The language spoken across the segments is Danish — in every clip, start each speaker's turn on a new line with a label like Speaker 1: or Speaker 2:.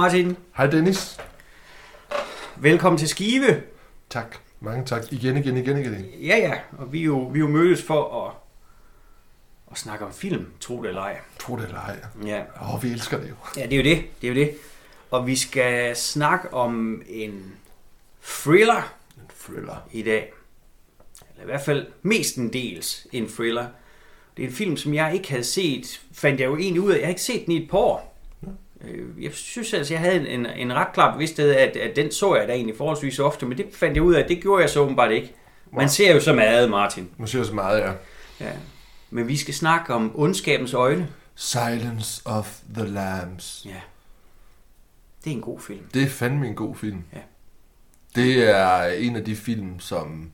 Speaker 1: Martin.
Speaker 2: Hej Dennis.
Speaker 1: Velkommen til Skive.
Speaker 2: Tak. Mange tak. Igen, igen, igen, igen.
Speaker 1: Ja, ja. Og vi er jo, vi er jo mødtes for at, at snakke om film, tro det eller ej.
Speaker 2: Tro det eller ej.
Speaker 1: Ja.
Speaker 2: Åh, oh, vi elsker det jo.
Speaker 1: ja, det er jo det. Det er jo det. Og vi skal snakke om en thriller
Speaker 2: En thriller.
Speaker 1: i dag. Eller i hvert fald mestendels en thriller. Det er en film, som jeg ikke havde set, fandt jeg jo egentlig ud af. Jeg har ikke set den i et par år. Øh, Jeg synes altså, jeg havde en, en, en ret klar bevidsthed af, at, at den så jeg da egentlig forholdsvis ofte, men det fandt jeg ud af, at det gjorde jeg så åbenbart ikke. Man ser jo så meget, Martin.
Speaker 2: Siger jeg så meget, ja.
Speaker 1: Ja. Men vi skal snakke om ondskabens øjne.
Speaker 2: Silence of the Lambs.
Speaker 1: Ja. Det er en god film.
Speaker 2: Det er fandme en god film.
Speaker 1: Ja.
Speaker 2: Det er en af de film, som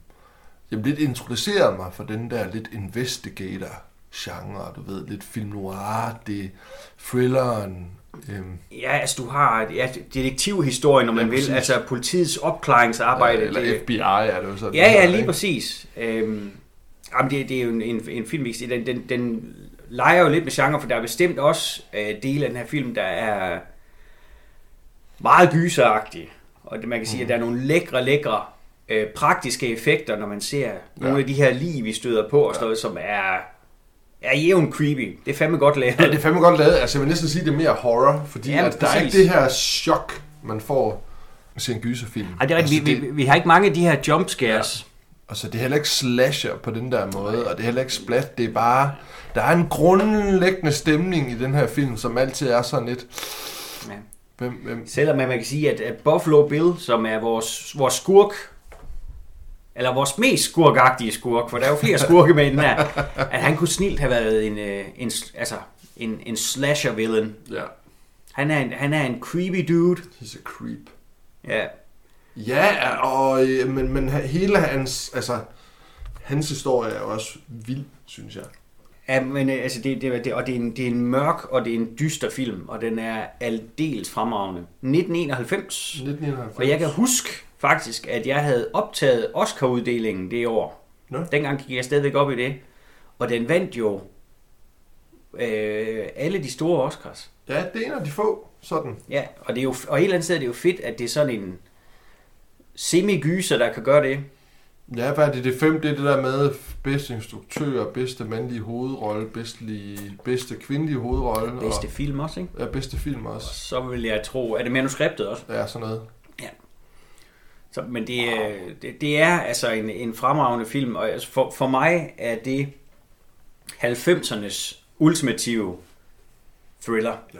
Speaker 2: jamen, lidt introducerer mig for den der lidt investigator-genre, du ved, lidt film noir, det thrilleren. Øhm,
Speaker 1: Ja, altså du har ja, detektivhistorien, når man
Speaker 2: Ja,
Speaker 1: vil.
Speaker 2: præcis.
Speaker 1: Altså politiets opklaringsarbejde.
Speaker 2: eller
Speaker 1: det-
Speaker 2: FBI er det jo sådan.
Speaker 1: Ja, ja, lige
Speaker 2: ikke?
Speaker 1: præcis. Øhm, jamen det, det er jo en, en, en film, den, den, den leger jo lidt med genre, for der er bestemt også øh, dele af den her film, der er meget gyseragtige. Og det, man kan sige, at der er nogle lækre, lækre øh, praktiske effekter, når man ser ja. nogle af de her lige, vi støder på, og sådan noget, som er, er jævn creepy. Det er fandme godt lavet.
Speaker 2: Ja, det er fandme godt lavet. Altså, jeg vil næsten sige, det er mere horror, fordi
Speaker 1: Ja,
Speaker 2: at der er ikke det her chok, man får se en gyserfilm.
Speaker 1: Ej, det er rigtigt.
Speaker 2: altså,
Speaker 1: vi, vi, vi har ikke mange af de her jumpscares.
Speaker 2: Altså, det er heller ikke slasher på den der måde, og det er heller ikke splat. Det er bare... Der er en grundlæggende stemning i den her film, som altid er sådan lidt...
Speaker 1: Ja.
Speaker 2: Hvem, hvem?
Speaker 1: Selvom man kan sige, at, at Buffalo Bill, som er vores, vores skurk, eller vores mest skurkagtige skurk, for der er jo flere skurke med den her, at han kunne snilt have været en, øh, en, altså, en, en slasher villain.
Speaker 2: Ja,
Speaker 1: Han er en, han er en creepy dude.
Speaker 2: he's a creep.
Speaker 1: Ja,
Speaker 2: Ja, og, øh, men, men hele hans... Altså, hans historie er også vild, synes jeg.
Speaker 1: ja men øh, altså det, det, det, og det er, en, det er en mørk, og det er en dyster film, og den er aldeles fremragende. 1991.
Speaker 2: 1991.
Speaker 1: Og jeg kan huske faktisk, at jeg havde optaget Oscar-uddelingen det år.
Speaker 2: Nå.
Speaker 1: Dengang gik jeg stadigvæk op i det. Og den vandt jo øh, alle de store Oscars.
Speaker 2: Ja, det er en af de få, sådan.
Speaker 1: Ja, og, det er jo, og et eller andet sted er det jo fedt, at det er sådan en semi-gyser, der kan gøre det.
Speaker 2: Ja, hvad er det? Det femte, det er det der med bedste instruktør, bedste mandlige hovedrolle, bedste, bedste kvindelige hovedrolle.
Speaker 1: Bedste
Speaker 2: Og,
Speaker 1: film også, ikke?
Speaker 2: ja, bedste film også.
Speaker 1: Så vil jeg tro, er det manuskriptet også?
Speaker 2: Ja, sådan noget.
Speaker 1: Så, men det, er- det, det er altså en, en fremragende film, og altså for, for mig er det 90'ernes ultimative thriller.
Speaker 2: Ja.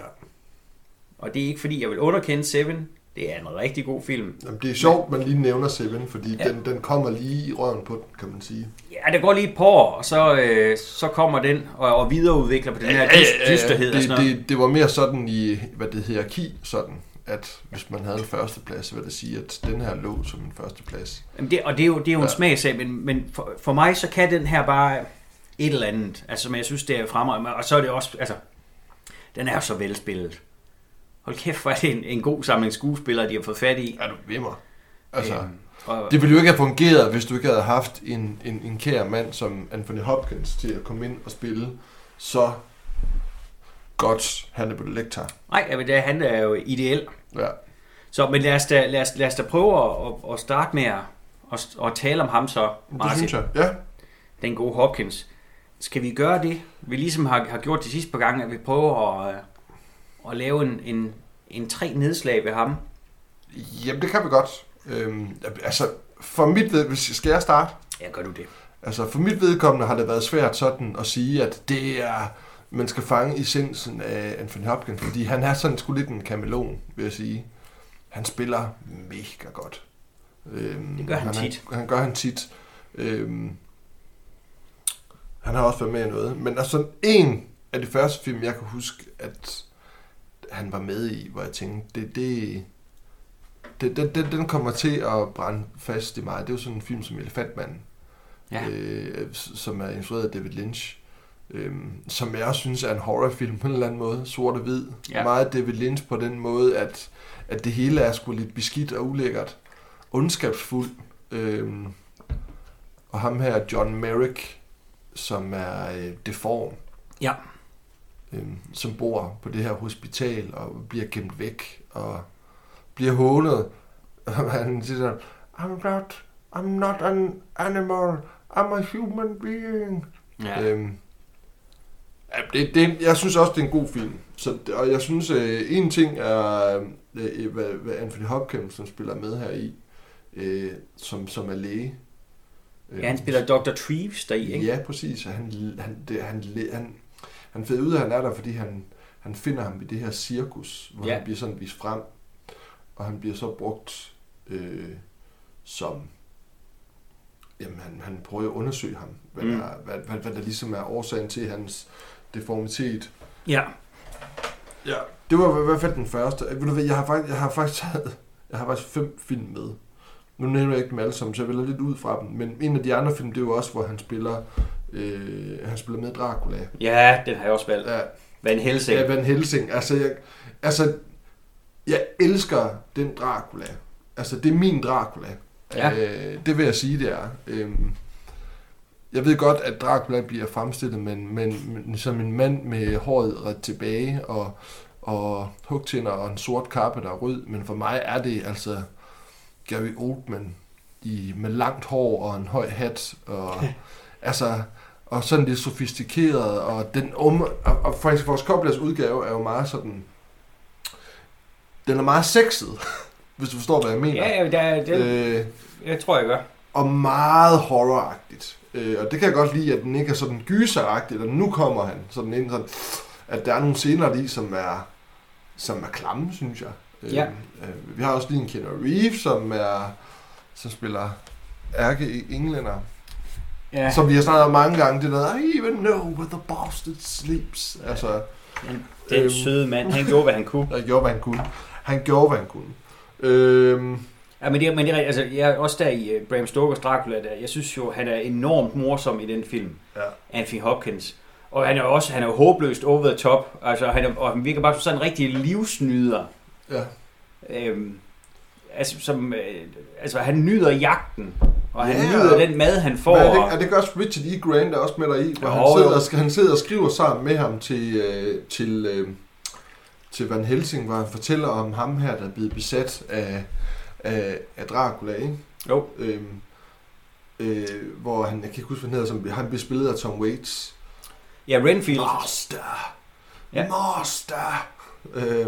Speaker 1: Og det er ikke fordi, jeg vil underkende Seven. Det er en rigtig god film.
Speaker 2: Jamen, det er sjovt, man lige nævner Seven, fordi
Speaker 1: Ja.
Speaker 2: den, den kommer lige i røven på den, kan man sige.
Speaker 1: Ja, det går lige et par år, og så, øh, så kommer den og, og videreudvikler på den her dys- dysterhed og
Speaker 2: det,
Speaker 1: sådan noget.
Speaker 2: det, det var mere sådan i, hvad det hedder, hierarki, sådan, at hvis man havde en førsteplads, vil det sige, at den her lå som en førsteplads.
Speaker 1: Jamen det, og det er jo, det er jo en
Speaker 2: Ja.
Speaker 1: smagsag, men, men for, for mig så kan den her bare et eller andet. Altså, men jeg synes, det er fremragende. Og så er det også, altså, den er så velspillet. Hold kæft, hvor er det en, en god samling skuespillere, de har fået fat i.
Speaker 2: Er du mig? Altså,
Speaker 1: Øhm, og,
Speaker 2: det ville jo ikke have fungeret, hvis du ikke havde haft en, en, en kær mand som Anthony Hopkins til at komme ind og spille så godt Hannibal Lecter.
Speaker 1: nej, jamen, det, han er jo ideel.
Speaker 2: Ja.
Speaker 1: Så, men lad os da, lad os, lad os da prøve at, at, at starte med at, at, at tale om ham så,
Speaker 2: Det
Speaker 1: Martin.
Speaker 2: synes jeg. Ja.
Speaker 1: den gode Hopkins. Skal vi gøre det, vi ligesom har, har gjort de sidste par gange, at vi prøver at, øh, at lave en, en, en tre nedslag ved ham?
Speaker 2: Jamen, det kan vi godt. Øhm, altså, for mit ved, hvis skal jeg starte?
Speaker 1: Ja, gør du det.
Speaker 2: Altså, for mit vedkommende har det været svært sådan at sige, at det er, man skal fange essensen af Anthony Hopkins, fordi han er sådan sgu lidt en kameleon, vil jeg sige. Han spiller mega godt. Øhm,
Speaker 1: Det gør han tit.
Speaker 2: Han, han gør han tit. Øhm, han har også været med i noget. Men altså, en af de første film, jeg kan huske, at han var med i, hvor jeg tænkte, det, det, det, det, det den kommer til at brænde fast i mig. Det er jo sådan en film som Elefantmanden
Speaker 1: Ja.
Speaker 2: øh, som er instrueret af David Lynch. Øhm, som jeg også synes er en horrorfilm på en eller anden måde, sort og hvid.
Speaker 1: Ja.
Speaker 2: Meget David Lynch på den måde, at, at det hele er sgu lidt beskidt og ulækkert. Ondskabsfuld. Øhm, og ham her, John Merrick, som er øh, deform.
Speaker 1: Ja.
Speaker 2: øh, som bor på det her hospital og bliver gemt væk og bliver hånet. Og han siger, I'm not, I'm not an animal, I'm a human being.
Speaker 1: Ja.
Speaker 2: Øhm, ja, det, det, jeg synes også, det er en god film. Så, og jeg synes, øh, en ting er, øh, hvad, hvad Anthony Hopkins, som spiller med her i, øh, som, som er læge.
Speaker 1: ja, han spiller Dr. Treves deri, ikke?
Speaker 2: Ja, præcis. Han, han, det, han, han, han finder ud af, at han er der, fordi han, han finder ham i det her cirkus, hvor
Speaker 1: Ja.
Speaker 2: han bliver sådan vist frem. Og han bliver så brugt øh, som... Jamen, han, han prøver at undersøge ham, hvad,
Speaker 1: Mm.
Speaker 2: mm. der, hvad, hvad, hvad der ligesom er årsagen til hans deformitet.
Speaker 1: Ja.
Speaker 2: Ja. Det var i hvert fald den første. Ved du hvad, jeg har faktisk, jeg har faktisk taget, jeg har faktisk fem film med. Nu nævner jeg ikke dem alle sammen, så jeg vælger lidt ud fra dem. Men en af de andre film, det er jo også, hvor han spiller, øh, han spiller med Dracula.
Speaker 1: Ja, den har jeg også valgt.
Speaker 2: Ja,
Speaker 1: Van Helsing.
Speaker 2: ja Van Helsing. Altså jeg, altså, jeg elsker den Dracula. Altså, det er min Dracula.
Speaker 1: Ja.
Speaker 2: Øh, det vil jeg sige, det er. Øhm, jeg ved godt, at Dracula bliver fremstillet men, men, men som en mand med håret ret tilbage og, og hugtænder og en sort kappe, der er rød. Men for mig er det altså Gary Oldman i, med langt hår og en høj hat. Og, altså, og sådan lidt sofistikeret. Og, den um, og, og faktisk vores Copplas udgave er jo meget sådan... Den er meget sexet, hvis du forstår, hvad jeg mener.
Speaker 1: Ja, ja, der, den,
Speaker 2: Øh,
Speaker 1: jeg tror, jeg gør.
Speaker 2: og meget horroragtigt. Øh, og det kan jeg godt lide, at den ikke er sådan gyseragtigt, og nu kommer han sådan ind, sådan, at der er nogle scener i, som er, som er klamme, synes jeg. Øh,
Speaker 1: Ja.
Speaker 2: øh, vi har også lige en Keanu Reeves, som er som spiller ærke englænder.
Speaker 1: Ja.
Speaker 2: Ja. Som vi har snakket om mange gange, det der, I even know where the bastard sleeps. Altså,
Speaker 1: Den
Speaker 2: Øhm.
Speaker 1: søde mand, han gjorde, hvad han kunne.
Speaker 2: han gjorde, hvad han kunne. Han gjorde, hvad han kunne. Øhm,
Speaker 1: Ja, men det, men det er, altså, jeg er også der i uh, Bram Stokers Dracula, der, jeg synes jo, han er enormt morsom i den film,
Speaker 2: ja.
Speaker 1: Anthony Hopkins. Og han er også, han er håbløst over the top, altså, han er, og han virker bare som sådan en rigtig livsnyder.
Speaker 2: ja.
Speaker 1: Øhm, altså, som, øh, altså, han nyder jagten, og han
Speaker 2: Ja,
Speaker 1: nyder
Speaker 2: og-
Speaker 1: den mad, han får.
Speaker 2: Men er det, er det ikke også Richard E. Grant er også med dig i, hvor
Speaker 1: Jo,
Speaker 2: han, sidder,
Speaker 1: jo.
Speaker 2: og, han sidder og skriver sammen med ham til, øh, til, øh, til Van Helsing, hvor han fortæller om ham her, der er blevet besat af, af, af Dracula, ikke?
Speaker 1: Jo,
Speaker 2: Øhm, øh, hvor han, jeg kan ikke huske, hvad han hedder, som, han bliver spillet af Tom Waits.
Speaker 1: ja, Renfield.
Speaker 2: Master!
Speaker 1: Ja.
Speaker 2: Master! Øh,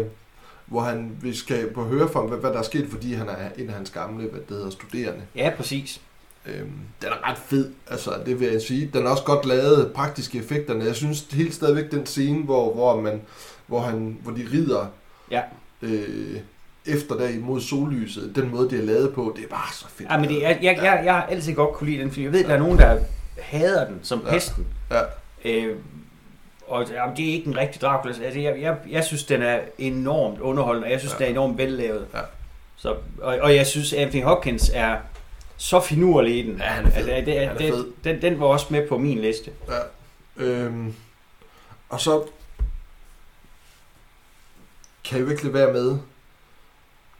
Speaker 2: hvor han vi skal på høre fra, hvad, hvad der er sket, fordi han er en af hans gamle, hvad det hedder, studerende.
Speaker 1: Ja, præcis.
Speaker 2: Øhm, den er ret fed, altså det vil jeg sige. Den er også godt lavet, praktiske effekterne. Jeg synes helt stadigvæk den scene, hvor, hvor, man, hvor, han, hvor de rider
Speaker 1: Ja.
Speaker 2: øh, efter der imod sollyset, den måde, det er lavet på, det er bare så fedt.
Speaker 1: Ja, men det, jeg, jeg, jeg, jeg har altid godt kunne lide den film. Jeg ved, der er nogen, der hader den som
Speaker 2: Ja.
Speaker 1: pesten.
Speaker 2: Ja.
Speaker 1: Øh, og jamen, det er ikke en rigtig Dracula. Altså, jeg, jeg, jeg synes, den er enormt underholdende, og jeg synes,
Speaker 2: Ja.
Speaker 1: den er enormt vellavet.
Speaker 2: Ja.
Speaker 1: Så, og, og jeg synes, Anthony Hopkins er så finurlig i den.
Speaker 2: Ja, han er fed.
Speaker 1: Altså, det,
Speaker 2: Han er
Speaker 1: det,
Speaker 2: fed.
Speaker 1: den, den var også med på min liste.
Speaker 2: Ja. Øhm, og så kan jeg lade være med,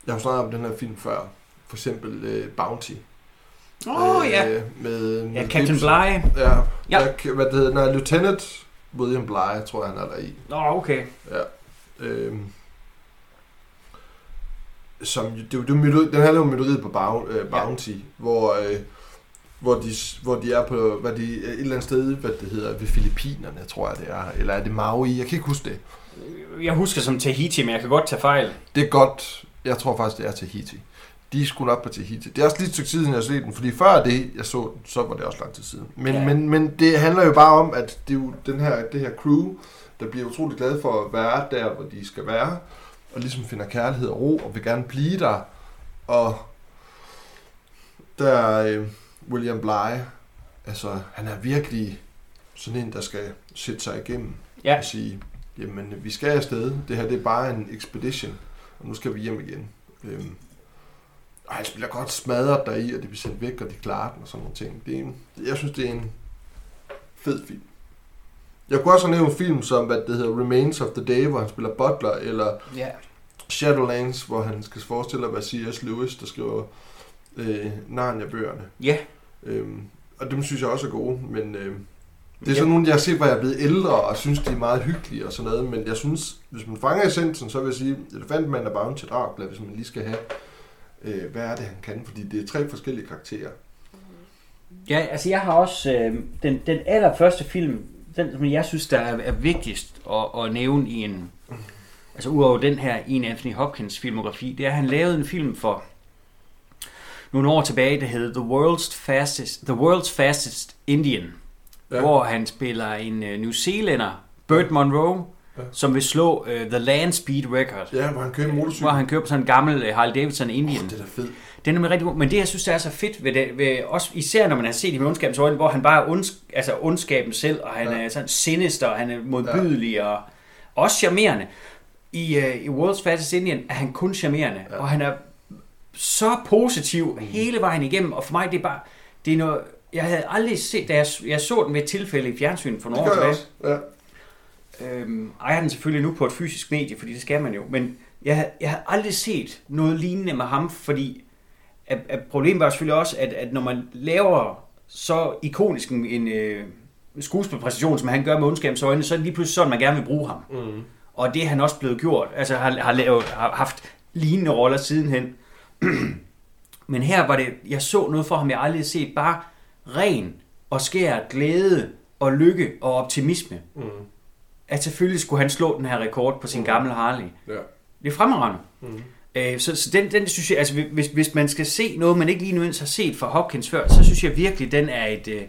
Speaker 2: jeg har snakket om den her film før, for eksempel øh, Bounty.
Speaker 1: Åh, oh, ja.
Speaker 2: Øh, med, med
Speaker 1: Ja, Captain
Speaker 2: Gibson.
Speaker 1: Bly.
Speaker 2: Ja,
Speaker 1: Ja.
Speaker 2: ja. Jeg, hvad det hedder, nej, Lieutenant William Bly, tror jeg, han er der i.
Speaker 1: Nå, okay.
Speaker 2: Øhm, som, jo- det, det, mytteri- den handler om mytteriet på Bounty, øh, Bounty hvor, øh, hvor, de, hvor de er på hvad de, et eller andet sted, hvad det hedder, ved Filippinerne, tror jeg det er. Eller er det Maui? Jeg kan ikke huske det.
Speaker 1: Jeg husker som Tahiti, men jeg kan godt tage fejl.
Speaker 2: Det er godt. Jeg tror faktisk, det er Tahiti. De er sgu nok på Tahiti. Det er også lidt stykke siden, jeg har set den, fordi før det, jeg så den, så var det også lang tid siden. Men,
Speaker 1: Ja.
Speaker 2: ja. men, men det handler jo bare om, at det er jo den her, det her crew, der bliver utrolig glad for at være der, hvor de skal være, og ligesom finder kærlighed og ro, og vil gerne blive der. Og der er øh, William Bly, altså han er virkelig sådan en, der skal sætte sig igennem
Speaker 1: Ja,
Speaker 2: og sige, jamen vi skal afsted, det her det er bare en expedition, og nu skal vi hjem igen. Øhm, og han spiller godt smadret deri, og det bliver sendt væk, og de klarer den og sådan nogle ting. Det er en, jeg synes, det er en fed film. Jeg kunne også have nævnt en film som, hvad det hedder, Remains of the Day, hvor han spiller Butler, eller
Speaker 1: ja.
Speaker 2: Shadowlands, hvor han skal forestille at være C.S. Lewis, der skriver øh, Narnia-bøgerne.
Speaker 1: Ja,
Speaker 2: Øhm, og dem synes jeg også er gode, men, øh, Det er sådan nogle, jeg har set, hvor jeg er blevet ældre, og synes, de er meget hyggelige og sådan noget. Men jeg synes, hvis man fanger essensen, så vil jeg sige, Elefantmand er Bounty Dracula, hvis man lige skal have, øh, hvad er det, han kan? Fordi det er tre forskellige karakterer.
Speaker 1: Ja, altså jeg har også øh, den, den allerførste film, den som jeg synes, der er, er vigtigst at, at nævne i en, altså udover den her, i en Anthony Hopkins filmografi, det er, at han lavede en film for nogle år tilbage, der hed The World's Fastest, The World's Fastest Indian, ja. Hvor han spiller en uh, New Zealander, Burt Monroe,
Speaker 2: Ja.
Speaker 1: som vil slå uh, The Land Speed Record,
Speaker 2: Ja, hvor han kører motorcykel.
Speaker 1: hvor han kører på sådan en gammel uh, Harley Davidson Indian.
Speaker 2: Oh, det er da fedt.
Speaker 1: Den er rigtig god. Men det, jeg synes, der er så fedt ved det, ved, også især når man har set det med ondskabens øjne, hvor han bare er ondsk, altså ondskaben selv, og han
Speaker 2: Ja.
Speaker 1: er sådan sinister, og han er modbydelig, ja. og også charmerende. I, uh, I World's Fattest Indian er han kun charmerende,
Speaker 2: ja.
Speaker 1: og han er så positiv mm. hele vejen igennem, og for mig, det er bare, det er noget, jeg havde aldrig set, da jeg, jeg så den ved et tilfælde i fjernsynet for nogle år tilbage.
Speaker 2: Ja.
Speaker 1: Øhm, ejer den selvfølgelig nu på et fysisk medie, fordi det skal man jo. Men jeg, havde- jeg har aldrig set noget lignende med ham, fordi at, at problemet var selvfølgelig også, at, at når man laver så ikonisk en, en øh, skuespilpræstation, som han gør med ondskabens øjne, så er det lige pludselig sådan, man gerne vil bruge ham.
Speaker 2: Mm.
Speaker 1: Og det er han også blevet gjort. Altså har, har, lavet, har haft lignende roller sidenhen. Men her var det, jeg så noget for ham, jeg aldrig set. Bare ren og skær glæde og lykke og optimisme
Speaker 2: Mm.
Speaker 1: at selvfølgelig skulle han slå den her rekord på sin gamle Harley.
Speaker 2: Ja.
Speaker 1: Det er fremragende.
Speaker 2: Mm.
Speaker 1: Øh, så, så den, den synes jeg, altså hvis, hvis man skal se noget, man ikke lige nu har set fra Hopkins før, så synes jeg virkelig, den er et, øh,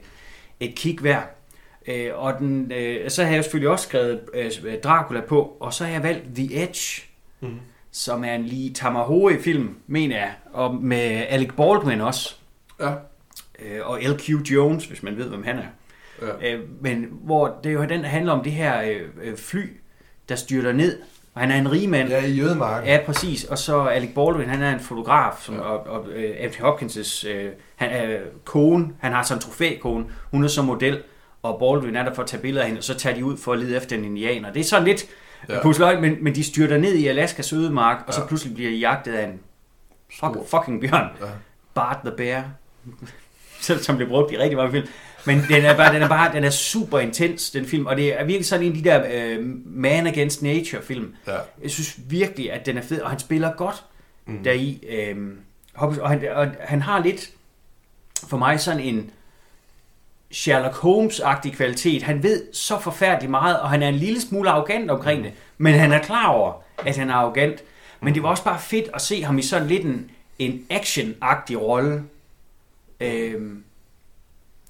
Speaker 1: et kig værd. Øh, og den, øh, så har jeg selvfølgelig også skrevet øh, Dracula på, og så har jeg valgt The Edge,
Speaker 2: Mm.
Speaker 1: som er en lige Tamahori-film, mener jeg, og med Alec Baldwin også,
Speaker 2: Ja.
Speaker 1: Øh, og L.Q. Jones, hvis man ved, hvem han er.
Speaker 2: Ja.
Speaker 1: Øh, men hvor det er jo den, der handler om det her øh, øh, fly, der styrter ned. Og han er en rig mand.
Speaker 2: Ja, i Jødemarken.
Speaker 1: Ja, præcis. Og så Alec Baldwin, han er en fotograf, som,
Speaker 2: Ja.
Speaker 1: og, og øh, Anthony Hopkins' øh, han er kone, han har sådan en trofækone, hun er så model, og Baldwin er der for at tage billeder af hende, og så tager de ud for at lede efter en indianer. Det er sådan lidt
Speaker 2: Ja.
Speaker 1: pusløg, men, men de styrter ned i Alaskas ødemark, og så
Speaker 2: Ja.
Speaker 1: pludselig bliver de jagtet af en fuck, fucking bjørn.
Speaker 2: Ja.
Speaker 1: Bart the Bear, som som bliver brugt i rigtig mange film. Men den er, bare, den er bare den er super intens, den film, og det er virkelig sådan en af de der øh, Man Against Nature film.
Speaker 2: Ja.
Speaker 1: Jeg synes virkelig, at den er fed, og han spiller godt
Speaker 2: Mm.
Speaker 1: mm. deri. Øh, og, han, og han har lidt, for mig, sådan en Sherlock Holmes-agtig kvalitet. Han ved så forfærdeligt meget, og han er en lille smule arrogant omkring det. Men han er klar over, at han er arrogant. Men det var også bare fedt at se ham i sådan lidt en, en action-agtig rolle. Øhm,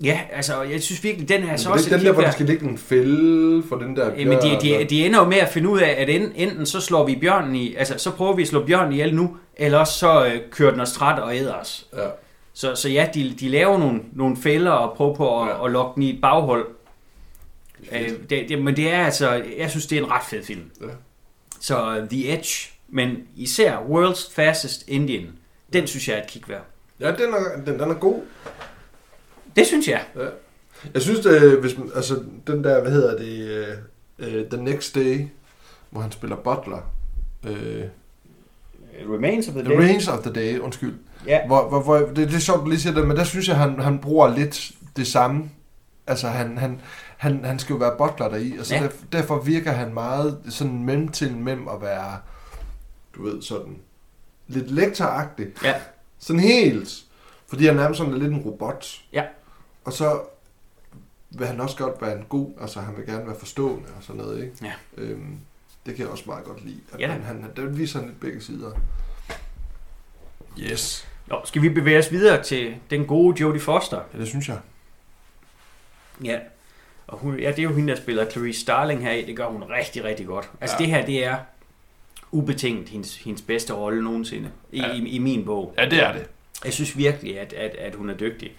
Speaker 1: ja, altså, jeg synes virkelig, den er så
Speaker 2: Men
Speaker 1: også
Speaker 2: det er
Speaker 1: et
Speaker 2: den der, hvor der skal ligge en fælde for den der
Speaker 1: Jamen, de,
Speaker 2: bjørn,
Speaker 1: de, de ender jo med at finde ud af, at en- enten så slår vi bjørnen i, altså så prøver vi at slå bjørnen ihjel nu, eller også så øh, kører den os træt og æder os.
Speaker 2: Ja.
Speaker 1: Så, så ja, de, de laver nogle, nogle fælder og prøver på at,
Speaker 2: Ja.
Speaker 1: at lokke den i et baghold.
Speaker 2: Fedt.
Speaker 1: Øh, det, det, men det er altså, jeg synes, det er en ret fed film.
Speaker 2: Ja.
Speaker 1: Så øh, The Edge, men især World's Fastest Indian, den synes jeg er et kig værd.
Speaker 2: Ja, den er, den, den er god.
Speaker 1: Det synes jeg.
Speaker 2: Ja. Jeg synes, øh, hvis man, altså den der, hvad hedder det, øh, øh, The Next Day, hvor han spiller Butler. Øh,
Speaker 1: Remains of the
Speaker 2: the Reigns of the Day, undskyld.
Speaker 1: Ja.
Speaker 2: Hvor, hvor, hvor, det, det er sjovt, du lige siger det, men der synes jeg, han, han bruger lidt det samme. Altså, han, han, han, han skal jo være butler deri, og så
Speaker 1: Ja.
Speaker 2: der, derfor virker han meget sådan mellem til mellem at være, du ved, sådan lidt lektoragtig.
Speaker 1: Ja.
Speaker 2: Sådan helt. Fordi han er nærmest sådan lidt en robot.
Speaker 1: Ja.
Speaker 2: Og så vil han også godt være en god, altså han vil gerne være forstående og sådan noget, ikke?
Speaker 1: Ja.
Speaker 2: Øhm, det kan jeg også meget godt lide. At
Speaker 1: Ja
Speaker 2: han, han, det viser han lidt begge sider. Yes.
Speaker 1: Nå, skal vi bevæge os videre til den gode Jodie Foster?
Speaker 2: Ja, det synes jeg.
Speaker 1: Ja. Og hun, ja, det er jo hende, der spiller Clarice Starling her i. Det gør hun rigtig, rigtig godt. Altså
Speaker 2: ja.
Speaker 1: det her, det er ubetinget hendes, hendes bedste rolle nogensinde i,
Speaker 2: Ja.
Speaker 1: i, i min bog.
Speaker 2: Ja, det er det.
Speaker 1: Jeg synes virkelig, at, at, at hun er dygtig.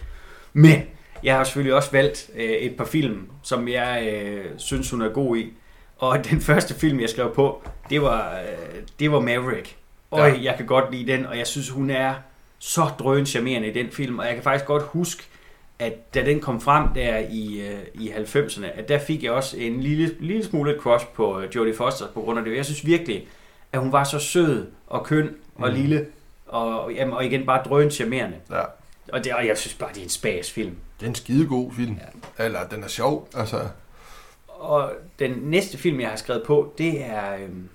Speaker 1: Men jeg har selvfølgelig også valgt øh, et par film, som jeg øh, synes, hun er god i. Og den første film, jeg skrev på, det var, øh, det var Maverick. Og
Speaker 2: Ja.
Speaker 1: ja. jeg kan godt lide den, og jeg synes, hun er så drøn charmerende i den film. Og jeg kan faktisk godt huske, at da den kom frem der i, øh, i 90'erne, at der fik jeg også en lille, lille smule et crush på øh, Jodie Foster på grund af det. Jeg synes virkelig, at hun var så sød og køn og
Speaker 2: Mm.
Speaker 1: lille, og, jamen, og igen bare drøn charmerende.
Speaker 2: Ja.
Speaker 1: Og, det, og jeg synes bare, det er en spas film.
Speaker 2: Det er en skidegod film. Ja. Eller den er sjov. Altså,
Speaker 1: Og den næste film, jeg har skrevet på, det er, øhm,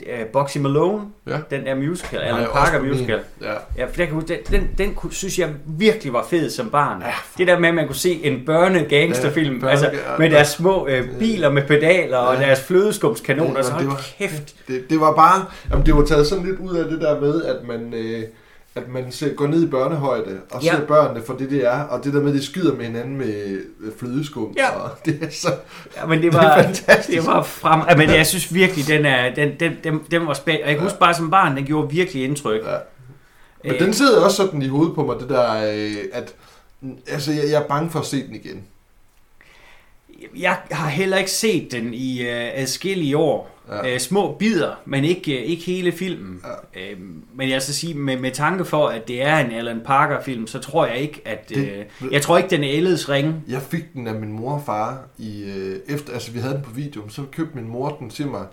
Speaker 1: det er Boxy Malone,
Speaker 2: ja.
Speaker 1: den der musical, Alan Parker
Speaker 2: min.
Speaker 1: musical.
Speaker 2: Ja.
Speaker 1: Ja, for kan, huske, den, den, den synes jeg virkelig var fed som barn.
Speaker 2: Ja,
Speaker 1: det der med, at man kunne se en børne-gangsterfilm,
Speaker 2: Ja, børne-
Speaker 1: altså
Speaker 2: ja,
Speaker 1: med deres små øh, biler med pedaler og
Speaker 2: Ja.
Speaker 1: deres flødeskumskanoner,
Speaker 2: Ja,
Speaker 1: så
Speaker 2: det
Speaker 1: hold
Speaker 2: var-
Speaker 1: kæft.
Speaker 2: Det, det var bare, jamen det var taget sådan lidt ud af det der med, at man, øh, at man ser, går ned i børnehøjde og
Speaker 1: Ja.
Speaker 2: ser børnene for det, det er, og det der med, at de skyder med hinanden med flødeskum.
Speaker 1: Ja.
Speaker 2: Og det er så,
Speaker 1: Ja, men det
Speaker 2: Det
Speaker 1: var,
Speaker 2: er fantastisk.
Speaker 1: det var frem... Ja, men jeg synes virkelig, den, er, den, den, den, den var spændende. Og jeg kan huske bare som barn, den gjorde virkelig indtryk.
Speaker 2: ja. Men
Speaker 1: Øh,
Speaker 2: den sidder også sådan i hovedet på mig, det der, øh, at altså, jeg, jeg er bange for at se den igen.
Speaker 1: Jeg har heller ikke set den i øh, adskillige år.
Speaker 2: Ja.
Speaker 1: Øh, små bidder, men ikke, øh, ikke hele filmen.
Speaker 2: Ja.
Speaker 1: Øh, men jeg skal sige, med, med tanke for, at det er en Alan Parker-film, så tror jeg ikke, at...
Speaker 2: Det-
Speaker 1: Øh, jeg tror ikke, den er Elles ringe.
Speaker 2: Jeg fik den af min mor og far i øh, efter, altså vi havde den på video, så købte min mor den til mig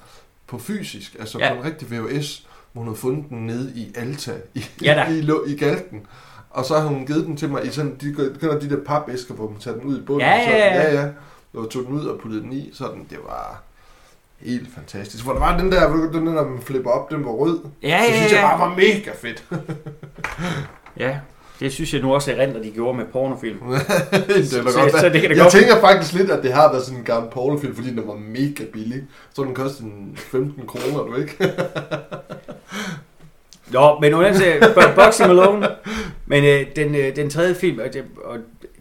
Speaker 2: på fysisk, altså ja. På en rigtig VHS, hvor hun havde fundet den nede i Alta, i,
Speaker 1: Ja
Speaker 2: i, i, i Galten. Og så har hun givet den til mig i sådan, de, kender de der papæsker, hvor man tager den ud i bunden.
Speaker 1: Ja, ja,
Speaker 2: så,
Speaker 1: ja.
Speaker 2: ja, ja. Og tog den ud og puttede den i, sådan, det var helt fantastisk. Hvor der var den der, ved du, den der, man flipper op, den var rød.
Speaker 1: Ja,
Speaker 2: Det
Speaker 1: ja,
Speaker 2: synes jeg
Speaker 1: ja.
Speaker 2: bare var mega fedt.
Speaker 1: Ja, det synes jeg nu også er rent, at de gjorde med pornofilm.
Speaker 2: det er
Speaker 1: Så-
Speaker 2: da
Speaker 1: så-
Speaker 2: godt,
Speaker 1: så det kan da
Speaker 2: jeg
Speaker 1: godt-
Speaker 2: tænker faktisk lidt, at det har været sådan en gammel pornofilm, fordi den var mega billig. Så den kostede en 15 kroner, du ikke?
Speaker 1: Nå, men under til Bo- Boxy Malone. Men øh, den, øh, den tredje film, og det, og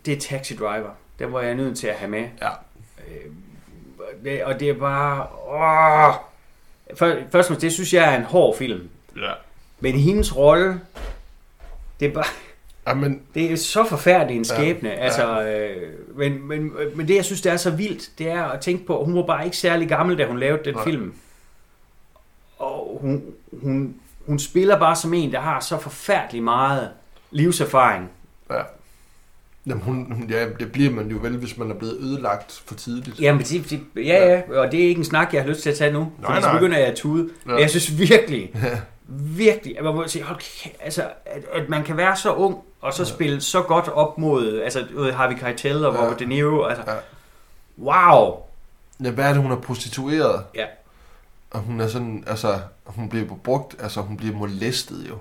Speaker 1: det er Taxi Driver. Den var jeg nødt til at have med.
Speaker 2: Ja.
Speaker 1: Og det, er bare... Åh, først og fremmest, det synes jeg er en hård film.
Speaker 2: Ja.
Speaker 1: Men hendes rolle, det er bare...
Speaker 2: Jamen,
Speaker 1: Det er så forfærdelig en
Speaker 2: Ja,
Speaker 1: skæbne. Ja, altså, øh, men, men, men det, jeg synes, det er så vildt, det er at tænke på, at hun var bare ikke særlig gammel, da hun lavede den
Speaker 2: Nej.
Speaker 1: film. Og hun, hun, hun spiller bare som en, der har så forfærdelig meget livserfaring.
Speaker 2: Jamen hun, ja, det bliver man jo vel, hvis man er blevet ødelagt for tidligt.
Speaker 1: Jamen, det, det, ja, ja, og det er ikke en snak, jeg har lyst til at tage nu.
Speaker 2: Nej,
Speaker 1: fordi så
Speaker 2: nej.
Speaker 1: begynder jeg at tude.
Speaker 2: Ja.
Speaker 1: Jeg synes virkelig,
Speaker 2: Ja.
Speaker 1: virkelig, at man må sige, hold kæ- altså, at, at man kan være så ung, og så
Speaker 2: Ja.
Speaker 1: spille så godt op mod, altså, ved, Harvey Keitel og
Speaker 2: Ja.
Speaker 1: Robert De Niro, altså,
Speaker 2: Ja.
Speaker 1: wow!
Speaker 2: ja, hvad er det, hun er prostitueret?
Speaker 1: Ja.
Speaker 2: Og hun er sådan, altså, hun bliver brugt, altså hun bliver molestet jo.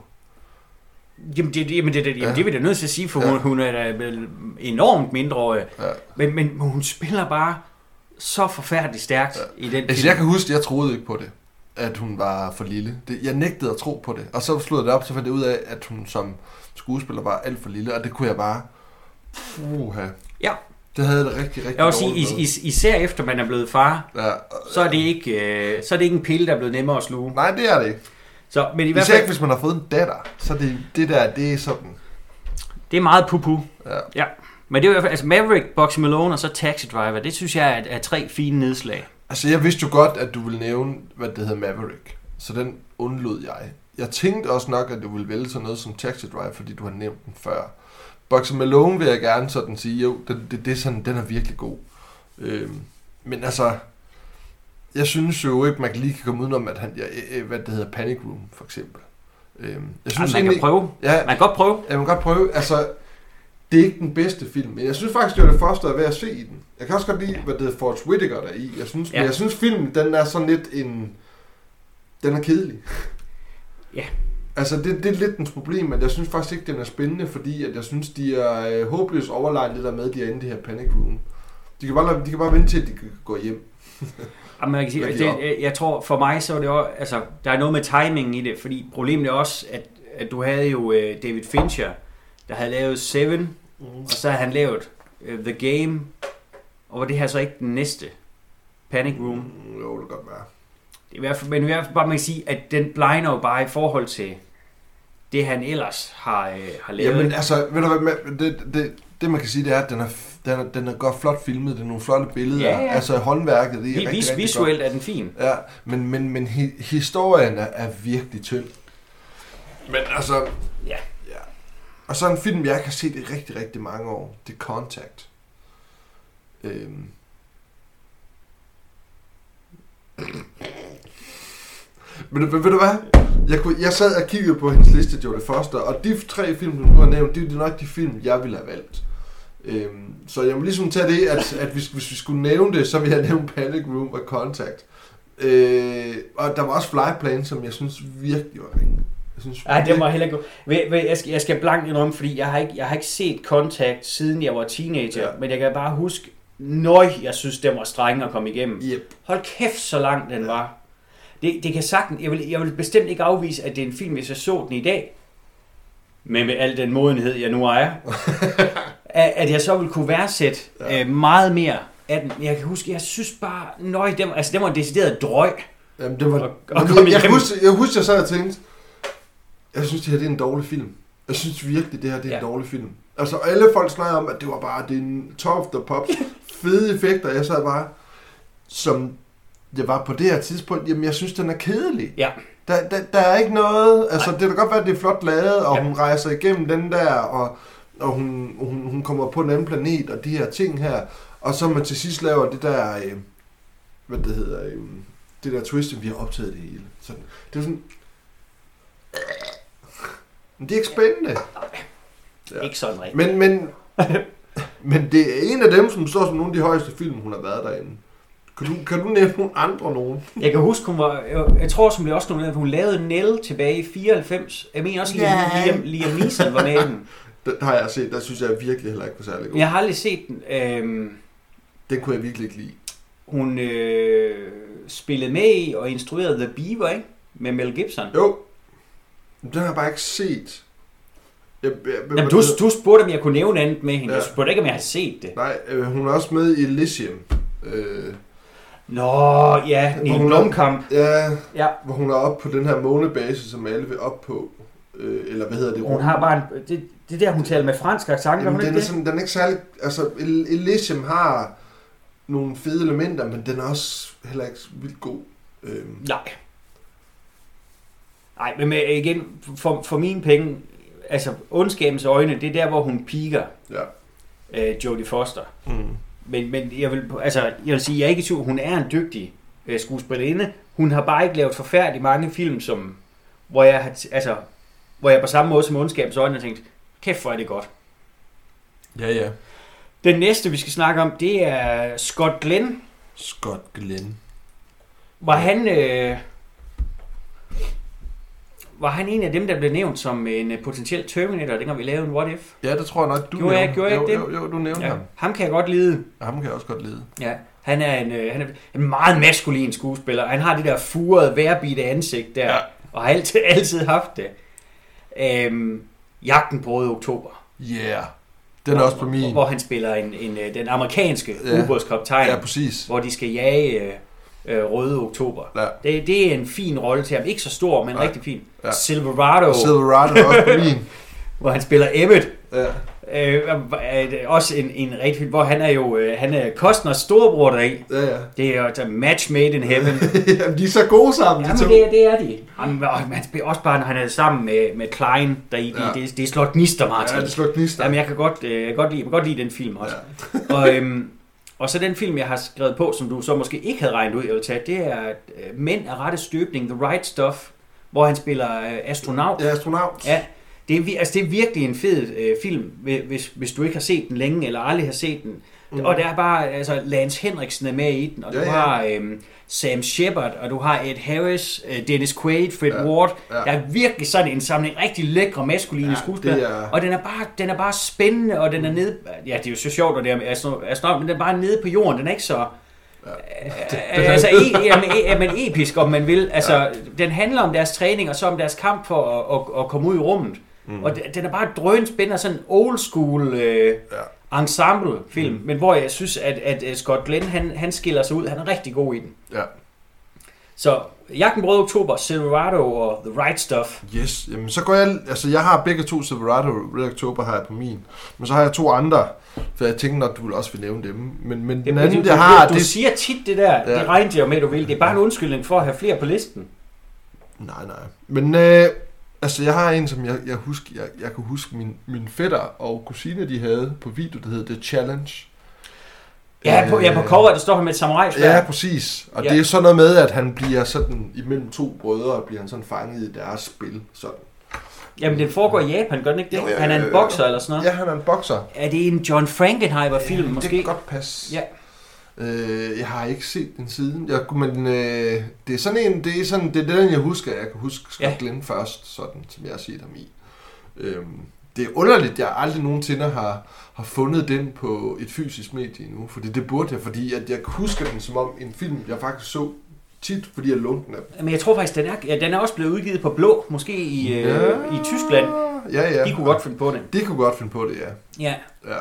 Speaker 1: Jamen, det, jamen, det, det, jamen,
Speaker 2: Ja.
Speaker 1: det er vi da nødt til at sige, for
Speaker 2: Ja.
Speaker 1: hun, hun er da vel enormt mindreårig.
Speaker 2: Ja.
Speaker 1: Men, men hun spiller bare så forfærdeligt stærkt
Speaker 2: Ja.
Speaker 1: i den
Speaker 2: Altså
Speaker 1: film.
Speaker 2: jeg kan huske, jeg troede ikke på det, at hun var for lille. Det, jeg nægtede at tro på det. Og så slog jeg det op, så fandt jeg ud af, at hun som skuespiller var alt for lille, og det kunne jeg bare... Puha.
Speaker 1: Ja.
Speaker 2: Det havde jeg det rigtig, rigtig
Speaker 1: Jeg vil sige, is, is, især efter man er blevet far,
Speaker 2: Ja,
Speaker 1: så er det ikke, øh, så er det ikke en pille, der er blevet nemmere at sluge.
Speaker 2: Nej, det er det ikke.
Speaker 1: Så, men i hvert
Speaker 2: Især ikke,
Speaker 1: fald,
Speaker 2: hvis man har fået en datter. Så det, det der, det er sådan...
Speaker 1: det er meget pupu.
Speaker 2: Ja.
Speaker 1: Men det er i hvert fald, altså Maverick, Boxy Malone og så Taxi Driver, det synes jeg er, er tre fine nedslag.
Speaker 2: Altså, jeg vidste jo godt, at du ville nævne, hvad det hedder Maverick. Så den undlod jeg. Jeg tænkte også nok, at du ville vælge sådan noget som Taxi Drive, fordi du har nævnt den før. Boxer Malone vil jeg gerne sådan sige, jo, det, det, det er sådan, den er virkelig god. Øhm, men altså, jeg synes jo ikke, man kan lige kan komme udenom, at han, ja, øh, hvad det hedder, Panic Room, for eksempel. Øhm, jeg
Speaker 1: Synes,
Speaker 2: synes
Speaker 1: man kan
Speaker 2: egentlig,
Speaker 1: prøve.
Speaker 2: ja,
Speaker 1: Man kan godt prøve.
Speaker 2: jeg må godt prøve, altså, det er ikke den bedste film, men jeg synes faktisk, det var det første, er værd at se i den. Jeg kan også godt lide, hvad det hedder, Forrest Whitaker der er i. Jeg synes, ja.
Speaker 1: Ja.
Speaker 2: men jeg synes filmen, den er sådan lidt en... Den er kedelig.
Speaker 1: Ja.
Speaker 2: Altså, det, det er lidt dens problem, at jeg synes faktisk ikke, den er spændende, fordi at jeg synes, de er øh, håbløst overlegnet det der med, at de er inde i det her panic room. De kan bare, de kan bare vente til, at de kan gå hjem.
Speaker 1: Jamen, man kan sige, det, jeg- jeg tror, for mig så er det også, altså, der er noget med timingen i det, fordi problemet er også, at, at du havde jo uh, David Fincher, der havde lavet Seven, og så havde han lavet uh, The Game, og var det her så ikke den næste? Panic Room.
Speaker 2: Mm, jo, det kan godt være.
Speaker 1: Det er i hvert fald, men i hvert fald bare man kan sige, at den blinder jo bare i forhold til det, han ellers har, uh, har lavet.
Speaker 2: Jamen, altså, ved du hvad, det, det, det man kan sige, det er, at den er, den er, den er godt flot filmet, det er nogle flotte billeder.
Speaker 1: Ja, ja.
Speaker 2: Altså, håndværket, det er
Speaker 1: Vi-
Speaker 2: rigtig,
Speaker 1: vis,
Speaker 2: rigtig godt.
Speaker 1: visuelt er den fin.
Speaker 2: Ja, men, men, men hi, historien er, er virkelig tynd. Men altså...
Speaker 1: Ja.
Speaker 2: ja. Og så en film, jeg ikke har set i rigtig, rigtig mange år. Det er Contact. Øhm. Men ved, ved du hvad? Jeg, kunne, jeg sad og kiggede på hendes liste, det det første, og de tre film, du har nævnt, det er nok de film, jeg ville have valgt. Øhm, så jeg må ligesom tage det, at, at hvis, hvis vi skulle nævne det, så vil jeg nævne Panic Room og Contact. Øh, og der var også Flyplane, som jeg synes virkelig var ringe. Jeg synes,
Speaker 1: Nej, det var heller ikke... Jeg, skal, jeg skal blankt indrømme, fordi jeg har, ikke, jeg har ikke set Contact, siden jeg var teenager.
Speaker 2: Ja.
Speaker 1: Ja. Men jeg kan bare huske, nøj, jeg synes, den var streng at komme igennem.
Speaker 2: Yep.
Speaker 1: Hold kæft, så lang den var. Det, det kan sagtens... Jeg vil, jeg vil bestemt ikke afvise, at det er en film, hvis jeg så den i dag. Men med al den modenhed, jeg nu er. at, jeg så vil kunne værdsætte
Speaker 2: Ja.
Speaker 1: øh, meget mere af den. Jeg kan huske, jeg synes bare... Nøj, den, altså, den var en decideret drøg.
Speaker 2: Jamen, det var...
Speaker 1: Og- og kom
Speaker 2: jeg, jeg, husker, jeg husker, jeg sad og tænkte, jeg synes, det her det er en dårlig film. Jeg synes virkelig, det her det er ja. en dårlig film. Altså, alle folk snakker om, at det var bare det er en top of the pops, fede effekter. Jeg sad bare, som det var på det her tidspunkt, jamen jeg synes, den er kedelig.
Speaker 1: Ja.
Speaker 2: Der, der, der er ikke noget, altså det kan godt være, at det er flot lavet, og
Speaker 1: Ja.
Speaker 2: hun rejser igennem den der, og, og hun, hun, hun kommer på en anden planet, og de her ting her, og så man til sidst laver det der, øh, hvad det hedder, øh, det der twist, vi har optaget det hele. Sådan. Det er sådan, men det er ikke spændende. Ja.
Speaker 1: Ikke sådan rigtigt.
Speaker 2: Men, men, men det er en af dem, som står som nogle af de højeste film, hun har været derinde. Kan du, kan du nævne nogle andre nogen?
Speaker 1: Jeg kan huske, hun var, jeg, jeg tror som det også noget, hun lavede Nell tilbage i 94. Jeg mener også, Liam. Liam, Liam Neeson var med i den.
Speaker 2: Den har jeg set, der synes jeg virkelig heller ikke var særlig god.
Speaker 1: Jeg har aldrig set den. Øhm,
Speaker 2: Den kunne jeg virkelig ikke lide.
Speaker 1: hun øh, spillede med i og instruerede The Beaver, ikke? Med Mel Gibson.
Speaker 2: Jo, den har jeg bare ikke set. Jeg, jeg,
Speaker 1: Jamen, du, du spurgte, om jeg kunne nævne andet med hende.
Speaker 2: Ja.
Speaker 1: Jeg spurgte ikke, om jeg havde set det.
Speaker 2: Nej, øh, hun er også med i Elysium. Øh,
Speaker 1: Nå, ja, Neil
Speaker 2: er-
Speaker 1: Blomkamp.
Speaker 2: ja,
Speaker 1: Ja,
Speaker 2: hvor hun er oppe på den her månebase, som alle vil op på. Øh, eller hvad hedder det?
Speaker 1: hun har bare en, det, det der, hun taler med fransk accent, gør
Speaker 2: Jamen,
Speaker 1: hun
Speaker 2: den,
Speaker 1: ikke
Speaker 2: er
Speaker 1: det?
Speaker 2: sådan, den er ikke særlig... Altså, El- Elysium har nogle fede elementer, men den er også heller ikke vildt god. Øhm,
Speaker 1: Nej. Nej, men med, igen, for, for mine penge, altså ondskabens øjne, det er der, hvor hun piker,
Speaker 2: ja.
Speaker 1: øh, Jodie Foster.
Speaker 2: Mm.
Speaker 1: Men, men jeg, vil, altså, jeg vil sige, jeg er ikke i tvivl, hun er en dygtig øh, skuespillerinde. Hun har bare ikke lavet forfærdeligt mange film, som, hvor, jeg har, altså, hvor jeg på samme måde som ondskabens øjne har tænkt, kæft hvor er det godt.
Speaker 2: Ja, ja.
Speaker 1: Den næste, vi skal snakke om, det er Scott Glenn.
Speaker 2: Scott Glenn.
Speaker 1: Var han... Øh, var han en af dem, der blev nævnt som en øh, potentiel Terminator, dengang vi lavede en What If?
Speaker 2: Ja, det tror jeg nok, du
Speaker 1: Gjorde jeg-
Speaker 2: nævnte.
Speaker 1: gjorde jeg
Speaker 2: jo,
Speaker 1: ikke
Speaker 2: jo, jo, du nævnte ja.
Speaker 1: Ja,
Speaker 2: ham.
Speaker 1: ham kan jeg godt lide.
Speaker 2: Og ham kan jeg også godt lide.
Speaker 1: Ja, han er en, øh, han er en meget maskulin skuespiller. Han har det der furede, værbidte ansigt der,
Speaker 2: Ja.
Speaker 1: ja. og har altid, altid haft det. Øhm, Jagten på Røde Oktober.
Speaker 2: Yeah. Den er også på
Speaker 1: Hvor,
Speaker 2: min.
Speaker 1: hvor han spiller en, en, øh, den amerikanske
Speaker 2: Ja.
Speaker 1: ja. ubådskaptajn,
Speaker 2: Ja,
Speaker 1: ja.
Speaker 2: præcis.
Speaker 1: hvor de skal jage øh, øh, Røde Oktober.
Speaker 2: Ja.
Speaker 1: Det, det er en fin rolle til ham. Ikke så stor, men
Speaker 2: Nej.
Speaker 1: rigtig fin.
Speaker 2: Ja.
Speaker 1: Ja. Silverado,
Speaker 2: Silverado er også på min.
Speaker 1: hvor han spiller Emmett.
Speaker 2: Ja.
Speaker 1: Øh, er også en, en rigtig fin, hvor han er jo øh, han er Costners storebror deri.
Speaker 2: Ja, ja.
Speaker 1: Det er jo match made in heaven.
Speaker 2: Jamen, de er så gode sammen,
Speaker 1: Ja,
Speaker 2: de to.
Speaker 1: det, det er de. Jamen, og også bare, når han er sammen med, med Klein, der i,
Speaker 2: Ja.
Speaker 1: det, det slår gnister, Martin.
Speaker 2: Ja, det slår gnister.
Speaker 1: Jamen, jeg kan godt, øh, godt, lide, jeg kan godt lide den film også. Ja. og, øhm, og så den film, jeg har skrevet på, som du så måske ikke havde regnet ud, jeg vil tage, det er øh, Mænd af rette støbning, The Right Stuff, hvor han spiller øh, astronaut.
Speaker 2: Ja, astronaut.
Speaker 1: Ja, det er, altså, det er virkelig en fed øh, film, hvi- hvis, hvis du ikke har set den længe, eller aldrig har set den.
Speaker 2: Mm.
Speaker 1: Mm. Og der er bare, altså, Lance Henriksen er med i den, og
Speaker 2: Ja,
Speaker 1: du
Speaker 2: ja.
Speaker 1: har øhm, Sam Shepard, og du har Ed Harris, øh, Dennis Quaid, Fred
Speaker 2: Ja.
Speaker 1: Ward.
Speaker 2: ja.
Speaker 1: Der er virkelig sådan en samling rigtig lækre maskuline
Speaker 2: Ja,
Speaker 1: skuespillere.
Speaker 2: er-
Speaker 1: Og den er, bare, den er bare spændende, og den er nede... Ja, det er jo så sjovt, at det er astro- astronaut, men den er bare nede på jorden. Den er ikke så... Ja. altså, e, jamen, e, jamen, episk, om man vil. Altså, ja. den handler om deres træning, og så om deres kamp for at, at, at komme ud i rummet. Mm. Og den- den er bare drøn spændende, sådan en old school øh,
Speaker 2: Ja.
Speaker 1: ensemble film, mm. men hvor jeg synes, at, at øh, Scott Glenn, han, han skiller sig ud. Han er rigtig god i den.
Speaker 2: Ja.
Speaker 1: Så Jagten på Røde Oktober, Silverado og The Right Stuff.
Speaker 2: Yes, jamen så går jeg, altså jeg har begge to Silverado Red October har jeg på min, men så har jeg to andre, for jeg tænker nok, du vil også vil nævne dem, men, men den
Speaker 1: Det,
Speaker 2: anden,
Speaker 1: du,
Speaker 2: jeg har,
Speaker 1: du,
Speaker 2: det...
Speaker 1: siger tit det der,
Speaker 2: Ja.
Speaker 1: det regnede jeg med, du vil. Det er bare en undskyldning for at have flere på listen.
Speaker 2: Nej, nej, men øh, altså jeg har en, som jeg, jeg husker, jeg, jeg kan huske min, min fætter og kusine, de havde på video, der hedder The Challenge.
Speaker 1: Ja, på, ja, på cover, der står han med et samurai
Speaker 2: Ja, præcis. Og ja. Det er sådan noget med, at han bliver sådan, imellem to brødre, bliver han sådan fanget i deres spil. Sådan.
Speaker 1: Jamen, den foregår i Japan, gør den ikke det?
Speaker 2: Jo, ja,
Speaker 1: han er en bokser eller sådan noget.
Speaker 2: Ja, han er en bokser.
Speaker 1: Er det en John Frankenheimer-film,
Speaker 2: Ja,
Speaker 1: måske?
Speaker 2: Det kan godt passe.
Speaker 1: Ja.
Speaker 2: Øh, jeg har ikke set den siden. Jeg, men øh, det er sådan en, det er sådan, det er den, jeg husker. Jeg kan huske Scott
Speaker 1: Ja.
Speaker 2: Glenn først, sådan, som jeg har set ham i. Øhm, det er underligt, jeg aldrig nogensinde har, har fundet den på et fysisk medie endnu. Fordi det burde jeg, fordi at jeg husker den som om en film, jeg faktisk så tit, fordi jeg lånte den af dem.
Speaker 1: Men jeg tror faktisk, den er, ja, den er også blevet udgivet på blå, måske i, øh, i Tyskland.
Speaker 2: Ja, ja.
Speaker 1: De kunne godt finde på det.
Speaker 2: De kunne godt finde på det, ja.
Speaker 1: Ja,
Speaker 2: Ja,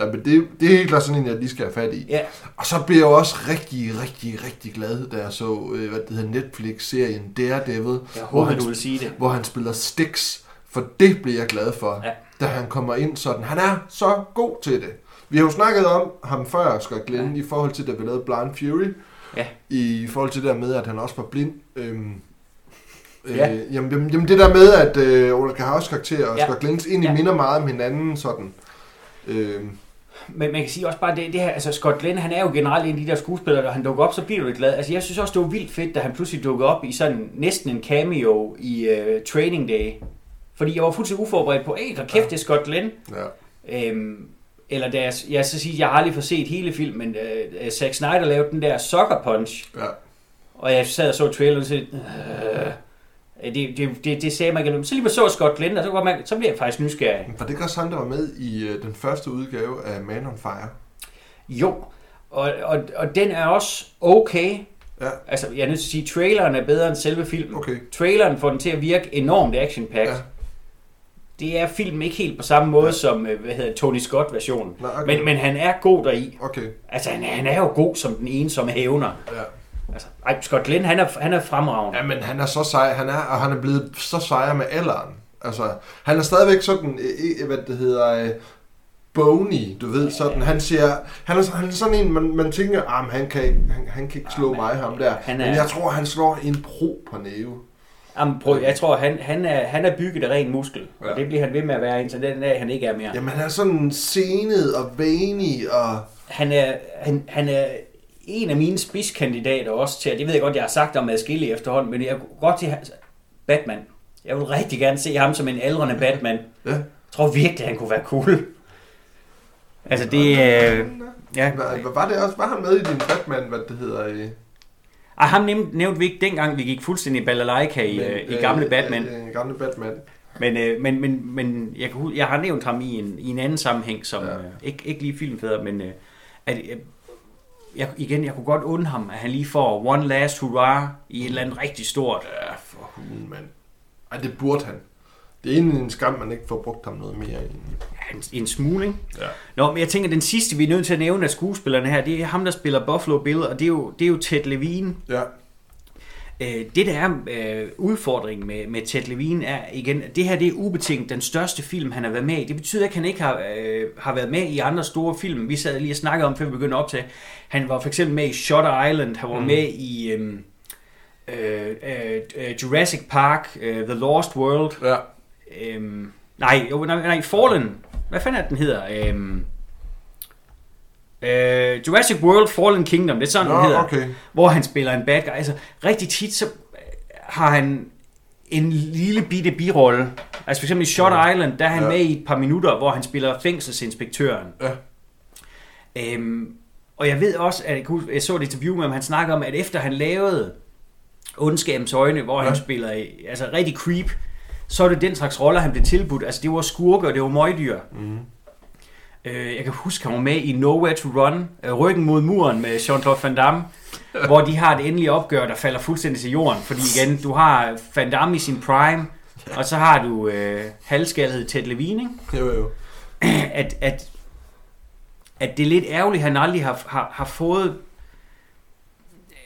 Speaker 2: ja men det, det er helt klart sådan en, jeg lige skal have fat i.
Speaker 1: ja.
Speaker 2: Og så blev jeg også rigtig, rigtig, rigtig glad, da jeg så, øh, hvad det hedder, Netflix-serien Daredevil,
Speaker 1: Jeg
Speaker 2: hvor
Speaker 1: håber,
Speaker 2: han,
Speaker 1: du vil sige det.
Speaker 2: hvor han spiller Styx. For det blev jeg glad for,
Speaker 1: Ja.
Speaker 2: da han kommer ind sådan. Han er så god til det. Vi har jo snakket om ham før, Scott Glenn, ja. i forhold til, da vi lavede Blind Fury.
Speaker 1: Ja.
Speaker 2: I forhold til det der med, at han også var blind. Øhm,
Speaker 1: Ja.
Speaker 2: øh, jamen, jamen, jamen, det der med, at øh, Olga House karakter og
Speaker 1: Ja.
Speaker 2: Scott Glens egentlig
Speaker 1: Ja.
Speaker 2: minder meget om hinanden, sådan. Øhm,
Speaker 1: Men man kan sige også bare, det, det her, altså Scott Glenn, han er jo generelt en af de der skuespillere, der han dukker op, så bliver du lidt glad. Altså jeg synes også, det var vildt fedt, da han pludselig dukkede op i sådan næsten en cameo i uh, Training Day. Fordi jeg var fuldstændig uforberedt på, hey, der kæft, det er Scott Glenn.
Speaker 2: ja.
Speaker 1: Øhm, eller da jeg, jeg så sige, jeg har aldrig fået set hele filmen, uh, Zack Snyder lavede den der Sucker Punch,
Speaker 2: ja.
Speaker 1: og jeg sad og så traileren og sagde, øh, det, det, det, det sagde mig ikke. Så lige så jeg Scott Glenn, og så, var man, så blev jeg faktisk nysgerrig.
Speaker 2: For det gør også der var med i øh, den første udgave af Man on Fire.
Speaker 1: Jo, og, og, og den er også okay.
Speaker 2: Ja.
Speaker 1: Altså, jeg er nødt til at sige, at traileren er bedre end selve filmen.
Speaker 2: Okay.
Speaker 1: Traileren får den til at virke enormt action
Speaker 2: Ja.
Speaker 1: Det er filmen ikke helt på samme måde
Speaker 2: Ja.
Speaker 1: som, øh, hvad hedder Tony Scott-versionen.
Speaker 2: Okay.
Speaker 1: Men, men han er god deri.
Speaker 2: Okay,
Speaker 1: Altså, han, er- han er jo god som den ene, som hævner.
Speaker 2: ja.
Speaker 1: Altså, ej, Scott Glenn, han er, han er fremragende.
Speaker 2: Ja, men han er så sej, han er, og han er blevet så sejr med alderen. Altså, han er stadigvæk sådan, hvad det hedder, øh, bony, du ved, sådan, han siger, han er, han er sådan en, man, man tænker, ah, men han kan, ikke, han, han kan ikke slå
Speaker 1: Ah, men
Speaker 2: mig, ham der.
Speaker 1: han
Speaker 2: Men
Speaker 1: er-
Speaker 2: jeg tror, han slår en pro på næve.
Speaker 1: Jamen, prøv, jeg tror, han, han, er, han er bygget af ren muskel.
Speaker 2: Ja.
Speaker 1: Og det bliver han ved med at være, indtil den dag, han ikke er mere.
Speaker 2: Jamen, han er sådan senet og venig, og
Speaker 1: Han er, han, han er en af mine spidskandidater også til, og det ved jeg godt, jeg har sagt om adskillige efterhånden, men jeg kunne godt til Batman. Jeg vil rigtig gerne se ham som en aldrende Batman.
Speaker 2: ja.
Speaker 1: Jeg tror virkelig, han kunne være cool. Altså det, øh, ja.
Speaker 2: Var det også? Var han med i din Batman, hvad det hedder? I,
Speaker 1: Ej, ham nævnte, nævnte vi ikke dengang, vi gik fuldstændig balalaika i, øh, i gamle Batman.
Speaker 2: I, i gamle Batman.
Speaker 1: Men, øh, men, men, men jeg, kan, jeg har nævnt ham i en, i en anden sammenhæng, som
Speaker 2: Ja.
Speaker 1: ja. øh, ikke, ikke lige filmfædre, men øh, at, øh, jeg, igen, jeg kunne godt undre ham, at han lige får one last hurrah i et eller andet rigtig stort.
Speaker 2: Ja, for hulen, mand. Ej, det burde han. Det er egentlig en skam, man ikke får brugt ham noget mere.
Speaker 1: Ja, en, en smule, ikke?
Speaker 2: Ja.
Speaker 1: Nå, men jeg tænker, den sidste, vi er nødt til at nævne af skuespillerne her, det er ham, der spiller Buffalo Bill, og det er jo, det er jo Ted Levine.
Speaker 2: Ja.
Speaker 1: Øh, det, der er øh, udfordringen med, med Ted Levine, er igen, at det her det er ubetinget den største film, han har været med i. Det betyder ikke, at han ikke har, øh, har været med i andre store film. Vi sad lige og snakkede om, før vi begyndte op til. Han var for eksempel med i Shutter Island, han var mm. med i øh, øh, øh, Jurassic Park, øh, The Lost World.
Speaker 2: Ja.
Speaker 1: Øh, nej, jo, nej, nej, Fallen. Hvad fanden er den hedder? Øh, øh, Jurassic World Fallen Kingdom, det er sådan,
Speaker 2: Nå,
Speaker 1: den hedder
Speaker 2: okay.
Speaker 1: hvor han spiller en bad guy. Altså, rigtig tit så øh, har han en lille bitte birolle. Altså for eksempel i Shot Island, der er han
Speaker 2: Ja.
Speaker 1: ja. med i et par minutter, hvor han spiller fængselsinspektøren.
Speaker 2: Ja.
Speaker 1: Øhm, og jeg ved også, at jeg så et interview med ham, han snakker om, at efter han lavede Ondskabens Øjne, hvor
Speaker 2: Ja.
Speaker 1: han spiller i- altså rigtig creep, så er det den slags roller, han blev tilbudt. Altså det var skurke, og det var møgdyr.
Speaker 2: Mm.
Speaker 1: Øh, jeg kan huske, han var med i Nowhere to Run, øh, ryggen mod muren med Jean-Claude Van Damme, hvor de har det endelige opgør, der falder fuldstændig til jorden. Fordi igen, du har Van Damme i sin prime, og så har du øh, halvskaldet Ted Levine, ikke?
Speaker 2: Jo, jo.
Speaker 1: At, at, at det er lidt ærgerligt, at han aldrig har, har, har fået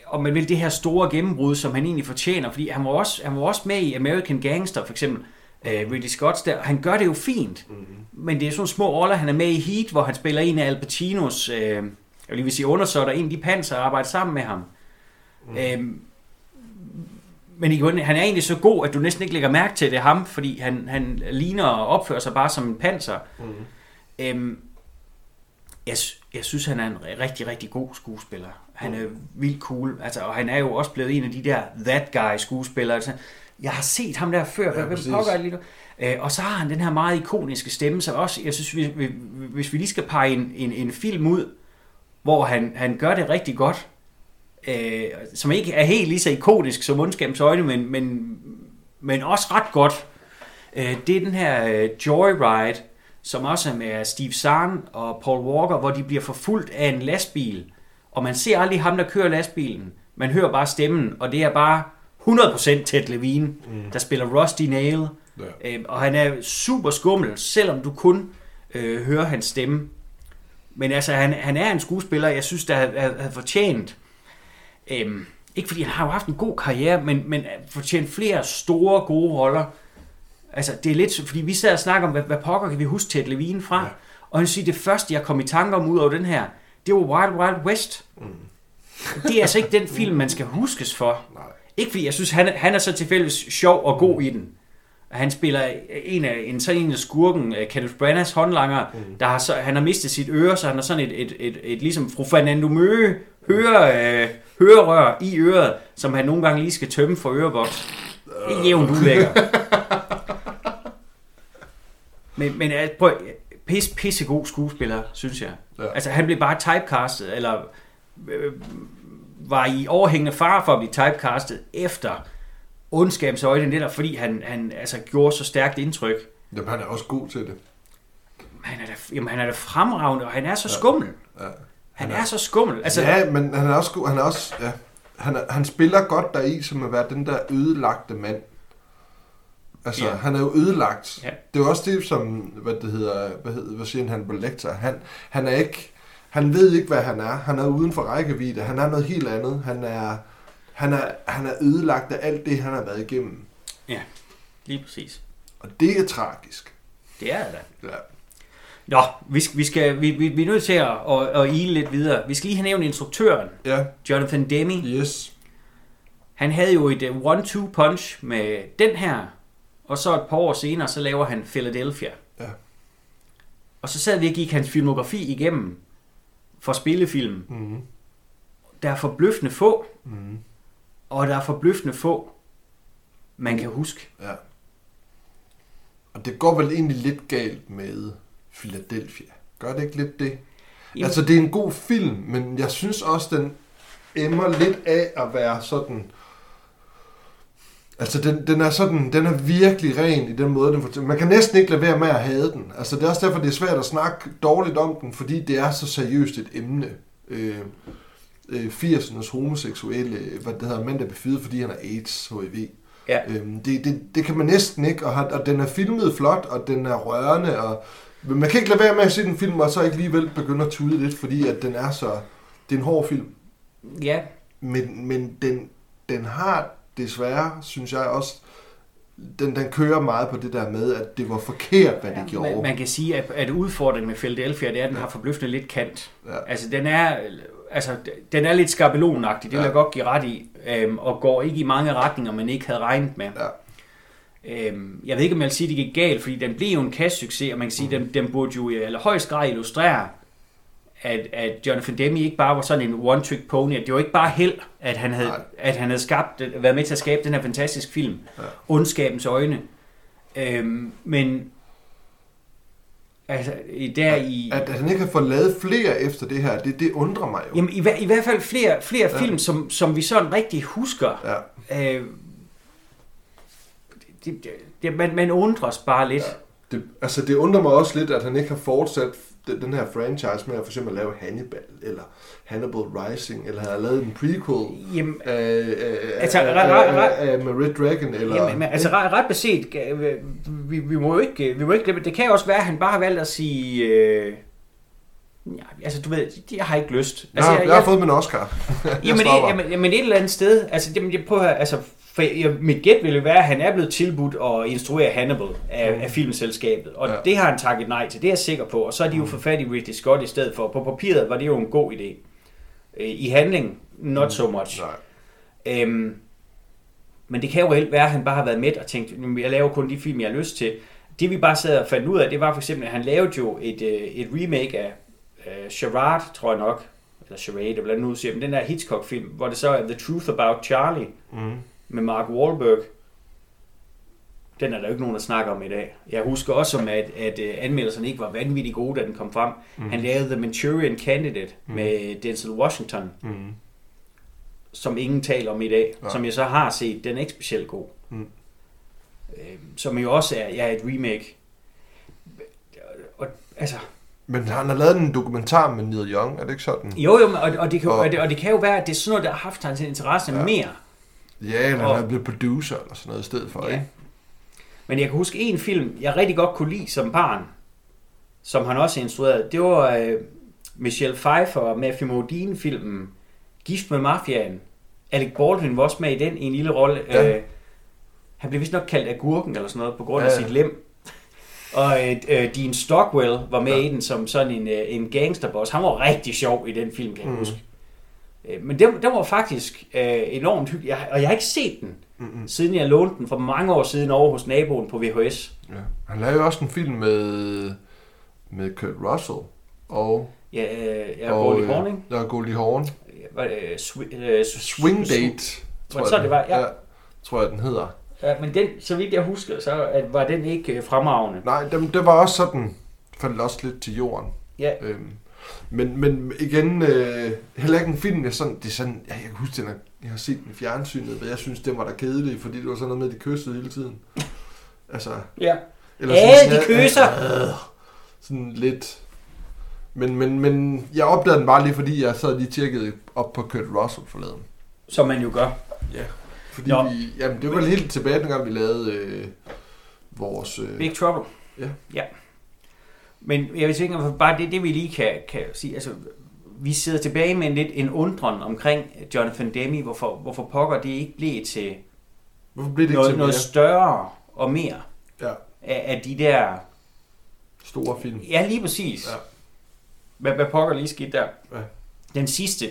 Speaker 1: om man vil, det her store gennembrud, som han egentlig fortjener, fordi han var også, han var også med i American Gangster, for eksempel, øh, Ridley Scott der, han gør det jo fint,
Speaker 2: Mm.
Speaker 1: men det er sådan små roller. Han er med i Heat, hvor han spiller en af Al Pacinos, øh, jeg vil lige vil sige undersåtter, en af de panser og arbejder sammen med ham. Mm. Øhm, men han er egentlig så god, at du næsten ikke lægger mærke til, at det er ham, fordi han, han ligner og opfører sig bare som en panser.
Speaker 2: Mm.
Speaker 1: Øhm, jeg, jeg synes, han er en rigtig, rigtig god skuespiller. Han er vildt cool, altså, og han er jo også blevet en af de der that guy skuespillere. Altså, jeg har set ham der før,
Speaker 2: Ja,
Speaker 1: hvem pokker er lige nu? Øh, og så har han den her meget ikoniske stemme, så også, jeg synes, vi, vi, hvis vi lige skal pege en, en, en film ud, hvor han, han gør det rigtig godt, øh, som ikke er helt lige så ikonisk som Ondskabens Øjne, men, men, men også ret godt, øh, det er den her øh, Joyride, som også er med Steve Zahn og Paul Walker, hvor de bliver forfulgt af en lastbil, og man ser aldrig ham, der kører lastbilen. Man hører bare stemmen, og det er bare 100% Ted Levine, mm. der spiller Rusty Nail.
Speaker 2: Ja.
Speaker 1: Øh, og han er super skummel, selvom du kun øh, hører hans stemme. Men altså, han, han er en skuespiller, jeg synes, der havde, fortjent. Øhm, ikke fordi han har jo haft en god karriere, men, men fortjent flere store, gode roller. Altså, det er lidt, fordi vi sad og snakker om, hvad, hvad pokker kan vi huske Ted Levine fra?
Speaker 2: Ja.
Speaker 1: Og han siger, det første, jeg kom i tanke om ud over den her, det var Wild Wild West. Mm. Det er altså ikke den film, man skal huskes for.
Speaker 2: Nej.
Speaker 1: Ikke fordi jeg synes, han, er- han er så tilfældigvis sjov og god i den. Han spiller en af, en sådan en af skurken, øh, Kenneth Branaghs håndlanger, mm. der har så, han har mistet sit øre, så han har sådan et, et, et, et ligesom fru Fernando Møge høre, øh, hørerør i øret, som han nogle gange lige skal tømme for øreboks. Er jævnt ulækker. men, men øh, prøv, pis, pissegod skuespiller, synes jeg.
Speaker 2: Ja.
Speaker 1: Altså, han blev bare typecastet, eller øh, var i overhængende fare for at blive typecastet efter ondskabens øjne, netop fordi han, han altså, gjorde så stærkt indtryk.
Speaker 2: Jamen, han er også god til det.
Speaker 1: Han er da, jamen, han er da fremragende, og han er så skummel.
Speaker 2: Ja.
Speaker 1: Han er så skummel. Altså,
Speaker 2: ja, men han er også god. Han er også, ja. Han, er, han spiller godt deri, som at være den der ødelagte mand. Altså,
Speaker 1: Ja.
Speaker 2: ja. han er jo ødelagt.
Speaker 1: Ja.
Speaker 2: Det er jo også det, som, hvad det hedder, hvad, hedder, hvad siger han, Hannibal Lecter. Han, han er ikke, han ved ikke, hvad han er. Han er uden for rækkevidde. Han er noget helt andet. Han er, han er, han er ødelagt af alt det, han har været igennem.
Speaker 1: lige præcis.
Speaker 2: Og det er tragisk.
Speaker 1: Det er det da.
Speaker 2: Ja.
Speaker 1: Nå, vi, skal, vi, skal, vi, vi, vi er nødt til at, at, at ile lidt videre. Vi skal lige have nævnt instruktøren,
Speaker 2: Ja,
Speaker 1: Jonathan Demme.
Speaker 2: yes.
Speaker 1: Han havde jo et uh, one-two punch med den her, og så et par år senere, så laver han Philadelphia.
Speaker 2: Ja.
Speaker 1: Og så sad vi og gik hans filmografi igennem for spillefilm.
Speaker 2: Mm-hmm.
Speaker 1: Der er forbløffende få,
Speaker 2: Mm-hmm.
Speaker 1: og der er forbløffende få, man kan huske.
Speaker 2: Ja. Og det går vel egentlig lidt galt med Philadelphia. Gør det ikke lidt det?
Speaker 1: Jamen-
Speaker 2: Altså, det er en god film, men jeg synes også, den emmer lidt af at være sådan... Altså, den, den er sådan, den er virkelig ren i den måde, den fortæller. Man kan næsten ikke lade være med at hade den. Altså, det er også derfor, det er svært at snakke dårligt om den, fordi det er så seriøst et emne. Øh, øh, 80'ernes homoseksuelle, hvad det hedder, mand, der blev fyret, fordi han har AIDS, HIV.
Speaker 1: Ja.
Speaker 2: Øhm, det, det, det kan man næsten ikke, og, har, og den er filmet flot, og den er rørende, og men man kan ikke lade være med at se den film, og så alligevel begynde at tude lidt, fordi at den er så... Det er en hård film,
Speaker 1: Ja,
Speaker 2: men, men den, den har desværre, synes jeg også, den, den kører meget på det der med, at det var forkert, hvad de gjorde.
Speaker 1: man, man kan sige, at, at udfordringen med Philadelphia, det er, at den har forbløffende lidt kant.
Speaker 2: Ja.
Speaker 1: Altså, den er, altså, den er lidt skabelonagtig, det vil
Speaker 2: Ja.
Speaker 1: jeg godt give ret i, øhm, og går ikke i mange retninger, man ikke havde regnet med.
Speaker 2: Ja.
Speaker 1: Øhm, jeg ved ikke, om jeg vil sige, at det gik galt, fordi den blev jo en kastsucces, og man kan sige, at den, den burde jo i allerhøjst grad illustrere, at, at Jonathan Demme ikke bare var sådan en one-trick pony, at det var ikke bare held, at han havde,
Speaker 2: Nej.
Speaker 1: at han havde skabt, været med til at skabe den her fantastiske film,
Speaker 2: Ja.
Speaker 1: Ondskabens Øjne. Øhm, men altså, i- der i...
Speaker 2: At, at han ikke har fået lavet flere efter det her, det, det undrer mig jo.
Speaker 1: Jamen, i, i hvert fald flere, flere
Speaker 2: Ja.
Speaker 1: film, som, som vi sådan rigtig husker.
Speaker 2: Ja.
Speaker 1: Øh, det, det, det, man, man undres bare lidt.
Speaker 2: Ja. Det, altså, det undrer mig også lidt, at han ikke har fortsat den, her franchise med at for eksempel lave Hannibal, eller Hannibal Rising, eller har lavet en prequel
Speaker 1: Jamen,
Speaker 2: af, af,
Speaker 1: Altså,
Speaker 2: af,
Speaker 1: re- re-
Speaker 2: af, af, med Red Dragon, eller...
Speaker 1: Jamen, men, altså ret, ret beset, øh, vi, vi må ikke, vi må ikke glemme, det kan også være, at han bare har valgt at sige, øh, ja, altså du ved, jeg har ikke lyst.
Speaker 2: jeg,
Speaker 1: Altså,
Speaker 2: har, jeg har fået min Oscar. Jeg
Speaker 1: jamen, et, jamen, jamen et eller andet sted, altså jamen, jeg prøver at altså, for jeg, mit gæt ville være, at han er blevet tilbudt at instruere Hannibal af,
Speaker 2: Mm.
Speaker 1: af filmselskabet, og
Speaker 2: Ja.
Speaker 1: det har han takket nej til, det er jeg sikker på, og så er de jo for fat i Ridley Scott i stedet for. På papiret var det jo en god idé. Øh, I handling, not so much.
Speaker 2: Nej.
Speaker 1: Øhm, men det kan jo reelt være, at han bare har været med og tænkt, "Nu, jeg laver kun de film, jeg har lyst til. Det vi bare sad og fandt ud af, det var for eksempel, at han lavede jo et, øh, et remake af øh, Charade, tror jeg nok, eller Charade, eller nu siger, men den der Hitchcock-film, hvor det så er The Truth About Charlie
Speaker 2: Mm.
Speaker 1: Med Mark Wahlberg. Den er der jo ikke nogen, der snakker om i dag. Jeg husker også om, at, at øh, anmeldelserne ikke var vanvittigt gode, da den kom frem. Mm. Han lavede The Manchurian Candidate mm. med Denzel Washington,
Speaker 2: Mm.
Speaker 1: som ingen taler om i dag,
Speaker 2: Ja.
Speaker 1: som jeg så har set. Den er ikke specielt god.
Speaker 2: Mm.
Speaker 1: Øh, som jo også er ja, et remake. Og, altså,
Speaker 2: Men han har lavet en dokumentar med Neil Young, er det ikke sådan?
Speaker 1: jo, jo, og, og, det kan, jo-
Speaker 2: Og-
Speaker 1: og, det, og det kan jo være, at det er sådan noget, der har haft hans interesse
Speaker 2: ja.
Speaker 1: mere.
Speaker 2: Ja, eller
Speaker 1: Og-
Speaker 2: han blevet producer eller sådan noget i stedet for,
Speaker 1: Ja.
Speaker 2: ikke?
Speaker 1: Men jeg kan huske en film, jeg rigtig godt kunne lide som barn, som han også instruerede. Det var øh, Michelle Pfeiffer og Matthew Modine-filmen Gift med Mafiaen. Alec Baldwin var også med i den i en lille rolle.
Speaker 2: Ja.
Speaker 1: Øh, han blev vist nok kaldt agurken eller sådan noget, på grund af
Speaker 2: Ja,
Speaker 1: sit lem. Og øh, øh, Dean Stockwell var med
Speaker 2: Ja.
Speaker 1: i den som sådan en, øh, en gangsterboss. Han var rigtig sjov i den film, kan jeg mm. huske. Øh, Men den, den var faktisk øh, enormt hyggelig, Jeg- og jeg har ikke set den,
Speaker 2: Mm-mm.
Speaker 1: siden jeg lånte den for mange år siden over hos naboen på VHS.
Speaker 2: Ja. Han lavede jo også en film med, med Kurt Russell og,
Speaker 1: Ja, øh, jeg
Speaker 2: og
Speaker 1: går i
Speaker 2: øh. Der er Goldie Hawn.
Speaker 1: Var øh, swi- øh,
Speaker 2: Swing Date, tror jeg,
Speaker 1: så,
Speaker 2: den-
Speaker 1: det var? Ja.
Speaker 2: tror jeg, den hedder.
Speaker 1: Ja, men den, så vidt jeg husker, så at, var den ikke øh, fremragende.
Speaker 2: Nej, dem, det var også sådan, faldt også lidt til jorden.
Speaker 1: Ja,
Speaker 2: Øhm, men, men igen, øh, heller ikke en film, jeg, sådan, det er sådan, ja, jeg kan huske, den er, jeg har set den i fjernsynet, men jeg synes, den var da kedelig, fordi det var sådan noget med, at de kyssede hele tiden. Altså,
Speaker 1: ja.
Speaker 2: eller
Speaker 1: Ja,
Speaker 2: sådan,
Speaker 1: de kysser!
Speaker 2: Øh, sådan lidt. Men, men, men jeg opdagede den bare lige, fordi jeg sad lige tjekkede op på Kurt Russell forleden.
Speaker 1: Som man jo gør.
Speaker 2: Fordi
Speaker 1: Nå.
Speaker 2: vi, jamen, det var helt tilbage, dengang vi lavede øh, vores... Øh,
Speaker 1: Big Trouble.
Speaker 2: Ja.
Speaker 1: ja. Men jeg vil tænke, bare det, det vi lige kan, kan sige, altså, vi sidder tilbage med en lidt en undren omkring Jonathan Demme, hvorfor, hvorfor pokker det ikke blev til
Speaker 2: hvorfor blev det ikke
Speaker 1: noget,
Speaker 2: til
Speaker 1: noget
Speaker 2: mere?
Speaker 1: større og mere
Speaker 2: Ja,
Speaker 1: af, af de der...
Speaker 2: store film.
Speaker 1: Ja, lige præcis.
Speaker 2: Ja.
Speaker 1: Hvad, hvad pokker lige skidt der?
Speaker 2: Ja.
Speaker 1: Den sidste,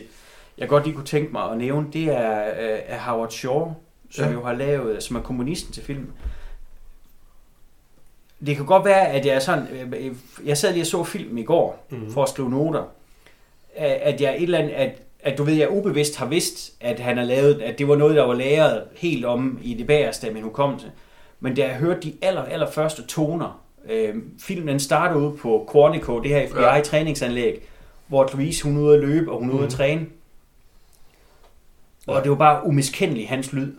Speaker 1: jeg godt lige kunne tænke mig at nævne, det er øh, af Howard Shaw, som
Speaker 2: ja.
Speaker 1: jo har lavet, som er kommunisten til filmen. Det kan godt være, at jeg er sådan, øh, jeg sad lige og så film i går, mm. for at skrive noter, at jeg et eller andet, at, at du ved, jeg ubevidst har vidst, at han har lavet, at det var noget, der var læret helt om i det bagerste af min hukommelse. Men da jeg hørte de aller, aller første toner, øh, filmen starter ude på Quantico, det her FBI-træningsanlæg, hvor Louise hun er ude at løbe, og hun er ude at
Speaker 2: Mhm.
Speaker 1: træne. Og
Speaker 2: Ja.
Speaker 1: det var bare umiskendeligt hans lyd.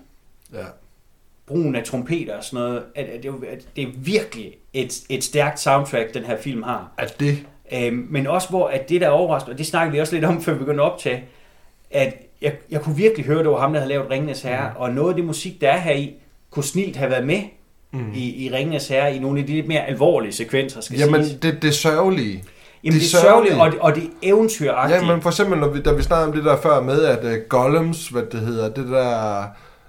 Speaker 2: Ja.
Speaker 1: Brugen af trompeter og sådan noget. At, at, det, er- at det er virkelig et, et stærkt soundtrack, den her film har.
Speaker 2: At det...
Speaker 1: Øhm, men også hvor at det der overraskende, og det snakkede vi også lidt om, før vi begyndte at optage, at jeg, jeg kunne virkelig høre, det var ham, der havde lavet Ringenes Herre, mm. og noget af det musik, der er her i, kunne snilt have været med
Speaker 2: Mm.
Speaker 1: i, i Ringenes Herre, i nogle af de lidt mere alvorlige sekvenser, skal
Speaker 2: Jamen,
Speaker 1: siges.
Speaker 2: det, det sørgelige.
Speaker 1: Jamen, det
Speaker 2: det
Speaker 1: sørgeligt. og det, og det eventyragtigt.
Speaker 2: Ja, men for eksempel, når vi, da vi snakkede om det der før med, at uh, Gollums, hvad det hedder, det der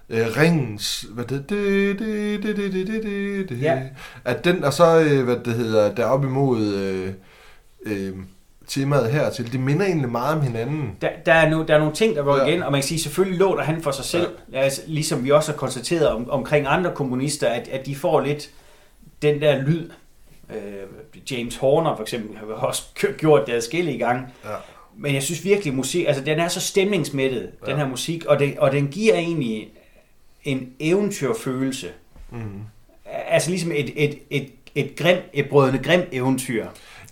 Speaker 2: uh, ringens, hvad det, det, det, det, det, det, det, det, det,
Speaker 1: Ja.
Speaker 2: at den, og så, uh, hvad det hedder, der op imod uh, uh, temaet hertil, det minder egentlig meget om hinanden.
Speaker 1: Der, der, er no, der er nogle ting, der går
Speaker 2: Ja.
Speaker 1: igen, og man kan sige, selvfølgelig låner han for sig selv, ja. altså, ligesom vi også har konstateret om, omkring andre kommunister, at, at de får lidt den der lyd. Øh, James Horner for eksempel har også gjort det adskillige gange.
Speaker 2: Ja.
Speaker 1: Men jeg synes virkelig, musik, altså den er så stemningsmættet.
Speaker 2: Ja.
Speaker 1: den her musik, og, det, og den giver egentlig en eventyrfølelse.
Speaker 2: Mm.
Speaker 1: Altså ligesom et, et, et, et, grim, et brødende grim eventyr.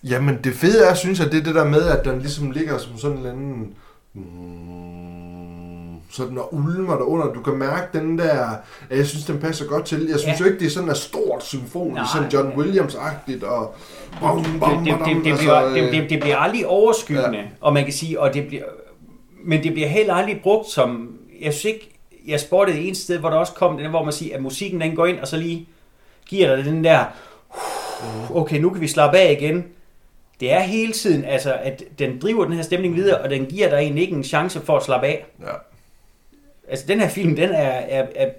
Speaker 2: Jamen, det fede er, synes jeg, det er det der med, at den ligesom ligger som sådan en eller anden... Mm, sådan og ulmer der under. Du kan mærke den der... at Jeg synes, den passer godt til. Jeg synes
Speaker 1: Ja.
Speaker 2: jo ikke, det er sådan et stort symfonisk,
Speaker 1: Nej.
Speaker 2: sådan John Williams-agtigt, og... Bom,
Speaker 1: det,
Speaker 2: bom,
Speaker 1: det,
Speaker 2: bom,
Speaker 1: det, det,
Speaker 2: altså,
Speaker 1: bliver,
Speaker 2: øh,
Speaker 1: det, det, det bliver aldrig overskyggende, ja. og man kan sige, og det bliver, men det bliver heller aldrig brugt som, jeg synes ikke, jeg spottede et sted, hvor der også kom den, hvor man siger, at musikken den går ind, og så lige giver dig den der, okay, nu kan vi slappe af igen. Det er hele tiden, altså, at den driver den her stemning videre, og den giver dig egentlig ikke en chance for at slappe af.
Speaker 2: Ja.
Speaker 1: Altså, den her film, den er, er, er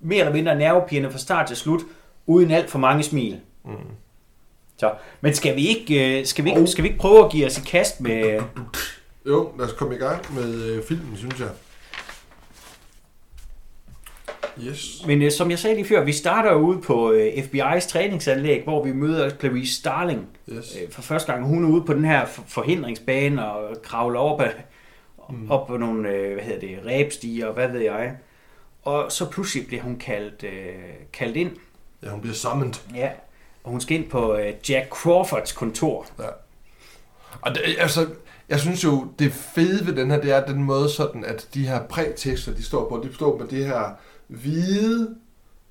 Speaker 1: mere eller mindre nervepirrende fra start til slut, uden alt for mange smil.
Speaker 2: Mm.
Speaker 1: Så, men skal vi ikke, øh, skal vi ikke, skal vi ikke prøve at give os i kast med...
Speaker 2: Jo, lad os komme i gang med øh, filmen, synes jeg. Yes.
Speaker 1: Men øh, som jeg sagde lige før, vi starter ude på øh, FBI's træningsanlæg, hvor vi møder Clarice Starling
Speaker 2: Yes.
Speaker 1: øh, for første gang. Hun er ude på den her for- forhindringsbane og kravler op, af,
Speaker 2: Mm.
Speaker 1: op på nogle, øh, hvad hedder det, ræbstiger og hvad ved jeg. Og så pludselig bliver hun kaldt, øh, kaldt ind
Speaker 2: Ja, hun bliver summoned.
Speaker 1: Ja. Og hun skal ind på øh, Jack Crawfords kontor.
Speaker 2: Ja. Og det, altså, jeg synes jo, det fede ved den her, det er den måde sådan, at de her prætekster, de står på, de står med det her hvide,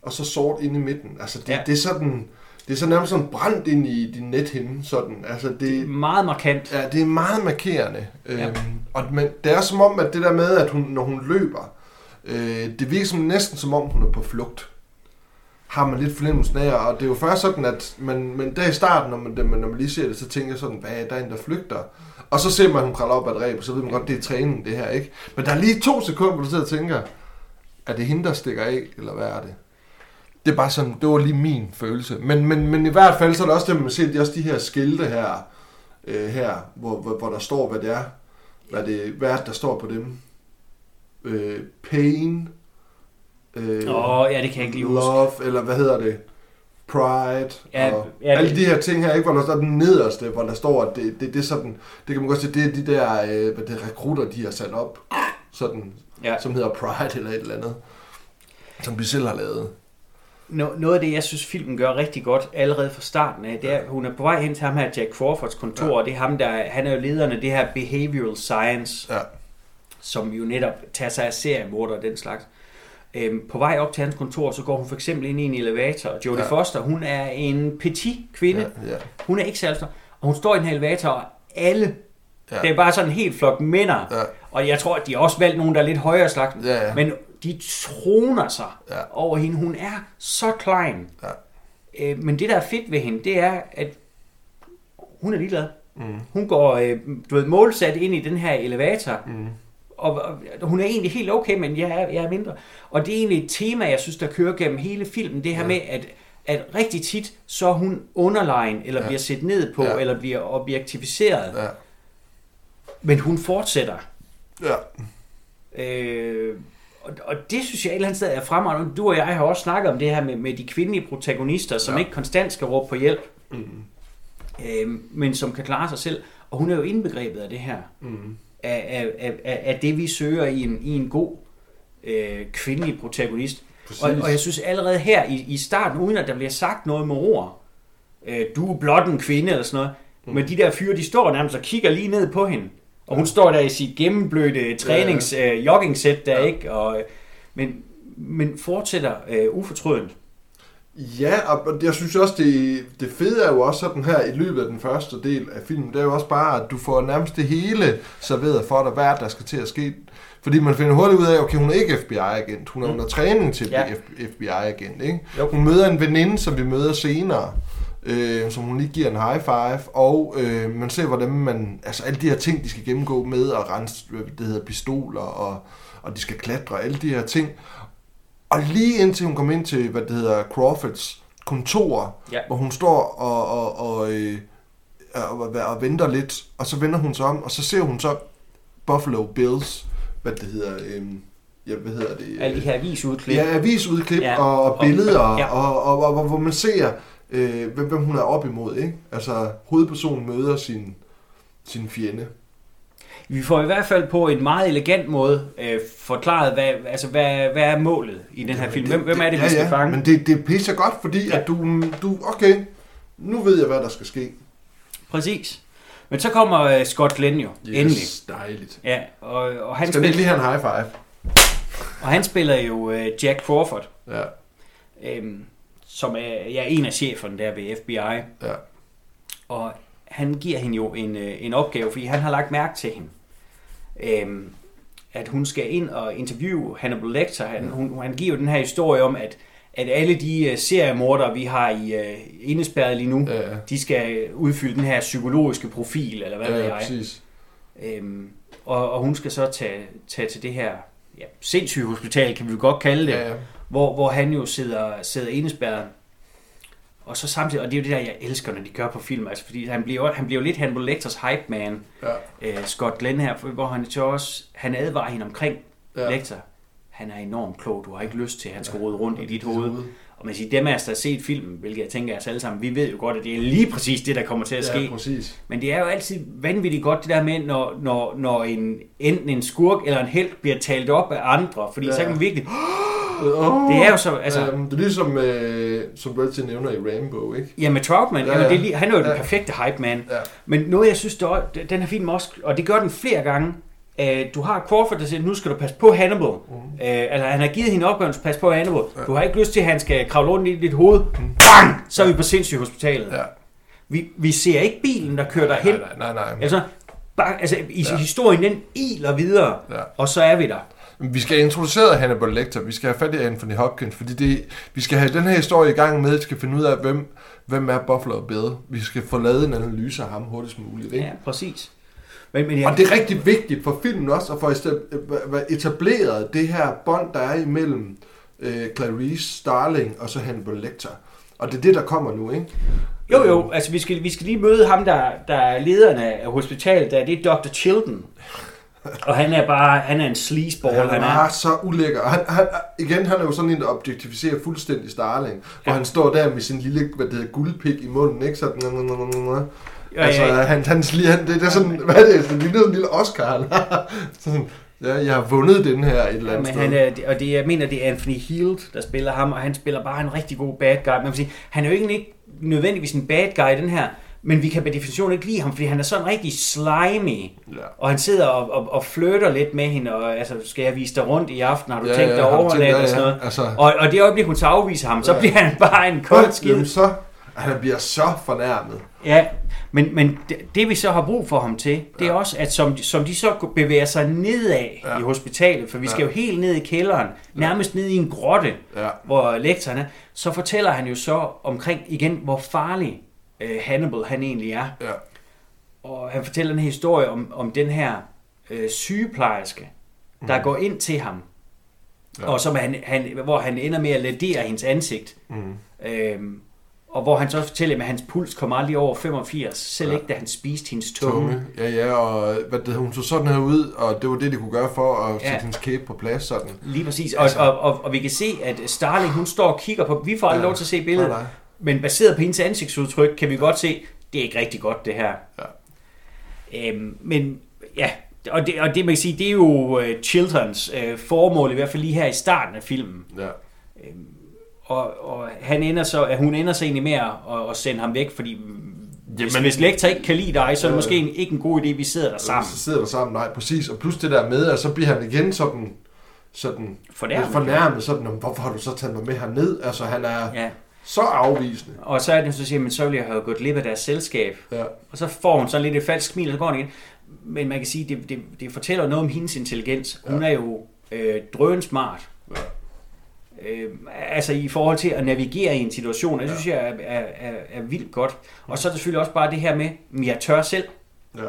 Speaker 2: og så sort inde i midten. Altså, det,
Speaker 1: Ja.
Speaker 2: det er sådan, det er så nærmest sådan brændt ind i din nethinde, sådan. Altså, det,
Speaker 1: Meget markant.
Speaker 2: Ja, det er meget markerende.
Speaker 1: Ja.
Speaker 2: Øhm, og, men det er som om, at det der med, at hun, når hun løber, øh, det virker som, næsten som om, hun er på flugt. Har man lidt fornemmelsen af, og det er jo først sådan, at man, men der i starten, når man, når man lige ser det, så tænker jeg sådan, hvad der er en, der flygter. Og så ser man, at hun kravler op ad et ræb, så ved man godt, det er træning, det her, ikke? Men der er lige to sekunder, hvor du sidder og tænker, er det hende, der stikker af, eller hvad er det? Det er bare sådan, det var lige min følelse. Men, men, men i hvert fald, så er det også det, man ser, det er også de her skilte her, øh, her hvor, hvor, hvor der står, hvad det er. Hvad, det, hvad er det, der står på dem? Øh, pain. Øh,
Speaker 1: Åh, oh, ja, det kan jeg ikke lige huske.
Speaker 2: love, eller hvad hedder det? Pride.
Speaker 1: Ja,
Speaker 2: og
Speaker 1: ja,
Speaker 2: alle de her ting her, ikke, hvor der står den nederste, hvor der står, at det, det, det er sådan, det kan man godt se, det er de der, øh, hvad det er, rekrutter, de har sat op, sådan,
Speaker 1: Ja.
Speaker 2: som hedder Pride eller et eller andet, som vi selv har lavet.
Speaker 1: No, noget af det, jeg synes, filmen gør rigtig godt allerede fra starten af, det er, at hun er på vej hen til ham her, Jack Crawfords kontor, ja. Og det er ham, der, han er jo lederen af det her behavioral science,
Speaker 2: Ja,
Speaker 1: som jo netop tager sig af seriemorder og den slags. Øhm, på vej op til hans kontor, så går hun for eksempel ind i en elevator, og Jodie ja. Foster, hun er en petit kvinde, ja.
Speaker 2: ja,
Speaker 1: hun er ikke særlig og hun står i den her elevator, og alle. Ja. det er bare sådan en helt flok mænder,
Speaker 2: ja,
Speaker 1: og jeg tror, at de har også valgt nogen, der er lidt højere slags,
Speaker 2: ja, ja.
Speaker 1: men de troner sig ja. Over hende. Hun er så klein.
Speaker 2: Ja.
Speaker 1: Øh, men det, der er fedt ved hende, det er, at hun er ligeglad.
Speaker 2: Mm.
Speaker 1: Hun går øh, du ved, målsat ind i den her elevator,
Speaker 2: Mm.
Speaker 1: og, og hun er egentlig helt okay, men jeg er, jeg er mindre. Og det er egentlig et tema, jeg synes, der kører gennem hele filmen, det her ja. Med, at, at rigtig tit, så er hun underlegen, eller ja. Bliver set ned på, ja. Eller bliver objektificeret. Ja.
Speaker 2: ja,
Speaker 1: Men hun fortsætter.
Speaker 2: Ja,
Speaker 1: Øh, og, og det synes jeg et eller andet sted er fremragende. Du og jeg har også snakket om det her med, med de kvindelige protagonister, som ja. Ikke konstant skal råbe på hjælp,
Speaker 2: mm.
Speaker 1: øh, men som kan klare sig selv. Og hun er jo indbegrebet af det her.
Speaker 2: Mm.
Speaker 1: Af, af, af, af, af det, vi søger i en, i en god øh, kvindelig protagonist.
Speaker 2: Præcis.
Speaker 1: Og, og jeg synes allerede her i, i starten, uden at der bliver sagt noget med ord, øh, du er blot en kvinde eller sådan noget, mm. men de der fyre, de står nærmest og kigger lige ned på hende. Og hun står der i sit gennemblødte trænings øh, jogging-sæt der,
Speaker 2: Ja.
Speaker 1: ikke? Og, øh, men, men fortsætter øh, ufortrødent.
Speaker 2: Ja, og jeg synes også, det, det fede er jo også sådan her i løbet af den første del af filmen, det er jo også bare, at du får nærmest det hele serveret for dig, hvad er der skal til at ske. Fordi man finder hurtigt ud af, okay, hun er ikke FBI-agent, hun er
Speaker 1: Mm.
Speaker 2: under træning til at
Speaker 1: Ja.
Speaker 2: FBI-agent, ikke?
Speaker 1: Jo.
Speaker 2: Hun møder en veninde, som vi møder senere, øh, som hun lige giver en high five, og øh, man ser, hvordan man, altså alle de her ting, de skal gennemgå med at rense, det hedder, pistoler, og, og de skal klatre, alle de her ting. Og lige indtil hun kommer ind til, hvad det hedder, Crawfords kontor,
Speaker 1: Ja.
Speaker 2: hvor hun står og, og, og, øh, og, og, og venter lidt, og så vender hun sig om, og så ser hun så Buffalo Bills, hvad det hedder, øh, ja, hvad hedder det?
Speaker 1: Alle de her avisudklip.
Speaker 2: Ja, avisudklip
Speaker 1: Ja,
Speaker 2: og, og
Speaker 1: og-
Speaker 2: billeder,
Speaker 1: ja.
Speaker 2: og, og, og, og hvor man ser, øh, hvem, hvem hun er op imod. Ikke? Altså, hovedpersonen møder sin, sin fjende.
Speaker 1: Vi får i hvert fald på en meget elegant måde øh, forklaret, hvad, altså, hvad, hvad er målet i den her
Speaker 2: Jamen,
Speaker 1: film. Hvem, hvem er det, vi skal
Speaker 2: ja,
Speaker 1: fange?
Speaker 2: Men det, det pisser godt, fordi
Speaker 1: Ja.
Speaker 2: ja. at du, du, okay, nu ved jeg, hvad der skal ske.
Speaker 1: Præcis. Men så kommer øh, Scott Glenn jo, yes. endelig.
Speaker 2: dejligt.
Speaker 1: Ja, og, og, han
Speaker 2: Skal
Speaker 1: spiller,
Speaker 2: lige have en high five?
Speaker 1: og han spiller jo øh, Jack Crawford,
Speaker 2: Ja,
Speaker 1: øhm, som er ja, en af cheferne der ved FBI.
Speaker 2: ja,
Speaker 1: Og han giver hende jo en, øh, en opgave, fordi han har lagt mærke til hende. Øhm, at hun skal ind og interviewe Hannibal Lecter. Han, hun, han giver jo den her historie om, at, at alle de uh, seriemordere, vi har i uh, indespærret lige nu,
Speaker 2: ja, ja.
Speaker 1: de skal udfylde den her psykologiske profil, eller hvad
Speaker 2: ja,
Speaker 1: ved jeg.
Speaker 2: præcis.
Speaker 1: Øhm, og, og hun skal så tage, tage til det her ja, sindssyge hospital, kan vi jo godt kalde det,
Speaker 2: Ja, ja.
Speaker 1: Hvor, hvor han jo sidder, sidder indespærret. Og så samtidig, og det er jo det der, jeg elsker, når de gør på film, altså, fordi han bliver, han bliver jo lidt Hannibal Lecters hype man,
Speaker 2: ja,
Speaker 1: øh, Scott Glenn her, hvor han så også, han advarer hende omkring ja.
Speaker 2: ja.
Speaker 1: Lecter. Han er enormt klog, du har ikke lyst til, at han skal rode rundt i dit hoved. Og man siger, dem af os, der har set filmen, hvilket jeg tænker os alle sammen, vi ved jo godt, at det er lige præcis det, der kommer til at ske.
Speaker 2: Ja, præcis.
Speaker 1: Men det er jo altid vanvittigt godt det der med, når, når, når en, enten en skurk eller en held bliver talt op af andre. Fordi ja.
Speaker 2: Ja.
Speaker 1: så kan man virkelig...
Speaker 2: Oh,
Speaker 1: Det er jo så, altså-
Speaker 2: Øhm, det er ligesom, øh, som altid nævner i Rainbow, ikke?
Speaker 1: Ja, med Troutman,
Speaker 2: Ja,
Speaker 1: ja,
Speaker 2: ja.
Speaker 1: Det er lige, han er jo den
Speaker 2: Ja.
Speaker 1: perfekte hype man.
Speaker 2: Ja.
Speaker 1: Men noget, jeg synes, der, er- den her film også, og det gør den flere gange, øh, du har Crawford, der siger, nu skal du passe på Hannibal. Mm. Øh, altså, han har givet hende opgaven, at passe på Hannibal. Ja. Du har ikke lyst til, at han skal kravle rundt i dit hoved. Bang! Så er vi på sindssygt hospitalet.
Speaker 2: Ja.
Speaker 1: Vi, vi ser ikke bilen, der kører derhen.
Speaker 2: Nej, nej, nej. nej.
Speaker 1: Altså, bare, altså i
Speaker 2: Ja.
Speaker 1: ja. historien, den iler videre,
Speaker 2: Ja.
Speaker 1: og så er vi der.
Speaker 2: Vi skal have introduceret Hannibal Lecter. Vi skal have fat i Anthony Hopkins, fordi det, vi skal have den her historie i gang med, vi skal finde ud af, hvem, hvem er Buffalo Bill. Vi skal få lavet en analyse af ham hurtigst muligt. Ikke?
Speaker 1: Ja, præcis. Men, men
Speaker 2: Og
Speaker 1: jeg,
Speaker 2: det er rigtig vigtigt for filmen også, at få være etableret det her bånd, der er imellem øh, Clarice Starling og så Hannibal Lecter. Og det er det, der kommer nu, ikke?
Speaker 1: jo, jo, altså vi skal, vi skal lige møde ham, der, der er lederen af hospitalet, der, det er Dr. Chilton. Og han er bare, han er en sleazeball,
Speaker 2: Han
Speaker 1: han
Speaker 2: er
Speaker 1: er.
Speaker 2: bare så ulækker. Og Han, han, igen, han er jo sådan en, der objektificerer fuldstændig Starling. Hvor
Speaker 1: Ja.
Speaker 2: han står der med sin lille, hvad det hedder, guldpik i munden, ikke? Sådan,
Speaker 1: Ja,
Speaker 2: altså,
Speaker 1: ja, ja.
Speaker 2: han, han, han, det, det er sådan, hvad er det? Det ligner sådan en lille Oscar. han har. sådan, ja, jeg har vundet den her et eller
Speaker 1: Ja,
Speaker 2: andet
Speaker 1: men
Speaker 2: sted.
Speaker 1: han er, og det, jeg mener, det er Anthony Hield, der spiller ham, og han spiller bare en rigtig god bad guy. Man kan sige, han er jo ikke, ikke nødvendigvis en bad guy i den her, men vi kan per definition ikke lide ham, fordi han er sådan rigtig slimy.
Speaker 2: Ja.
Speaker 1: Og han sidder og, og, og flytter lidt med hende, og altså, skal jeg vise dig rundt i aften? Har du
Speaker 2: Ja,
Speaker 1: tænkt
Speaker 2: ja,
Speaker 1: dig
Speaker 2: du
Speaker 1: overnatte
Speaker 2: ja,
Speaker 1: og sådan
Speaker 2: ja,
Speaker 1: noget?
Speaker 2: altså-
Speaker 1: Og, og det øjeblik, hun så afviser ham, så
Speaker 2: Ja.
Speaker 1: bliver han bare en kold skid.
Speaker 2: Jamen, så, han bliver så fornærmet.
Speaker 1: Ja, men, men det, det vi så har brug for ham til, det er
Speaker 2: Ja.
Speaker 1: også, at som, som de så bevæger sig nedad
Speaker 2: Ja.
Speaker 1: ja. i hospitalet, for vi skal
Speaker 2: Ja.
Speaker 1: jo helt ned i kælderen, nærmest ned i en grotte,
Speaker 2: Ja.
Speaker 1: hvor lektoren er, så fortæller han jo så omkring igen, hvor farlig øh, Hannibal han egentlig er.
Speaker 2: Ja.
Speaker 1: Og han fortæller en historie om, om den her øh, sygeplejerske, der
Speaker 2: Mm.
Speaker 1: går ind til ham,
Speaker 2: Ja.
Speaker 1: og som han, han, hvor han ender med at ledere hendes ansigt.
Speaker 2: Mm.
Speaker 1: Øhm, og hvor han så fortæller, at hans puls kom aldrig over 85, selv
Speaker 2: Ja.
Speaker 1: ikke da han spiste hendes tunge.
Speaker 2: Tunge. Ja, ja, og hvad det, hun så sådan her ud, og det var det, de kunne gøre for at sætte
Speaker 1: Ja.
Speaker 2: hendes kæbe på plads sådan.
Speaker 1: Lige præcis.
Speaker 2: Altså-
Speaker 1: Og, og, og, og vi kan se, at Starling, hun står og kigger på, vi får aldrig
Speaker 2: Ja.
Speaker 1: lov til at se billedet,
Speaker 2: Nej, nej.
Speaker 1: Men baseret på hendes ansigtsudtryk, kan vi godt se, det er ikke rigtig godt, det her.
Speaker 2: Ja.
Speaker 1: Øhm, men ja, og det, og det man kan sige, det er jo uh, Chiltons uh, formål, i hvert fald lige her i starten af filmen.
Speaker 2: Ja.
Speaker 1: Og, og han ender så, at hun ender så egentlig med at, at sende ham væk, fordi hvis,
Speaker 2: Jamen-
Speaker 1: hvis lektor ikke kan lide dig, så er det
Speaker 2: Ja.
Speaker 1: måske en, ikke en god idé, vi sidder der sammen.
Speaker 2: Så sidder der sammen, nej, præcis. Og plus det der med, at så bliver han igen sådan, sådan
Speaker 1: Fornærmet.
Speaker 2: fornærmet, sådan, "Om, hvorfor har du så taget mig med herned? Altså, han er
Speaker 1: Ja.
Speaker 2: Så afvisende.
Speaker 1: Og så er det, så siger man, så ville jeg have gået glip af deres selskab.
Speaker 2: Ja.
Speaker 1: Og så får hun sådan lidt et falsk smil, og så går hun igen. Men man kan sige, det, det, det fortæller noget om hendes intelligens. Hun er jo øh, drønsmart.
Speaker 2: Ja.
Speaker 1: Øh, altså i forhold til at navigere i en situation, det synes jeg er, er, er, er vildt godt. Og så er det selvfølgelig også bare det her med, at jeg tør selv.
Speaker 2: Ja.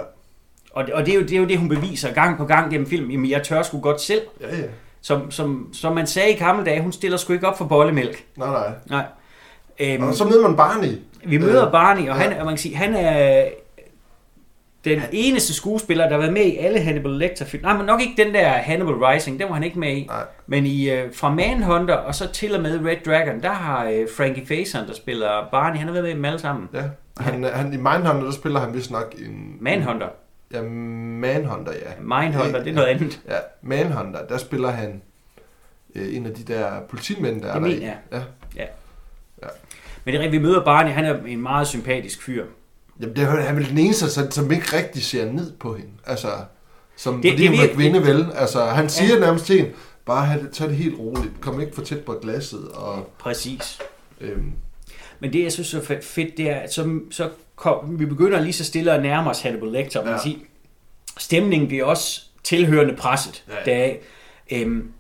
Speaker 1: Og, det- og det, er jo, det er jo det, hun beviser gang på gang gennem film. Jamen, jeg tør sgu godt selv.
Speaker 2: Ja, ja.
Speaker 1: Som, som, som man sagde i gamle dage, hun stiller sgu ikke op for bollemælk.
Speaker 2: Nej, nej.
Speaker 1: Nej. Øhm,
Speaker 2: Og så møder man Barney.
Speaker 1: vi møder
Speaker 2: Øh,
Speaker 1: Barney, og
Speaker 2: ja.
Speaker 1: han, og man kan sige, han er den eneste skuespiller, der har været med i alle Hannibal Lecter-film. Nej, men nok ikke den der Hannibal Rising, den var han ikke med i.
Speaker 2: Nej.
Speaker 1: Men i, øh, fra Manhunter og så til og med Red Dragon, der har øh, Frankie Faison, der spiller Barney, han har været med i dem alle sammen.
Speaker 2: Ja. Han, han, I Mindhunter, der spiller han vist nok en...
Speaker 1: Manhunter.
Speaker 2: Ja, Manhunter, ja.
Speaker 1: Mindhunter, det er noget andet.
Speaker 2: Ja, Manhunter, der spiller han øh, en af de der politimænd, der er
Speaker 1: Det
Speaker 2: der i.
Speaker 1: mener jeg.
Speaker 2: Ja.
Speaker 1: Men det er rigtigt, vi møder Barney, han er en meget sympatisk fyr.
Speaker 2: Jamen, det er han er vel den eneste, som, som ikke rigtig ser ned på hende. Altså, som
Speaker 1: Det-
Speaker 2: fordi
Speaker 1: det
Speaker 2: hun er kvinde vel. Altså, han siger
Speaker 1: Ja.
Speaker 2: nærmest til hende, bare have det, tag det helt roligt. Kom ikke for tæt på glasset. Og,
Speaker 1: Præcis.
Speaker 2: øhm,
Speaker 1: Men det, jeg synes er fe- fedt, det er, at så, så kom, vi begynder lige så stille at nærme os Hannibal Lecter. Man
Speaker 2: Ja.
Speaker 1: kan sige, stemningen bliver også tilhørende presset
Speaker 2: Ja, ja.
Speaker 1: deraf. Øhm,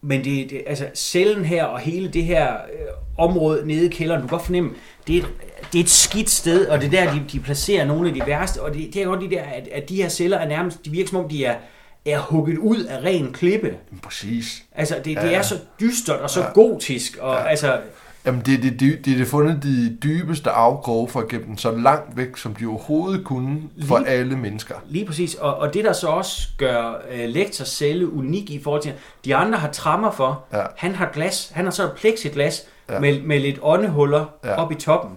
Speaker 1: men det, det, altså cellen her og hele det her øh, område nede i kælderen, du kan godt fornemme, det er, et, det er et skidt sted, og det er der, de, de placerer nogle af de værste, og det, det er godt det der, at, at de her celler er nærmest, de virker som om, de er, er hugget ud af ren klippe.
Speaker 2: præcis.
Speaker 1: Altså, det, det
Speaker 2: ja.
Speaker 1: er så dystert og så
Speaker 2: Ja.
Speaker 1: gotisk, og
Speaker 2: Ja.
Speaker 1: altså,
Speaker 2: Jamen, det er det, det, det, det fundet de dybeste afgrove for at gemme den så langt væk, som de overhovedet kunne for
Speaker 1: Lige-
Speaker 2: alle mennesker.
Speaker 1: Lige præcis, og, og det der så også gør øh, Lektors celle unik i forhold til, de andre har trammer for,
Speaker 2: Ja.
Speaker 1: han har glas, han har så et plexiglas
Speaker 2: Ja.
Speaker 1: med, med lidt åndehuller
Speaker 2: Ja.
Speaker 1: op i toppen.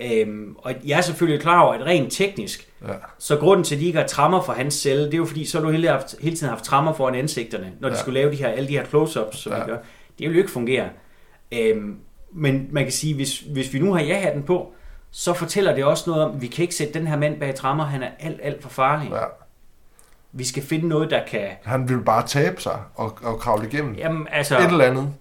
Speaker 1: Øhm, og jeg er selvfølgelig klar over, at rent teknisk,
Speaker 2: Ja.
Speaker 1: så grunden til, at de ikke har trammer for hans celle, det er jo fordi, så har du hele, haft, hele tiden haft trammer foran ansigterne, når de
Speaker 2: Ja.
Speaker 1: skulle lave de her, alle de her close-ups, som. Ja. de gør. Det vil jo ikke fungere. Øhm, men man kan sige, hvis, hvis vi nu har ja-hatten på, så fortæller det også noget om, at vi kan ikke sætte den her mand bag trammer, han er alt, alt for farlig.
Speaker 2: ja.
Speaker 1: Vi skal finde noget, der kan...
Speaker 2: Han vil bare tabe sig og, og kravle igennem.
Speaker 1: Jamen, altså...
Speaker 2: Et eller andet.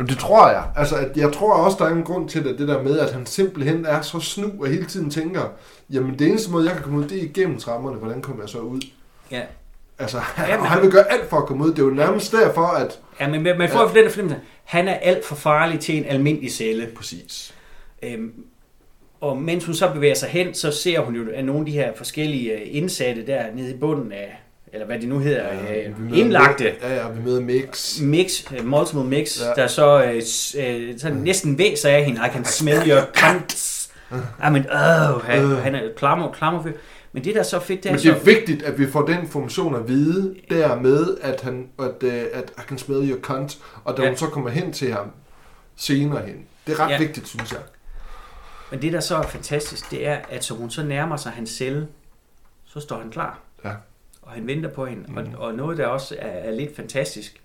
Speaker 2: Jamen, det tror jeg. Altså, at jeg tror også, der er en grund til det, det der med, at han simpelthen er så snu og hele tiden tænker, jamen det eneste måde, jeg kan komme ud, det er igennem trammerne. Hvordan kommer jeg så ud?
Speaker 1: Ja,
Speaker 2: Altså,
Speaker 1: Jamen,
Speaker 2: og han vil gøre alt for at komme ud. Det er jo nærmest derfor, at...
Speaker 1: ja men man får ja. den fornemmelse, han er alt for farlig til en almindelig celle.
Speaker 2: Præcis.
Speaker 1: Øhm, og mens hun så bevæger sig hen, så ser hun jo, at nogle af de her forskellige øh, indsatte der nede i bunden af, eller hvad det nu hedder,
Speaker 2: Ja,
Speaker 1: øh, indlagte
Speaker 2: Mix- Ja, ja, vi møder Mix.
Speaker 1: mix, øh, multiple mix, ja. Der så øh, øh, sådan næsten væser af hende. I can smell your cunts. I mean, oh, han,
Speaker 2: Øh.
Speaker 1: han er klammer, klammer fyr. Men det der er så fedt, det er
Speaker 2: Men
Speaker 1: så...
Speaker 2: det er vigtigt, at vi får den information at vide, dermed, at han, at, øh, at I can smell your cunt, og da
Speaker 1: Ja.
Speaker 2: hun så kommer hen til ham senere hen. Det er ret
Speaker 1: ja.
Speaker 2: vigtigt, synes jeg.
Speaker 1: Men det der så er fantastisk, det er, at som hun så nærmer sig hans celle, så står han klar.
Speaker 2: Ja.
Speaker 1: Og han venter på hende. Mm. Og, og noget, der også er, er lidt fantastisk,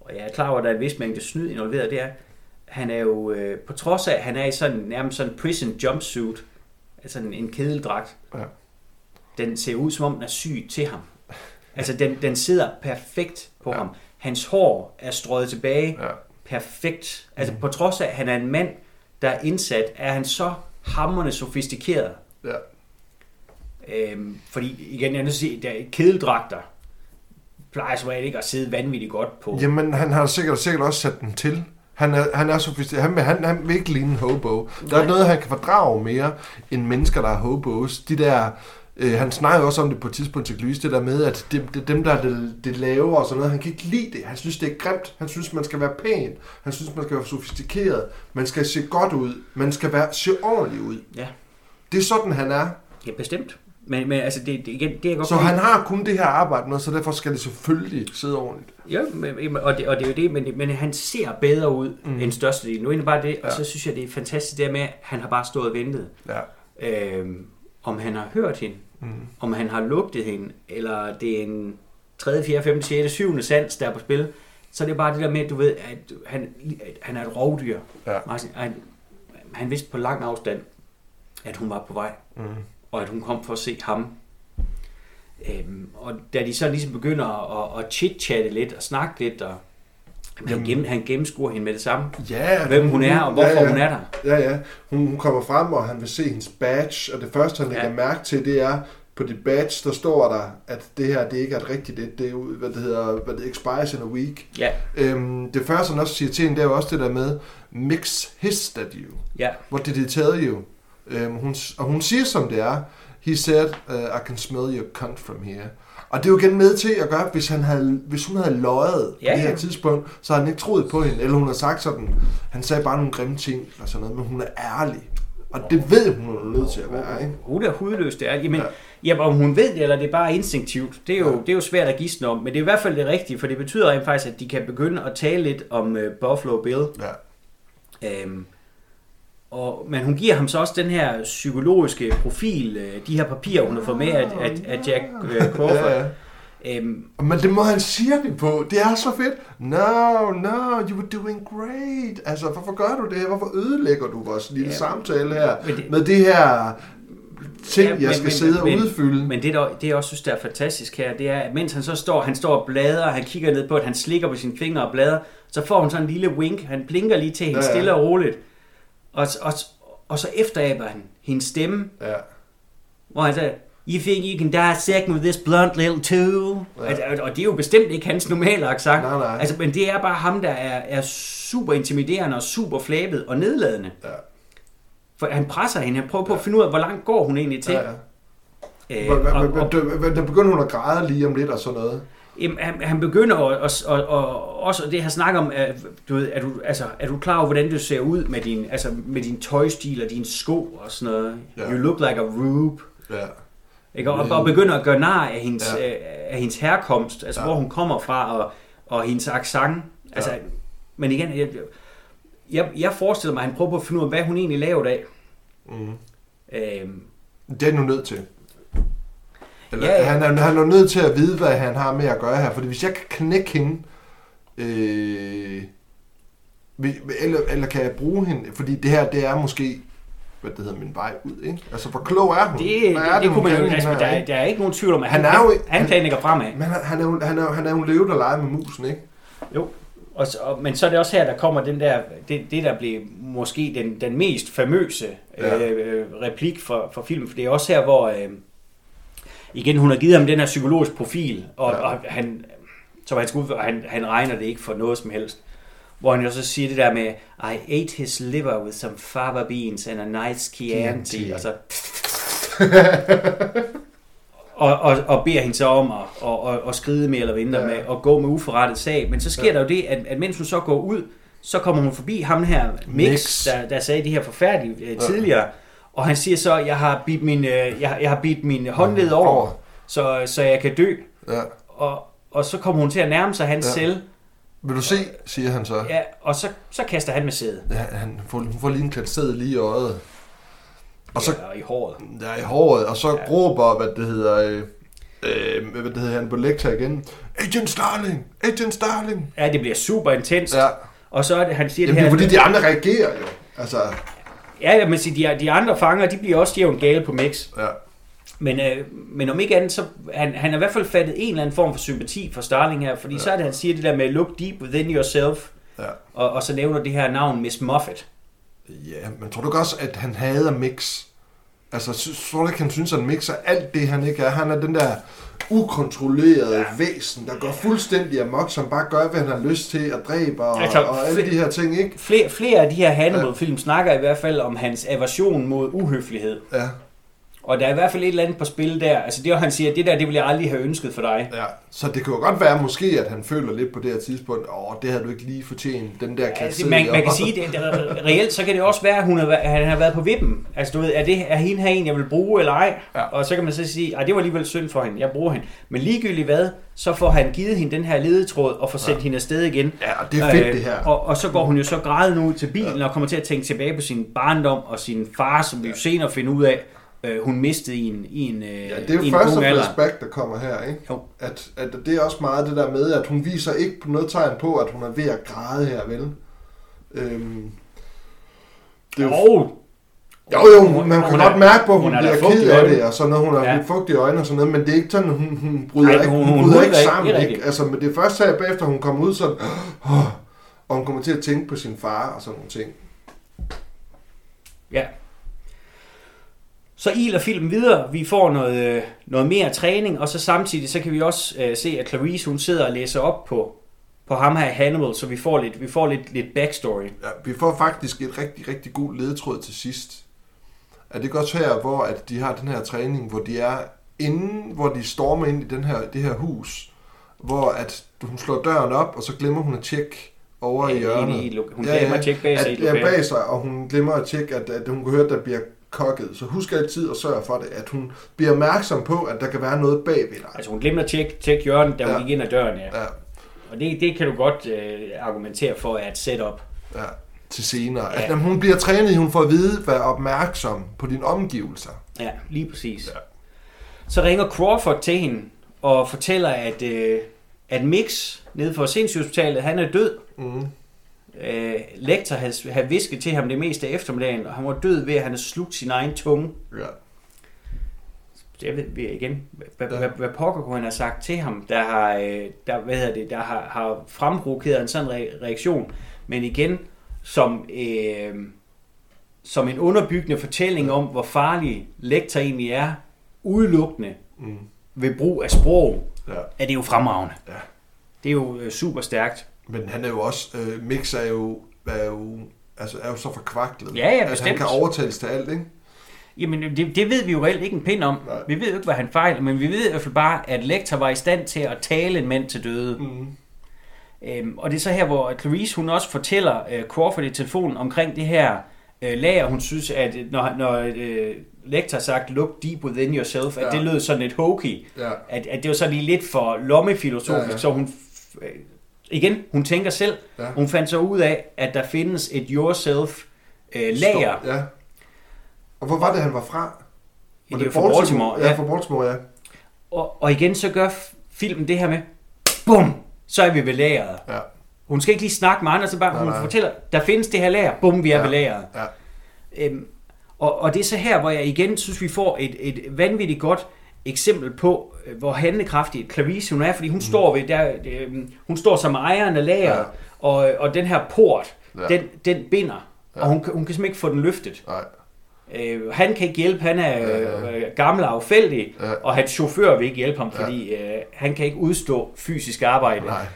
Speaker 1: og jeg er klar over, at der er en vis mængde snyd involveret, det er, han er jo, øh, på trods af, at han er i sådan nærmest sådan en prison jumpsuit, altså en, en kedeldragt,
Speaker 2: Ja.
Speaker 1: den ser ud, som om den er syg til ham. Altså, den, den sidder perfekt på ja. Ham. Hans hår er strøget tilbage,
Speaker 2: Ja.
Speaker 1: perfekt. Altså,
Speaker 2: Mhm.
Speaker 1: på trods af, at han er en mand, der er indsat, er han så hammerende sofistikeret.
Speaker 2: Ja.
Speaker 1: Øhm, fordi, igen, jeg vil sige, der er kedeldragter plejer som regel ikke at sidde vanvittigt godt på.
Speaker 2: Jamen, han har sikkert, sikkert også sat den til. Han er, han er sofistikeret. Han, han, han vil ikke ligne en hobo. Der
Speaker 1: Nej.
Speaker 2: er noget, han kan fordrage mere end mennesker, der er hobos. De der... Øh, han snakker også om det på et tidspunkt til Louise, det der med, at det, det, dem, der er det, det lave og sådan noget, han kan ikke lide det. Han synes, det er grimt. Han synes, man skal være pæn. Han synes, man skal være sofistikeret. Man skal se godt ud. Man skal være, se ordentligt ud.
Speaker 1: Ja.
Speaker 2: Det er sådan, han er.
Speaker 1: Ja, bestemt. Men, men altså, det, det, igen, det er godt
Speaker 2: Så han har kun det her arbejde med, så derfor skal det selvfølgelig sidde ordentligt.
Speaker 1: Ja, men, og, det, og det er jo det, men, men han ser bedre ud mm. End størstedelen. Nu er det bare det, og
Speaker 2: Ja.
Speaker 1: så synes jeg, det er fantastisk der med, at han har bare stået og ventet.
Speaker 2: Ja.
Speaker 1: Øhm, om han har hørt hende,
Speaker 2: Mm.
Speaker 1: om han har lugtet hende, eller det er en 3., 4., 5., 6., 7. sans, der er på spil, så er det bare det der med, at du ved, at han, at han er et rovdyr.
Speaker 2: Ja.
Speaker 1: Martin, han, han vidste på lang afstand, at hun var på vej,
Speaker 2: Mm.
Speaker 1: Og at hun kom for at se ham. Øhm, og da de så ligesom begynder at, at chit-chatte lidt og snakke lidt, og jamen, han, gennem, han gennemskuer hende med det samme,
Speaker 2: Ja,
Speaker 1: hvem hun er og hvorfor
Speaker 2: ja, ja.
Speaker 1: hun er der.
Speaker 2: Ja, ja. Hun, hun kommer frem, og han vil se hendes badge, og det første, han lægger
Speaker 1: Ja.
Speaker 2: ja. mærke til, det er, på dit badge, der står der, at det her, det ikke er et rigtigt et, det er hvad det hedder, hvad det expires in a week.
Speaker 1: Ja,
Speaker 2: Øhm, det første, han også siger til hende, det er jo også det der med, mix his that you.
Speaker 1: ja,
Speaker 2: What did he tell you? Øhm, hun, og hun siger, som det er, he said, uh, I can smell your cunt from here. Og det er jo igen med til at gøre, hvis, han havde, hvis hun havde løjet
Speaker 1: Ja,
Speaker 2: på det her tidspunkt, så havde han ikke troet på hende, eller hun har sagt sådan, han sagde bare nogle grimme ting, eller sådan noget, men hun er ærlig. Og det ved hun, hun er nødt til at være, ikke?
Speaker 1: hun er hudløs, det er. Jamen, ja.
Speaker 2: Ja.
Speaker 1: jamen, om hun ved det, eller det er bare instinktivt, det er jo,
Speaker 2: Ja.
Speaker 1: det er jo svært at gisne om, men det er i hvert fald det rigtige, for det betyder rent faktisk, at de kan begynde at tale lidt om uh, Buffalo Bill.
Speaker 2: Ja.
Speaker 1: Øhm, og, men hun giver ham så også den her psykologiske profil, øh, de her papirer, hun har fået med af, af, af Jack øh, Crawford.
Speaker 2: Ja, ja.
Speaker 1: Øhm,
Speaker 2: Men det må han siger det på. Det er så fedt. No, no, you were doing great. Altså, hvorfor gør du det her? Hvorfor ødelægger du vores lille
Speaker 1: Ja,
Speaker 2: samtale her?
Speaker 1: det-
Speaker 2: Med det her ting,
Speaker 1: Ja,
Speaker 2: jeg skal
Speaker 1: men-
Speaker 2: sidde
Speaker 1: men-
Speaker 2: og udfylde.
Speaker 1: Men det, der, det jeg også synes, der er fantastisk her, det er, at mens han så står, han står og bladrer, han kigger ned på, at han slikker på sine fingre og bladrer, så får hun sådan en lille wink, han blinker lige til hende
Speaker 2: Ja, ja.
Speaker 1: stille og roligt. Og, og, og så efteraber han hendes stemme,
Speaker 2: Ja.
Speaker 1: hvor han siger, You think you can dissect with this blunt little tool?
Speaker 2: Ja.
Speaker 1: Ja. Altså, og det er jo bestemt ikke hans normale accent.
Speaker 2: Nej, nej.
Speaker 1: Altså, men det er bare ham, der er, er super intimiderende og super flabet og nedladende.
Speaker 2: Ja.
Speaker 1: For han presser hende, han prøver på at finde ud af, hvor langt går hun egentlig til.
Speaker 2: Ja, ja.
Speaker 1: Øh, og- og-
Speaker 2: Der begynder hun at græde lige om lidt og sådan noget.
Speaker 1: Jamen, han, han begynder at, at, at, at, også det her snak om, at, du ved, er, du, altså, er du klar over, hvordan du ser ud med din, altså, med din tøjstil og dine sko og sådan noget?
Speaker 2: Ja.
Speaker 1: You look like a rube.
Speaker 2: Ja.
Speaker 1: Ikke? Og, og begynder at gøre nar af hendes,
Speaker 2: Ja.
Speaker 1: ja. af hendes herkomst, altså ja.
Speaker 2: Ja.
Speaker 1: hvor hun kommer fra, og, og hendes accent. Altså, Men igen, jeg, jeg, jeg forestiller mig, at han prøver på at finde ud af, hvad hun egentlig lavede af.
Speaker 2: Mm.
Speaker 1: Øhm,
Speaker 2: Det er nu nødt til. Eller,
Speaker 1: Ja,
Speaker 2: ja. Han, er, han er nødt til at vide, hvad han har med at gøre her. Fordi hvis jeg kan knække hende, øh, eller, eller kan jeg bruge hende, fordi det her, det er måske, hvad det hedder, min vej ud, ikke? Altså, hvor klog er hun?
Speaker 1: det,
Speaker 2: Hvad
Speaker 1: det,
Speaker 2: er
Speaker 1: det, kunne man jo, altså, der, er-
Speaker 2: ikke?
Speaker 1: der er ikke nogen tvivl om, at han,
Speaker 2: Han er jo-
Speaker 1: han, han planlægger fremad.
Speaker 2: Men han, han, er jo, han, er, han er jo en løve, der leger med musen, ikke?
Speaker 1: Jo, og, og, men så er det også her, der kommer den der, det, det der blev måske den, den mest famøse
Speaker 2: Ja.
Speaker 1: øh, replik for, for filmen, for det er også her, hvor øh, igen, hun har givet ham den her psykologisk profil, og,
Speaker 2: Ja.
Speaker 1: og han, så var han, og han, han regner det ikke for noget som helst. Hvor han jo så siger det der med, I ate his liver with some fava beans and a nice Chianti,
Speaker 2: Chianti.
Speaker 1: og så... og, og, og beder hende så om at, og, og, og skride med eller vente
Speaker 2: Ja.
Speaker 1: med at gå med uforrettet sag. Men så sker
Speaker 2: Ja.
Speaker 1: der jo det, at, at mens hun så går ud, så kommer hun forbi ham her, Mix,
Speaker 2: Mix.
Speaker 1: Der, der sagde de her forfærdelige øh,
Speaker 2: Ja.
Speaker 1: Og han siger så, jeg har bidt min, øh, jeg, jeg har bidt min håndled over,
Speaker 2: Over.
Speaker 1: så, så jeg kan dø.
Speaker 2: Ja.
Speaker 1: Og, og så kommer hun til at nærme sig hans
Speaker 2: Ja.
Speaker 1: ja. celle,
Speaker 2: Vil du se, siger han så.
Speaker 1: ja, og så, så kaster han med sædet.
Speaker 2: Ja, han får, hun får lige en klat sæd lige i øjet. Og så
Speaker 1: ja, i håret.
Speaker 2: der i håret, og så ja.
Speaker 1: Ja.
Speaker 2: råber, hvad det hedder, øh, øh, hvad det hedder han på lektor igen. Agent Starling! Agent Starling!
Speaker 1: Ja, det bliver super intenst.
Speaker 2: Ja.
Speaker 1: Og så han siger
Speaker 2: Jamen, det
Speaker 1: det
Speaker 2: er
Speaker 1: her...
Speaker 2: fordi, de andre reagerer jo. Altså,
Speaker 1: Ja, men de, de andre fanger, de bliver også jævnt gale på Mix.
Speaker 2: ja.
Speaker 1: Men, øh, men om ikke andet, så han, han har i hvert fald fattet en eller anden form for sympati for Starling her, fordi ja. så er det, han siger det der med look deep within yourself,
Speaker 2: Ja.
Speaker 1: og, og så nævner det her navn Miss Moffat.
Speaker 2: ja, men tror du ikke også, at han hader Mix? Altså, tror du ikke, han synes, at Mix er alt det, han ikke er? Han er den der ukontrollerede ja. væsen, der går fuldstændig amok, som bare gør, hvad han har lyst til at dræbe og,
Speaker 1: Altså,
Speaker 2: altså, og alle
Speaker 1: fl-
Speaker 2: de her ting, ikke?
Speaker 1: Flere, flere af de her Hannibal-film snakker i hvert fald om hans aversion mod uhøflighed.
Speaker 2: Ja,
Speaker 1: Og der er i hvert fald et eller andet på spil der. Altså det, han siger, det der, det ville jeg aldrig have ønsket for dig.
Speaker 2: ja. Så det kan jo godt være måske, at han føler lidt på det her tidspunkt, åh, det havde du ikke lige fortjent, den der
Speaker 1: Altså,
Speaker 2: kasse.
Speaker 1: man, man kan sige, det, det, reelt så kan det også være, at hun har, han har været på vippen. Altså du ved, er, det, er hende her en, jeg vil bruge eller ej?
Speaker 2: Ja.
Speaker 1: Og så kan man så sige, at det var alligevel synd for hende, jeg bruger hende. Men ligegyldigt hvad, så får han givet hende den her ledetråd og får sendt
Speaker 2: Ja.
Speaker 1: hende afsted igen.
Speaker 2: Ja, og det er fedt,
Speaker 1: Øh,
Speaker 2: det her.
Speaker 1: Og, og så går hun jo så grædende ud til bilen og kommer til at tænke tilbage på sin barndom og sin far, som vi jo senere finder ud af, øh, hun mistede i en, i en, øh,
Speaker 2: Ja, det er jo første
Speaker 1: ung alder.
Speaker 2: flashback, der kommer her, ikke?
Speaker 1: Jo.
Speaker 2: At, at det er også meget det der med, at hun viser ikke på noget tegn på, at hun er ved at græde her, vel? Øhm, det er jo,
Speaker 1: Og
Speaker 2: jo, jo, man kan
Speaker 1: hun
Speaker 2: godt
Speaker 1: er-
Speaker 2: mærke på, at hun,
Speaker 1: hun er
Speaker 2: bliver ked af det, og sådan noget, hun har
Speaker 1: Ja.
Speaker 2: ja. fugt i øjnene og sådan noget, men det er ikke sådan, hun, hun bryder,
Speaker 1: Nej,
Speaker 2: ikke,
Speaker 1: hun-
Speaker 2: hun,
Speaker 1: hun
Speaker 2: bryder ikke
Speaker 1: ikke,
Speaker 2: sammen, ikke?
Speaker 1: rigtigt.
Speaker 2: Altså, men det er først her bagefter, hun kommer ud sådan, og hun kommer til at tænke på sin far og sådan nogle ting.
Speaker 1: Ja. Så iler filmen videre. Vi får noget, øh, noget mere træning, og så samtidig så kan vi også øh, se, at Clarice hun sidder og læser op på, på ham her i Hannibal, så vi får lidt, vi får lidt, lidt backstory.
Speaker 2: Ja, vi får faktisk et rigtig, rigtig god ledetråd til sidst. Er det godt her, hvor at de har den her træning, hvor de er inden, hvor de stormer ind i den her, det her hus, hvor at hun slår døren op, og så glemmer hun at tjekke over i
Speaker 1: Øh,
Speaker 2: hjørnet.
Speaker 1: i hun glemmer at tjekke bag sig i
Speaker 2: at, ja, bag sig, og hun glemmer at tjekke, at, at hun kan høre, at der bliver kokket. Så husk altid at sørge for det, at hun bliver opmærksom på, at der kan være noget bagved dig.
Speaker 1: Altså hun glemte at tjekke, tjekke hjørnet, da hun
Speaker 2: Ja.
Speaker 1: gik ind ad døren, ja.
Speaker 2: Ja,
Speaker 1: Og det, det kan du godt øh, argumentere for er et setup.
Speaker 2: ja, til senere.
Speaker 1: Ja.
Speaker 2: At, jamen, hun bliver trænet, hun får at vide, vær opmærksom på dine omgivelser.
Speaker 1: Ja, lige præcis.
Speaker 2: Ja.
Speaker 1: Så ringer Crawford til hende og fortæller, at, øh, at Mix nede for sindssygehospitalet, han er død.
Speaker 2: Mm.
Speaker 1: Øh, lektor havde, havde visket til ham det meste af eftermiddagen, og han var død ved, at han havde slugt sin egen tunge.
Speaker 2: Ja.
Speaker 1: Jeg ved ved igen, hvad,
Speaker 2: Ja.
Speaker 1: hvad, hvad pokker kunne han have sagt til ham, der har, øh, der, hvad hedder det, der har, har fremprovokeret en sådan re- reaktion. Men igen, som, øh, som en underbyggende fortælling om, hvor farlig lektor egentlig er, udelukkende
Speaker 2: Mm.
Speaker 1: ved brug af sprog,
Speaker 2: ja.
Speaker 1: er det jo fremragende.
Speaker 2: Ja.
Speaker 1: Det er jo øh, super stærkt.
Speaker 2: Men han er jo også, øh, Mix er jo, er jo, altså er jo så forkvaklet,
Speaker 1: Ja, ja,
Speaker 2: at han kan overtales til alt, ikke?
Speaker 1: Jamen, det, det ved vi jo reelt ikke en pind om.
Speaker 2: Nej.
Speaker 1: Vi ved jo ikke, hvad han fejler, men vi ved i hvert fald bare, at lektor var i stand til at tale en mand til døde.
Speaker 2: Mm.
Speaker 1: Øhm, og det er så her, hvor Clarice hun også fortæller øh, Crawford i telefonen omkring det her øh, lager. Hun synes, at øh, når, når øh, har sagt, look deep within yourself, at
Speaker 2: Ja.
Speaker 1: det lød sådan lidt hokey.
Speaker 2: Ja.
Speaker 1: At, at det var sådan lige lidt for lommefilosofisk,
Speaker 2: Ja,
Speaker 1: ja, så hun... øh, igen, hun tænker selv.
Speaker 2: Ja.
Speaker 1: Hun fandt så ud af, at der findes et yourself øh, lager,
Speaker 2: Ja. Og hvor var det, han var fra?
Speaker 1: Ja,
Speaker 2: Var
Speaker 1: det er fra Baltimore,
Speaker 2: Ja,
Speaker 1: ja.
Speaker 2: fra Baltimore, ja.
Speaker 1: Og, og igen, så gør filmen det her med, bum, så er vi ved lageret.
Speaker 2: Ja,
Speaker 1: Hun skal ikke lige snakke med andre, så bare
Speaker 2: Nej,
Speaker 1: hun
Speaker 2: nej.
Speaker 1: fortæller, der findes det her lager, bum, vi er
Speaker 2: Ja.
Speaker 1: ved lageret.
Speaker 2: ja.
Speaker 1: Øhm, og, og det er så her, hvor jeg igen synes, vi får et, et vanvittigt godt eksempel på, øh, hvor handlekraftig Clarice hun er, fordi hun mm. står ved der, øh, hun står som ejeren af lageret,
Speaker 2: Ja.
Speaker 1: ja. og, og den her port,
Speaker 2: Ja.
Speaker 1: ja. den, den binder,
Speaker 2: Ja.
Speaker 1: ja. og hun, kan- hun kan simpelthen ikke få den løftet.
Speaker 2: Nej.
Speaker 1: Øh, han kan ikke hjælpe, han er
Speaker 2: Ja, ja.
Speaker 1: øh, gammel og affældig,
Speaker 2: Ja.
Speaker 1: og hans chauffør vil ikke hjælpe ham,
Speaker 2: Ja.
Speaker 1: fordi øh, han kan ikke udstå fysisk arbejde.
Speaker 2: Nej.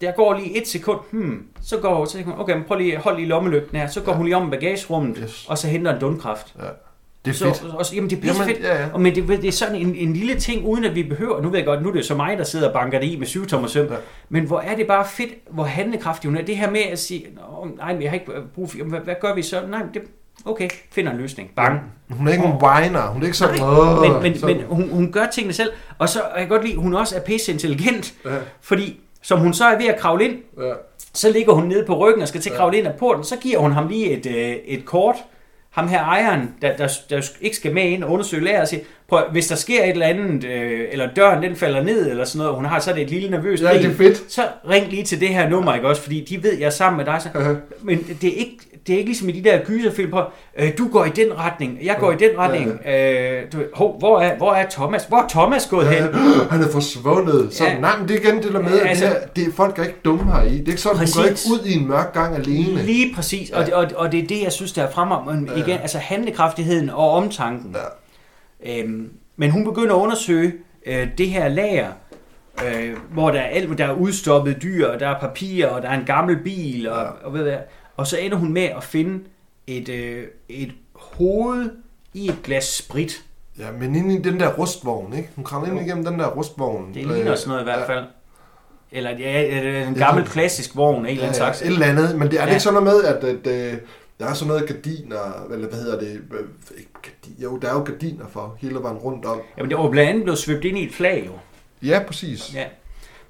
Speaker 1: Der går lige et sekund, hmm, så går så tænker hun, okay, men prøv lige, hold lige lommelygten her, så går
Speaker 2: Ja.
Speaker 1: hun lige om i bagagerummet,
Speaker 2: Yes.
Speaker 1: og så henter en dundkraft.
Speaker 2: Ja. Det er
Speaker 1: så,
Speaker 2: fedt.
Speaker 1: Og, jamen, det bliver
Speaker 2: Jamen,
Speaker 1: fedt.
Speaker 2: ja, ja.
Speaker 1: Og, men det, det er sådan en, en lille ting, uden at vi behøver, nu ved jeg godt, nu er det så mig, der sidder og banker det i med syv tommer søm,
Speaker 2: Ja.
Speaker 1: ja. men hvor er det bare fedt, hvor handlekraftig hun er. Det her med at sige, nej, men jeg har ikke brug for, jamen, hvad, hvad gør vi så? Nej, det, okay, finder en løsning. Bang.
Speaker 2: Hun er ikke en whiner. Hun er ikke sådan...
Speaker 1: Nej, men, men,
Speaker 2: sådan.
Speaker 1: men hun, hun gør tingene selv, og så kan jeg godt lide, at hun også er pisse intelligent,
Speaker 2: Ja,
Speaker 1: fordi som hun så er ved at kravle ind,
Speaker 2: ja.
Speaker 1: så ligger hun nede på ryggen og skal til at
Speaker 2: Ja.
Speaker 1: kravle ind ad porten, så giver hun ham lige et, øh, et kort, ham her ejeren, der, der, der ikke skal med ind og undersøge lager, og siger, prøv, hvis der sker et eller andet, øh, eller døren den falder ned, eller sådan noget, hun har så det et lille nervøst
Speaker 2: ja, det er fedt.
Speaker 1: så ring lige til det her nummer, ikke også, fordi de ved, jeg er sammen med dig. Så,
Speaker 2: Ja.
Speaker 1: men det er ikke, det er ikke ligesom i de der gyserfilm på, øh, du går i den retning, jeg går i den retning. Øh, du, ved, hov, hvor, er, hvor er Thomas? Hvor er Thomas gået hen?
Speaker 2: Han er forsvundet. Så,
Speaker 1: Ja.
Speaker 2: nej, men det er igen det der med,
Speaker 1: Ja,
Speaker 2: at
Speaker 1: altså-
Speaker 2: det, her, det er, folk er ikke dumme her i. Det er ikke sådan,
Speaker 1: Præcis.
Speaker 2: du går ikke ud i en mørk gang alene.
Speaker 1: Lige præcis, og,
Speaker 2: Ja.
Speaker 1: det, og, og det er det, jeg synes, der er fremad. Men
Speaker 2: Ja.
Speaker 1: igen, altså handlekraftigheden og omtanken.
Speaker 2: Ja.
Speaker 1: Øhm, men hun begynder at undersøge øh, det her lager, øh, hvor der er alt, der er udstoppet dyr, og der er papir, og der er en gammel bil, og,
Speaker 2: Ja.
Speaker 1: ja. og, ved hvad, og så ender hun med at finde et, øh, et hoved i et glas sprit.
Speaker 2: Ja, men ind i den der rustvogn, ikke? Hun kravler ind igennem den der rustvogn.
Speaker 1: Det ligner
Speaker 2: Øh,
Speaker 1: sådan noget i hvert
Speaker 2: ja.
Speaker 1: fald. Eller ja, øh, en gammel klassisk vogn af en eller
Speaker 2: Ja,
Speaker 1: anden
Speaker 2: ja,
Speaker 1: slags.
Speaker 2: et eller andet, men det er det
Speaker 1: Ja.
Speaker 2: ikke sådan noget med, at, at, at der er sådan noget gardiner, eller hvad hedder det, øh, ikke gardiner, jo, der er jo gardiner for hele vejen rundt om.
Speaker 1: Jamen, det var blandt andet blevet svøbt ind i et flag, jo.
Speaker 2: Ja, præcis.
Speaker 1: Ja.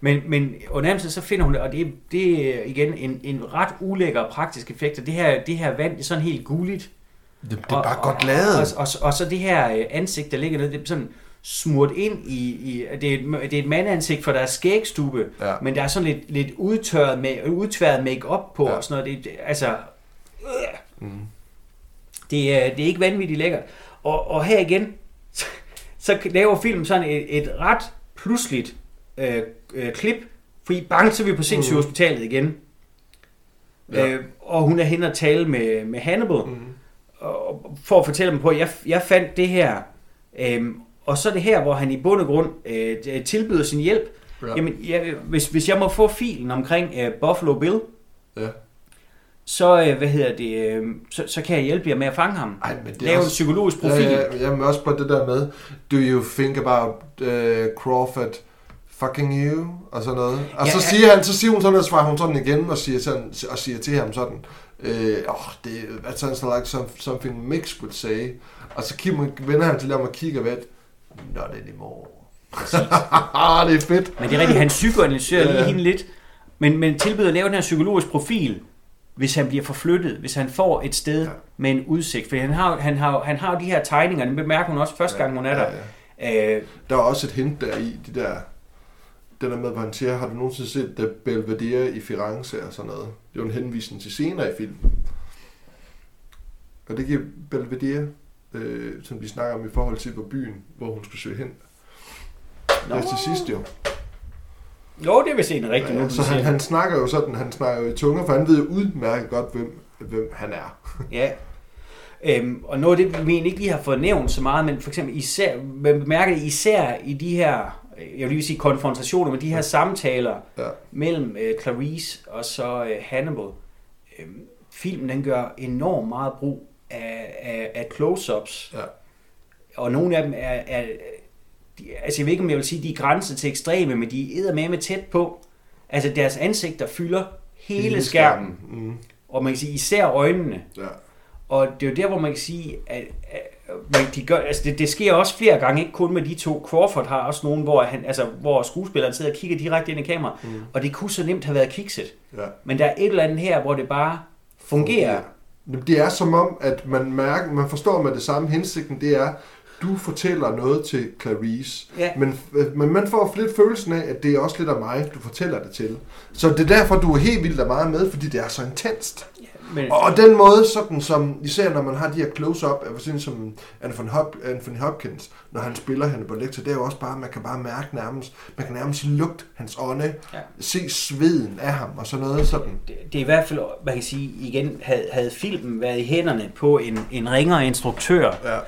Speaker 1: Men, men under nærmest så finder hun det, og det, er- det er igen en, en ret ulækker og praktisk effekt, og det her, det her vand det er sådan helt gulligt.
Speaker 2: Det, det er
Speaker 1: og,
Speaker 2: bare
Speaker 1: og,
Speaker 2: godt lavet.
Speaker 1: Og, og, og, så det her øh, ansigt, der ligger nede, det er sådan smurt ind i, i det, er et, det er et mandansigt for deres skægstube,
Speaker 2: Ja.
Speaker 1: men der er sådan lidt, lidt udtørret, med, udtværet make-up på,
Speaker 2: Ja.
Speaker 1: ja. og sådan noget. Det, det, altså, øh,
Speaker 2: Mm.
Speaker 1: det, er, det er ikke vanvittigt lækkert. Og, og her igen, så, så laver filmen sådan et, et ret pludseligt øh, øh, klip, fordi bang, så er vi på sindssygehospitalet igen.
Speaker 2: Ja.
Speaker 1: Øh, og hun er hen og tale med, med Hannibal,
Speaker 2: Mm.
Speaker 1: og, for at fortælle dem på, at jeg, jeg fandt det her. Øhm, og så er det her, hvor han i bund og grund øh, tilbyder sin hjælp.
Speaker 2: Ja.
Speaker 1: Ja. Jamen, jeg, hvis, hvis jeg må få filen omkring øh, Buffalo Bill,
Speaker 2: Ja.
Speaker 1: så, øh, hvad hedder det, øh, så, så kan jeg hjælpe jer med at fange ham.
Speaker 2: Ej, men det er
Speaker 1: Lave en
Speaker 2: også...
Speaker 1: psykologisk profil.
Speaker 2: Ja, ja, jamen også på det der med, do you think about uh, Crawford fucking you? Og sådan noget. Og
Speaker 1: Ja,
Speaker 2: så,
Speaker 1: ja.
Speaker 2: siger han, så siger hun sådan, og svarer hun sådan igen, og siger, sådan, og siger til ham sådan, øh, oh, det that sounds like some, something Mix would say. Og så kigger, vender han til ham og kigger væk. Not anymore. det er fedt.
Speaker 1: Men det er rigtigt, han psykoanalyserer
Speaker 2: Ja,
Speaker 1: lige
Speaker 2: ja.
Speaker 1: hende lidt. Men, men tilbyder at lave den her psykologisk profil, hvis han bliver forflyttet, hvis han får et sted
Speaker 2: Ja.
Speaker 1: ja. med en udsigt. For han har, han har, han har jo de her tegninger, det bemærker hun også første gang, hun er der.
Speaker 2: Ja,
Speaker 1: Øh,
Speaker 2: Der er også et hint der i, de der, det der med, siger, har du nogensinde set The Belvedere i Firenze og sådan noget? Det er jo en henvisning til senere i filmen. Og det giver Belvedere, øh, som vi snakker om i forhold til, hvor byen, hvor hun skulle søge hen.
Speaker 1: Nå.
Speaker 2: Til sidst jo.
Speaker 1: Jo, det vil se en rigtig nu,
Speaker 2: Ja,
Speaker 1: du
Speaker 2: så han, han, snakker jo sådan, han snakker jo i tunger, for han ved jo udmærket godt, hvem, hvem han er.
Speaker 1: Ja. Øhm, og noget af det, vi egentlig ikke lige har fået nævnt så meget, men for eksempel især, man bemærker det især i de her, jeg vil lige sige konfrontationer, men de her samtaler
Speaker 2: Ja.
Speaker 1: mellem øh, Clarice og så øh, Hannibal. Øhm, filmen den gør enormt meget brug af, af, af close-ups,
Speaker 2: Ja.
Speaker 1: og nogle af dem er, er de, altså jeg ved ikke, om jeg vil sige, de er grænset til ekstreme, men de er med med tæt på. Altså deres ansigter fylder hele skærmen,
Speaker 2: Mm,
Speaker 1: og man kan sige især øjnene.
Speaker 2: ja.
Speaker 1: Og det er jo der, hvor man kan sige, at, at man, de gør, altså det, det sker også flere gange, ikke kun med de to. Crawford har også nogen, hvor, han, altså, hvor skuespilleren sidder og kigger direkte ind i kameraet,
Speaker 2: Mm.
Speaker 1: og det kunne så nemt have været kikset.
Speaker 2: ja.
Speaker 1: Men der er et eller andet her, hvor det bare fungerer.
Speaker 2: Fungerer. Det er som om, at man mærker, man forstår med det samme hensigten, det er, du fortæller noget til Clarice,
Speaker 1: Ja.
Speaker 2: men, øh, men man får lidt følelsen af, at det er også lidt af mig, du fortæller det til. Så det er derfor, du er helt vildt meget med, fordi det er så intenst.
Speaker 1: Men,
Speaker 2: Og, den måde, sådan som, især når man har de her close-up, af sådan som Anthony, Hop, Anthony Hopkins, når han spiller Hannibal Lecter, det er jo også bare, man kan bare mærke nærmest, man kan nærmest lugte hans ånde,
Speaker 1: Ja.
Speaker 2: se sveden af ham og sådan noget sådan.
Speaker 1: det, det er i hvert fald, man kan sige igen, havde, havde filmen været i hænderne på en, en ringere instruktør,
Speaker 2: Ja.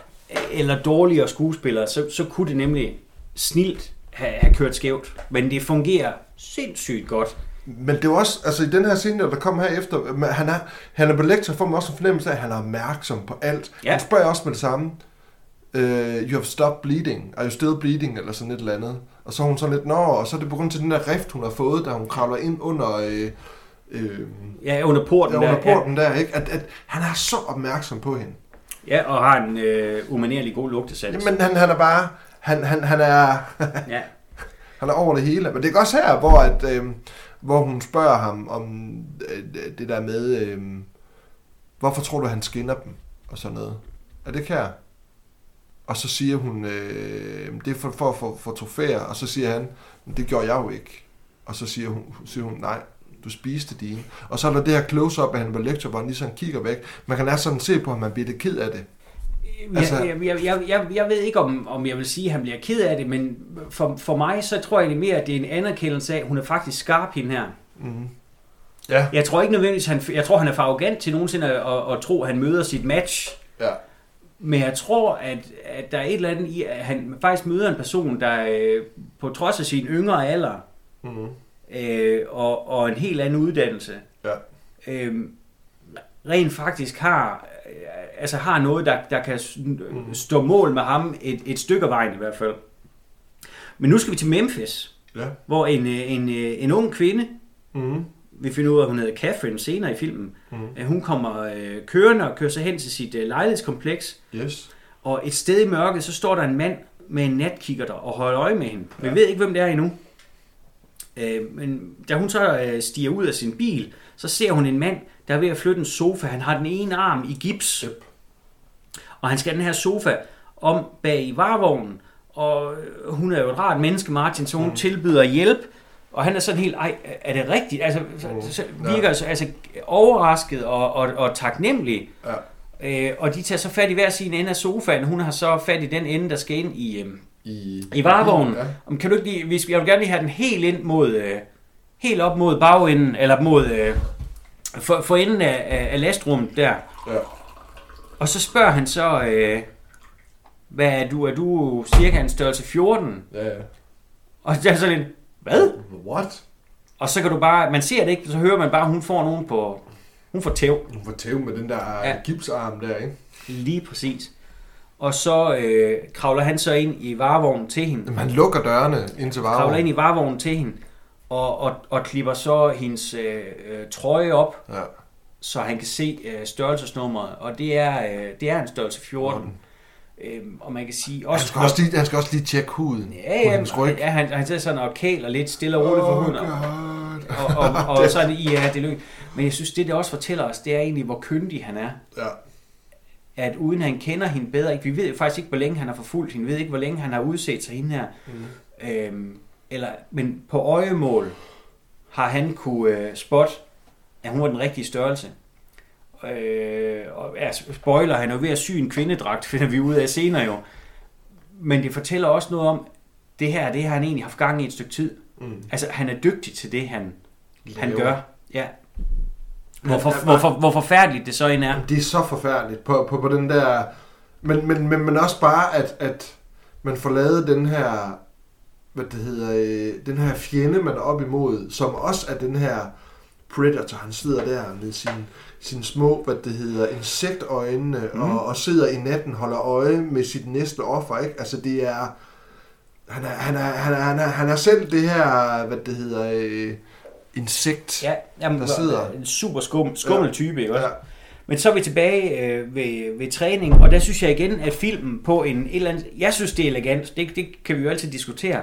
Speaker 1: eller dårligere skuespillere, så, så kunne det nemlig snilt have, have kørt skævt. Men det fungerer sindssygt godt.
Speaker 2: Men det er også, altså i den her scene, der kom her efter, men han er, Hannibal Lecter får man også en fornemmelse af, at han er opmærksom på alt.
Speaker 1: Ja.
Speaker 2: Han spørger også med det samme, uh, you have stopped bleeding, are you still bleeding, eller sådan et eller andet. Og så er hun sådan lidt, nå, og så er det på grund til den der rift, hun har fået, da hun kravler ind under, øh, øh,
Speaker 1: Ja, under porten
Speaker 2: ja, under
Speaker 1: der.
Speaker 2: porten der, ikke? At, at han er så opmærksom på hende.
Speaker 1: Ja, ja, og har en øh, umanerlig god lugtesans.
Speaker 2: Jamen, han, han er bare, han, han, han er,
Speaker 1: Ja.
Speaker 2: Han er over det hele. Men det er også her, hvor, at, øh, hvor hun spørger ham om øh, øh, det der med, øh, hvorfor tror du, han skinner dem? Og sådan noget. Er det kær? Og så siger hun, øh, det er for, for, for, for trofæer. Og så siger han, "Men det gjorde jeg jo ikke. Og så siger hun, siger hun nej, du spiste dine. Og så er der det her close-up af han på lektor, hvor han lige sådan kigger væk. Man kan næsten sådan se på, at man bliver lidt ked af det. Altså-
Speaker 1: jeg, jeg, jeg, jeg, jeg ved ikke, om, om jeg vil sige, at han bliver ked af det, men for, for mig, så tror jeg det mere, at det er en anerkendelse af, at hun er faktisk skarp hende her.
Speaker 2: Mm. Ja.
Speaker 1: Jeg tror ikke nødvendigvis, han, jeg tror, han er for arrogant til nogensinde at, at, at tro, at han møder sit match.
Speaker 2: Ja.
Speaker 1: Men jeg tror, at, at der er et eller andet i, at han faktisk møder en person, der øh, på trods af sin yngre alder
Speaker 2: Mm.
Speaker 1: øh, og, og en helt anden uddannelse,
Speaker 2: Ja.
Speaker 1: øh, rent faktisk har, altså har noget, der, der kan
Speaker 2: Mhm.
Speaker 1: stå mål med ham et, et stykke af vejen i hvert fald. Men nu skal vi til Memphis,
Speaker 2: Ja.
Speaker 1: hvor en, øh, en, øh, en ung kvinde,
Speaker 2: Mm.
Speaker 1: vi finder ud af, at hun hedder Catherine senere i filmen,
Speaker 2: Mm.
Speaker 1: hun kommer øh, kørende og kører sig hen til sit øh, lejlighedskompleks,
Speaker 2: Yes.
Speaker 1: og et sted i mørket, så står der en mand med en natkikker der og holder øje med hende. Vi
Speaker 2: Ja.
Speaker 1: ved ikke, hvem det er endnu. Øh, men da hun så øh, stiger ud af sin bil, så ser hun en mand, der er ved at flytte en sofa. Han har den ene arm i gips,
Speaker 2: Yep.
Speaker 1: Og han skal have den her sofa om bag i varevognen. Og øh, hun er jo et rart menneske, Martin, så hun
Speaker 2: Mm.
Speaker 1: tilbyder hjælp. Og han er sådan helt, ej, er det rigtigt? Altså, så,
Speaker 2: Mm.
Speaker 1: så
Speaker 2: Ja.
Speaker 1: virker så, altså overrasket og, og, og taknemmelig.
Speaker 2: Ja.
Speaker 1: Øh, og de tager så fat i hver sin ende af sofaen. Hun har så fat i den ende, der skal ind i, øh,
Speaker 2: I,
Speaker 1: i varevognen.
Speaker 2: Ja.
Speaker 1: Om kan du ikke lige, hvis, jeg vil gerne lige have den helt ind mod, øh, helt op mod bagenden, eller mod, øh, for, for enden af, af, af lastrummet der.
Speaker 2: Ja.
Speaker 1: Og så spørger han så, øh, hvad er du? Er du cirka en størrelse 14?
Speaker 2: Ja, ja.
Speaker 1: Og det er sådan lidt, hvad?
Speaker 2: What?
Speaker 1: Og så kan du bare, man ser det ikke, så hører man bare, hun får nogen på, hun får tæv.
Speaker 2: Hun får tæv med den der
Speaker 1: Ja.
Speaker 2: gipsarm der, ikke?
Speaker 1: Lige præcis. Og så øh, kravler han så ind i varevognen til hende.
Speaker 2: Jamen, han lukker dørene ind til
Speaker 1: kravler
Speaker 2: varevognen.
Speaker 1: ind i varevognen til hende, og, og, og klipper så hendes øh, øh, trøje op,
Speaker 2: Ja.
Speaker 1: Så han kan se øh, størrelsesnummeret, og det er, øh, det er en størrelse 14. Øhm, og man kan sige
Speaker 2: Han
Speaker 1: også...
Speaker 2: skal, også lige, han skal også lige tjekke huden
Speaker 1: ja, ja,
Speaker 2: hendes ryg.
Speaker 1: ja, han, han sidder sådan og kæler lidt stille og roligt for hunden, og, og, og, og så er det, ja, det lykkes. Men jeg synes, det det også fortæller os, det er egentlig, hvor kyndig han er.
Speaker 2: Ja.
Speaker 1: At uden han kender hende bedre, ikke? vi ved faktisk ikke, hvor længe han har forfulgt hende, vi ved ikke, hvor længe han har udset sig hende her.
Speaker 2: Mm.
Speaker 1: Øhm, eller, men på øjemål har han kunne øh, spotte, at hun var den rigtige størrelse. Øh, og ja, spoiler, han er jo ved at sy en kvindedragt, finder vi ud af senere jo. Men det fortæller også noget om, det her, det har han egentlig haft gang i et stykke tid.
Speaker 2: Mm.
Speaker 1: Altså, han er dygtig til det, han, han
Speaker 2: Laver.
Speaker 1: gør. Ja. Hvor, for,
Speaker 2: Han er
Speaker 1: hvor, forfærdeligt det så end er.
Speaker 2: Det er så forfærdeligt på, på, på den der... Men, men, men, men også bare, at, at man får lavet den her... Hvad det hedder... Øh, den her fjende, man er op imod, som også er den her Predator. Han sidder der med sin, sin små, hvad det hedder, insektøjne, mm. og, og sidder i natten, holder øje med sit næste offer, ikke? Altså, det er... Han er, han er, han er, han er, han er selv det her, hvad det hedder, øh, insekt.
Speaker 1: Ja, jamen,
Speaker 2: Der sidder-
Speaker 1: en super skum, skummel
Speaker 2: Ja.
Speaker 1: type, ikke også?
Speaker 2: ja.
Speaker 1: Men så er vi tilbage øh, ved, ved træning, og der synes jeg igen, at filmen på en et eller andet... Jeg synes, det er elegant. Det, det kan vi jo altid diskutere.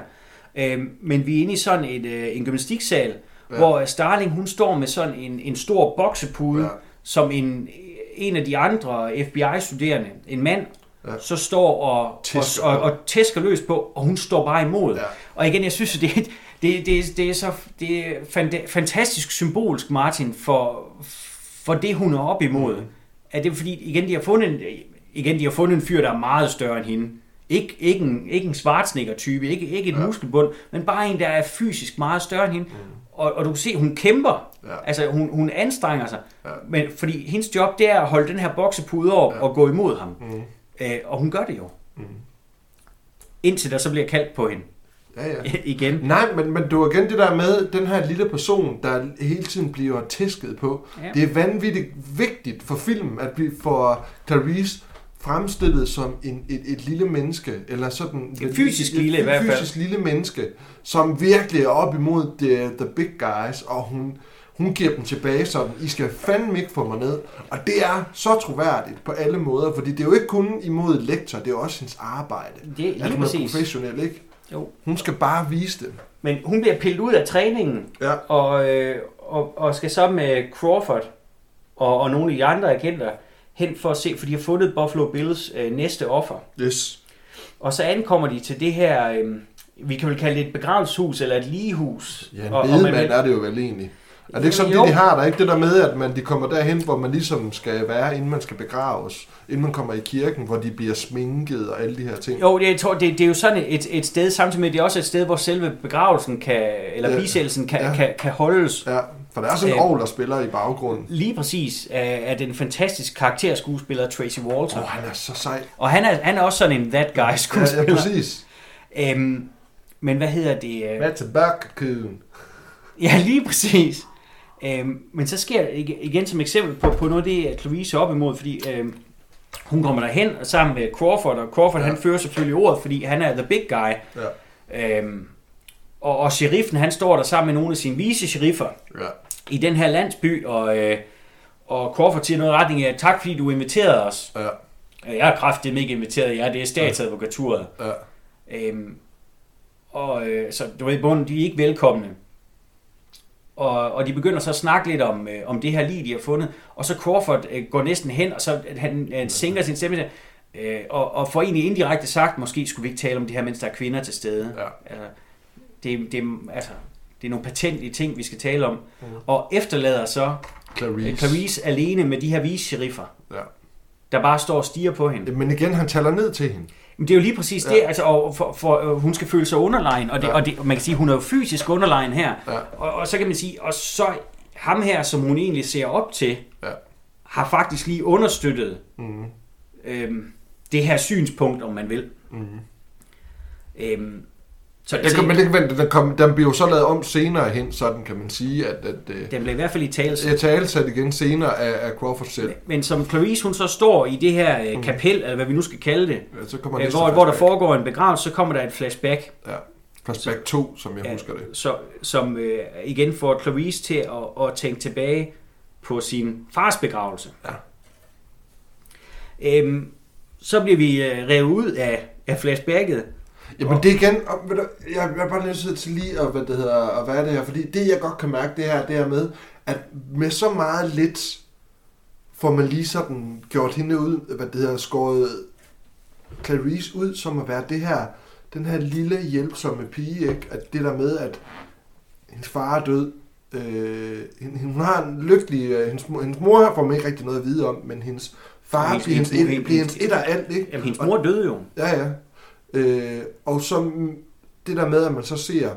Speaker 1: Øh, men vi er inde i sådan et, øh, en gymnastiksal, ja. Hvor Starling, hun står med sådan en, en stor boksepude, ja. Som en, en af de andre FBI-studerende, en mand,
Speaker 2: Ja.
Speaker 1: så står og
Speaker 2: Tæsker.
Speaker 1: Og, og, og tæsker løs på, og hun står bare imod.
Speaker 2: Ja.
Speaker 1: Og igen, jeg synes, det, er- det, det, det er så det er fanta- fantastisk symbolsk, Martin, for, for det, hun er op imod. Mm. Er det fordi, igen, de har fundet en, igen, de har fundet en fyr, der er meget større end hende. Ikke, ikke en, ikke en Schwarzenegger-type, ikke, ikke et
Speaker 2: ja.
Speaker 1: muskelbund, men bare en, der er fysisk meget større end hende. Mm. Og, og du kan se, hun kæmper.
Speaker 2: Ja.
Speaker 1: Altså, hun, hun anstrenger sig.
Speaker 2: Ja.
Speaker 1: Men fordi hendes job, det er at holde den her boksepude op
Speaker 2: Ja.
Speaker 1: og gå imod ham.
Speaker 2: Mm.
Speaker 1: Øh, og hun gør det jo.
Speaker 2: Mm.
Speaker 1: Indtil der så bliver kaldt på hende
Speaker 2: Ja, ja.
Speaker 1: igen.
Speaker 2: Nej, men, men det var igen det der med den her lille person, der hele tiden bliver tæsket på. Ja. Det er vanvittigt vigtigt for filmen, at vi får Clarice fremstillet som en, et, et lille menneske, eller sådan...
Speaker 1: Et fysisk lille i hvert fald.
Speaker 2: fysisk lille menneske, som virkelig er op imod the, the big guys, og hun, hun giver dem tilbage sådan, I skal fandme ikke få mig ned. Og det er så troværdigt på alle måder, fordi det er jo ikke kun imod lektor, det er også hendes arbejde.
Speaker 1: Det er
Speaker 2: at hun er
Speaker 1: præcis.
Speaker 2: professionel, ikke?
Speaker 1: Jo.
Speaker 2: Hun skal bare vise det.
Speaker 1: Men hun bliver pillet ud af træningen,
Speaker 2: Ja.
Speaker 1: og, øh, og, og skal så med Crawford og, og nogle af de andre agenter hen for at se, for de har fundet Buffalo Bills øh, næste offer.
Speaker 2: Yes.
Speaker 1: Og så ankommer de til det her, øh, vi kan vel kalde det et begravelseshus eller et ligehus.
Speaker 2: Ja, en
Speaker 1: og, og man
Speaker 2: bedemand
Speaker 1: vil-
Speaker 2: er det jo vel egentlig. Er det ikke sådan,
Speaker 1: Jo.
Speaker 2: det de har der? Ikke det der med, at man, de kommer derhen, hvor man ligesom skal være, inden man skal begraves. Inden man kommer i kirken, hvor de bliver sminket og alle de her ting.
Speaker 1: Jo, det, jeg tror, det, det er jo sådan et, et sted, samtidig med, at det er også et sted, hvor selve begravelsen kan, eller
Speaker 2: Ja.
Speaker 1: bisættelsen kan,
Speaker 2: ja.
Speaker 1: kan, kan holdes.
Speaker 2: Ja, for der er sådan en
Speaker 1: Øh.
Speaker 2: der spiller i baggrunden.
Speaker 1: Lige præcis af, af den fantastiske karakterskuespiller Tracy Walter.
Speaker 2: Åh, oh, han er så sej.
Speaker 1: Og han er, han er også sådan en that guy
Speaker 2: Ja, ja,
Speaker 1: skuespiller.
Speaker 2: præcis.
Speaker 1: Øhm, men hvad hedder det? øh,
Speaker 2: Hvad tilbage,
Speaker 1: Ja, lige præcis. Øhm, men så sker igen som eksempel på, på noget af det, at Louise er op imod, fordi øhm, hun kommer derhen sammen med Crawford, og Crawford
Speaker 2: Ja.
Speaker 1: ja. han fører selvfølgelig ordet, fordi han er the big guy.
Speaker 2: Ja.
Speaker 1: Øhm, og, og sheriffen, han står der sammen med nogle af sine vice-sheriffer
Speaker 2: Ja.
Speaker 1: i den her landsby, og, øh, og Crawford siger noget i retning af, tak fordi du inviterede os.
Speaker 2: Ja.
Speaker 1: Jeg er kraftigt ikke inviteret jer, det er statsadvokaturet.
Speaker 2: Ja.
Speaker 1: Øhm, og øh, så du ved, bunden, de er ikke velkomne. Og, og de begynder så at snakke lidt om, øh, om det her lige, de har fundet. Og så Crawford øh, går næsten hen, og så han øh, sænker sin stemme, øh, og, og får egentlig indirekte sagt, måske skulle vi ikke tale om det her, mens der er kvinder til stede.
Speaker 2: Ja.
Speaker 1: Altså, det, det, altså, det er nogle patentlige ting, vi skal tale om.
Speaker 2: Mm.
Speaker 1: Og efterlader så
Speaker 2: Clarice.
Speaker 1: Clarice alene med de her vice-sheriffer,
Speaker 2: Ja.
Speaker 1: der bare står og stiger på hende.
Speaker 2: Men igen, han taler ned til hende.
Speaker 1: Men det er jo lige præcis
Speaker 2: Ja.
Speaker 1: det, altså, og for, for, øh, hun skal føle sig underlegen, og, det,
Speaker 2: Ja.
Speaker 1: ja. og, det, og man kan sige, hun er jo fysisk underlegen her,
Speaker 2: Ja.
Speaker 1: og, og så kan man sige, og så ham her, som hun egentlig ser op til,
Speaker 2: Ja.
Speaker 1: har faktisk lige understøttet
Speaker 2: Mm.
Speaker 1: øhm, det her synspunkt, om man vil.
Speaker 2: Mm.
Speaker 1: Øhm, så
Speaker 2: Den, kan, men det kan vente, den, kom, den bliver jo så lavet om senere hen, sådan kan man sige, at, at øh,
Speaker 1: den blev i hvert fald i tale.
Speaker 2: jeg taler sat igen senere af, af Crawford selv.
Speaker 1: Men som Clarice, hun så står i det her øh,
Speaker 2: Mm.
Speaker 1: kapel, eller hvad vi nu skal kalde det,
Speaker 2: Ja, så kommer
Speaker 1: øh,
Speaker 2: næste
Speaker 1: hvor, hvor der foregår en begravelse, så kommer der et flashback,
Speaker 2: Ja, flashback 2, som jeg
Speaker 1: Ja.
Speaker 2: husker det.
Speaker 1: så, som øh, igen får Clarice til at, at tænke tilbage på sin fars begravelse.
Speaker 2: Ja.
Speaker 1: Øhm, så bliver vi øh, revet ud af, af flashbacket.
Speaker 2: Jamen det er igen, og, ved du, jeg, jeg er bare nødt til lige at, hvad det hedder, at være det her, fordi det jeg godt kan mærke, det her, det er med, at med så meget lidt, får man lige sådan gjort hende ud, hvad det hedder, skåret Clarice ud, som at være det her, den her lille hjælpsomme pige, ikke? At det der med, at hendes far er død, øh, hun har en lykkelig, øh, hendes, mor- hendes mor får man ikke rigtig noget at vide om, men hendes far
Speaker 1: Hendes-
Speaker 2: bliver hendes,
Speaker 1: hendes-
Speaker 2: et, bliver hendes et og alt, ikke?
Speaker 1: Jamen, hendes mor døde jo.
Speaker 2: Ja, ja. Øh, og så det der med, at man så ser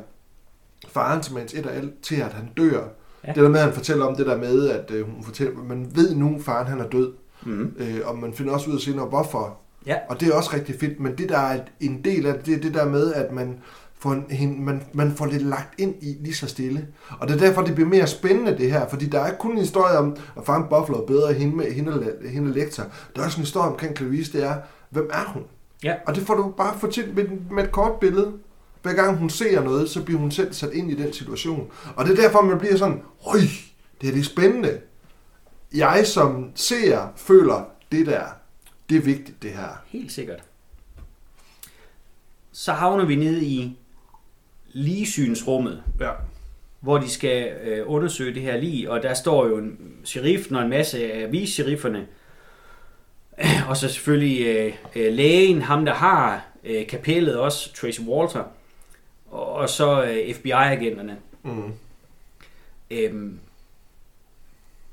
Speaker 2: faren som hans et og alt til, at han dør.
Speaker 1: Ja.
Speaker 2: Det der med, at han fortæller om det der med, at øh, hun fortæller, man ved nu, at faren han er død.
Speaker 1: Mm.
Speaker 2: Øh, og man finder også ud af senere, hvorfor.
Speaker 1: Ja.
Speaker 2: Og det er også rigtig fedt. Men det, der er et- en del af det, det er det der med, at man får, en, hende- man, man får det lagt ind i lige så stille. Og det er derfor, det bliver mere spændende, det her. Fordi der er ikke kun en historie om, at fange Buffalo er bedre end hende, med, hende, hende lektor. Der er også en historie omkring Clarice, det er, hvem er hun?
Speaker 1: Ja.
Speaker 2: Og det får du bare fortalt med, med et kort billede. Hver gang hun ser noget, så bliver hun selv sat ind i den situation. Og det er derfor, man bliver sådan, Øj, det er det spændende. Jeg som ser, føler, det der, det er vigtigt, det her.
Speaker 1: Helt sikkert. Så havner vi nede i ligesynsrummet,
Speaker 2: Ja.
Speaker 1: hvor de skal øh, undersøge det her lige, og der står jo en sheriffen og en masse af vice-sherifferne, og så selvfølgelig øh, øh, lægen, ham der har øh, kapellet også, Tracy Walter, og, og så øh, FBI-agenterne.
Speaker 2: Mm.
Speaker 1: Øhm,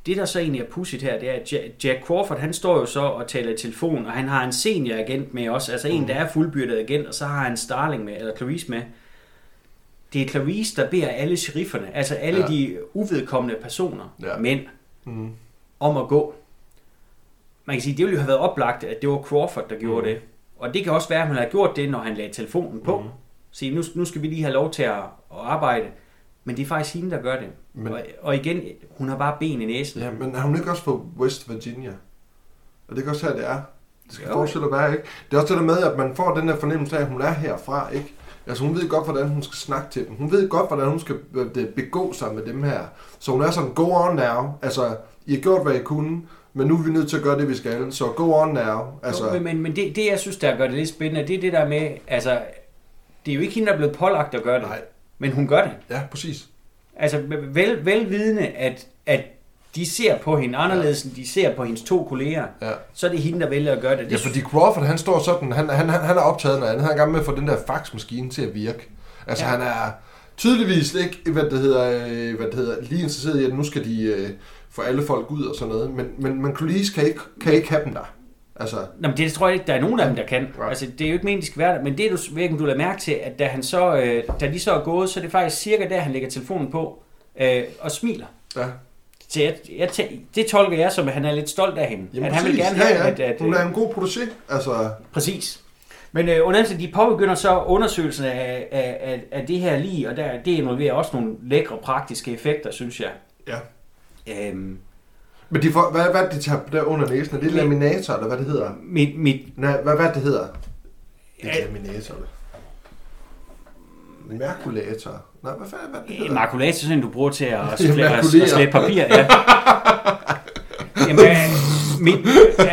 Speaker 1: det der så egentlig er pudsigt her, det er, at Ja- Jack Crawford, han står jo så og taler i telefon, og han har en senioragent med også, altså en, der er fuldbyrdet agent, og så har han Starling med, eller Clarice med. Det er Clarice, der beder alle sherifferne, altså alle
Speaker 2: Ja.
Speaker 1: de uvedkommende personer,
Speaker 2: ja.
Speaker 1: mænd,
Speaker 2: Mm.
Speaker 1: om at gå. Man kan sige, det ville jo have været oplagt, at det var Crawford, der gjorde
Speaker 2: Mhm.
Speaker 1: det. Og det kan også være, at han har gjort det, når han lagde telefonen på. Mm. Sige, nu, nu skal vi lige have lov til at, at arbejde. Men det er faktisk hende, der gør det.
Speaker 2: Men-.
Speaker 1: Og, og igen, hun har bare ben i næsen.
Speaker 2: Ja, men har hun ikke også på West Virginia? Og det er også her, det er. Det skal
Speaker 1: Jo.
Speaker 2: forestille at være, ikke? Det er også det der med, at man får den der fornemmelse af, at hun er herfra, ikke? Altså hun ved godt, hvordan hun skal snakke til dem. Hun ved godt, hvordan hun skal begå sig med dem her. Så hun er sådan, go on now. Altså, I har gjort, hvad I kunne, men nu er vi nødt til at gøre det, vi skal. Så go on now.
Speaker 1: Altså...
Speaker 2: Altså,
Speaker 1: Men, men, det, det, jeg synes, der gør det lidt spændende, det er det der med, altså, det er jo ikke hende, der er blevet pålagt at gøre det,
Speaker 2: nej,
Speaker 1: men hun gør det.
Speaker 2: ja, præcis.
Speaker 1: Altså, vel, velvidende, at, at de ser på hende anderledes, end de ser på hendes to kolleger,
Speaker 2: Ja.
Speaker 1: så er det hende, der vælger at gøre det. det
Speaker 2: Ja, fordi Crawford, han står sådan, han, han, han er optaget noget andet. Han er i gang med at få den der faxmaskine til at virke. Altså, ja.
Speaker 1: Ja.
Speaker 2: han er tydeligvis ikke, hvad det hedder, øh, hvad det hedder lige interesseret i, at nu skal de øh, få alle folk ud og sådan noget. Men, men, men Clolis kan ikke, kan ikke have dem der. Altså,
Speaker 1: Nå, men det tror jeg ikke, der er nogen af dem, der kan.
Speaker 2: Nej.
Speaker 1: Altså, det er jo ikke meningen, de skal være der. Men det, du, om du lader mærke til, at da, han så, øh, da de så er gået, så er det faktisk cirka der, han lægger telefonen på øh, og smiler.
Speaker 2: ja.
Speaker 1: Så jeg, jeg, det tolker jeg som, at han er lidt stolt af hende.
Speaker 2: Jamen,
Speaker 1: at han vil gerne have,
Speaker 2: ja, ja.
Speaker 1: at... at
Speaker 2: Hun er en god producé. Altså,
Speaker 1: Præcis. Men øh, under andet, de påbegynder så undersøgelsen af, af, af, af det her lige, og der, det involverer også nogle lækre praktiske effekter, synes jeg.
Speaker 2: ja.
Speaker 1: Øhm,
Speaker 2: Men de får, hvad, hvad det, de tager der under næsen? Er det laminator, eller hvad det hedder?
Speaker 1: mit, mit,
Speaker 2: Nej, hvad, hvad det hedder? Ikke
Speaker 1: Ja.
Speaker 2: laminator. Merkulator. Nej, hvad fanden hvad det hedder?
Speaker 1: makulator er sådan, du bruger til at,
Speaker 2: Ja,
Speaker 1: slæ, at,
Speaker 2: makulere.
Speaker 1: at slæbe papir. Ja. Jamen, øh, mit, øh,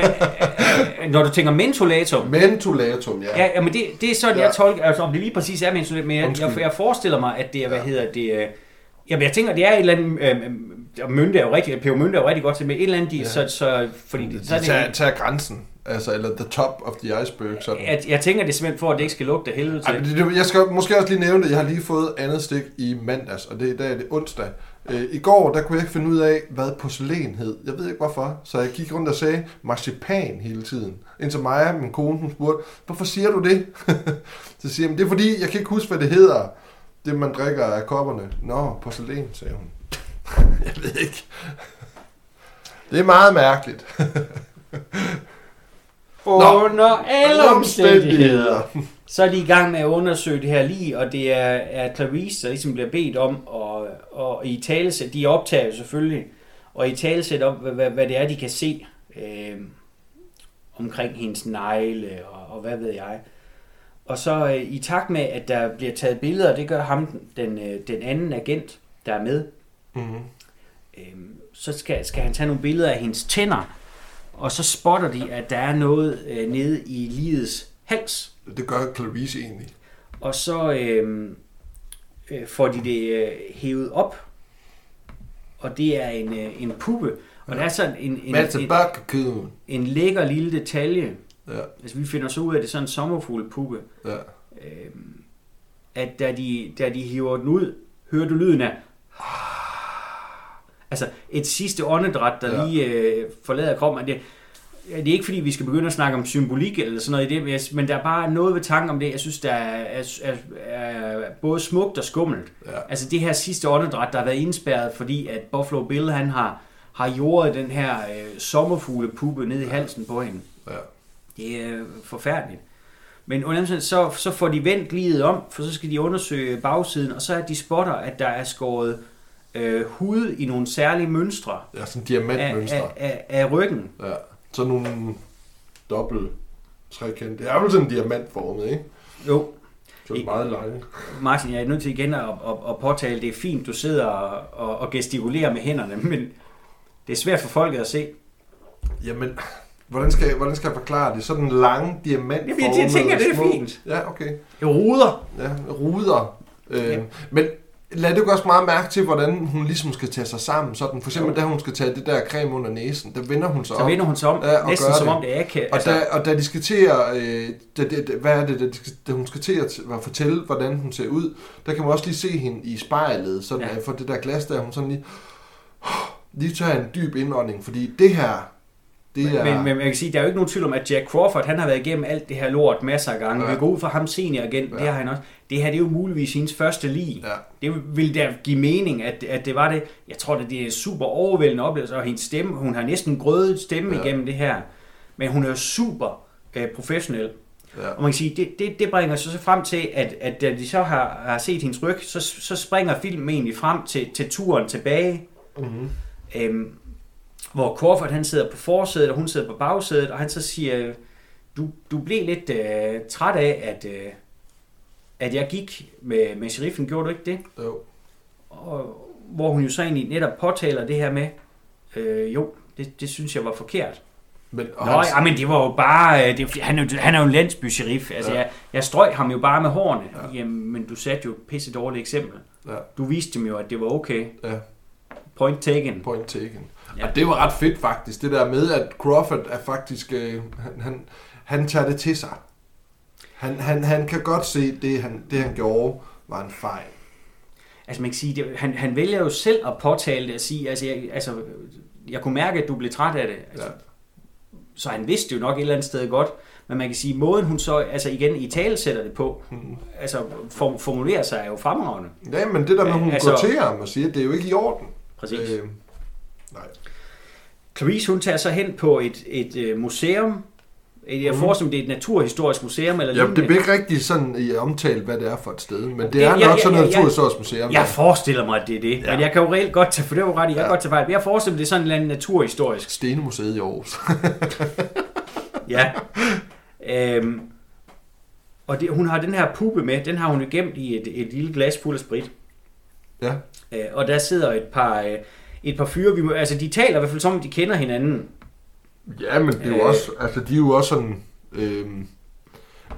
Speaker 1: øh, når du tænker mentolator,
Speaker 2: Mentolatum, ja.
Speaker 1: Ja, jamen det, det er sådan,
Speaker 2: Ja.
Speaker 1: jeg tolker, altså om det lige præcis er mentolator, men jeg, jeg, jeg forestiller mig, at det er, hvad
Speaker 2: Ja.
Speaker 1: hedder det, øh, jamen jeg tænker, det er et eller andet, øh, øh, Mønte er jo rigtig, Per Mønte er jo rigtig godt til, med et eller andet, de,
Speaker 2: Ja.
Speaker 1: så, så, fordi
Speaker 2: De,
Speaker 1: så er
Speaker 2: de tager, tager grænsen, altså, eller the top of the iceberg. Sådan.
Speaker 1: jeg, jeg tænker det er simpelthen for, at det ikke skal lugte helvede
Speaker 2: Ej,
Speaker 1: til.
Speaker 2: det, det- jeg skal måske også lige nævne det. Jeg har lige fået andet stik i mandags, og det, i dag er det onsdag. Øh, I går, der kunne jeg ikke finde ud af, hvad porcelæn hed. Jeg ved ikke hvorfor, så jeg gik rundt og sagde marcipan hele tiden. Indtil Maja, min kone, hun spurgte, hvorfor siger du det? så siger jeg, "Men det er fordi, jeg kan ikke huske, hvad det hedder. Det, man drikker af kopperne. Nå, porcelæn, sagde hun. jeg ved ikke. Det er meget mærkeligt.
Speaker 1: Under alle omstændigheder. Så er de i gang med at undersøge det her lige, og det er, er Clarice, der ligesom bliver bedt om, og, og i talesæt, de optager jo selvfølgelig, og i talesæt om, hvad, hvad, hvad det er, de kan se øh, omkring hendes negle, og, og hvad ved jeg. Og så øh, i takt med, at der bliver taget billeder, det gør ham, den, øh, den anden agent, der er med,
Speaker 2: Mm-hmm.
Speaker 1: øh, så skal, skal han tage nogle billeder af hendes tænder, og så spotter de, at der er noget øh, nede i livets hals.
Speaker 2: Det gør Clarice egentlig.
Speaker 1: Og så øh, øh, får de det øh, hævet op, og det er en, øh, en puppe. Og der er sådan en, en, en,
Speaker 2: Bakakun.
Speaker 1: en lækker lille detalje.
Speaker 2: Ja,
Speaker 1: Altså vi finder så ud af, at det er sådan en sommerfuglepuppe.
Speaker 2: ja.
Speaker 1: Øh, at da de, da de hiver den ud, hører du lyden af... Altså et sidste åndedræt, der
Speaker 2: Ja.
Speaker 1: lige øh, forlader kroppen. Det, det er ikke fordi, vi skal begynde at snakke om symbolik eller sådan noget i det, men der er bare noget ved tanken om det, jeg synes, der er, er, er, både smukt og skummelt.
Speaker 2: ja.
Speaker 1: Altså det her sidste åndedræt, der har været indspærret, fordi at Buffalo Bill, han har, har jordet den her øh, sommerfuglepuppe ned i halsen på hende.
Speaker 2: ja.
Speaker 1: Det er forfærdeligt. Men under så, så får de vendt livet om, for så skal de undersøge bagsiden, og så er de spotter, at der er skåret øh, hud i nogle særlige mønstre
Speaker 2: Ja, sådan
Speaker 1: af,
Speaker 2: diamantmønstre.
Speaker 1: af, af, af ryggen.
Speaker 2: Ja, sådan nogle dobbelt trekant. Det er vel sådan en diamantformet, ikke?
Speaker 1: Jo,
Speaker 2: det er meget langt.
Speaker 1: Martin, jeg er nødt til igen at, at, at påtale, det er fint, du sidder og, og, og gestikulerer med hænderne, men det er svært for folket at se.
Speaker 2: Jamen, hvordan skal, jeg, hvordan skal jeg forklare det? Sådan en lang diamantformet...
Speaker 1: Jamen, jeg tænker, det er
Speaker 2: små-
Speaker 1: fint.
Speaker 2: Ja, okay.
Speaker 1: Ruder.
Speaker 2: Ja, ruder. Øh,
Speaker 1: Ja.
Speaker 2: Men lad det også meget mærke til, hvordan hun ligesom skal tage sig sammen. Sådan, for eksempel,
Speaker 1: Jo.
Speaker 2: da hun skal tage det der creme under næsen, der vender hun sig
Speaker 1: Så
Speaker 2: om.
Speaker 1: vender hun sig om,
Speaker 2: Ja, og
Speaker 1: næsten som
Speaker 2: det.
Speaker 1: om det er ikke...
Speaker 2: Og, da, og da de skal til at, øh, da, da, da, hvad er det, da, de skal, da hun skal til at, at fortælle, hvordan hun ser ud, der kan man også lige se hende i spejlet, sådan
Speaker 1: Ja.
Speaker 2: ja. for det der glas der, hun sådan lige, lige tager en dyb indånding, fordi det her, det er...
Speaker 1: Men, men man kan sige, der er jo ikke nogen tvivl om, at Jack Crawford, han har været igennem alt det her lort masser af gange.
Speaker 2: Ja.
Speaker 1: Vi går ud fra ham senior igen, ja.
Speaker 2: Ja.
Speaker 1: det har han også. Det her, det er jo muligvis hendes første lige.
Speaker 2: ja,
Speaker 1: Det vil da give mening, at, at det var det. Jeg tror, det er en super overvældende oplevelse, og hendes stemme, hun har næsten grødet stemme
Speaker 2: Ja.
Speaker 1: igennem det her. Men hun er jo super øh, professionel.
Speaker 2: ja.
Speaker 1: Og man kan sige, det, det, det bringer så, så frem til, at, at da de så har, har set hendes ryg, så, så springer filmen egentlig frem til, til turen tilbage.
Speaker 2: Mm-hmm.
Speaker 1: Øhm, hvor Crawford han sidder på forsædet, og hun sidder på bagsædet, og han så siger, du, du blev lidt øh, træt af, at, øh, at jeg gik med, med sheriffen, gjorde du ikke det?
Speaker 2: Jo.
Speaker 1: Og, hvor hun jo så egentlig netop påtaler det her med, øh, jo, det, det synes jeg var forkert.
Speaker 2: Men, og
Speaker 1: Nå,
Speaker 2: hans-
Speaker 1: ja, men det var jo bare, øh, det, han, er jo, han er jo en landsby-sheriff, altså
Speaker 2: Ja.
Speaker 1: jeg, jeg strøg ham jo bare med hårene,
Speaker 2: Ja.
Speaker 1: Jamen, men du satte jo et pisse dårligt eksempel.
Speaker 2: Ja.
Speaker 1: Du viste dem jo, at det var okay.
Speaker 2: Ja.
Speaker 1: Point taken.
Speaker 2: Point taken.
Speaker 1: Ja.
Speaker 2: Og det var ret fedt faktisk, det der med, at Crawford er faktisk, øh, han, han, han tager det til sig. Han, han, han kan godt se, det han, det han gjorde var en fejl.
Speaker 1: Altså man kan sige, det, han, han vælger jo selv at påtale det og sige, altså jeg, altså, jeg kunne mærke, at du blev træt af det. Altså,
Speaker 2: Ja.
Speaker 1: Så han vidste jo nok et eller andet sted godt, men man kan sige, måden hun så, altså igen, i tale sætter det på,
Speaker 2: Mhm.
Speaker 1: altså form, formulerer sig jo fremragende.
Speaker 2: Ja, men det der med, at hun
Speaker 1: Altså-
Speaker 2: går til ham og siger, at det er jo ikke i orden.
Speaker 1: Præcis.
Speaker 2: Øh, nej.
Speaker 1: Clarice, hun tager så hen på et, et øh, museum. Jeg
Speaker 2: Mhm.
Speaker 1: forestiller mig, det er et naturhistorisk museum eller
Speaker 2: Ja, det bliver ikke rigtig sådan i omtalt, hvad det er for et sted, men det er
Speaker 1: ja,
Speaker 2: nok
Speaker 1: ja,
Speaker 2: sådan
Speaker 1: ja,
Speaker 2: noget
Speaker 1: ja.
Speaker 2: naturhistorisk museum.
Speaker 1: Jeg forestiller mig, at det er det.
Speaker 2: Ja.
Speaker 1: Men jeg kan jo reelt godt tage, for det var ret jeg kan
Speaker 2: Ja.
Speaker 1: godt tage fejl. Men jeg forestiller mig, det er sådan en eller anden naturhistorisk.
Speaker 2: Stenemuseet i Aarhus.
Speaker 1: Ja. øhm, og det, hun har den her puppe med, den har hun jo gemt i et, et lille glas fuld af sprit.
Speaker 2: ja.
Speaker 1: Øh, og der sidder et par, øh, et par fyre, vi altså de taler i hvert fald som om, de kender hinanden.
Speaker 2: Ja, men det er jo
Speaker 1: Øh.
Speaker 2: også, altså de er jo også sådan, øhm,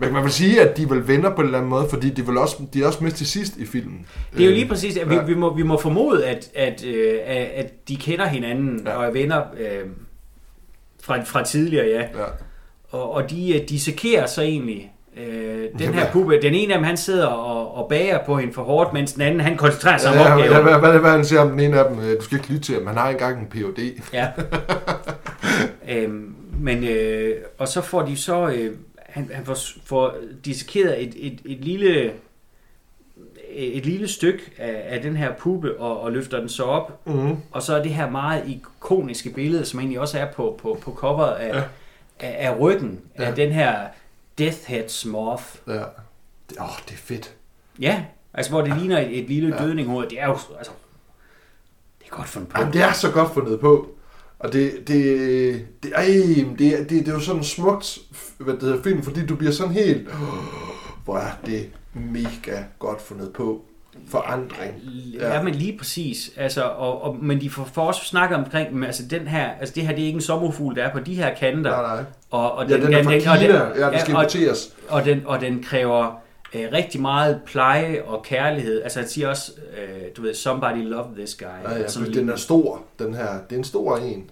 Speaker 2: men man vil sige, at de vil venner på en eller anden måde, fordi de, vil også, de er også med til sidst i filmen.
Speaker 1: Det er jo
Speaker 2: Øh,
Speaker 1: lige præcis, at vi,
Speaker 2: ja.
Speaker 1: vi, må, vi må formode, at, at, øh, at de kender hinanden
Speaker 2: Ja.
Speaker 1: og er venner øh, fra, fra tidligere, ja.
Speaker 2: Ja.
Speaker 1: Og, og de øh, dissekerer så egentlig øh, den her puppe. Den ene af dem, han sidder og, og bager på hende for hårdt, mens den anden, han koncentrerer sig
Speaker 2: Ja,
Speaker 1: om opgaven.
Speaker 2: ja, hvad, hvad, hvad han siger om den ene af dem, øh, du skal ikke lytte til ham, han har engang en Ph.D.
Speaker 1: Ja. øhm, men, øh, og så får de så, øh, han, han får, får dissekeret et, et, et lille et lille stykke af, af den her puppe og, og løfter den så op.
Speaker 2: Mm.
Speaker 1: Og så er det her meget ikoniske billede, som egentlig også er på, på, på coveret af,
Speaker 2: Ja.
Speaker 1: ja. af, af ryggen ja.
Speaker 2: Ja.
Speaker 1: af den her Death Head Moth.
Speaker 2: Ja. Åh, det er fedt.
Speaker 1: Ja, altså hvor det ligner et, et lille
Speaker 2: Ja.
Speaker 1: ja. dødninghoved. Det er jo, altså, det er godt fundet på.
Speaker 2: Jamen, det er så godt fundet på. Og det, det, det, ej, det, det, det er jo sådan smukt hvad det hedder, film, fordi du bliver sådan helt, oh, hvor er det mega godt fundet på. Forandring.
Speaker 1: Ja. ja, men lige præcis. Altså, og, og, men de får, får også snakket omkring, men altså den her, altså det her, det er ikke en sommerfugl, der er på de her kanter.
Speaker 2: Nej, nej.
Speaker 1: Og, og
Speaker 2: Ja, den er fra Kina.
Speaker 1: den,
Speaker 2: Ja, det skal
Speaker 1: og,
Speaker 2: importeres.
Speaker 1: og, den, og den kræver øh, rigtig meget pleje og kærlighed. Altså han siger også, øh, du ved, somebody love this guy.
Speaker 2: Ja, ja,
Speaker 1: Sådan
Speaker 2: den er stor, den her. Det er en stor en.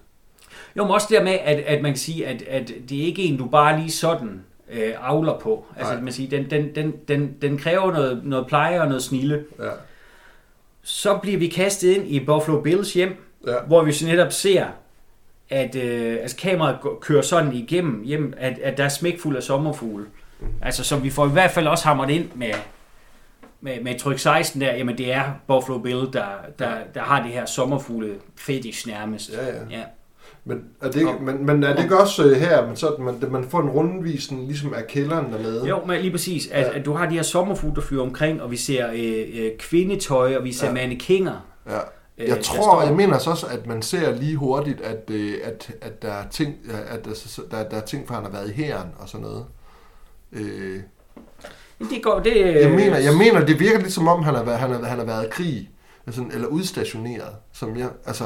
Speaker 1: Jo, men også der med, at, at man kan sige, at, at det er ikke en, du bare lige sådan øh, avler på. Altså,
Speaker 2: Nej.
Speaker 1: man siger, den, den, den, den, den kræver noget, noget pleje og noget snille.
Speaker 2: Ja.
Speaker 1: Så bliver vi kastet ind i Buffalo Bills hjem,
Speaker 2: Ja.
Speaker 1: hvor vi så netop ser, at øh, altså kameraet kører sådan igennem, hjem, at, at der er smækfuld af sommerfugle.
Speaker 2: Mhm.
Speaker 1: Altså, så vi får i hvert fald også hamret ind med, med, med tryk 16 der, jamen det er Buffalo Bill, der, der, der har det her sommerfugle fetish nærmest.
Speaker 2: Ja, ja.
Speaker 1: ja.
Speaker 2: Men er det,
Speaker 1: Og-
Speaker 2: men, men er det ikke også øh, her, men sådan, man, man får en rundvisning ligesom af kælderen dernede?
Speaker 1: Jo, men lige præcis, at,
Speaker 2: Ja.
Speaker 1: at du har de her sommerfugle, der flyver omkring, og vi ser øh, øh, kvindetøj, og vi ser
Speaker 2: Ja.
Speaker 1: ja. mannekinger.
Speaker 2: Ja.
Speaker 1: øh,
Speaker 2: Jeg
Speaker 1: der
Speaker 2: tror, jeg mener så også, at man ser lige hurtigt, at, øh, at, at der, er ting, at der, der, der er ting, for han har været i hæren og sådan noget. Øh,
Speaker 1: Det går, det,
Speaker 2: jeg, mener, jeg mener, det virker lidt som om, han har været, han har, han har været i krig, altså, eller udstationeret. Som jeg, altså,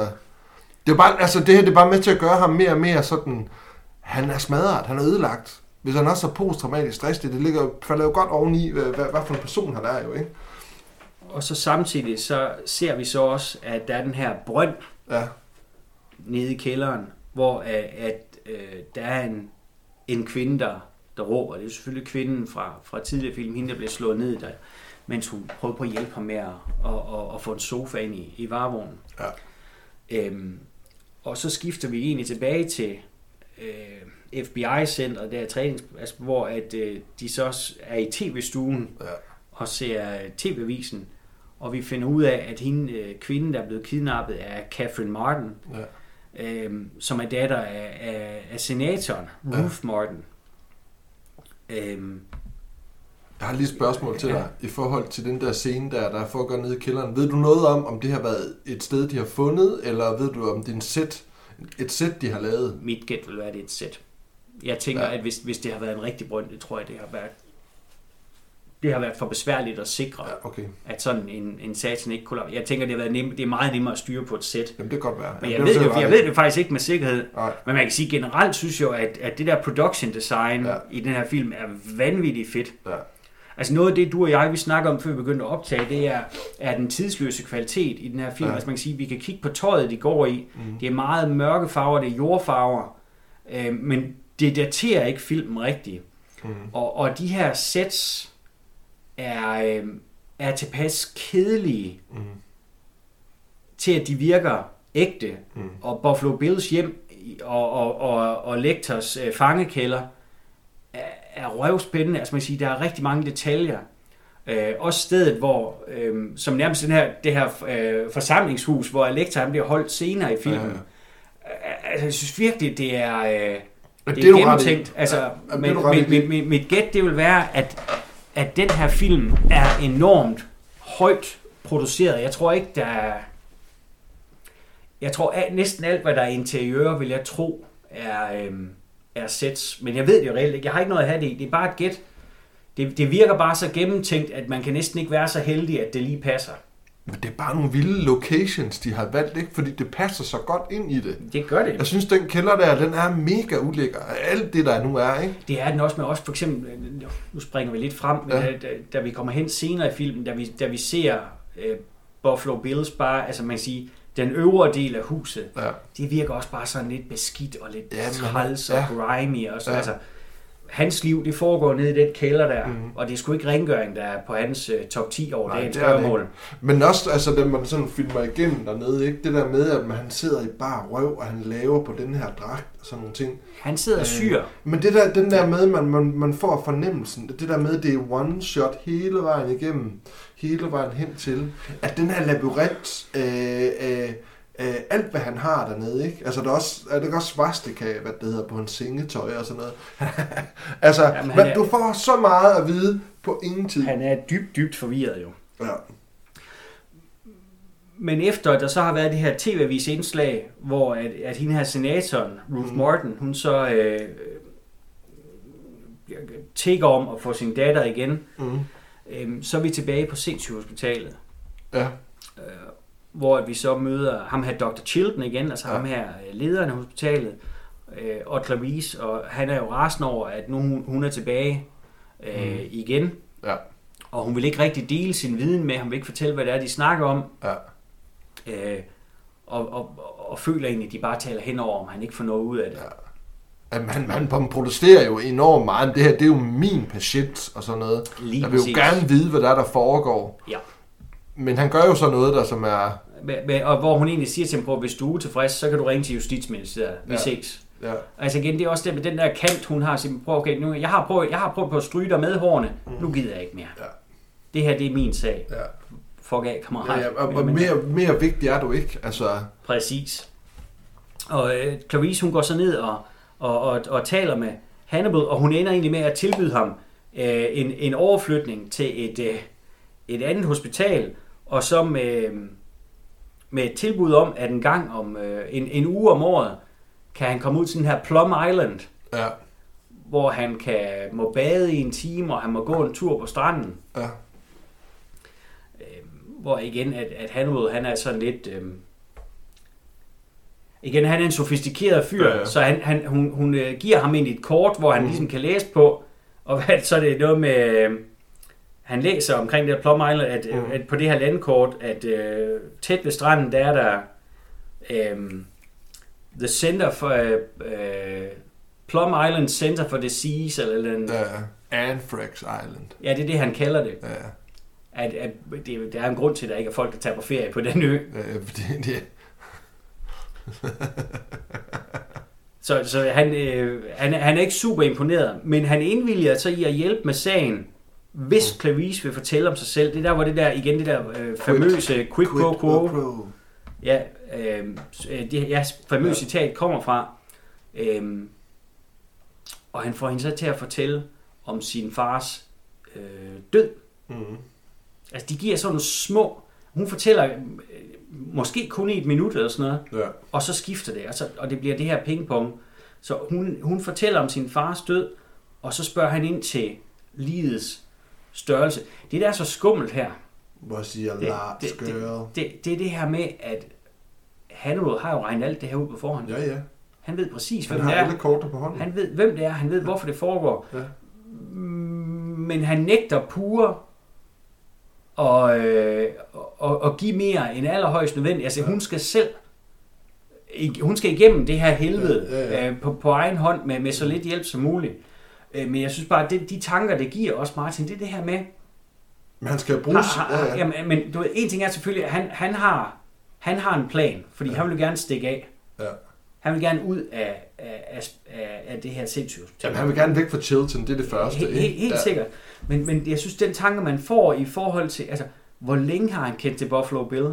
Speaker 2: det, er bare, altså, det her det er bare med til at gøre ham mere og mere sådan, han er smadret, han er ødelagt. Hvis han også har posttraumatisk stress, det, det ligger, falder jo godt oveni, hvad, hvad, hvad for en person han er jo, ikke?
Speaker 1: og så samtidig så ser vi så også, at der er den her brønd
Speaker 2: Ja.
Speaker 1: nede i kælderen, hvor at, at øh, der er en, en kvinde, der, der råber. Det er selvfølgelig kvinden fra, fra tidligere film, hende der bliver slået ned, der, mens hun prøver på at hjælpe ham med at, at, at, at få en sofa ind i, i varevognen.
Speaker 2: Ja.
Speaker 1: Øhm, og så skifter vi egentlig tilbage til øh, FBI-centret, der trænings, altså, hvor at, øh, de så er i tv-stuen
Speaker 2: Ja.
Speaker 1: og ser tv-avisen, og vi finder ud af, at hende, øh, kvinden, der er blevet kidnappet, er Catherine Martin,
Speaker 2: Ja.
Speaker 1: øhm, som er datter af, af, af senatoren,
Speaker 2: Ja.
Speaker 1: Ruth Martin. Øhm,
Speaker 2: Jeg har lige et spørgsmål til
Speaker 1: Ja.
Speaker 2: dig i forhold til den der scene, der, der foregår nede i kælderen. Ved du noget om, om det har været et sted, de har fundet, eller ved du, om det er en sæt, et sæt, de har lavet?
Speaker 1: mit gæt vil være, at det er et sæt. Jeg tænker,
Speaker 2: Ja.
Speaker 1: ja. at hvis, hvis det har været en rigtig brønd, det tror jeg, det har været det har været for besværligt at sikre,
Speaker 2: Ja, okay.
Speaker 1: at sådan en, en satan ikke kunne Jeg tænker, det, har været nem, det er meget nemmere at styre på et sæt.
Speaker 2: Jamen, det kan godt være.
Speaker 1: Men
Speaker 2: Jamen,
Speaker 1: jeg
Speaker 2: det
Speaker 1: ved, det,
Speaker 2: du
Speaker 1: jeg ved det faktisk ikke med sikkerhed.
Speaker 2: Nej.
Speaker 1: Men man kan sige, generelt synes jeg jo, at, at det der production design
Speaker 2: Ja.
Speaker 1: i den her film er vanvittigt fedt.
Speaker 2: Ja.
Speaker 1: Altså noget af det, du og jeg, vi snakker om, før vi begyndte at optage, det er, er den tidsløse kvalitet i den her film.
Speaker 2: Ja.
Speaker 1: Altså man kan sige, vi kan kigge på tøjet, de går i.
Speaker 2: Mm.
Speaker 1: Det er meget mørke farver, det er jordfarver. Øh, men det daterer ikke filmen rigtigt.
Speaker 2: Mm.
Speaker 1: Og, og de her sets er, øh, er tilpas kedelige
Speaker 2: Mm.
Speaker 1: til, at de virker ægte.
Speaker 2: Mm.
Speaker 1: Og Buffalo Bills hjem og, og, og, og Lectors øh, fangekælder er, er røvspændende. Altså man kan sige, der er rigtig mange detaljer. Øh, også stedet, hvor, øh, som nærmest den her, det her øh, forsamlingshus, hvor Lecter han bliver holdt senere i filmen.
Speaker 2: Ja,
Speaker 1: Ja,
Speaker 2: ja.
Speaker 1: Altså, jeg synes virkelig, det er, øh, det er,
Speaker 2: i.
Speaker 1: gennemtænkt. Altså,
Speaker 2: Ja,
Speaker 1: men,
Speaker 2: det
Speaker 1: men, men, men, mit gæt, det vil være, at, at den her film er enormt højt produceret. Jeg tror ikke, der er... Jeg tror, at næsten alt, hvad der er interiør, vil jeg tro, er, øhm, er sets. Men jeg ved det jo reelt ikke. Jeg har ikke noget at have det i. Det er bare et gæt. Det, det virker bare så gennemtænkt, at man kan næsten ikke være så heldig, at det lige passer.
Speaker 2: Men det er bare nogle vilde locations, de har valgt, ikke? Fordi det passer så godt ind i det.
Speaker 1: Det gør det.
Speaker 2: Jeg synes, den kælder der, den er mega ulækker. Alt det, der nu er, ikke?
Speaker 1: Det er den også med os, for eksempel, nu springer vi lidt frem,
Speaker 2: Ja.
Speaker 1: ja. da, da vi kommer hen senere i filmen, da vi, da vi ser øh, Buffalo Bills bare, altså man kan sige, den øvre del af huset,
Speaker 2: Ja.
Speaker 1: det virker også bare sådan lidt beskidt og lidt
Speaker 2: Ja,
Speaker 1: træls og
Speaker 2: ja.
Speaker 1: grimy. Og så,
Speaker 2: ja.
Speaker 1: altså, hans liv, det foregår nede i den kælder der, mm. og det er sgu ikke rengøring, der er på hans uh, top 10 over
Speaker 2: Nej,
Speaker 1: dagens
Speaker 2: er
Speaker 1: gørmål.
Speaker 2: Men også, altså, da man sådan filmer igennem dernede, ikke? Det der med, at man, han sidder i bare røv, og han laver på den her dragt og sådan nogle ting.
Speaker 1: Han sidder
Speaker 2: Øh,
Speaker 1: syr.
Speaker 2: Men det der, den der med, man, man, man får fornemmelsen, det der med, det er one shot hele vejen igennem, hele vejen hen til, at den her labyrint, øh, øh, øh, alt hvad han har dernede, ikke? Altså der er også, er det også svastika, hvad det hedder, på hans sengetøj og sådan noget. altså,
Speaker 1: Jamen,
Speaker 2: men
Speaker 1: er-
Speaker 2: du får så meget at vide på ingen tid.
Speaker 1: Han er dybt, dybt forvirret jo.
Speaker 2: Ja.
Speaker 1: Men efter at der så har været det her tv-avis indslag, hvor at, at hende her senatoren, Ruth
Speaker 2: Mm.
Speaker 1: Martin, hun så øh, tigger om at få sin datter igen,
Speaker 2: Mm.
Speaker 1: øh, så er vi tilbage på sindssygehospitalet,
Speaker 2: Ja.
Speaker 1: øh, hvor vi så møder ham her Dr. Chilton igen, altså
Speaker 2: Ja.
Speaker 1: ham her øh, lederen af hospitalet, øh, og Clarice, og han er jo rasende over, at nu hun, hun er tilbage øh,
Speaker 2: Mm.
Speaker 1: igen,
Speaker 2: Ja.
Speaker 1: og hun vil ikke rigtig dele sin viden med ham, vil ikke fortælle, hvad det er, de snakker om,
Speaker 2: Ja.
Speaker 1: øh, og, og, og føler egentlig, at de bare taler henover, om han ikke får noget ud af det.
Speaker 2: Ja. Jamen, han, han, han protesterer jo enormt meget. Det her, det er jo min patient og sådan noget.
Speaker 1: Lige
Speaker 2: Jeg vil jo
Speaker 1: præcis.
Speaker 2: gerne vide, hvad der er, der foregår.
Speaker 1: Ja.
Speaker 2: Men han gør jo så noget, der som er...
Speaker 1: Og hvor hun egentlig siger til ham på, hvis du er utilfreds, så kan du ringe til Justitsministeriet. Vi
Speaker 2: Ja.
Speaker 1: ses.
Speaker 2: Ja.
Speaker 1: Altså igen, det er også det med den der kant, hun har. Siger, prøv, okay, nu, jeg, har prøvet, jeg har prøvet på at stryge dig med hårene.
Speaker 2: Mm.
Speaker 1: Nu gider jeg ikke mere.
Speaker 2: Ja.
Speaker 1: Det her, det er min sag.
Speaker 2: ja.
Speaker 1: Fuck af, kammerat.
Speaker 2: ja, ja og, og mere, mere vigtigt er du ikke. Altså,
Speaker 1: Præcis. Og øh, Clarice, hun går så ned og, og, og, og taler med Hannibal, og hun ender egentlig med at tilbyde ham øh, en, en overflytning til et, øh, et andet hospital, og så med, med et tilbud om, at en gang om øh, en, en uge om året, kan han komme ud til den her Plum Island,
Speaker 2: ja.
Speaker 1: hvor han kan må bade i en time, og han må gå en tur på stranden.
Speaker 2: Ja.
Speaker 1: Øh, hvor igen, at, at Hannibal, han er sådan lidt... Øh, igen, han er en sofistikeret fyr,
Speaker 2: Ja,
Speaker 1: ja, så han, han, hun, hun øh, giver ham ind et kort, hvor han
Speaker 2: mm.
Speaker 1: ligesom kan læse på, og hvad, så er det noget med... Øh, han læser omkring det her Plum Island, at,
Speaker 2: Mm.
Speaker 1: at på det her landkort, at øh, tæt ved stranden, der er der øh, The Center for øh, Plum Island Center for Disease, eller, eller en, ja.
Speaker 2: Anthrax Island.
Speaker 1: ja, det er det, han kalder det.
Speaker 2: Ja,
Speaker 1: At, at det, der er en grund til, at der ikke er folk, der tager på ferie på den ø.
Speaker 2: ja det,
Speaker 1: Så, så han, øh, han, er- han er ikke super imponeret, men han indvilliger så i at hjælpe med sagen, hvis Clarice vil fortælle om sig selv. Det er der, hvor det der, igen det der øh, famøse quid pro quo,
Speaker 2: quo.
Speaker 1: ja, øh, øh, det ja, famøse
Speaker 2: Ja.
Speaker 1: citat kommer fra. Øh, og han får hende så til at fortælle om sin fars øh, død.
Speaker 2: Mm.
Speaker 1: Altså, de giver sådan nogle små... Hun fortæller øh, måske kun i et minut eller sådan noget,
Speaker 2: Ja.
Speaker 1: og så skifter det, og, så, og det bliver det her pingpong. Så hun, hun fortæller om sin fars død, og så spørger han ind til livets størrelse. Det, der er så skummelt her,
Speaker 2: Hvor siger
Speaker 1: Det- det- det-
Speaker 2: girl.
Speaker 1: det, det er det her med, at Hannibal har jo regnet alt det her ud på forhånd.
Speaker 2: Ja, ja.
Speaker 1: Han ved præcis,
Speaker 2: Han
Speaker 1: hvem det
Speaker 2: har
Speaker 1: er.
Speaker 2: alle korter på hånden.
Speaker 1: Han ved, hvem det er. Han ved, hvorfor det foregår.
Speaker 2: Ja.
Speaker 1: Mm, Men han nægter pure og, øh, og, og give mere end allerhøjst nødvendigt. Altså,
Speaker 2: Ja.
Speaker 1: hun skal selv hun skal igennem det her helvede
Speaker 2: Ja, ja, ja.
Speaker 1: Øh, på, på egen hånd med, med så lidt hjælp som muligt. Øh, men jeg synes bare, at det, de tanker, det giver også Martin, det er det her med,
Speaker 2: Men han skal bruges...
Speaker 1: har, har,
Speaker 2: ja, ja.
Speaker 1: Jamen, men du ved, en ting er selvfølgelig, at han, han, har, han har en plan, fordi
Speaker 2: Ja.
Speaker 1: han vil jo gerne stikke af.
Speaker 2: Ja.
Speaker 1: Han vil gerne ud af, af, af, af, det her sindssyge.
Speaker 2: Jamen, han vil gerne væk fra Chilton, det er det første.
Speaker 1: Helt, helt, helt
Speaker 2: ja.
Speaker 1: sikkert. Men, men jeg synes, den tanke, man får i forhold til, altså, hvor længe har han kendt til Buffalo Bill?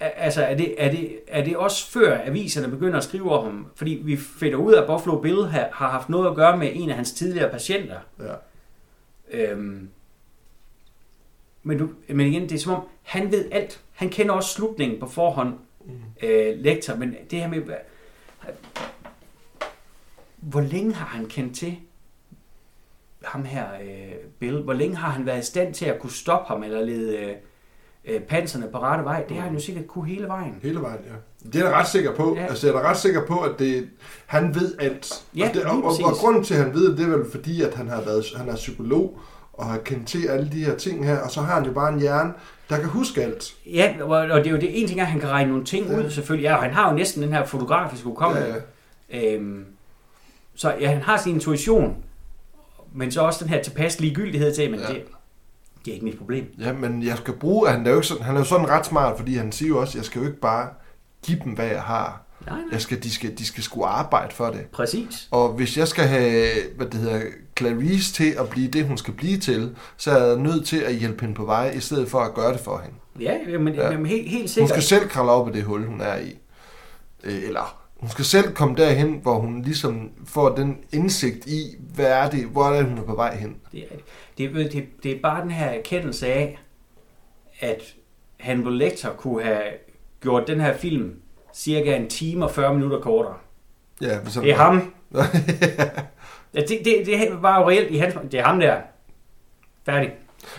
Speaker 1: Altså, er det, er, det, er det også før aviserne begynder at skrive om ham? Fordi vi finder ud af, at Buffalo Bill har, har haft noget at gøre med en af hans tidligere patienter.
Speaker 2: Ja.
Speaker 1: Øhm, men, du, men igen, det er som om, han ved alt. Han kender også slutningen på forhånd,
Speaker 2: Mm.
Speaker 1: øh, lektor, men det her med, hvor længe har han kendt til ham her, øh, Bill? Hvor længe har han været i stand til at kunne stoppe ham, eller lede øh, øh, panserne på rette vej? Det har han jo sikkert kunne hele vejen.
Speaker 2: Hele vejen, ja. Det er jeg ret sikker på.
Speaker 1: Ja.
Speaker 2: Altså, jeg er ret sikker på, at det, han ved alt.
Speaker 1: Ja,
Speaker 2: og, det, og, og, og, grunden til, at han ved det, det er vel fordi, at han har været han er psykolog, og har kendt til alle de her ting her, og så har han jo bare en hjerne, der kan huske alt.
Speaker 1: Ja, og det er jo det ene ting, at han kan regne nogle ting
Speaker 2: Ja.
Speaker 1: ud, selvfølgelig. Ja, og han har jo næsten den her fotografiske hukommelse.
Speaker 2: Ja, ja.
Speaker 1: Øhm, så ja, han har sin intuition, men så også den her tilpas ligegyldighed til, men
Speaker 2: ja.
Speaker 1: det, det er ikke mit problem.
Speaker 2: ja, men jeg skal bruge, han er jo, ikke sådan, han er jo sådan ret smart, fordi han siger jo også, jeg skal jo ikke bare give dem, hvad jeg har.
Speaker 1: Nej, nej.
Speaker 2: Jeg skal, de, skal, de skal sgu arbejde for det.
Speaker 1: Præcis.
Speaker 2: Og hvis jeg skal have, hvad det hedder, Clarice til at blive det, hun skal blive til, så er jeg nødt til at hjælpe hende på vej, i stedet for at gøre det for hende.
Speaker 1: Ja, men,
Speaker 2: Ja.
Speaker 1: men helt, helt
Speaker 2: Hun
Speaker 1: sikkert.
Speaker 2: skal selv kravle op i det hul, hun er i. Øh, Eller hun skal selv komme derhen, hvor hun ligesom får den indsigt i, hvad er det, hvor er det, hun er på vej hen.
Speaker 1: Det, er- det, det, det, det er bare den her erkendelse af, at Hannibal Lecter kunne have gjort den her film cirka en time og 40 minutter kortere.
Speaker 2: Ja, han
Speaker 1: Det er ham. Ja, det, det, det var jo reelt i hans... Det er ham der. Færdig.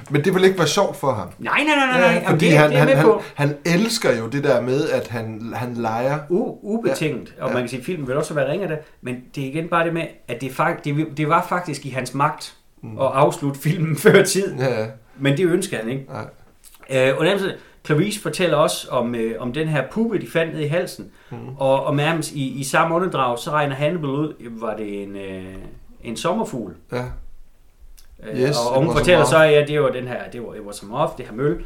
Speaker 2: Men det vil ikke være sjovt for ham.
Speaker 1: Nej, nej, nej, nej. Jamen,
Speaker 2: fordi
Speaker 1: det,
Speaker 2: han,
Speaker 1: det
Speaker 2: han, han, han elsker jo det der med, at han, han leger.
Speaker 1: U, ubetinget, ja. og
Speaker 2: Ja.
Speaker 1: man kan sige, at filmen vil også være ringer det, men det er igen bare det med, at det, fakt, det, det var faktisk i hans magt
Speaker 2: Mm.
Speaker 1: at afslutte filmen før tid,
Speaker 2: Ja,
Speaker 1: men det ønsker han ikke.
Speaker 2: nej.
Speaker 1: Øh, og nemlig, Clarice fortæller også om, øh, om den her puppe, de fandt nede i halsen,
Speaker 2: Mm.
Speaker 1: og, og nærmest i, i samme åndedrag, så regner Hannibal ud, var det en, øh, en sommerfugl.
Speaker 2: Ja,
Speaker 1: Øh,
Speaker 2: Yes,
Speaker 1: og, og hun fortæller så, at ja, det var den her, det var, it was a moth, det her møl.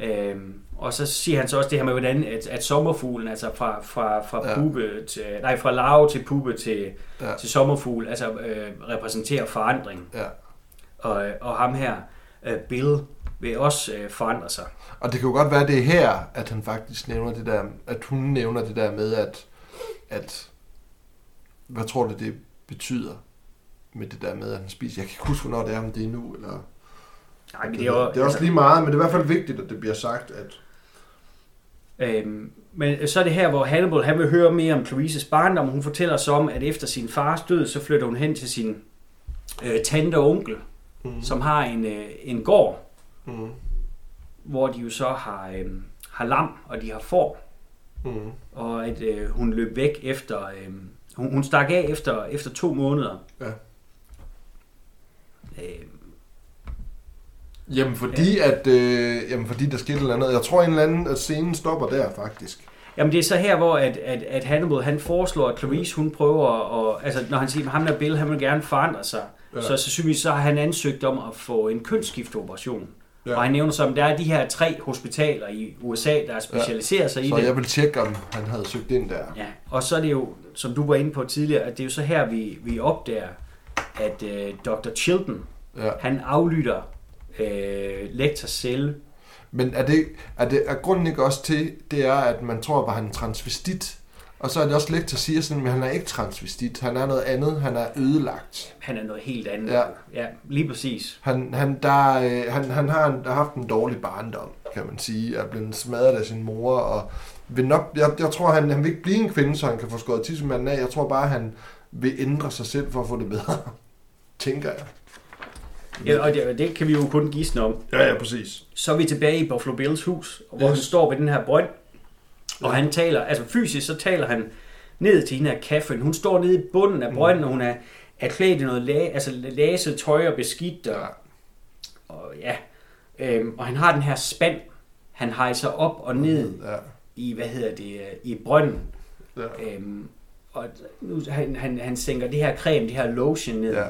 Speaker 2: ja.
Speaker 1: Øhm, og så siger han så også det her med, hvordan at, at sommerfuglen, altså fra, fra, fra
Speaker 2: Ja.
Speaker 1: ja. puppe til, nej, fra larve til puppe til,
Speaker 2: Ja.
Speaker 1: ja. til sommerfugl, altså øh, repræsenterer forandring.
Speaker 2: ja.
Speaker 1: Og, og ham her, øh, Bill, vil også øh, forandre sig.
Speaker 2: Og det kan jo godt være, det er her, at han faktisk nævner det der, at hun nævner det der med, at, at hvad tror du, det betyder med det der med, at han spiser? Jeg kan ikke huske, hvornår det er, om det er nu, eller...
Speaker 1: Nej, men
Speaker 2: det,
Speaker 1: er, jo,
Speaker 2: det er også lige meget, men det er i hvert fald vigtigt, at det bliver sagt, at...
Speaker 1: Øhm, men så er det her, hvor Hannibal han vil høre mere om Clarices barndom. Hun fortæller så om, at efter sin fars død, så flytter hun hen til sin øh, tante og onkel,
Speaker 2: Mm.
Speaker 1: som har en, øh, en gård,
Speaker 2: Mm.
Speaker 1: hvor de jo så har, øh, har lam, og de har får.
Speaker 2: Mm.
Speaker 1: Og at øh, hun løb væk efter... Øh, hun, hun stak af efter, efter to måneder.
Speaker 2: Ja.
Speaker 1: Øh,
Speaker 2: Jamen fordi, ja. at, øh, jamen fordi der skete noget andet. Jeg tror en eller anden, at scenen stopper der faktisk.
Speaker 1: Jamen det er så her, hvor at, at, at Hannibal han foreslår, at Clarice hun prøver, at, altså når han siger, at ham der Bill, han vil gerne forandre sig, ja. så, så synes så har han ansøgt om at få en kønsskifteoperation. Ja. Og han nævner at der er de her tre hospitaler i USA, der er specialiseret sig
Speaker 2: ja.
Speaker 1: i
Speaker 2: så
Speaker 1: det.
Speaker 2: Så jeg vil tjekke, om han havde søgt ind der.
Speaker 1: Ja, og så er det jo, som du var inde på tidligere, at det er jo så her, vi, vi opdager, at uh, Dr. Chilton, ja. han aflytter uh, Lectors celle.
Speaker 2: Men er, det, er, det, er grunden ikke også til, det er, at man tror, at han transvestit? Og så er det også Lecter siger sådan, at han er ikke transvestit. Han er noget andet. Han er ødelagt.
Speaker 1: Han er noget helt andet. Ja, ja lige præcis.
Speaker 2: Han, han, der, øh, han, han har, en, har haft en dårlig barndom, kan man sige. Er blevet smadret af sin mor. Og vil nok, jeg, jeg tror, han, han vil ikke blive en kvinde, så han kan få skåret tissemanden af. Jeg tror bare, han vil ændre sig selv for at få det bedre. Tænker jeg.
Speaker 1: Ja, og det, det kan vi jo kun gisne om.
Speaker 2: Ja, ja, præcis.
Speaker 1: Så er vi tilbage i Buffalo Bills hus, hvor yes. han står ved den her brønd, og han taler, altså fysisk så taler han ned til hende her Catherine. Hun står nede i bunden af brønden, mm. og hun er, er klædt i noget la, altså laset tøj og beskidt. Og, og ja, øhm, og han har den her spand, han hejser op og ned ja. i, hvad hedder det, øh, i brønden. Ja. Øhm, og nu, han, han, han sænker det her creme, det her lotion ned. Ja.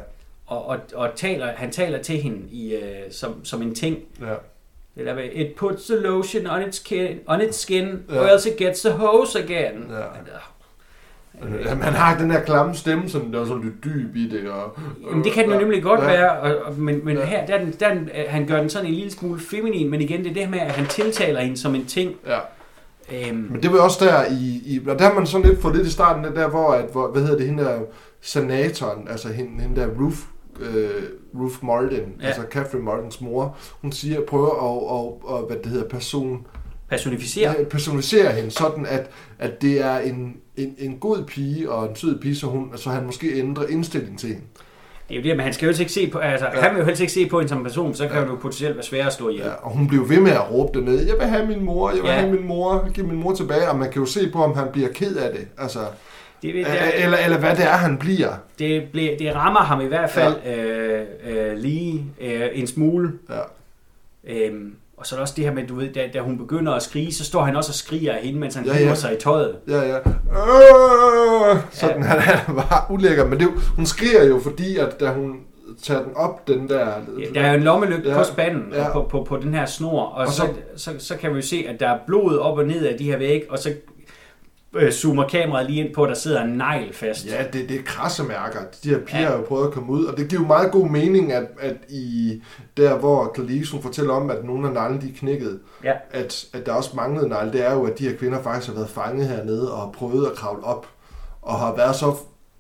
Speaker 1: Og, og, og taler, han taler til hende i, øh, som, som en ting. Ja. Der med, it puts the lotion on its skin, on its skin ja. or else it gets the hose again. Ja.
Speaker 2: Jamen, han har den der klamme stemme, som der er sådan lidt dyb i det. Og,
Speaker 1: Jamen, det kan den jo nemlig godt ja. være, og, og, men, men ja. her, der, der, der, han gør den sådan en lille smule feminin, men igen, det er det her med, at han tiltaler hende som en ting. Ja.
Speaker 2: Øhm. Men det var også der i, i, og der har man sådan lidt fået lidt i starten, der hvor, at, hvor hvad hedder det, hende der senatoren, altså hende, hende der Ruth øh, Ruth Martin, ja. altså Catherine Martins mor, hun siger, prøver at, at, at hvad det hedder, person,
Speaker 1: personificere.
Speaker 2: Ja, personificere hende, sådan at, at det er en, en, en god pige og en sød pige, så, hun, så han måske ændrer indstilling til hende.
Speaker 1: Det er jo det, men han skal jo ikke se på, altså, ja. han vil jo helst ikke se på hende som person, så kan ja. det jo potentielt være svært at slå ihjel. Ja,
Speaker 2: og hun bliver ved med at råbe dernede, jeg vil have min mor, jeg vil ja. have min mor, giv min mor tilbage, og man kan jo se på, om han bliver ked af det. Altså, det, det, eller, eller hvad det er, han bliver.
Speaker 1: Det, bliver, det rammer ham i hvert fald ja. øh, øh, lige øh, en smule. Ja. Øhm, og så er der også det her med, du ved, da, da hun begynder at skrige, så står han også og skriger af hende, mens han ja, ja. sig i tøjet.
Speaker 2: Ja, ja. Øh, sådan, ja. han er bare ulækker. Men det, hun skriger jo, fordi at da hun tager den op, den der...
Speaker 1: Ja, der er jo en lommelygte ja, på spanden, ja. på, på, på den her snor, og, og så, så, så, så kan vi jo se, at der er blod op og ned af de her væg, og så øh, zoomer kameraet lige ind på, der sidder en negl fast.
Speaker 2: Ja, det, det er krasse mærker. De her piger ja. har jo prøvet at komme ud, og det giver jo meget god mening, at, at i der, hvor Kalise fortæller om, at nogle af neglene de knækket, ja. at, at der også manglede negle, det er jo, at de her kvinder faktisk har været fanget hernede og har prøvet at kravle op, og har været så,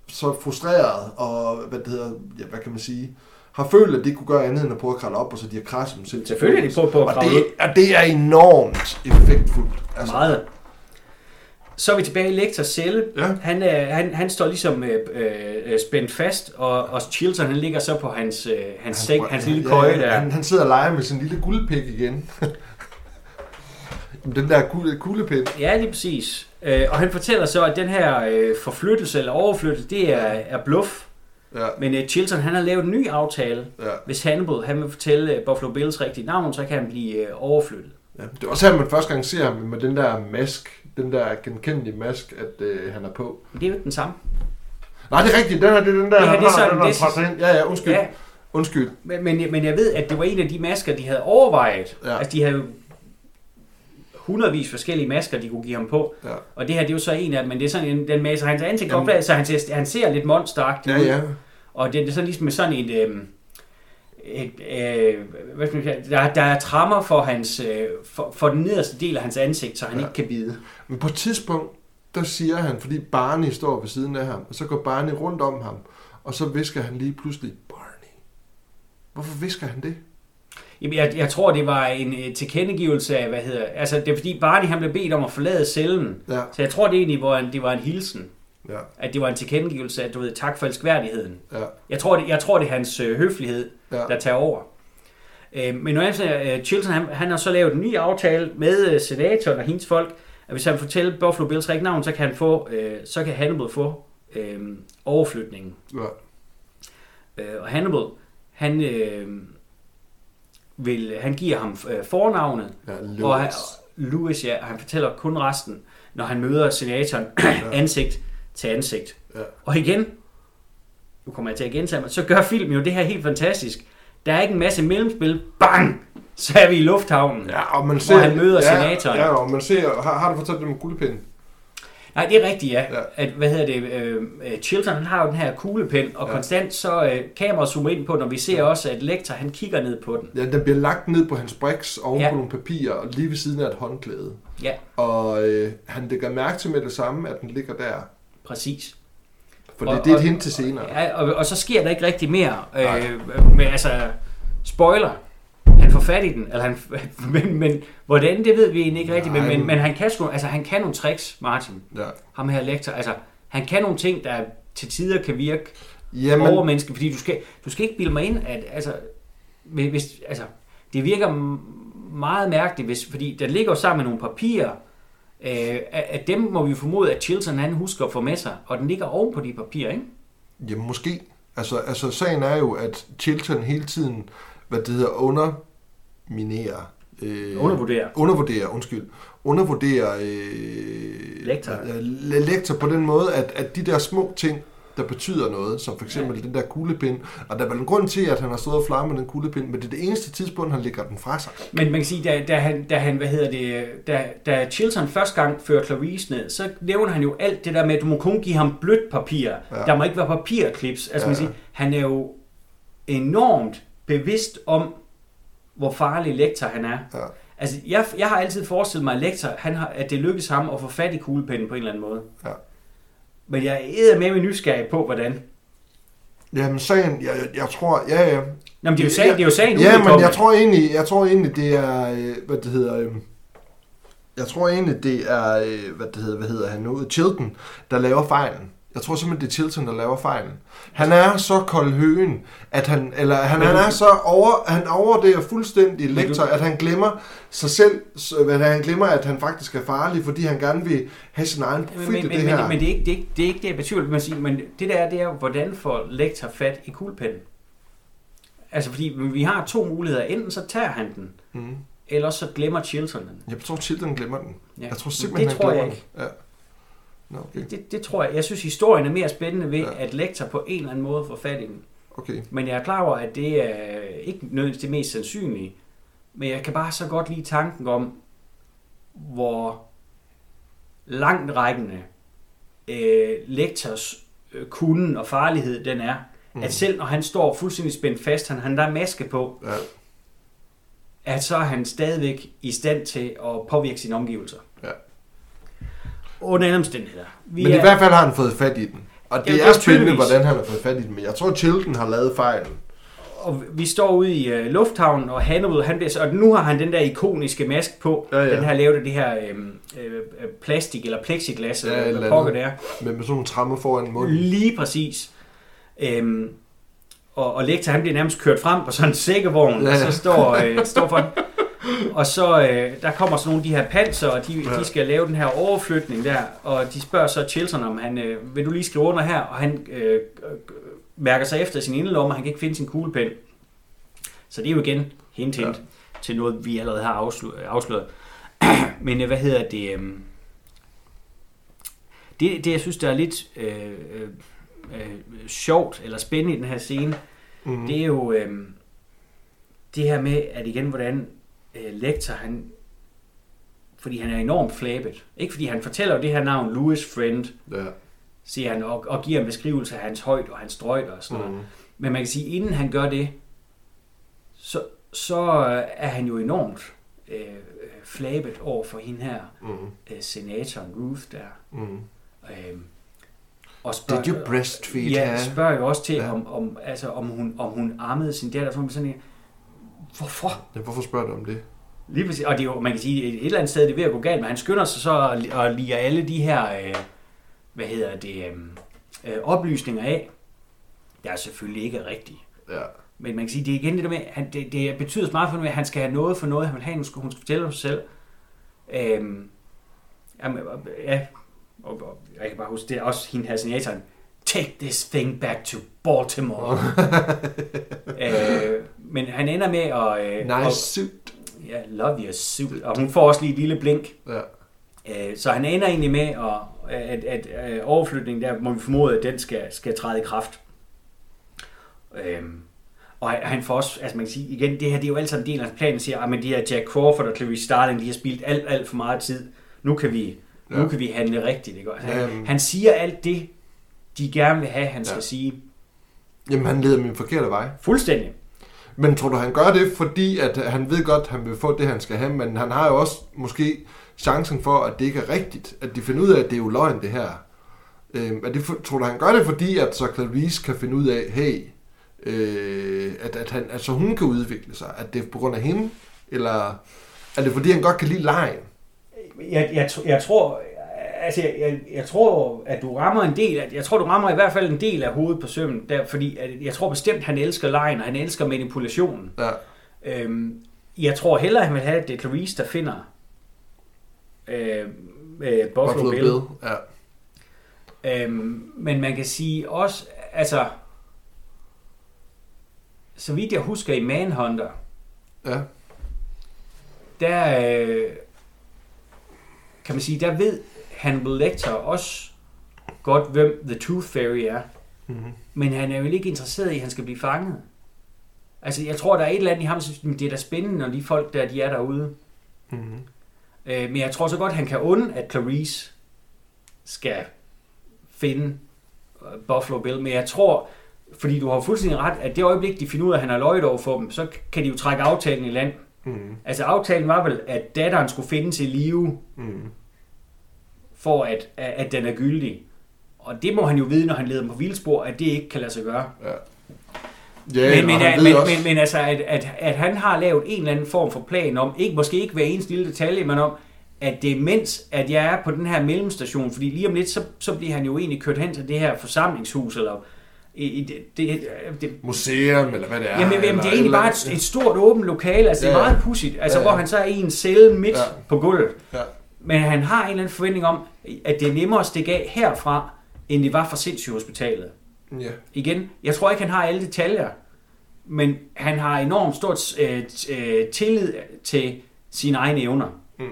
Speaker 2: så frustreret, og hvad det hedder, ja, hvad kan man sige, har følt, at de kunne gøre andet end at prøve at kravle op, og så de har krasset dem selv.
Speaker 1: Selvfølgelig de prøver på at
Speaker 2: kravle og det, og det er enormt effektfuldt.
Speaker 1: Altså, Meget. Så er vi tilbage i Lektors celle. Ja. Han, øh, han, han står ligesom øh, øh, spændt fast, og, og Chilton han ligger så på hans, øh, hans, seng, hans lille køje ja, der.
Speaker 2: Han, han sidder og leger med sin lille guldpik igen. den der kuglepind.
Speaker 1: Ja, lige præcis. Øh, og han fortæller så, at den her øh, forflyttelse eller overflyttelse, det er, er bluff. Ja. Men uh, Chilton han har lavet en ny aftale. Ja. Hvis Hannibal han vil fortælle uh, Buffalo Bills rigtige navn, så kan han blive uh, overflyttet.
Speaker 2: Ja, det er også her, man første gang ser ham med den der mask den der genkendelige mask, at øh, han er på.
Speaker 1: Det er jo ikke den samme.
Speaker 2: Nej, det er rigtigt. Den er, det er den der, det her, han det har, sådan, den har det, Ja, ja, undskyld. Ja. Undskyld.
Speaker 1: Men, men, men jeg ved, at det var en af de masker, de havde overvejet. Ja. Altså, de havde hundredvis forskellige masker, de kunne give ham på. Ja. Og det her, det er jo så en af dem, men det er sådan en, den maser hans ansigt op, så han ser, han ser lidt monsteragtig
Speaker 2: ja, ja. ud.
Speaker 1: Og det, det er sådan ligesom med sådan et... Øh, et, øh, hvad skal man sige, der, der er trammer for, hans, øh, for, for den nederste del af hans ansigt, så han ja. ikke kan bide.
Speaker 2: Men på et tidspunkt, der siger han, fordi Barney står ved siden af ham, og så går Barney rundt om ham, og så visker han lige pludselig, Barney. Hvorfor visker han det?
Speaker 1: Jamen, jeg, jeg tror, det var en uh, tilkendegivelse af, hvad hedder... Altså, det er fordi Barney han blev bedt om at forlade cellen. Ja. Så jeg tror det egentlig, var en, det var en hilsen. Ja. At det var en tilkendegivelse af, du ved, tak for elskværdigheden. Ja. Jeg, tror, det, jeg tror, det er hans øh, høflighed, ja. der tager over. Øh, men når jeg øh, Chilton, han, han har så lavet en ny aftale med øh, senatoren og hendes folk, at hvis han fortæller Buffalo Bills rigtige navn, så kan, han få, øh, så kan Hannibal få øh, overflytningen. Ja. Øh, og Hannibal, han øh, vil, han giver ham øh, fornavnet,
Speaker 2: Ja,
Speaker 1: og han,
Speaker 2: Lewis.
Speaker 1: Louis, ja, og han fortæller kun resten, når han møder senatoren ansigt til ansigt.
Speaker 2: Ja.
Speaker 1: Og igen, nu kommer jeg til at gentage mig, så gør filmen jo det her helt fantastisk. Der er ikke en masse mellemspil. Bang! Så er vi i lufthavnen.
Speaker 2: Ja, og man
Speaker 1: Hvor
Speaker 2: ser,
Speaker 1: han møder
Speaker 2: ja,
Speaker 1: senatoren.
Speaker 2: Ja, og man ser, har, har du fortalt det med guldpinden?
Speaker 1: Nej, det er rigtigt, ja.
Speaker 2: Ja.
Speaker 1: At, hvad hedder det? Øh, øh, Chilton han har jo den her kuglepen, og
Speaker 2: Ja.
Speaker 1: ja. konstant så øh, kameraet zoomer ind på den, og vi ser også, at Lecter han kigger ned på den.
Speaker 2: Ja, den bliver lagt ned på hans briks oven ja.
Speaker 1: Ja.
Speaker 2: på nogle papirer, og lige ved siden af et håndklæde.
Speaker 1: Ja,
Speaker 2: Og øh, han lægger mærke til med det samme, at den ligger der.
Speaker 1: Præcis.
Speaker 2: For
Speaker 1: Og-
Speaker 2: det, det er et
Speaker 1: og-
Speaker 2: hint til senere.
Speaker 1: Ja, og, og så sker der ikke rigtig mere.
Speaker 2: Nej.
Speaker 1: Øh, men altså, spoiler. Han får fat i den, eller han, men, men hvordan, det ved vi egentlig ikke rigtigt, men, men,
Speaker 2: men-
Speaker 1: han, kan sgu, altså, han kan nogle tricks, Martin.
Speaker 2: Ja.
Speaker 1: Ham her lektor, altså, han kan nogle ting, der til tider kan virke
Speaker 2: Jamen,
Speaker 1: overmenneske, fordi du skal, du skal ikke bilde mig ind, at altså, hvis, altså, det virker meget mærkeligt, hvis, fordi der ligger jo sammen med nogle papirer, øh, at, dem må vi formode, at Chilton han husker at få med sig, og den ligger oven på de papirer, ikke?
Speaker 2: jamen måske. Altså, altså, sagen er jo, at Chilton hele tiden, hvad det hedder, underminerer. Øh,
Speaker 1: Undervurderer.
Speaker 2: Undervurderer, undskyld. Undervurderer øh,
Speaker 1: Lektor.
Speaker 2: lektor på den måde, at, at de der små ting, der betyder noget, som for eksempel ja. den der kuglepind, og der er vel en grund til, at han har stået og flammet den kuglepind, men det er det eneste tidspunkt, han lægger den fra sig.
Speaker 1: Men man kan sige, da, da, han, da han, hvad hedder det, da, da Chilton første gang fører Clarice ned, så nævner han jo alt det der med, at du må kun give ham blødt papir.
Speaker 2: Ja.
Speaker 1: Der må ikke være papirklips. Altså
Speaker 2: Ja,
Speaker 1: man siger, han er jo enormt bevidst om, hvor farlig lektor han er.
Speaker 2: Ja.
Speaker 1: Altså, jeg, jeg har altid forestillet mig, at lektor, han har, at det lykkes ham at få fat i kuglepinden på en eller anden måde.
Speaker 2: Ja.
Speaker 1: Men jeg er med med nysgerrig på, hvordan.
Speaker 2: Jamen, sagen, jeg, jeg, tror, ja, ja.
Speaker 1: Nå, men det er jo sagen, det er jo sagen
Speaker 2: Ja, men jeg tror egentlig, jeg tror egentlig, det er, øh, hvad det hedder, øh, jeg tror egentlig, det er, øh, hvad det hedder, hvad hedder han nu, Chilton, der laver fejlen. Jeg tror simpelthen, det er Chilton, der laver fejlen. Han er så kold høen, at han, eller han,
Speaker 1: Men
Speaker 2: han er så over, han overder fuldstændig
Speaker 1: Men
Speaker 2: lektor,
Speaker 1: du-
Speaker 2: at han glemmer sig selv, hvad han glemmer, at han faktisk er farlig, fordi han gerne vil have sin egen profit
Speaker 1: Men,
Speaker 2: i
Speaker 1: men,
Speaker 2: det
Speaker 1: men,
Speaker 2: her.
Speaker 1: men, men det, er ikke, det, er ikke, det er ikke det, jeg betvivler, man siger, men det der, det er hvordan får lektor fat i kuglepinden? Altså, fordi vi har to muligheder. Enten så tager han den,
Speaker 2: mm.
Speaker 1: eller så glemmer Chilton den.
Speaker 2: Jeg tror, Chilton glemmer den.
Speaker 1: Ja.
Speaker 2: Jeg tror
Speaker 1: Men
Speaker 2: simpelthen,
Speaker 1: det
Speaker 2: han
Speaker 1: tror jeg
Speaker 2: glemmer
Speaker 1: ikke.
Speaker 2: den. Ja. Okay.
Speaker 1: Det, det, det tror jeg. Jeg synes, historien er mere spændende ved,
Speaker 2: ja.
Speaker 1: at lektor på en eller anden måde får fat i den.
Speaker 2: okay.
Speaker 1: Men jeg er klar over, at det er ikke nødvendigvis det mest sandsynlige. Men jeg kan bare så godt lide tanken om, hvor langt rækkende øh, lektors øh, kunden og farlighed den er. Mm. At selv når han står fuldstændig spændt fast, han, han der er maske på,
Speaker 2: Ja.
Speaker 1: at så er han stadigvæk i stand til at påvirke sine omgivelser. Under alle omstændigheder. Vi
Speaker 2: Men
Speaker 1: er,
Speaker 2: i hvert fald har han fået fat i den. Og det
Speaker 1: Jamen,
Speaker 2: er
Speaker 1: det er
Speaker 2: spændende,
Speaker 1: tydeligvis.
Speaker 2: hvordan han har fået fat i den. Men jeg tror, Chilton har lavet fejlen.
Speaker 1: og vi står ude i øh, lufthavnen, og Hannibal, han bliver, og nu har han den der ikoniske mask på.
Speaker 2: Ja, ja.
Speaker 1: Den her lavet af det her øh, øh, plastik eller plexiglas,
Speaker 2: Ja,
Speaker 1: eller hvad pokker det er.
Speaker 2: Med, med sådan nogle trammer foran munden.
Speaker 1: Lige præcis. Øhm, og, og Lektor, han bliver nærmest kørt frem på sådan en sækkevogn,
Speaker 2: Ja,
Speaker 1: ja, og så står, øh, står for den. Og så øh, der kommer sådan nogle af de her panser, og de,
Speaker 2: Ja.
Speaker 1: de skal lave den her overflytning der, og de spørger så Chilton om, han, øh, vil du lige skrive under her, og han øh, øh, mærker sig efter sin inderlomme, og han kan ikke finde sin kuglepen. Så det er jo igen hint, hint
Speaker 2: Ja.
Speaker 1: til noget, vi allerede har afsløret. afsløret. Men øh, hvad hedder det? Øh, det, det, jeg synes, der er lidt øh, øh, øh, sjovt eller spændende i den her scene,
Speaker 2: mm.
Speaker 1: det er jo øh, det her med, at igen, hvordan øh, Lecter, han, fordi han er enormt flabet. Ikke fordi han fortæller jo det her navn, Louis Friend,
Speaker 2: Ja.
Speaker 1: siger han, og, og giver en beskrivelse af hans højde og hans drøjde og sådan noget.
Speaker 2: Mm.
Speaker 1: Men man kan sige, inden han gør det, så, så øh, er han jo enormt øh, øh, flabet over for hende her,
Speaker 2: Mm.
Speaker 1: øh, senatoren Ruth der.
Speaker 2: Mm.
Speaker 1: Øhm, og spørger,
Speaker 2: Did you breastfeed
Speaker 1: ja,
Speaker 2: her?
Speaker 1: spørger jo også til,
Speaker 2: Ja.
Speaker 1: om, om, altså, om, hun, om hun ammede sin datter. Så man sådan, hvorfor?
Speaker 2: Ja, hvorfor spørger du om det?
Speaker 1: Lige præcis. Og det er jo, man kan sige, et, et eller andet sted, det er ved at gå galt, men han skynder sig så at, at lige alle de her, øh, hvad hedder det, øh, øh, oplysninger af, der er selvfølgelig ikke rigtige.
Speaker 2: Ja.
Speaker 1: Men man kan sige, det er igen det der med, han, det, det betyder så meget for ham, at han skal have noget for noget, han vil have, hun skal, hun skal fortælle sig selv. Øhm, jamen, og- ja, og, og, jeg kan bare huske, det er også hende her senatoren, take this thing back to Baltimore. øh, men han ender med at... Øh,
Speaker 2: Nice
Speaker 1: at-
Speaker 2: suit.
Speaker 1: Ja, love your suit. Og hun får også lige et lille blink.
Speaker 2: Ja.
Speaker 1: Øh, Så han ender egentlig med, at, at, at, at overflytningen der, må vi formode, at den skal, skal træde i kraft. Øhm, og han- får også, altså man kan sige, igen, det her, det er jo altid en del af hans plan, at siger, at de her Jack Crawford og Clarice Starling, de har spildt alt, alt for meget tid. Nu kan vi, ja. nu kan vi handle rigtigt, ikke? Altså, han,
Speaker 2: Jamen.
Speaker 1: han siger alt det, de gerne vil have, han skal
Speaker 2: Ja.
Speaker 1: sige.
Speaker 2: Jamen, han leder min forkerte vej.
Speaker 1: Fuldstændig.
Speaker 2: Men tror du, han gør det, fordi at han ved godt, at han vil få det, han skal have, men han har jo også måske chancen for, at det ikke er rigtigt. At de finder ud af, at det er jo løgn, det her. Øhm, er det for, tror du, han gør det, fordi at så Clarice kan finde ud af, hey, øh, at, at, han, altså hun kan udvikle sig? At det er på grund af hende? Eller er det fordi, han godt kan lide lejen?
Speaker 1: Jeg, jeg, jeg tror, altså jeg, jeg, jeg tror, at du rammer en del, af- jeg tror, du rammer i hvert fald en del af hovedet på sømmen, der, fordi at jeg tror bestemt, han elsker lejen, og han elsker manipulationen.
Speaker 2: Ja.
Speaker 1: Øhm, jeg tror hellere, han vil have, at det er Clarice, der finder øh, øh, Buffalo, Bill. Bill.
Speaker 2: Ja.
Speaker 1: Øhm, men man kan sige også, altså, så vidt jeg husker i Manhunter,
Speaker 2: Ja.
Speaker 1: der øh, kan man sige, der ved Hannibal Lecter også godt, hvem The Tooth Fairy er.
Speaker 2: Mm-hmm.
Speaker 1: Men han er jo ikke interesseret i, at han skal blive fanget. Altså, jeg tror, der er et eller andet i ham, "Men det er da spændende, når de folk der, de er derude.
Speaker 2: Mm-hmm.
Speaker 1: Øh, men jeg tror så godt, han kan unde, at Clarice skal finde øh, Buffalo Bill. Men jeg tror, fordi du har fuldstændig ret, at det øjeblik, de finder ud af, at han har løjet over for dem, så kan de jo trække aftalen i land.
Speaker 2: Mm-hmm.
Speaker 1: Altså, aftalen var vel, at datteren skulle findes i live,
Speaker 2: Mm-hmm.
Speaker 1: For at, at, den er gyldig. Og det må han jo vide, når han leder dem på vildspor, at det ikke kan lade sig gøre.
Speaker 2: Ja. Ja,
Speaker 1: men, men,
Speaker 2: han
Speaker 1: men, men, men, altså, at, at, at han har lavet en eller anden form for plan om, ikke, måske ikke hver eneste lille detalje, men om, at det er mens, at jeg er på den her mellemstation, fordi lige om lidt, så, så bliver han jo egentlig kørt hen til det her forsamlingshus, eller i, i det, det, det,
Speaker 2: museum, eller hvad det er.
Speaker 1: Jamen, jamen, det er egentlig
Speaker 2: eller
Speaker 1: bare et, et stort åbent lokale, altså det er
Speaker 2: Ja, ja.
Speaker 1: meget pudsigt, altså
Speaker 2: Ja, ja.
Speaker 1: hvor han så er i en celle midt
Speaker 2: Ja.
Speaker 1: på gulvet.
Speaker 2: Ja.
Speaker 1: Men han har en eller anden forventning om, at det er nemmere at stikke af herfra, end det var fra sindssygehospitalet.
Speaker 2: Ja.
Speaker 1: Igen, jeg tror ikke, han har alle detaljer, men han har enormt stort øh, øh, tillid til sine egne evner.
Speaker 2: Mm.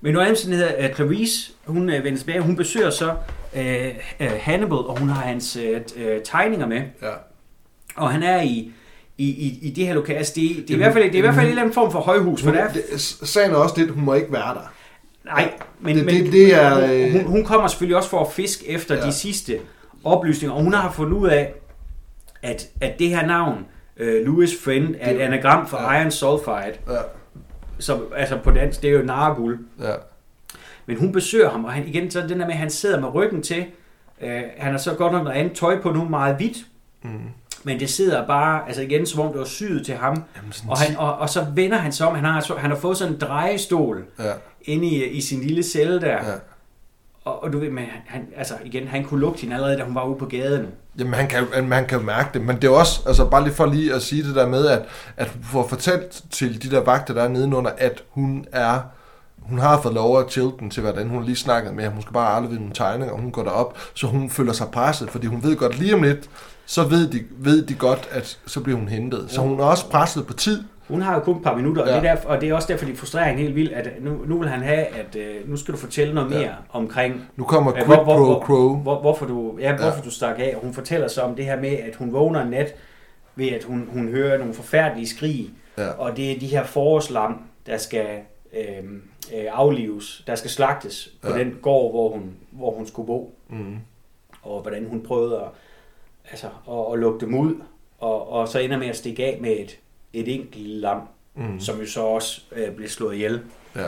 Speaker 1: Men nu er hedder uh, Clarice, hun øh, vender tilbage, hun besøger så øh, øh, Hannibal, og hun har hans t- øh, tegninger med,
Speaker 2: Ja.
Speaker 1: og han er i, i, i, i det her lokale. Altså, det, det, er i hvert fald, det er i hvert fald en eller anden form for højhus, for
Speaker 2: Hun,
Speaker 1: der er
Speaker 2: det, sagen er også det, at hun må ikke være der.
Speaker 1: Nej, men,
Speaker 2: Det-
Speaker 1: men
Speaker 2: det- det er,
Speaker 1: hun,
Speaker 2: øh,
Speaker 1: hun, hun kommer selvfølgelig også for at fiske efter
Speaker 2: Ja.
Speaker 1: de sidste oplysninger, og hun har fundet ud af, at, at det her navn, uh, Louis Friend, er et anagram for
Speaker 2: ja.
Speaker 1: Iron Sulfide,
Speaker 2: Ja.
Speaker 1: som altså på dansk, det er jo nargul.
Speaker 2: Ja.
Speaker 1: Men hun besøger ham, og han, igen, så den der med, at han sidder med ryggen til, uh, han har så godt nok noget andet tøj på nu, meget hvidt,
Speaker 2: Mm.
Speaker 1: Men det sidder bare, altså igen, som om det var syet til ham,
Speaker 2: Jamen,
Speaker 1: og, han, og, og så vender han sig om, han har, så- han har fået sådan en drejestol
Speaker 2: Ja.
Speaker 1: inde i, i sin lille celle der,
Speaker 2: ja.
Speaker 1: Og, og du ved, men han, han, altså igen, han kunne lugte hende allerede, da hun var ude på gaden.
Speaker 2: Jamen, han kan, jo- man kan jo mærke det, men det er også, altså bare lige for lige at sige det der med, at, at hun får fortalt til de der vagter, der er nedenunder, at hun er, hun har fået lov at Chilton til, hvordan hun lige snakket med ham. Hun skal bare aflevere nogle tegninger, og hun går derop, så hun føler sig presset, fordi hun ved godt lige om lidt, så ved de, ved de godt, at så bliver hun hentet. Så hun er også presset på tid.
Speaker 1: Hun har jo kun et par minutter, og,
Speaker 2: Ja.
Speaker 1: ja. det, er derfor, og det er også derfor, de frustrerer hende helt vildt, at nu, nu vil han have, at øh, nu skal du fortælle noget
Speaker 2: Ja.
Speaker 1: mere omkring,
Speaker 2: Nu kommer
Speaker 1: øh,
Speaker 2: Quid
Speaker 1: hvor, hvor,
Speaker 2: Pro
Speaker 1: hvor,
Speaker 2: Quo.
Speaker 1: hvor, hvorfor, du, ja, hvorfor
Speaker 2: Ja.
Speaker 1: ja. du stak af. Og hun fortæller så om det her med, at hun vågner en nat, ved at hun, hun hører nogle forfærdelige skrig,
Speaker 2: Ja.
Speaker 1: og det er de her forårslam, der skal øh, øh, aflives, der skal slagtes på
Speaker 2: Ja.
Speaker 1: ja. den gård, hvor hun, hvor hun skulle bo.
Speaker 2: Mm.
Speaker 1: og hvordan hun prøvede at, altså, at, at lukke dem ud, og, og så ender med at stikke af med et, et enkelt lam,
Speaker 2: Mm.
Speaker 1: som jo så også øh, blev slået ihjel.
Speaker 2: Ja.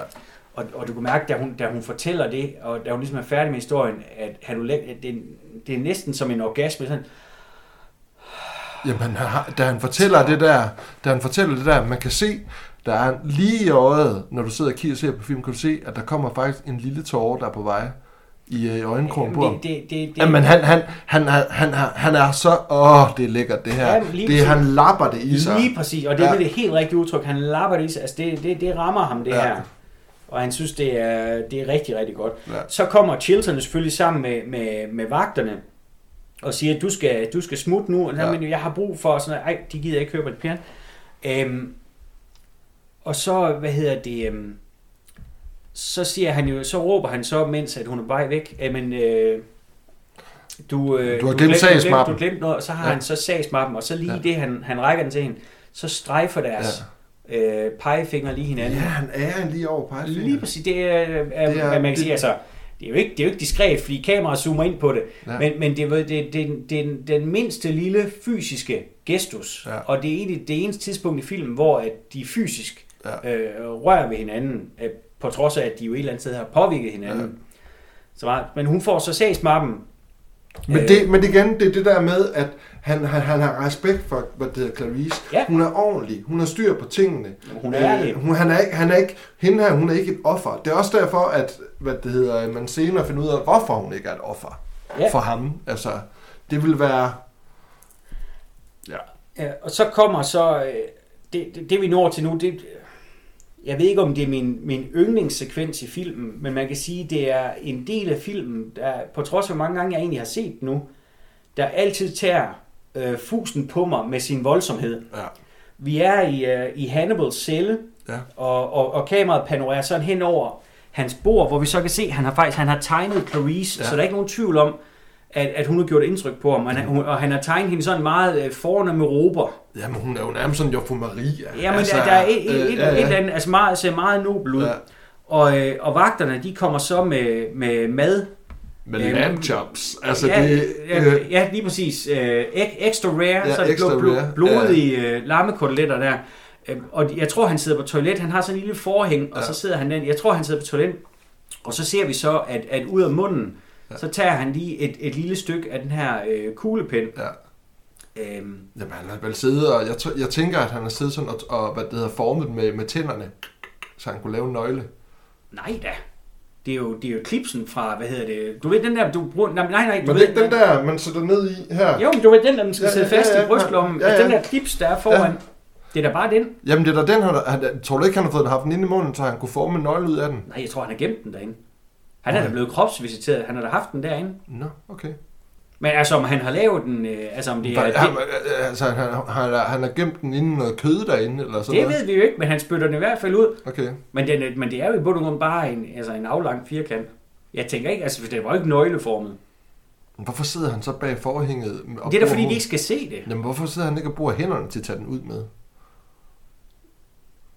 Speaker 1: Og, og du kan mærke, da hun, da hun fortæller det, og da hun ligesom er færdig med historien, at, han, det, det er næsten som en orgasme. Sådan,
Speaker 2: Jamen, han da han fortæller det der, da han fortæller det der, man kan se, der er lige i øjet, når du sidder og kigger og ser på film, kan du se, at der kommer faktisk en lille tåre, der er på vej i, øh, i øjenkrogen på ham.
Speaker 1: det, det, det,
Speaker 2: Jamen, han, han, han, han, han, han, er så... Åh, det er lækkert, det her.
Speaker 1: Ja, lige
Speaker 2: det,
Speaker 1: præcis.
Speaker 2: han lapper det i sig.
Speaker 1: Lige præcis, og det er
Speaker 2: Ja.
Speaker 1: det helt rigtige udtryk. Han lapper det i sig. Altså det, det, det rammer ham, det
Speaker 2: Ja.
Speaker 1: her. Og han synes, det er, det er rigtig, rigtig godt.
Speaker 2: Ja.
Speaker 1: Så kommer Chilton selvfølgelig sammen med, med, med vagterne og siger, at du skal, du skal smutte nu. Og
Speaker 2: Ja.
Speaker 1: men jeg har brug for sådan noget. Ej, de gider ikke høre på det pjat. Øhm, og så, hvad hedder det, øhm, så siger han jo, så råber han så, mens at hun er vej væk, jamen, øh, du, øh,
Speaker 2: Du har glemt sagsmappen."
Speaker 1: Du glemt noget, og så har
Speaker 2: Ja.
Speaker 1: han så sagsmappen, og så lige
Speaker 2: Ja.
Speaker 1: det, han, han rækker den til hende, så strejfer deres ja. øh, pegefinger lige hinanden.
Speaker 2: Ja, han er lige over pegefingeren.
Speaker 1: Lige præcis, det er, er,
Speaker 2: Det er-
Speaker 1: hvad man kan
Speaker 2: det-
Speaker 1: sige, altså, det er jo ikke, det er jo ikke diskret, fordi kameraet zoomer ind på det,
Speaker 2: Ja.
Speaker 1: men, men det, er, det, det, det, det er den- den mindste lille fysiske gestus,
Speaker 2: Ja.
Speaker 1: og det er egentlig det eneste tidspunkt i filmen, hvor at de fysisk
Speaker 2: Ja.
Speaker 1: øh, rører ved hinanden, øh, på trods af, at de jo et eller andet sted har påvirket hinanden.
Speaker 2: Ja.
Speaker 1: Så, meget- men hun får så sagsmappen.
Speaker 2: Men,
Speaker 1: Øh,
Speaker 2: det, men igen, det er det der med, at han, han, han har respekt for, hvad det hedder, Clarice.
Speaker 1: Ja.
Speaker 2: Hun er ordentlig. Hun har styr på tingene.
Speaker 1: Hun er ærlig.
Speaker 2: hun, han, er ikke, han er ikke, hende her, hun er ikke et offer. Det er også derfor, at hvad det hedder, man senere finder ud af, hvorfor hun ikke er et offer
Speaker 1: Ja.
Speaker 2: for ham. Altså, det vil være... Ja.
Speaker 1: Ja, og så kommer så, øh, det, det, det vi når til nu, det, jeg ved ikke om det er min, min yndlingssekvens i filmen, men man kan sige, det er en del af filmen, der på trods af hvor mange gange jeg egentlig har set den nu, der altid tager øh, fusen på mig med sin voldsomhed.
Speaker 2: Ja.
Speaker 1: Vi er i, øh, i Hannibals celle,
Speaker 2: Ja.
Speaker 1: og, og, og kameraet panorerer sådan hen over hans bord, hvor vi så kan se, at han har faktisk han har tegnet Clarice,
Speaker 2: Ja.
Speaker 1: ja. så der er ikke nogen tvivl om, at, at hun har gjort indtryk på ham. Og han, og han har tegnet hende sådan meget øh, fornemme råber.
Speaker 2: Jamen, hun er jo nærmest sådan Jofru Maria.
Speaker 1: Jamen, altså, der, der er et, et,
Speaker 2: øh,
Speaker 1: et,
Speaker 2: ja, ja.
Speaker 1: et eller andet, altså meget, ser meget nobel ud.
Speaker 2: Ja.
Speaker 1: Ja. Og, øh, og vagterne, de kommer så med, med mad.
Speaker 2: Med
Speaker 1: Øhm,
Speaker 2: lamb chops. Altså,
Speaker 1: ja,
Speaker 2: det...
Speaker 1: ja,
Speaker 2: Øh,
Speaker 1: ja, lige præcis. Øh, extra rare,
Speaker 2: Ja,
Speaker 1: ja, så det
Speaker 2: extra
Speaker 1: blod,
Speaker 2: rare,
Speaker 1: blod, blodige øh, lammekoteletter der. Øh, og jeg tror, han sidder på toilet. Han har sådan en lille forhæng, og
Speaker 2: Ja.
Speaker 1: så sidder han der. Jeg tror, han sidder på toilet. Og så ser vi så, at, at ud af munden,
Speaker 2: Ja.
Speaker 1: Ja. så tager han lige et, et lille stykke af den her øh, kuglepen.
Speaker 2: ja.
Speaker 1: Øhm,
Speaker 2: Jamen, han har vel siddet, og jeg, tr- jeg tænker, at han har siddet sådan og, og hvad det hedder, formet med, med tænderne, så han kunne lave en nøgle.
Speaker 1: nej da. Det er jo, det er jo klipsen fra, hvad hedder det? Du ved den der, du bruger... Nej, nej, nej. Du
Speaker 2: Men
Speaker 1: ved,
Speaker 2: det ikke den der, man sætter ned i her?
Speaker 1: Jo, men du ved den der, den skal
Speaker 2: Ja,
Speaker 1: sidde
Speaker 2: ja,
Speaker 1: fast
Speaker 2: ja,
Speaker 1: ja, i brystlommen.
Speaker 2: ja,
Speaker 1: Ja,
Speaker 2: ja.
Speaker 1: ja. Den der klips, der er foran. Ja. Det er da bare den.
Speaker 2: Jamen, det er da den, han, han, tror du ikke, han har fået den haft den inde i munden, så han kunne forme en nøgle ud af den?
Speaker 1: Nej, jeg tror, han har gemt den derinde. Han er da blevet kropsvisiteret. Han har da haft den derinde.
Speaker 2: Nå, okay.
Speaker 1: Men altså, om han har lavet den... Øh, altså, om det er...
Speaker 2: Han, altså, han, han, han, har gemt den inden noget kød derinde, eller sådan
Speaker 1: det
Speaker 2: noget?
Speaker 1: ved vi jo ikke, men han spytter den i hvert fald ud.
Speaker 2: Okay.
Speaker 1: Men, den, er- men det er jo i bund og grund bare en, altså en aflang firkant. Jeg tænker ikke, altså, for det var jo ikke nøgleformet.
Speaker 2: Hvorfor sidder han så bag forhænget?
Speaker 1: Det er da fordi, de ikke skal se det.
Speaker 2: Jamen, hvorfor sidder han ikke og bruger hænderne til at tage den ud med?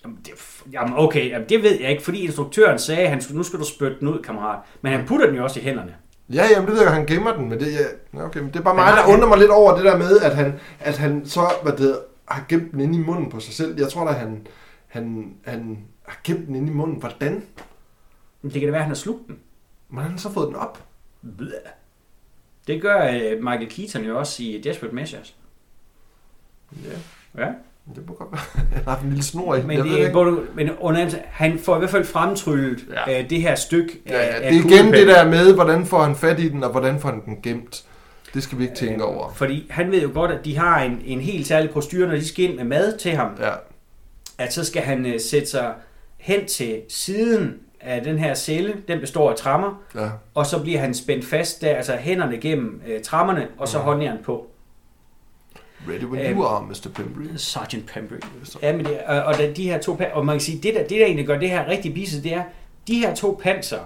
Speaker 1: Jamen, det, jamen okay, jamen, det ved jeg ikke, fordi instruktøren sagde, han nu skal du spytte den ud, kammerat. Men han putter den jo også i hænderne.
Speaker 2: Ja, jamen det ved jeg, han gemmer den, men det, ja, okay, men det er bare mig, der undrer mig lidt over det der med, at han, at han så hvad det, har gemt den inde i munden på sig selv. Jeg tror da, han, han, han har gemt den inde i munden. Hvordan?
Speaker 1: Men det kan da være, at han har slugt den.
Speaker 2: Hvordan har han så fået den op?
Speaker 1: Blæh. Det gør øh, Michael Keaton jo også i Desperate Measures.
Speaker 2: Ja,
Speaker 1: Ja.
Speaker 2: Det må godt være. Han har haft en lille snor i.
Speaker 1: Men,
Speaker 2: jeg ved
Speaker 1: det,
Speaker 2: ikke.
Speaker 1: hvor du, men under, han får i hvert fald fremtryllet
Speaker 2: Ja.
Speaker 1: ja. øh, det her stykke
Speaker 2: Ja, ja, det er igen det der med, hvordan får han fat i den, og hvordan får han den gemt. Det skal vi ikke tænke over.
Speaker 1: Fordi han ved jo godt, at de har en, en helt særlig prostyr, når de skal ind med mad til ham.
Speaker 2: Ja,
Speaker 1: At så skal han øh, sætte sig hen til siden af den her celle. Den består af trammer.
Speaker 2: ja.
Speaker 1: Og så bliver han spændt fast der, altså hænderne gennem øh, trammerne, og så
Speaker 2: Mhm.
Speaker 1: håndjern på.
Speaker 2: Ready when you are, Mr. Pembry.
Speaker 1: Sergeant Pembry. Ja, men det, og, og da de her to og man kan sige, det der, det der egentlig gør det her rigtig bisset, det er, de her to panser,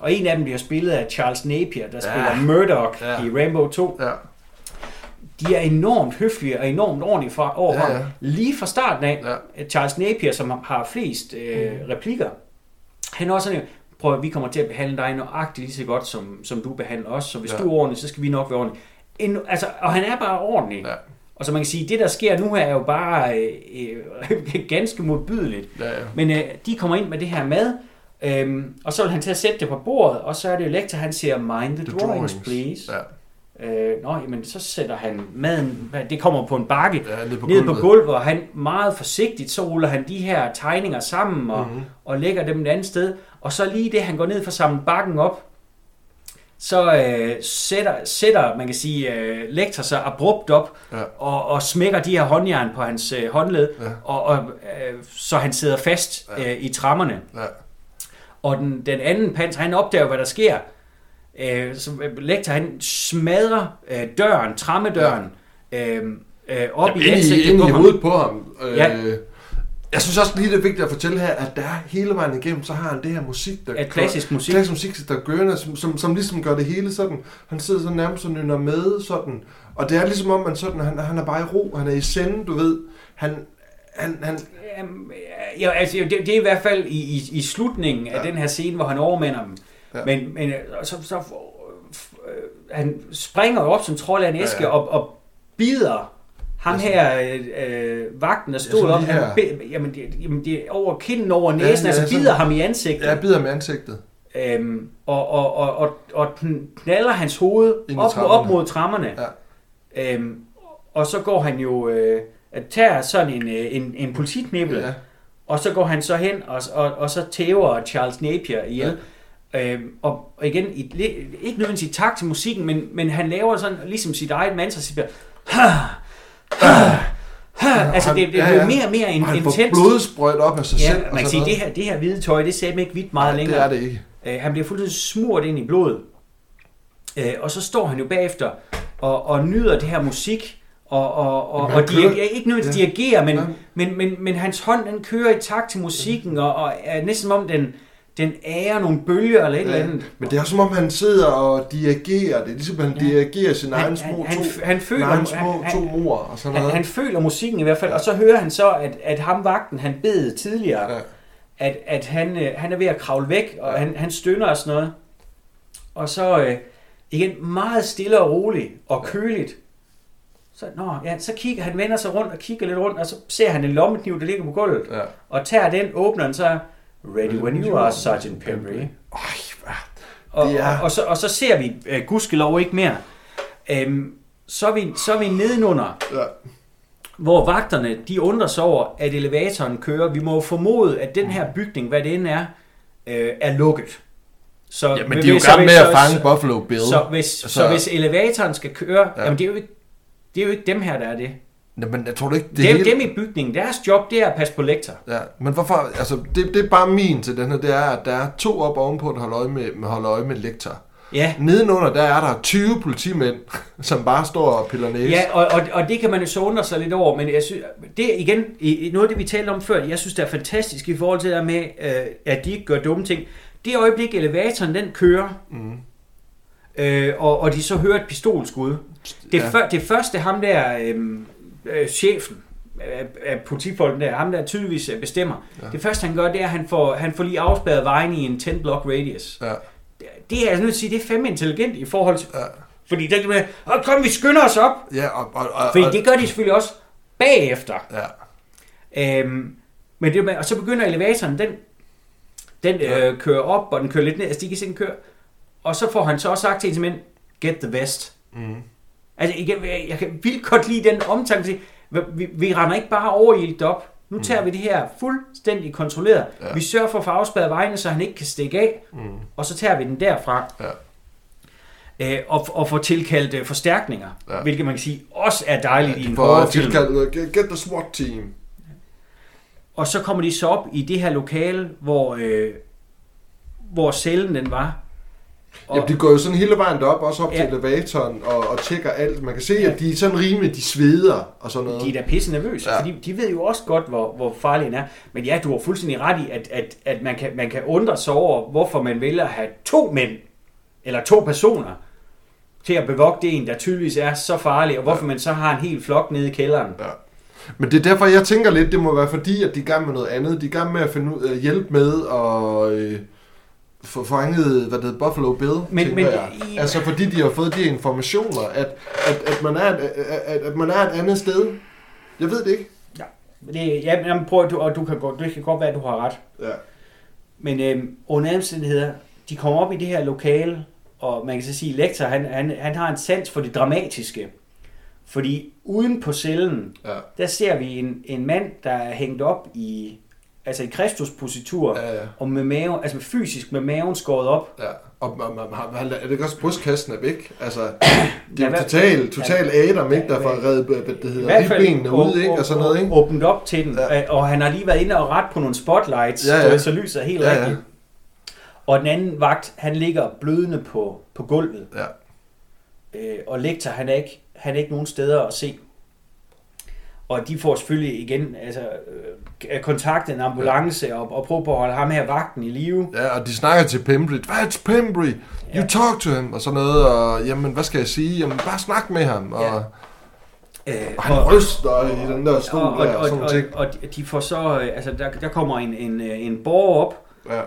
Speaker 1: og en af dem bliver spillet af Charles Napier, der
Speaker 2: Ja.
Speaker 1: spiller Murdoch
Speaker 2: Ja.
Speaker 1: i Rainbow 2.
Speaker 2: Ja,
Speaker 1: De er enormt høflige og enormt ordentlige fra, over
Speaker 2: Ja,
Speaker 1: ja. Lige fra starten af,
Speaker 2: ja.
Speaker 1: Charles Napier, som har flest øh,
Speaker 2: Mm.
Speaker 1: replikker, han er også sådan, prøv at vi kommer til at behandle dig nøjagtigt lige så godt, som, som du behandler os, så hvis
Speaker 2: ja.
Speaker 1: du er ordentlig, så skal vi nok være ordentlige. En, altså, og han er bare ordentlig.
Speaker 2: Ja.
Speaker 1: Og så man kan sige, det der sker nu her er jo bare øh, øh, ganske modbydeligt.
Speaker 2: Ja, ja.
Speaker 1: Men øh, de kommer ind med det her mad, øhm, og så vil han til at sætte det på bordet, og så er det jo lektor, han siger, mind the,
Speaker 2: The
Speaker 1: drawings,
Speaker 2: drawings.
Speaker 1: please.
Speaker 2: Ja,
Speaker 1: Øh, nå, jamen, så sætter han maden, det kommer på en bakke,
Speaker 2: ja på
Speaker 1: ned på gulvet, og han meget forsigtigt, så ruller han de her tegninger sammen, og,
Speaker 2: Mhm.
Speaker 1: mm-hmm. og lægger dem et andet sted. Og så lige det, han går ned for at samle bakken op, så øh, sætter, sætter, man kan sige, øh, lektor sig abrupt op,
Speaker 2: Ja.
Speaker 1: og, og smækker de her håndjern på hans øh, håndled,
Speaker 2: Ja.
Speaker 1: og, og, øh, så han sidder fast
Speaker 2: Ja.
Speaker 1: øh, i trammerne.
Speaker 2: Ja.
Speaker 1: Og den, den anden pans, han opdager, hvad der sker. Øh, så lektor, han smadrer øh, døren, trammedøren, ja. øh, øh, op
Speaker 2: Jamen,
Speaker 1: i ansigtet på
Speaker 2: i hovedet på ham. Øh,
Speaker 1: Ja.
Speaker 2: Jeg synes også lige, det er vigtigt at fortælle her, at der er hele vejen igennem, så har han det her musik, der
Speaker 1: Ja, klassisk musik.
Speaker 2: klassisk musik, der gør, som, som, som ligesom gør det hele sådan. Han sidder så nærmest og nynner med sådan. Og det er ligesom om, man sådan, han, han er bare i ro, han er i sende, du ved. Han, han, han,
Speaker 1: ja, altså, det, det er i hvert fald i, i, i slutningen af
Speaker 2: Ja.
Speaker 1: den her scene, hvor han overmander dem.
Speaker 2: Ja.
Speaker 1: Men, men øh, så, så øh, han springer op som trold af en æske
Speaker 2: Ja, ja.
Speaker 1: og, og bider ham
Speaker 2: Ja,
Speaker 1: her, øh, øh, vagten, der stod
Speaker 2: sådan
Speaker 1: op, han,
Speaker 2: her.
Speaker 1: be, jamen, det, jamen det er over kinden, over næsen,
Speaker 2: Ja,
Speaker 1: ja,
Speaker 2: ja,
Speaker 1: altså
Speaker 2: sådan-
Speaker 1: bider ham i ansigtet.
Speaker 2: jeg bider med ansigtet.
Speaker 1: Øhm, og, og, og, og, og knaller hans hoved
Speaker 2: i
Speaker 1: op,
Speaker 2: trapperne.
Speaker 1: op mod trammerne.
Speaker 2: Ja.
Speaker 1: Øhm, og så går han jo, øh, tager sådan en, øh, en, en politiknibbel,
Speaker 2: Ja.
Speaker 1: og så går han så hen, og, og, og så tæver Charles Napier ihjel. Ja. Øhm, og, igen, i, ikke nødvendigvis i takt til musikken, men, men han laver sådan ligesom sit eget mantra, siger, altså det, det
Speaker 2: Ja,
Speaker 1: bliver
Speaker 2: ja.
Speaker 1: mere og mere in,
Speaker 2: Og han får
Speaker 1: intens.
Speaker 2: blodsprøjt op af sig selv.
Speaker 1: Ja,
Speaker 2: og
Speaker 1: man kan sige, det her, det her hvide tøj, det ser ikke hvidt meget
Speaker 2: Nej,
Speaker 1: længere.
Speaker 2: det er det ikke.
Speaker 1: Øh, han bliver fuldstændig smurt ind i blodet. Øh, og så står han jo bagefter og, og nyder det her musik, og, og, og, og
Speaker 2: kører-
Speaker 1: dirigerer, ikke nødvendigvis
Speaker 2: Ja.
Speaker 1: dirigerer, men,
Speaker 2: Nej.
Speaker 1: men, men, men hans hånd den kører i takt til musikken, og, og er næsten som om den, den ærer nogle bølger eller et eller
Speaker 2: Ja,
Speaker 1: andet.
Speaker 2: men det er som om, han sidder og dirigerer det. Ligesom han
Speaker 1: Ja.
Speaker 2: dirigerer sin egen små
Speaker 1: han,
Speaker 2: to,
Speaker 1: han, han, føler,
Speaker 2: egen små
Speaker 1: han,
Speaker 2: to mor og sådan
Speaker 1: han,
Speaker 2: noget.
Speaker 1: han føler musikken i hvert fald, og så hører han så, at, at ham vagten, han bed tidligere,
Speaker 2: Ja.
Speaker 1: at, at han, øh, han er ved at kravle væk, og
Speaker 2: Ja.
Speaker 1: han, han stønner og sådan noget. Og så øh, igen meget stille og roligt og køligt. Så, nå, ja, så kigger han vender sig rundt og kigger lidt rundt, og så ser han en lommekniv, der ligger på gulvet,
Speaker 2: Ja.
Speaker 1: og tager den, åbner den så, Ready when you are, Sergeant.
Speaker 2: Øj, hvad?
Speaker 1: Og,
Speaker 2: er-
Speaker 1: og, og, så, og så ser vi uh, gudskelov ikke mere. Øhm, så, er vi, så er vi nedenunder,
Speaker 2: Ja.
Speaker 1: hvor vagterne de undrer sig over, at elevatoren kører. Vi må jo formode, at den her bygning, hvad det end er, øh, er lukket. Så,
Speaker 2: ja, men de er jo gang med
Speaker 1: så-
Speaker 2: at fange Buffalo Bill.
Speaker 1: Så, hvis, så,
Speaker 2: Så-
Speaker 1: hvis elevatoren skal køre,
Speaker 2: ja.
Speaker 1: jamen det er, jo ikke, det er jo ikke dem her, der er det.
Speaker 2: Jamen, jeg tror du ikke, det
Speaker 1: dem,
Speaker 2: hele...
Speaker 1: dem i bygningen, deres job, det er at passe på lektor.
Speaker 2: Ja, men hvorfor, altså, det, det er bare min til den her, det er, at der er to op ovenpå, der holder øje med, med, holder øje med lektor.
Speaker 1: Ja,
Speaker 2: Nedenunder, der er der 20 politimænd, som bare står og piller næse.
Speaker 1: Ja, og, og, og det kan man jo så undre sig lidt over, men jeg synes, det er igen, noget af det vi talte om før, jeg synes det er fantastisk i forhold til det der med, øh, at de ikke gør dumme ting. Det øjeblik, elevatoren den kører,
Speaker 2: Mm.
Speaker 1: øh, og, og de så hører et pistolskud. Det,
Speaker 2: ja.
Speaker 1: før, det første ham der, øh, øh, chefen af, af politifolken der, ham der tydeligvis øh, bestemmer,
Speaker 2: Ja.
Speaker 1: det første han gør, det er, at han får, han får lige afspærret vejen i en 10 block radius.
Speaker 2: Ja,
Speaker 1: Det er jeg nødt til at sige, det er fandme intelligent i forhold til,
Speaker 2: ja.
Speaker 1: fordi der kan man, "Åh, kom vi skynder os op,
Speaker 2: Ja, og, og, og,
Speaker 1: fordi det gør de selvfølgelig også bagefter.
Speaker 2: Ja,
Speaker 1: Øhm, men det, og så begynder elevatoren, den, den
Speaker 2: Ja.
Speaker 1: øh, kører op, og den kører lidt ned, altså de kan se, den kører. Og så får han så også sagt til en mænd, get the vest.
Speaker 2: mm.
Speaker 1: Altså igen, jeg, jeg kan vildt godt lide den omtanke til, vi, vi, vi render ikke bare overhældt op. Nu tager vi det her fuldstændig kontrolleret.
Speaker 2: Ja.
Speaker 1: Vi sørger for at få afspærret vejene, så han ikke kan stikke af,
Speaker 2: Mm.
Speaker 1: og så tager vi den derfra.
Speaker 2: Ja.
Speaker 1: Øh, og, og får tilkaldt øh, forstærkninger,
Speaker 2: Ja.
Speaker 1: hvilket man kan sige også er dejligt ja, i en
Speaker 2: For
Speaker 1: horrorfilm.
Speaker 2: tilkaldt, get, get the SWAT team.
Speaker 1: Og så kommer de så op i det her lokale, hvor, øh, hvor cellen den var. Og,
Speaker 2: Jamen, de går jo sådan hele vejen derop, også op ja. Til elevatoren og, og tjekker alt. Man kan se,
Speaker 1: Ja.
Speaker 2: at de er sådan rimelig, de sveder og sådan noget.
Speaker 1: de er da pisse nervøse,
Speaker 2: Ja.
Speaker 1: fordi de ved jo også godt, hvor, hvor farlig den er. Men ja, du har fuldstændig ret i, at, at, at man, kan, man kan undre sig over, hvorfor man vælger at have to mænd, eller to personer, til at bevogte en, der tydeligvis er så farlig, og hvorfor
Speaker 2: Ja.
Speaker 1: man så har en hel flok nede i kælderen.
Speaker 2: Ja. Men det er derfor, jeg tænker lidt, det må være fordi, at de er i gang med noget andet. De er i gang med at finde ud, øh, hjælpe med at øh, få fanget, hvad det hedder, Buffalo Bill,
Speaker 1: Men- men
Speaker 2: jeg.
Speaker 1: i-
Speaker 2: Altså fordi de har fået de informationer, at, at, at, man er et, at, at man er et andet sted. Jeg ved det ikke.
Speaker 1: Det, ja, jamen, prøv, du, og du kan, godt, det kan godt være, at du har ret.
Speaker 2: Ja.
Speaker 1: Men øh, under omstændigheder, de kommer op i det her lokale, og man kan så sige, at lektor, han, han, han har en sans for det dramatiske. Fordi uden på cellen,
Speaker 2: Ja.
Speaker 1: der ser vi en, en mand, der er hængt op i, altså i Kristuspositur, ja.
Speaker 2: Ja, ja.
Speaker 1: og med mave, altså fysisk med maven skåret op.
Speaker 2: Ja, og man, man, man, er det også brystkassen er væk? Altså, det
Speaker 1: Ja,
Speaker 2: er
Speaker 1: hvad-
Speaker 2: total, total Adam, ikke, der
Speaker 1: Ja,
Speaker 2: får reddet, det hedder, ribbenene ud, ikke, og sådan noget, ikke?
Speaker 1: åbnet op til den,
Speaker 2: Ja.
Speaker 1: ja. og han har lige været inde og ret på nogle spotlights,
Speaker 2: Ja,
Speaker 1: ja,
Speaker 2: ja.
Speaker 1: ja. så lyset er helt
Speaker 2: Ja,
Speaker 1: ja,
Speaker 2: ja.
Speaker 1: rigtigt. Og den anden vagt, han ligger blødende på, på gulvet,
Speaker 2: Ja.
Speaker 1: øh, og lektor, han er, ikke, han er ikke nogen steder at se. Og de får selvfølgelig igen altså, øh, kontaktet en ambulance og, og prøver på at holde ham her vagten i live.
Speaker 2: Ja, og de snakker til Pembry. That's Pembry! You
Speaker 1: Ja.
Speaker 2: talk to him! Og sådan noget, og jamen, hvad skal jeg sige? Jamen, bare snak med ham. Og,
Speaker 1: Ja.
Speaker 2: ja.
Speaker 1: Øh,
Speaker 2: og han ryster i den der stol
Speaker 1: og, og,
Speaker 2: der, og
Speaker 1: og,
Speaker 2: sådan
Speaker 1: og,
Speaker 2: ting.
Speaker 1: og de får så, øh, altså der, der kommer en, en, øh, en borger op,
Speaker 2: Ja.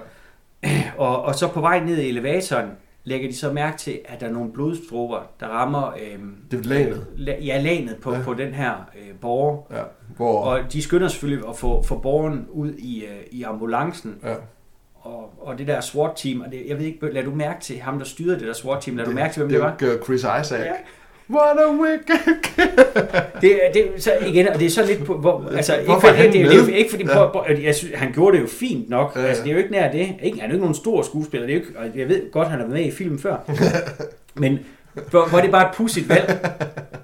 Speaker 1: og, og så på vej ned i elevatoren, lægger de så mærke til, at der er nogle blodstråber, der rammer øhm,
Speaker 2: Det lanet.
Speaker 1: la- ja, lanet på,
Speaker 2: Ja.
Speaker 1: på den her øh, borger.
Speaker 2: Ja. Hvor,
Speaker 1: Og de skynder selvfølgelig at få, få borgeren ud i, øh, i ambulancen,
Speaker 2: ja.
Speaker 1: og, og det der SWAT-team, og det, jeg ved ikke, lad du mærke til ham, der styrede det der SWAT-team, lad du
Speaker 2: det,
Speaker 1: mærke til, hvem
Speaker 2: det,
Speaker 1: det, var?
Speaker 2: det var Chris Isaac.
Speaker 1: Ja.
Speaker 2: What a wicked.
Speaker 1: Det, det, så igen, og det er så lidt på, hvor, altså, ikke,
Speaker 2: Hvorfor
Speaker 1: for,
Speaker 2: er han
Speaker 1: det, det, er jo
Speaker 2: med?
Speaker 1: ikke fordi,
Speaker 2: Ja.
Speaker 1: prøv, prøv, jeg synes, han gjorde det jo fint nok,
Speaker 2: Ja,
Speaker 1: ja, altså det er jo ikke nær det, ikke, han er jo ikke nogen stor skuespiller, det er jo ikke, og jeg ved godt, han har været med i filmen før, men hvor, hvor er det bare et pudsigt valg,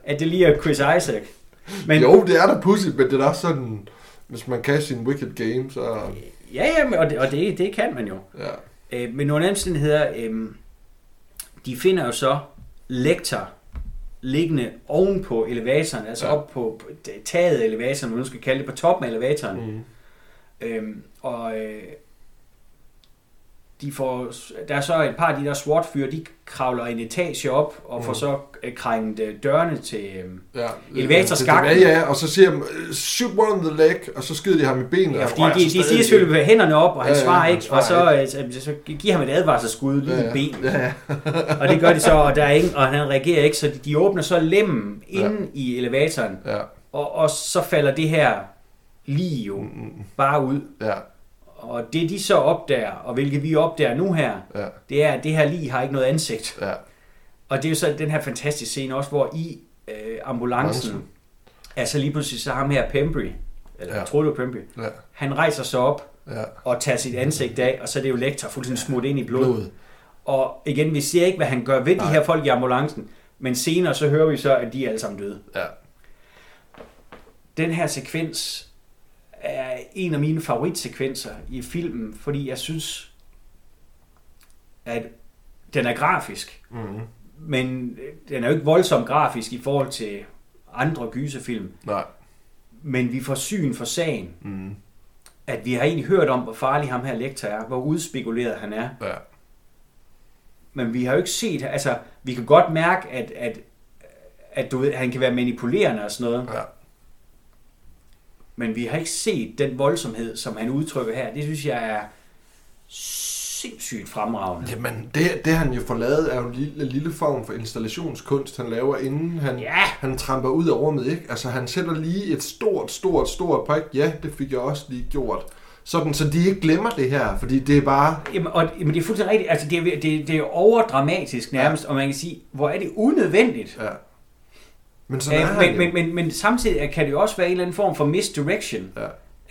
Speaker 1: at det lige er Chris Isaac. Men,
Speaker 2: Jo, det er da pudsigt, men det er da sådan, hvis man kan sin wicked game, så...
Speaker 1: Ja, ja, men- og, det, og det, det kan man jo.
Speaker 2: Ja.
Speaker 1: Øh, men nogle omstændigheder, øh, de finder jo så lektor liggende oven på elevatoren, altså
Speaker 2: Ja.
Speaker 1: op på på taget af elevatoren, man nu skal kalde det, på toppen af elevatoren.
Speaker 2: Mm.
Speaker 1: Øhm, og øh, de får, der er så et par af de der SWAT-fyre, de kravler en etage op og
Speaker 2: Mm.
Speaker 1: får så øh, krænget øh, dørene til... Øh,
Speaker 2: Ja,
Speaker 1: Elevatorskakten.
Speaker 2: Det- det- Ja, og så siger de, shoot one on the leg, og så skyder de ham i benet.
Speaker 1: ja, fordi de, de
Speaker 2: stadig
Speaker 1: siger selvfølgelig med hænderne op, og han
Speaker 2: Ja, ja,
Speaker 1: svarer
Speaker 2: han
Speaker 1: ikke, og så, så, så giver ham et advarselsskud lige
Speaker 2: Ja,
Speaker 1: i
Speaker 2: ja.
Speaker 1: benet.
Speaker 2: Ja, ja.
Speaker 1: Og det gør de så, og, der er ingen, og han reagerer ikke, så de, de åbner så lemmen inde ja. i elevatoren,
Speaker 2: Ja.
Speaker 1: og, og så falder det her lige jo
Speaker 2: Mm,
Speaker 1: bare ud.
Speaker 2: Ja,
Speaker 1: Og det de så opdager, og hvilket vi opdager nu her,
Speaker 2: ja,
Speaker 1: det er, at det her lige har ikke noget ansigt.
Speaker 2: ja.
Speaker 1: Og det er jo så den her fantastiske scene også, hvor i øh, ambulancen,
Speaker 2: Ambulancen.
Speaker 1: altså lige pludselig så ham her Pembry, eller
Speaker 2: Ja.
Speaker 1: tror var Pembry,
Speaker 2: Ja,
Speaker 1: han rejser sig op
Speaker 2: ja.
Speaker 1: og tager sit ansigt af, og så er det jo lektor fuldstændig smurt ind i blod.
Speaker 2: Blod.
Speaker 1: Og igen, vi ser ikke, hvad han gør ved
Speaker 2: Nej.
Speaker 1: de her folk i ambulancen, men senere så hører vi så, at de er alle sammen døde.
Speaker 2: Ja.
Speaker 1: Den her sekvens er en af mine favoritsekvenser i filmen, fordi jeg synes, at den er grafisk,
Speaker 2: Mm.
Speaker 1: men den er jo ikke voldsomt grafisk i forhold til andre gyserfilm.
Speaker 2: Nej.
Speaker 1: Men vi får syn for sagen,
Speaker 2: Mm.
Speaker 1: at vi har egentlig hørt om, hvor farlig ham her lektor er, hvor udspekuleret han er.
Speaker 2: Ja.
Speaker 1: Men vi har jo ikke set, altså vi kan godt mærke, at, at, at du ved, han kan være manipulerende og sådan noget,
Speaker 2: Ja.
Speaker 1: Men vi har ikke set den voldsomhed, som han udtrykker her. Det synes jeg er sindssygt fremragende.
Speaker 2: Jamen, det, det han jo får lavet, er jo en lille, lille form for installationskunst, han laver, inden han,
Speaker 1: Ja,
Speaker 2: han tramper ud af rummet, ikke? Altså, han sætter lige et stort, stort, stort prik. Ja, det fik jeg også lige gjort. Sådan, så de ikke glemmer det her, fordi det er bare...
Speaker 1: jamen, og, jamen, det er fuldstændig rigtigt. Altså, det, er, det, det er overdramatisk nærmest, ja. og man kan sige, hvor er det unødvendigt.
Speaker 2: Ja. Men sådan
Speaker 1: Ja,
Speaker 2: han
Speaker 1: men, men, men, men samtidig kan det jo også være en eller anden form for misdirection.
Speaker 2: Ja,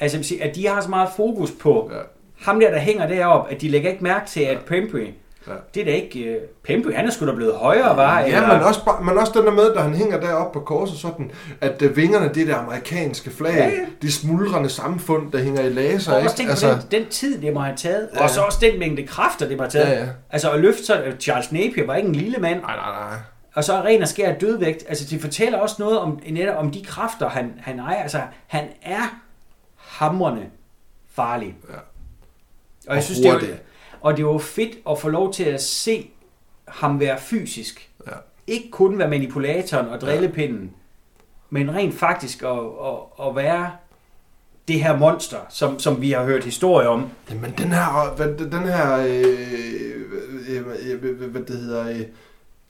Speaker 1: Altså, at de har så meget fokus på
Speaker 2: ja,
Speaker 1: ham der, der hænger deroppe, at de lægger ikke mærke til, at Pembry,
Speaker 2: ja.
Speaker 1: det er da ikke... Uh, Pembry, han er sgu da blevet højere, var
Speaker 2: Ja, men også, men også den der med, da han hænger deroppe på korset, sådan, at øh, vingerne, det er det amerikanske flag,
Speaker 1: Ja, ja.
Speaker 2: de smuldrende samfund, der hænger i laser,
Speaker 1: Og også tænk altså, på den, den tid, det må have taget,
Speaker 2: Ja.
Speaker 1: og så også den mængde kræfter, det må have taget.
Speaker 2: Ja, ja.
Speaker 1: Altså at løfte så, Charles Napier var ikke en lille mand,
Speaker 2: Nej, nej, nej.
Speaker 1: Og så er ren og skær dødvægt. Altså det fortæller også noget om, netop om de kræfter, han, han ejer. Altså han er hamrende farlig.
Speaker 2: Ja.
Speaker 1: Og
Speaker 2: Og
Speaker 1: jeg synes, det var, og det var fedt at få lov til at se ham være fysisk.
Speaker 2: Ja.
Speaker 1: Ikke kun være manipulatoren og drillepinden, men rent faktisk at, at, at være det her monster, som, som vi har hørt historie om.
Speaker 2: Jamen, den her, den her, øh, øh, øh, øh, hvad det hedder, øh,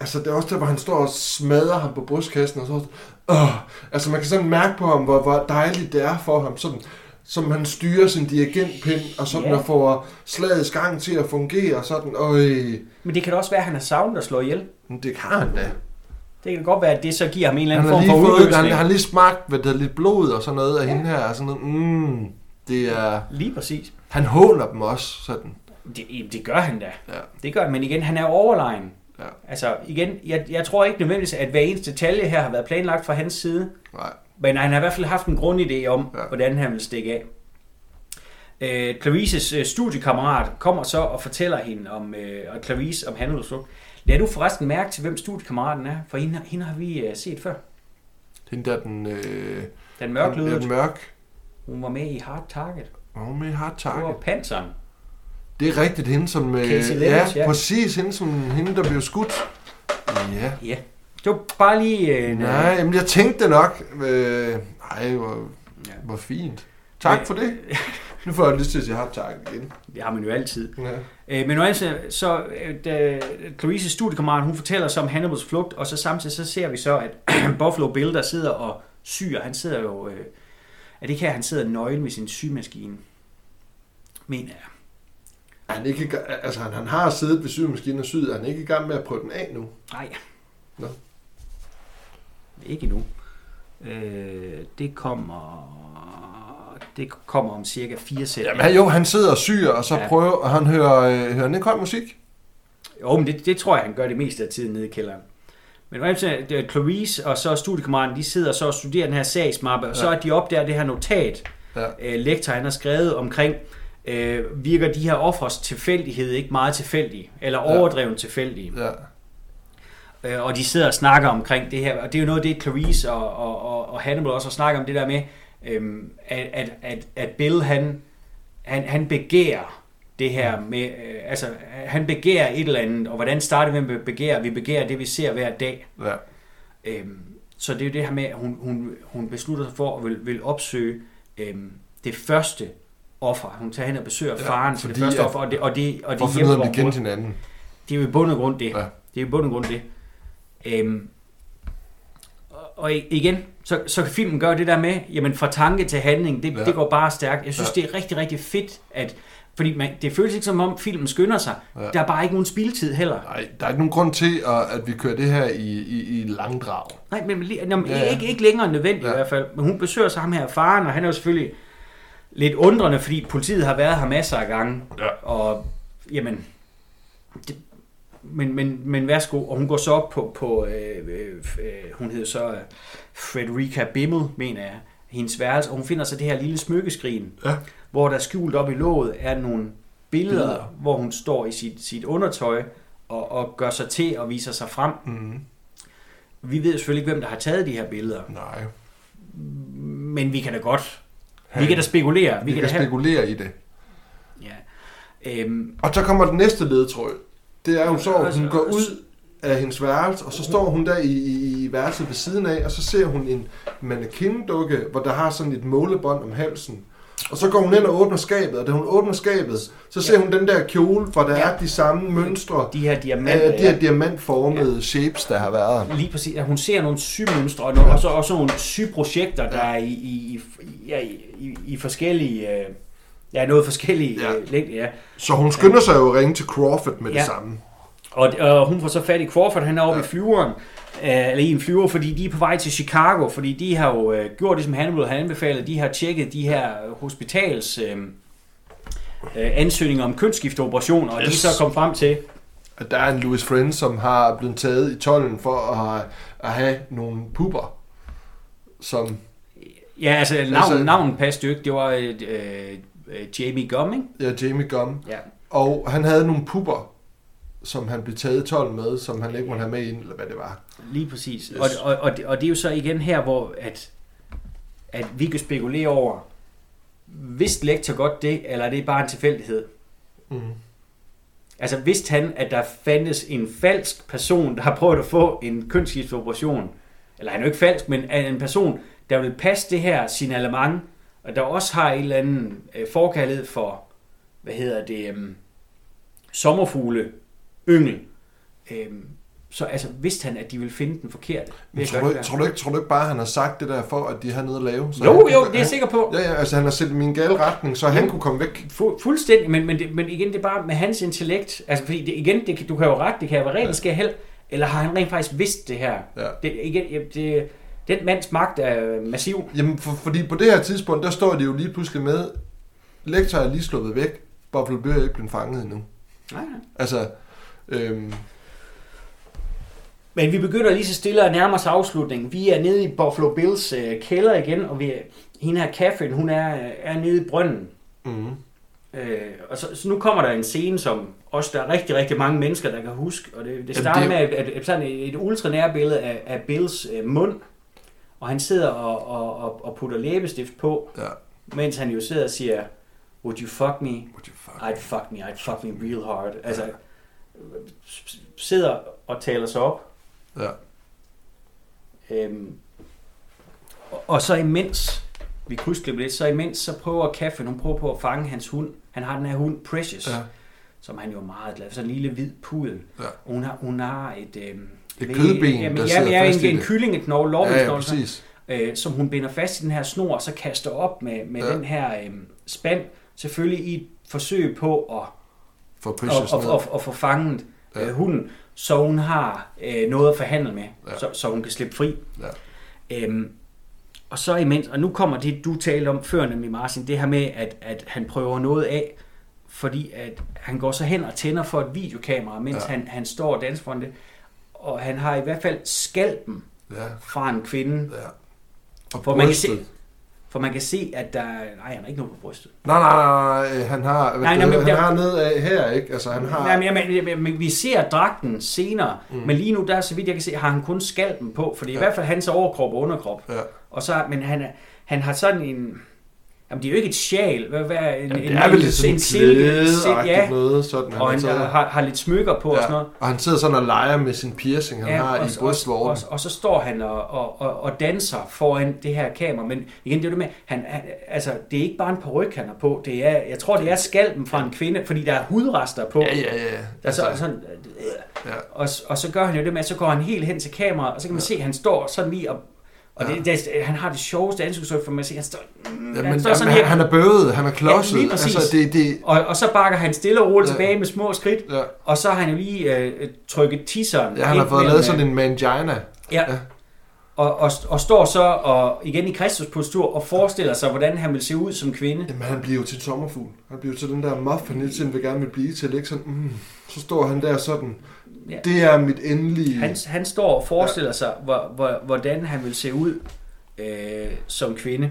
Speaker 2: altså det er også der, hvor han står og smadrer ham på brystkassen, og så, åh, altså man kan sådan mærke på ham, hvor, hvor dejligt det er for ham, sådan, som han styrer sin dirigentpind, og sådan
Speaker 1: Ja.
Speaker 2: at få slagets gang til at fungere, sådan, øj,
Speaker 1: Men det kan da også være, at han har savnet at slå ihjel.
Speaker 2: men det kan han da.
Speaker 1: Det kan godt være, at det så giver ham en eller anden form for
Speaker 2: fået, han,
Speaker 1: udløsning.
Speaker 2: han har lige smagt, hvad det er, lidt blod og sådan noget af
Speaker 1: Ja.
Speaker 2: hende her, og sådan noget, mm, det er,
Speaker 1: Lige præcis.
Speaker 2: han håner dem også, sådan,
Speaker 1: Det, det gør han da.
Speaker 2: ja,
Speaker 1: Det gør han, men igen, han er overlegen.
Speaker 2: Ja,
Speaker 1: Altså igen, jeg, jeg tror ikke nødvendigvis, at hver eneste detalje her har været planlagt fra hans side.
Speaker 2: nej,
Speaker 1: Men han har i hvert fald haft en grundidé om,
Speaker 2: Ja.
Speaker 1: hvordan han vil stikke af. Øh, Clarices øh, studiekammerat kommer så og fortæller hende om, øh, og Clarice om handelsflugt. Lad du forresten mærke til, hvem studiekammeraten er, for hende, hende har vi øh, set før.
Speaker 2: Den der, den... Øh,
Speaker 1: Den mørklødet.
Speaker 2: Den mørk.
Speaker 1: Hun var med i Hard Target.
Speaker 2: Hun med i Hard
Speaker 1: Det
Speaker 2: Target.
Speaker 1: var Panseren.
Speaker 2: Det er rigtigt, hende som... Øh,
Speaker 1: Casey
Speaker 2: ja,
Speaker 1: Lewis, ja.
Speaker 2: præcis, hende som hende, der blev skudt. Ja.
Speaker 1: Ja. Det var bare lige en... øh,
Speaker 2: Nej, men jeg tænkte nok... Øh, ej, hvor,
Speaker 1: Ja.
Speaker 2: hvor fint. Tak for det. Nu får jeg lyst til at sige Target igen.
Speaker 1: Det har man jo altid.
Speaker 2: Ja.
Speaker 1: Øh, men nu altså, så øh, da Clarice's studiekammerat, hun fortæller så om Hannibals flugt, og så samtidig så ser vi så, at Buffalo Bill, der sidder og syr, han sidder jo, øh, er det ikke her, han sidder nøgen ved sin symaskine, mener jeg.
Speaker 2: Han, ikke, altså, han, han har siddet ved symaskinen og syet. Er han ikke i gang med at prøve den af nu?
Speaker 1: Nej.
Speaker 2: Nå.
Speaker 1: Ikke endnu. Øh, det kommer... Det kommer om cirka fire sæt.
Speaker 2: Jamen, jo, han sidder og syr, og så
Speaker 1: Ja.
Speaker 2: prøver, og han hører, øh, hører høj musik?
Speaker 1: Jo, men det, det tror jeg, han gør det meste af tiden nede i kælderen. Men det er Clarice og så studiekammeraten, de sidder så og studerer den her sagsmappe, og så
Speaker 2: Ja.
Speaker 1: er de opdager det her notat,
Speaker 2: Ja.
Speaker 1: øh, lektor han har skrevet omkring, øh, virker de her offers tilfældighed ikke meget tilfældige, eller
Speaker 2: Ja.
Speaker 1: overdreven tilfældige.
Speaker 2: Ja.
Speaker 1: Øh, og de sidder og snakker omkring det her, og det er jo noget det, Clarice og, og, og, og Hannibal også har snakket om, det der med, øhm, at, at, at, at Bill, han, han, han begærer det her med, øh, altså han begærer et eller andet, og hvordan starter vi med at begære? Vi begærer det, vi ser hver dag.
Speaker 2: ja.
Speaker 1: Øhm, så det er jo det her med, at hun, hun, hun beslutter sig for at vil, vil opsøge øhm, det første offer. Hun tager hen og besøger
Speaker 2: Ja,
Speaker 1: faren til det første offer, og det, og det, og det
Speaker 2: For at finde ud af, om de
Speaker 1: hvor hun-
Speaker 2: kendte hinanden.
Speaker 1: det er jo i bund og grund det.
Speaker 2: Ja.
Speaker 1: Det er jo i bund og grund det. Øhm, og- igen, så, så kan filmen gøre det der med, jamen fra tanke til handling, det,
Speaker 2: Ja.
Speaker 1: det går bare stærkt. Jeg synes,
Speaker 2: Ja.
Speaker 1: det er rigtig, rigtig fedt, at fordi man, det føles ikke som om filmen skynder sig.
Speaker 2: Ja.
Speaker 1: Der er bare ikke nogen spildtid heller.
Speaker 2: Nej, der er ikke nogen grund til, at, at vi kører det her i, i, i langdrag.
Speaker 1: Nej, men jamen,
Speaker 2: Ja,
Speaker 1: ikke, ikke længere end nødvendigt
Speaker 2: Ja.
Speaker 1: i hvert fald. Men hun besøger så ham her faren, og han er jo selvfølgelig lidt undrende, fordi politiet har været her masser af gange.
Speaker 2: Ja.
Speaker 1: Og jamen, det, men, men, men værsgo, og hun går så op på, på øh, øh, øh, hun hedder så øh, Frederica Bimmel, mener jeg, hendes værelse, og hun finder så det her lille smykkeskrin,
Speaker 2: Ja.
Speaker 1: hvor der skjult op i låget er nogle billeder,
Speaker 2: Billeder.
Speaker 1: billeder. hvor hun står i sit, sit undertøj og, og gør sig til og viser sig frem.
Speaker 2: Mm.
Speaker 1: Vi ved selvfølgelig ikke, hvem der har taget de her billeder,
Speaker 2: Nej.
Speaker 1: men vi kan da godt, vi kan da spekulere.
Speaker 2: Vi, vi kan,
Speaker 1: da
Speaker 2: kan spekulere i det.
Speaker 1: Ja. Øhm,
Speaker 2: Og så kommer den næste ledtråd. Det er så, at hun
Speaker 1: Altså,
Speaker 2: går ud af hendes værelse, og så står hun der i, i, i værelset ved siden af, og så ser hun en mannequin-dukke, hvor der har sådan et målebånd om halsen. Og så går hun hen og åbner skabet, og da hun åbner skabet, så ser
Speaker 1: Ja.
Speaker 2: hun den der kjole, hvor der
Speaker 1: Ja.
Speaker 2: er de samme mønstre,
Speaker 1: de her diamanter,
Speaker 2: af de her diamantformede shapes, der har været.
Speaker 1: Lige præcis. At hun ser nogle symønstre, og nogle, også, også nogle syprojekter, der er i, i, i, ja, i, i, forskellige... Øh, ja, noget forskellige
Speaker 2: Ja.
Speaker 1: ja. Øh, længde, ja.
Speaker 2: Så hun skynder sig jo at ringe til Crawford med det
Speaker 1: Ja.
Speaker 2: samme.
Speaker 1: Og, og hun får så fat i Crawford, han er oppe
Speaker 2: Ja.
Speaker 1: ja. i flyveren, øh, eller i en flyver, fordi de er på vej til Chicago, fordi de har jo øh, gjort det, som Hannibal har anbefalet, de har tjekket de her hospitals øh, øh, ansøgninger om kønsskifteoperationer, og yes. de er så kommet frem til,
Speaker 2: At der er en Louis Friend, som har blevet taget i tollen for at have, at have nogle pupper, som
Speaker 1: ja, altså navn,
Speaker 2: Altså-
Speaker 1: altså, navnet passede jo ikke, det var øh, øh, Jamie Gum, ikke?
Speaker 2: ja, Jamie Gum.
Speaker 1: Ja.
Speaker 2: Og han havde nogle pupper, som han blev taget i tolden med, som han ikke måtte have med ind, eller hvad det var.
Speaker 1: Lige præcis.
Speaker 2: Yes.
Speaker 1: Og, og, og, det, og det er jo så igen her, hvor at, at vi kan spekulere over, vidste lektor godt det, eller er det bare en tilfældighed?
Speaker 2: Mm.
Speaker 1: Altså vidste han, at der fandtes en falsk person, der har prøvet at få en kønsskifteoperation? Eller han er jo ikke falsk, men en person, der vil passe det her signalement, og der også har en eller anden øh, forkærlighed for, hvad hedder det, øhm, sommerfugle, yngel. Øhm, så altså vidste han, at de ville finde den forkerte.
Speaker 2: Men
Speaker 1: at
Speaker 2: tror, du, tror, du ikke, tror du ikke bare, han har sagt det der for, at de har noget at lave? Så
Speaker 1: Jo,
Speaker 2: han,
Speaker 1: jo, det er jeg
Speaker 2: han,
Speaker 1: sikker på.
Speaker 2: Ja, ja, altså han har sendt dem i en gal retning, så han
Speaker 1: Jo.
Speaker 2: kunne komme væk.
Speaker 1: Fu- fuldstændig, men, men, det, men igen, det er bare med hans intellekt. Altså, fordi det, igen, det, du kan jo ret, det kan være rent sker held, eller har han rent faktisk vidst det her?
Speaker 2: Ja.
Speaker 1: Det, igen, ja, det, den mands magt er massiv.
Speaker 2: Jamen, for, fordi på det her tidspunkt, der står de jo lige pludselig med, lektor er lige sluppet væk, Buffalo Bill er ikke blevet fanget endnu.
Speaker 1: Nej, nej.
Speaker 2: Altså, øhm,
Speaker 1: Men vi begynder lige så stille at nærme os afslutningen. Vi er nede i Buffalo Bills øh, kælder igen, og vi, hende her Catherine, hun er, er nede i brønden.
Speaker 2: mm,
Speaker 1: Øh, og så, så nu kommer der en scene, som også der er rigtig, rigtig mange mennesker, der kan huske. Og det, det
Speaker 2: Jamen,
Speaker 1: starter
Speaker 2: det-
Speaker 1: med et, et, sådan et, et ultranære billede af, af Bills øh, mund. og han sidder og, og, og, og putter læbestift på,
Speaker 2: Ja.
Speaker 1: mens han jo sidder og siger, would you fuck me?
Speaker 2: Would you fuck
Speaker 1: I'd fuck me, I'd fuck me real hard. Altså, s- sidder og taler sig op.
Speaker 2: Ja.
Speaker 1: Øhm, og, og så imens, vi krydsklipper lidt, så imens så prøver Kaffen, hun prøver på at fange hans hund. Han har den her hund, Precious,
Speaker 2: Ja.
Speaker 1: som han jo er meget glad for. Sådan en lille hvid pudel.
Speaker 2: Ja.
Speaker 1: Og hun har, hun har et... Øhm,
Speaker 2: Et
Speaker 1: ved-
Speaker 2: kødben,
Speaker 1: jamen,
Speaker 2: der
Speaker 1: ja,
Speaker 2: sidder
Speaker 1: ja,
Speaker 2: fast i
Speaker 1: en, en
Speaker 2: det.
Speaker 1: kyllingeknogle,
Speaker 2: Ja, ja, præcis.
Speaker 1: øh, som hun binder fast i den her snor, og så kaster op med, med
Speaker 2: Ja.
Speaker 1: den her øh, spand. Selvfølgelig i et forsøg på at
Speaker 2: For
Speaker 1: og, og, og, og få fanget
Speaker 2: Ja.
Speaker 1: øh, hunden, så hun har øh, noget at forhandle med,
Speaker 2: Ja.
Speaker 1: så, så hun kan slippe fri.
Speaker 2: Ja.
Speaker 1: Øhm, og så imens, og nu kommer det, du talte om før, nemlig Martin, det her med, at, at han prøver noget af, fordi at han går så hen og tænder for et videokamera, mens
Speaker 2: Ja.
Speaker 1: han, han står og danser foran det, og han har i hvert fald skalpen
Speaker 2: Ja,
Speaker 1: fra en kvinde,
Speaker 2: ja. Og
Speaker 1: For man kan
Speaker 2: brystet.
Speaker 1: se- for man kan se, at der, nej, han har ikke noget på brystet.
Speaker 2: Nej, nej, nej, nej, han har,
Speaker 1: Nej,
Speaker 2: nej,
Speaker 1: men
Speaker 2: han
Speaker 1: der-
Speaker 2: har ned af her, ikke? Altså, han har...
Speaker 1: Nej, men, jamen, men vi ser dragten senere,
Speaker 2: Mm.
Speaker 1: men lige nu, der så vidt jeg kan se, har han kun skalpen på, for det er
Speaker 2: Ja.
Speaker 1: i hvert fald hans overkrop og underkrop.
Speaker 2: Ja.
Speaker 1: Og så, men han, han har sådan en, jamen det er jo ikke et sjal, hvad, hvad, en,
Speaker 2: Jamen,
Speaker 1: en,
Speaker 2: det er vel lidt sådan
Speaker 1: en
Speaker 2: en klædeagtigt
Speaker 1: ja,
Speaker 2: noget, sådan.
Speaker 1: og han
Speaker 2: sidder-
Speaker 1: har, har lidt smykker på og sådan
Speaker 2: ja.
Speaker 1: noget.
Speaker 2: Og han sidder sådan og leger med sin piercing, han
Speaker 1: Ja,
Speaker 2: har
Speaker 1: og,
Speaker 2: i
Speaker 1: og,
Speaker 2: brystvorten.
Speaker 1: og, og, så står han og, og, og, og danser foran det her kamera, men igen, det er jo det med, han, han, altså, det er ikke bare en paryk, han har på, det er, jeg tror, det er skalpen fra en kvinde, fordi der er hudrester på.
Speaker 2: Ja, ja, ja.
Speaker 1: Der er så,
Speaker 2: Altså,
Speaker 1: sådan,
Speaker 2: ja.
Speaker 1: og, og så gør han jo det med, at så går han helt hen til kameraet, og så kan man ja. se, at han står sådan lige og og det, det, han har det sjoveste ansigtsudtryk, for man ser, han står, mm,
Speaker 2: Ja,
Speaker 1: han
Speaker 2: men,
Speaker 1: står sådan
Speaker 2: jamen,
Speaker 1: her,
Speaker 2: han er bøvet, han er klodset.
Speaker 1: Ja,
Speaker 2: altså, det, det,
Speaker 1: og, og så bakker han stille og roligt
Speaker 2: Ja.
Speaker 1: ja. tilbage med små skridt,
Speaker 2: ja.
Speaker 1: og så har han jo lige øh, trykket tisseren.
Speaker 2: ja, han har fået lavet sådan
Speaker 1: øh,
Speaker 2: en mangina.
Speaker 1: Ja.
Speaker 2: Ja.
Speaker 1: Og, og, og står så og igen i Kristus postur og forestiller sig, hvordan han vil se ud som kvinde.
Speaker 2: Jamen, han bliver jo til en sommerfugl. Han bliver jo til den der muffin, hele tiden vil gerne vil blive til. Ikke? Sådan, mm, så står han der sådan,
Speaker 1: Ja.
Speaker 2: det er mit endelige...
Speaker 1: Han, han står og forestiller ja. sig, hvor, hvor, hvordan han vil se ud øh, som kvinde.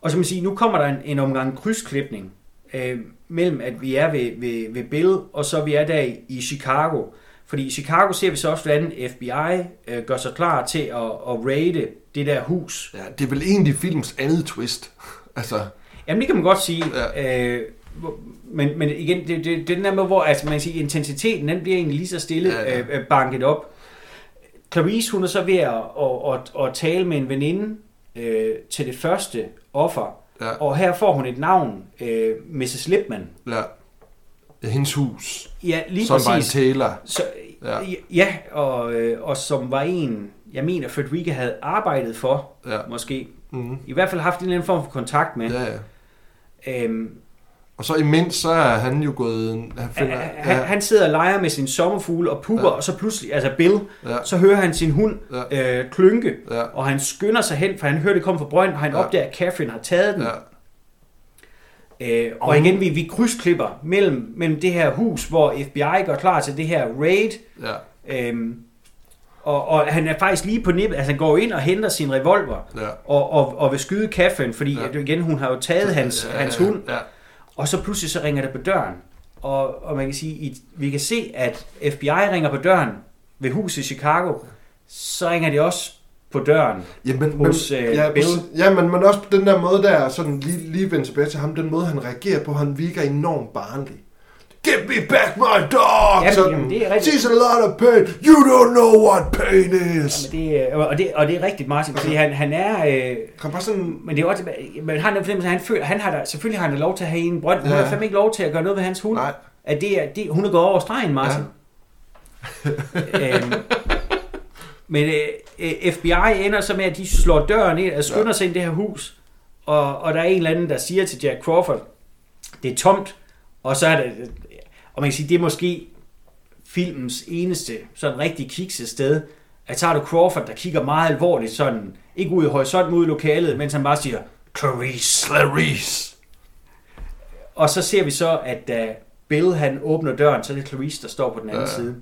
Speaker 1: Og som man siger, nu kommer der en, en omgang krydsklipning øh, mellem, at vi er ved, ved, ved Bill, og så vi er der i, i Chicago. Fordi i Chicago ser vi så også, hvordan FBI øh, gør sig klar til at, at raide det der hus.
Speaker 2: Ja, det er vel egentlig films andet twist. altså,
Speaker 1: Jamen det kan man godt sige.
Speaker 2: Ja.
Speaker 1: Øh, men, men igen, det, det, det er den der med, hvor altså, man kan sige, intensiteten den bliver egentlig lige så stille
Speaker 2: Ja, ja.
Speaker 1: øh, øh, banket op. Clarice, hun er så ved at, at, at, at tale med en veninde øh, til det første offer.
Speaker 2: ja,
Speaker 1: Og her får hun et navn, øh, Mrs. Lipman.
Speaker 2: ja. hendes hus.
Speaker 1: Ja, lige
Speaker 2: som var en
Speaker 1: præcis.
Speaker 2: tailor.
Speaker 1: Så,
Speaker 2: Ja.
Speaker 1: ja, ja og, øh, og som var en, jeg mener, Frederica havde arbejdet for,
Speaker 2: Ja.
Speaker 1: måske.
Speaker 2: Mm.
Speaker 1: I hvert fald haft en eller anden form for kontakt med.
Speaker 2: ja, ja.
Speaker 1: Øhm,
Speaker 2: Og så imens, så er han jo gået... Han finder,
Speaker 1: han, han sidder og leger med sin sommerfugle og pupper,
Speaker 2: Ja.
Speaker 1: ja. og så pludselig, altså Bill,
Speaker 2: ja,
Speaker 1: så hører han sin hund
Speaker 2: ja,
Speaker 1: øh, klynke,
Speaker 2: ja,
Speaker 1: og han skynder sig hen, for han hører det komme fra brønden, og han
Speaker 2: Ja.
Speaker 1: ja. opdager, at Catherine har taget den.
Speaker 2: ja.
Speaker 1: Øh, og igen, vi, vi krydsklipper mellem, mellem det her hus, hvor FBI går klar til det her raid,
Speaker 2: ja,
Speaker 1: øhm, og, og han er faktisk lige på nippet, altså han går ind og henter sin revolver,
Speaker 2: ja.
Speaker 1: og, og, og vil skyde Catherine, fordi
Speaker 2: Ja.
Speaker 1: ja. igen, hun har jo taget hans,
Speaker 2: ja,
Speaker 1: hans
Speaker 2: ja,
Speaker 1: hund,
Speaker 2: Ja,
Speaker 1: Og så pludselig så ringer det på døren. Og, og man kan sige, i, vi kan se, at FBI ringer på døren ved huset i Chicago. Så ringer de også på døren.
Speaker 2: Ja, men,
Speaker 1: Hos,
Speaker 2: men,
Speaker 1: øh,
Speaker 2: ja,
Speaker 1: Bill.
Speaker 2: ja, men, men også på den der måde der, sådan lige, lige vende tilbage til ham, den måde han reagerer på, han virker enormt barnlig. Give me back my dog!
Speaker 1: Ja,
Speaker 2: sådan,
Speaker 1: jamen, det er rigtigt.
Speaker 2: She's a lot of pain. You don't know what pain is.
Speaker 1: Men det, er- og, det, og det er rigtigt, Martin, fordi han, han er... Øh,
Speaker 2: Kom bare sådan...
Speaker 1: men det er også, men han, er fornemmelse, han, føler, han har da, selvfølgelig har han da lov til at have en brønd. Hun
Speaker 2: Ja.
Speaker 1: har fandme ikke lov til at gøre noget ved hans hund.
Speaker 2: Nej,
Speaker 1: At det er, det, hun er gået over stregen, Martin. øhm, men øh, øh, FBI ender så med, at de slår døren ind og skynder
Speaker 2: Ja.
Speaker 1: sig ind i det her hus. Og, og der er en eller anden, der siger til Jack Crawford, det er tomt. Og så er det, og man kan sige, det er måske filmens eneste sådan rigtig kikset sted, at har du Crawford, der kigger meget alvorligt sådan, ikke ud i horisonten, ud i lokalet, mens han bare siger, Clarice.
Speaker 2: Clarice.
Speaker 1: Og så ser vi så, at da Bill han åbner døren, så er det Clarice, der står på den anden
Speaker 2: Ja.
Speaker 1: side.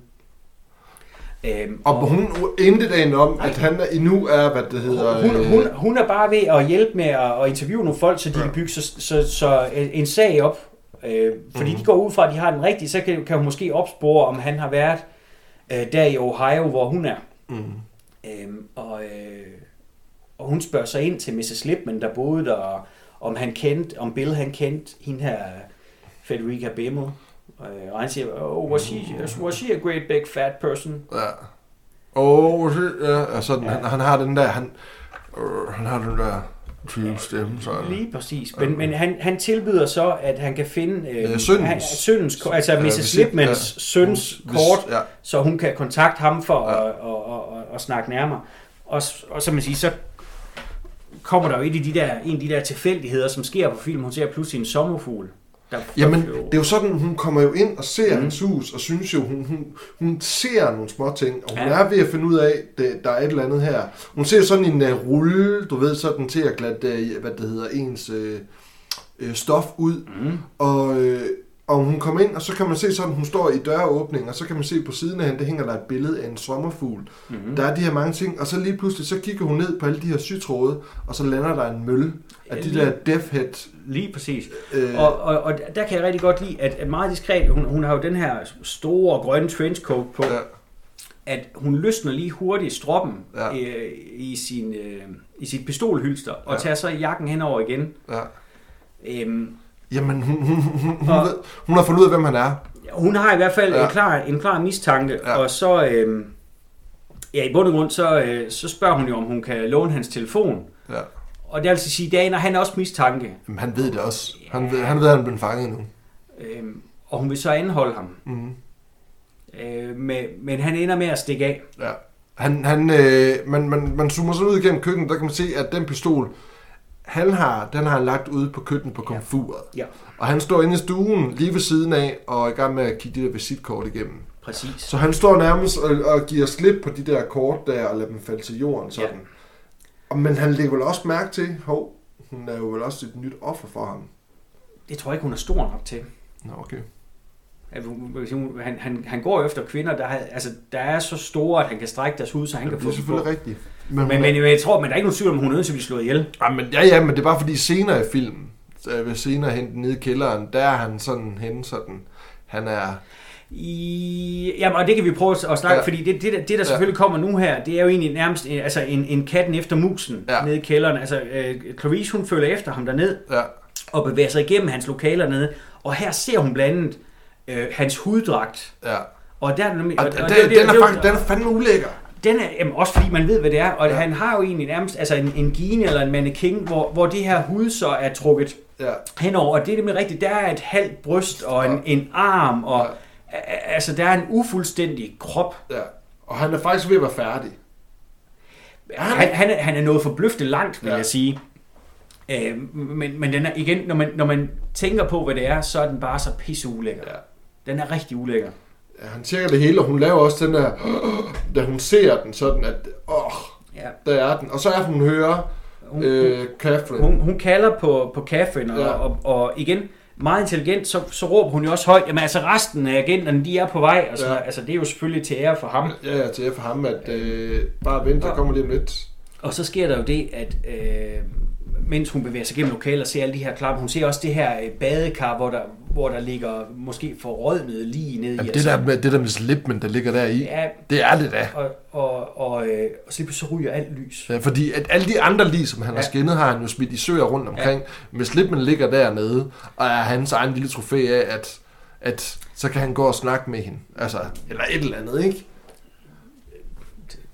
Speaker 1: Øhm,
Speaker 2: Og hun intet aner om, at han endnu er, hvad det hedder...
Speaker 1: hun,
Speaker 2: øh,
Speaker 1: hun, hun er bare ved at hjælpe med at, at interviewe nogle folk, så de
Speaker 2: ja.
Speaker 1: kan bygge så, så, så en sag op. Øh, fordi
Speaker 2: Mhm.
Speaker 1: de går ud fra, at de har den rigtige, så kan, kan hun måske opspore, om han har været øh, der i Ohio, hvor hun er.
Speaker 2: Mm.
Speaker 1: Øhm, og, øh, og hun spørger så ind til Mrs. Lipman, der boede der, og om han kendte, om Bill han kendte hende her, Federica Bimmel. Øh, Og han siger, oh, was she, was she a great big fat person?
Speaker 2: Ja. Oh, ja, altså,
Speaker 1: Ja.
Speaker 2: ja. Han, han har den der, han, øh, han har den der type stemme, så...
Speaker 1: Lige præcis. Men, men han, han tilbyder så, at han kan finde øh,
Speaker 2: Øh, sønnens.
Speaker 1: han, sønnens, ko- altså
Speaker 2: Ja,
Speaker 1: Mrs.
Speaker 2: hvis-
Speaker 1: Lipmans
Speaker 2: ja.
Speaker 1: søns kort,
Speaker 2: Ja,
Speaker 1: så hun kan kontakte ham for
Speaker 2: Ja.
Speaker 1: ja. at, at, at, at snakke nærmere. Og, og som man siger, så kommer der jo et af de der, en af de der tilfældigheder, som sker på film. Hun ser pludselig en sommerfugl. Der,
Speaker 2: Jamen,
Speaker 1: der
Speaker 2: det er jo sådan, hun kommer jo ind og ser mm. hans hus, og synes jo, hun, hun, hun ser nogle små ting, og hun
Speaker 1: Ja.
Speaker 2: er ved at finde ud af, at der er et eller andet her. Hun ser jo sådan en uh, rulle, du ved, sådan til at glatte, uh, hvad det hedder, ens uh, uh, stof ud,
Speaker 1: Mm.
Speaker 2: og, uh, og hun kommer ind, og så kan man se sådan, hun står i døråbningen, og så kan man se på siden af hende, der hænger der et billede af en sommerfugl.
Speaker 1: Mm.
Speaker 2: Der er de her mange ting, og så lige pludselig, så kigger hun ned på alle de her sytråde, og så lander der en mølle af de der death head.
Speaker 1: Lige præcis.
Speaker 2: Øh,
Speaker 1: Og, og, og der kan jeg rigtig godt lide, at, at meget diskret, hun, hun har jo den her store grønne trenchcoat på,
Speaker 2: ja,
Speaker 1: at hun løsner lige hurtigt stroppen
Speaker 2: Ja.
Speaker 1: øh, i, sin, øh, i sit pistolhylster, og
Speaker 2: Ja.
Speaker 1: tager så jakken henover igen.
Speaker 2: ja.
Speaker 1: Øhm,
Speaker 2: Jamen, hun, hun, hun, hun,
Speaker 1: Og-
Speaker 2: ved, hun har fundet ud af, hvem han er.
Speaker 1: hun har i hvert fald
Speaker 2: Ja.
Speaker 1: en, klar, en klar mistanke,
Speaker 2: ja.
Speaker 1: og så, øh, ja, i bund og grund, så, øh, så spørger hun jo, om hun kan låne hans telefon.
Speaker 2: Ja.
Speaker 1: Og det vil altså sige, at han har også mistanke,
Speaker 2: Jamen, han ved det også. Han ved, han ved, at han er blevet fanget nu.
Speaker 1: øh, og hun vil så anholde ham.
Speaker 2: Mm.
Speaker 1: Øh, med, men han ender med at stikke af.
Speaker 2: Ja. Han, han, øh, man, man, man zoomer så ud igennem køkkenet, der kan man se, at den pistol, han har, den har han lagt ude på køkkenet på komfuret.
Speaker 1: Ja,
Speaker 2: Og han står inde i stuen lige ved siden af, og er i gang med at kigge de der visitkort igennem.
Speaker 1: præcis.
Speaker 2: Så han står nærmest og, og giver slip på de der kort der, og lader dem falde til jorden sådan.
Speaker 1: Ja.
Speaker 2: Men han lægger vel også mærke til, hov, hun er jo vel også et nyt offer for ham.
Speaker 1: Det tror jeg ikke, hun er stor nok til.
Speaker 2: Nå, okay.
Speaker 1: Hun- Han, han, han går efter kvinder, der, har, altså, der er så store, at han kan strække deres hud, så han
Speaker 2: Det
Speaker 1: kan
Speaker 2: er
Speaker 1: få
Speaker 2: selvfølgelig
Speaker 1: på.
Speaker 2: rigtigt. Men,
Speaker 1: Men, men, jeg tror, men der er ikke nogen tvivl om, hun er nødt til at blive slået ihjel.
Speaker 2: Ja, men, ja, ja, men det er bare fordi senere i filmen, ved senere hen nede i kælderen, der er han sådan hen sådan, han er,
Speaker 1: I, jamen, og det kan vi prøve at snakke,
Speaker 2: Ja.
Speaker 1: ja. fordi det, det, der, det, der selvfølgelig kommer nu her, det er jo egentlig nærmest øh, altså en, en katten efter musen
Speaker 2: Ja.
Speaker 1: ja. nede i kælderen. Altså, øh, Clarice, hun følger efter ham derned
Speaker 2: ja,
Speaker 1: og bevæger sig igennem hans lokaler nede. Og her ser hun blandt andet øh, hans huddragt.
Speaker 2: ja.
Speaker 1: Og der, er
Speaker 2: Og,
Speaker 1: og,
Speaker 2: den,
Speaker 1: og
Speaker 2: den,
Speaker 1: det- det-
Speaker 2: den, er
Speaker 1: det-
Speaker 2: faktisk, den er fandme ulækker.
Speaker 1: Den er jamen, også fordi man ved, hvad det er, og
Speaker 2: Ja.
Speaker 1: ja. han har jo egentlig nærmest altså en, en gine eller en mannequin, hvor, hvor det her hud så er trukket
Speaker 2: Ja,
Speaker 1: henover, og det er nemlig rigtigt, der er et halvt bryst og en,
Speaker 2: Ja.
Speaker 1: en arm, og
Speaker 2: Ja.
Speaker 1: Altså der er en ufuldstændig krop.
Speaker 2: ja. Og han er faktisk ved at være færdig.
Speaker 1: Han, han, er, han er nået forbløffende langt, vil
Speaker 2: Ja.
Speaker 1: jeg sige. Øh, men, men den er, igen, når man, når man tænker på, hvad det er, så er den bare så pisse ulækker.
Speaker 2: Ja.
Speaker 1: Den er rigtig ulækker.
Speaker 2: Ja, han tjekker det hele, og hun laver også den der, da hun ser den sådan, at åh,
Speaker 1: Ja.
Speaker 2: der er den. Og så er hun hører
Speaker 1: Hun,
Speaker 2: øh, Catherine.
Speaker 1: hun, hun kalder på, på Catherine, og,
Speaker 2: Ja.
Speaker 1: ja. og, og igen, meget intelligent, så, så råber hun jo også højt, jamen altså resten af agenterne, de er på vej, og så,
Speaker 2: Ja.
Speaker 1: altså det er jo selvfølgelig til ære for ham.
Speaker 2: Ja, ja, til for ham, at øh, bare vent, der kommer lige om lidt.
Speaker 1: Og så sker der jo det, at øh, mens hun bevæger sig gennem lokalet og ser alle de her klapper, hun ser også det her øh, badekar, hvor der, hvor der ligger måske forrådnet lige nede i.
Speaker 2: Jamen, det, der med, det der med slipmen, der ligger der i,
Speaker 1: Ja,
Speaker 2: det er det da.
Speaker 1: og, og, og, øh, og så så ryger alt lys.
Speaker 2: Ja, fordi at alle de andre lige, som han har
Speaker 1: Ja.
Speaker 2: skinnet, har han jo smidt i søer rundt omkring. Ja. Men Slipman ligger dernede, og er hans egen lille trofæ af, at, at så kan han gå og snakke med hende. Altså, eller et eller andet, ikke?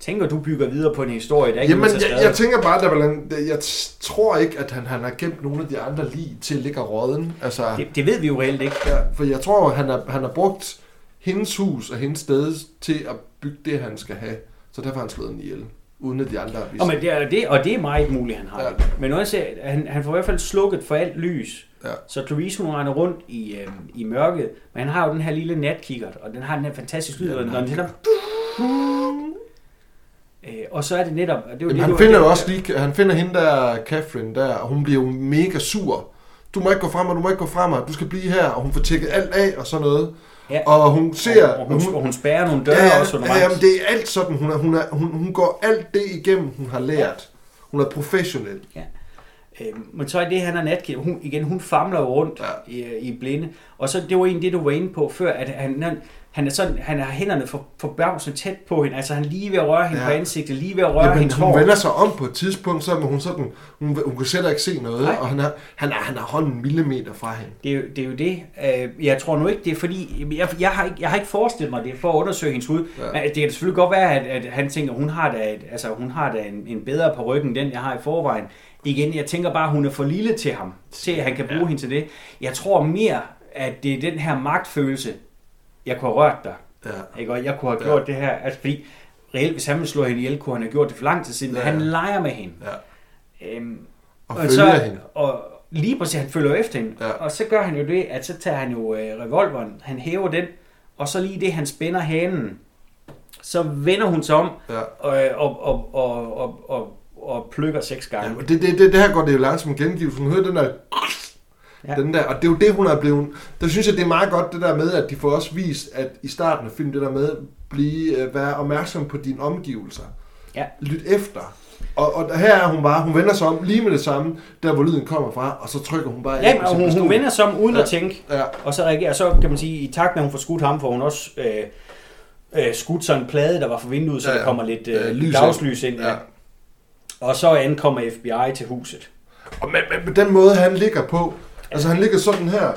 Speaker 1: Tænker du bygger videre på en historie, der ikke
Speaker 2: Jamen, jeg, jeg tænker bare, der jeg, jeg tror ikke, at han, han har gemt nogle af de andre lige til at ligge råden. Altså,
Speaker 1: det, det ved vi jo reelt ikke.
Speaker 2: ja, for jeg tror, han har, han har brugt hendes hus og hendes sted til at bygge det, han skal have. Så derfor har han slået den ihjel, uden at de andre har vist.
Speaker 1: Og, men det, er, det, og det er meget muligt, han har.
Speaker 2: Ja.
Speaker 1: Men også, at han, han får i hvert fald slukket for alt lys.
Speaker 2: Ja.
Speaker 1: Så Clarice, hun render rundt i, øh, i mørket, men han har jo den her lille natkikkert, og den har den her fantastiske lyd,
Speaker 2: Ja,
Speaker 1: når den tænder... Øh, og så er det netop... og Det jo
Speaker 2: Jamen,
Speaker 1: det,
Speaker 2: han finder jo også lige, han finder hende der, Catherine der, og hun bliver jo mega sur. Du må ikke gå frem, og du må ikke gå frem, og du skal blive her, og hun får tjekket alt af og sådan noget.
Speaker 1: Ja.
Speaker 2: Og hun ser...
Speaker 1: og, og, hun, og hun spærrer nogle døre
Speaker 2: ja,
Speaker 1: også
Speaker 2: ja,
Speaker 1: undervejs.
Speaker 2: jamen, det er alt sådan. Hun, er, hun, er, hun, hun går alt det igennem, hun har lært. Hun er professionel.
Speaker 1: Øh, men så er det, han er natkigger. Hun, igen, hun famler rundt
Speaker 2: Ja.
Speaker 1: ja. i, i blinde. Og så, det var egentlig det, du var inde på før, at han, han, han er sådan, han har hænderne for, forbavsende tæt på hende, altså han er lige ved at røre hende
Speaker 2: Ja.
Speaker 1: på ansigtet, lige ved at røre
Speaker 2: Jamen,
Speaker 1: hendes
Speaker 2: hun
Speaker 1: hår.
Speaker 2: vender sig om på et tidspunkt, så hun sådan, hun, hun kan slet ikke se noget,
Speaker 1: Nej.
Speaker 2: og han er, han, er, han er hånden en millimeter fra hende.
Speaker 1: Det er, jo, det er jo det. Øh, Jeg tror nu ikke, det er fordi... Jeg, jeg, har, ikke, jeg har ikke forestillet mig det for at undersøge hendes hud.
Speaker 2: Ja.
Speaker 1: Ja. Det kan selvfølgelig godt være, at, at han tænker, hun har da, et, altså, hun har da en, en bedre på ryggen, den jeg har i forvejen. Igen, jeg tænker bare, hun er for lille til ham, til at han kan bruge ja. hende til det. Jeg tror mere, at det er den her magtfølelse, jeg kunne have rørt dig.
Speaker 2: Ja.
Speaker 1: Ikke? Og jeg kunne have
Speaker 2: Ja.
Speaker 1: gjort det her. Altså, fordi reelt, hvis han ville slå hende ihjel, kunne han have gjort det for lang tid siden.
Speaker 2: Ja.
Speaker 1: Ja. Han leger med hende.
Speaker 2: ja.
Speaker 1: Øhm,
Speaker 2: Og,
Speaker 1: og
Speaker 2: følger
Speaker 1: så,
Speaker 2: hende.
Speaker 1: Og lige præcis, han følger efter hende.
Speaker 2: Ja.
Speaker 1: Ja. Og så gør han jo det, at så tager han jo øh, revolveren, han hæver den, og så lige det, han spænder hanen, så vender hun sig om
Speaker 2: Ja.
Speaker 1: og, og, og, og, og, og, og plukker seks gange.
Speaker 2: Ja, det, det, det, det her går det jo langsomt gengivelse. Hun hører den der... Ja. Den der, og det er jo det, hun er blevet... Der synes jeg, det er meget godt det der med, at de får også vist, at i starten af filmen, det der med, blive, øh, være opmærksom på dine omgivelser.
Speaker 1: Ja.
Speaker 2: Lyt efter. Og, og her er hun bare, hun vender sig om lige med det samme, der hvor lyden kommer fra, og så trykker hun bare
Speaker 1: Ja,
Speaker 2: ind på
Speaker 1: men hun, hun vender sig om uden
Speaker 2: Ja.
Speaker 1: at tænke,
Speaker 2: Ja,
Speaker 1: og så reagerer, så kan man sige, i takt med, at hun får skudt ham, får hun også øh, øh, skudt sådan en plade, der var for vinduet, så
Speaker 2: Ja,
Speaker 1: ja, der kommer lidt
Speaker 2: Øh,
Speaker 1: øh,
Speaker 2: lys ind.
Speaker 1: dagslys ind.
Speaker 2: ja.
Speaker 1: Ja. Og så ankommer FBI til huset.
Speaker 2: Og med, med, med den måde, han ligger på, altså han ligger sådan her,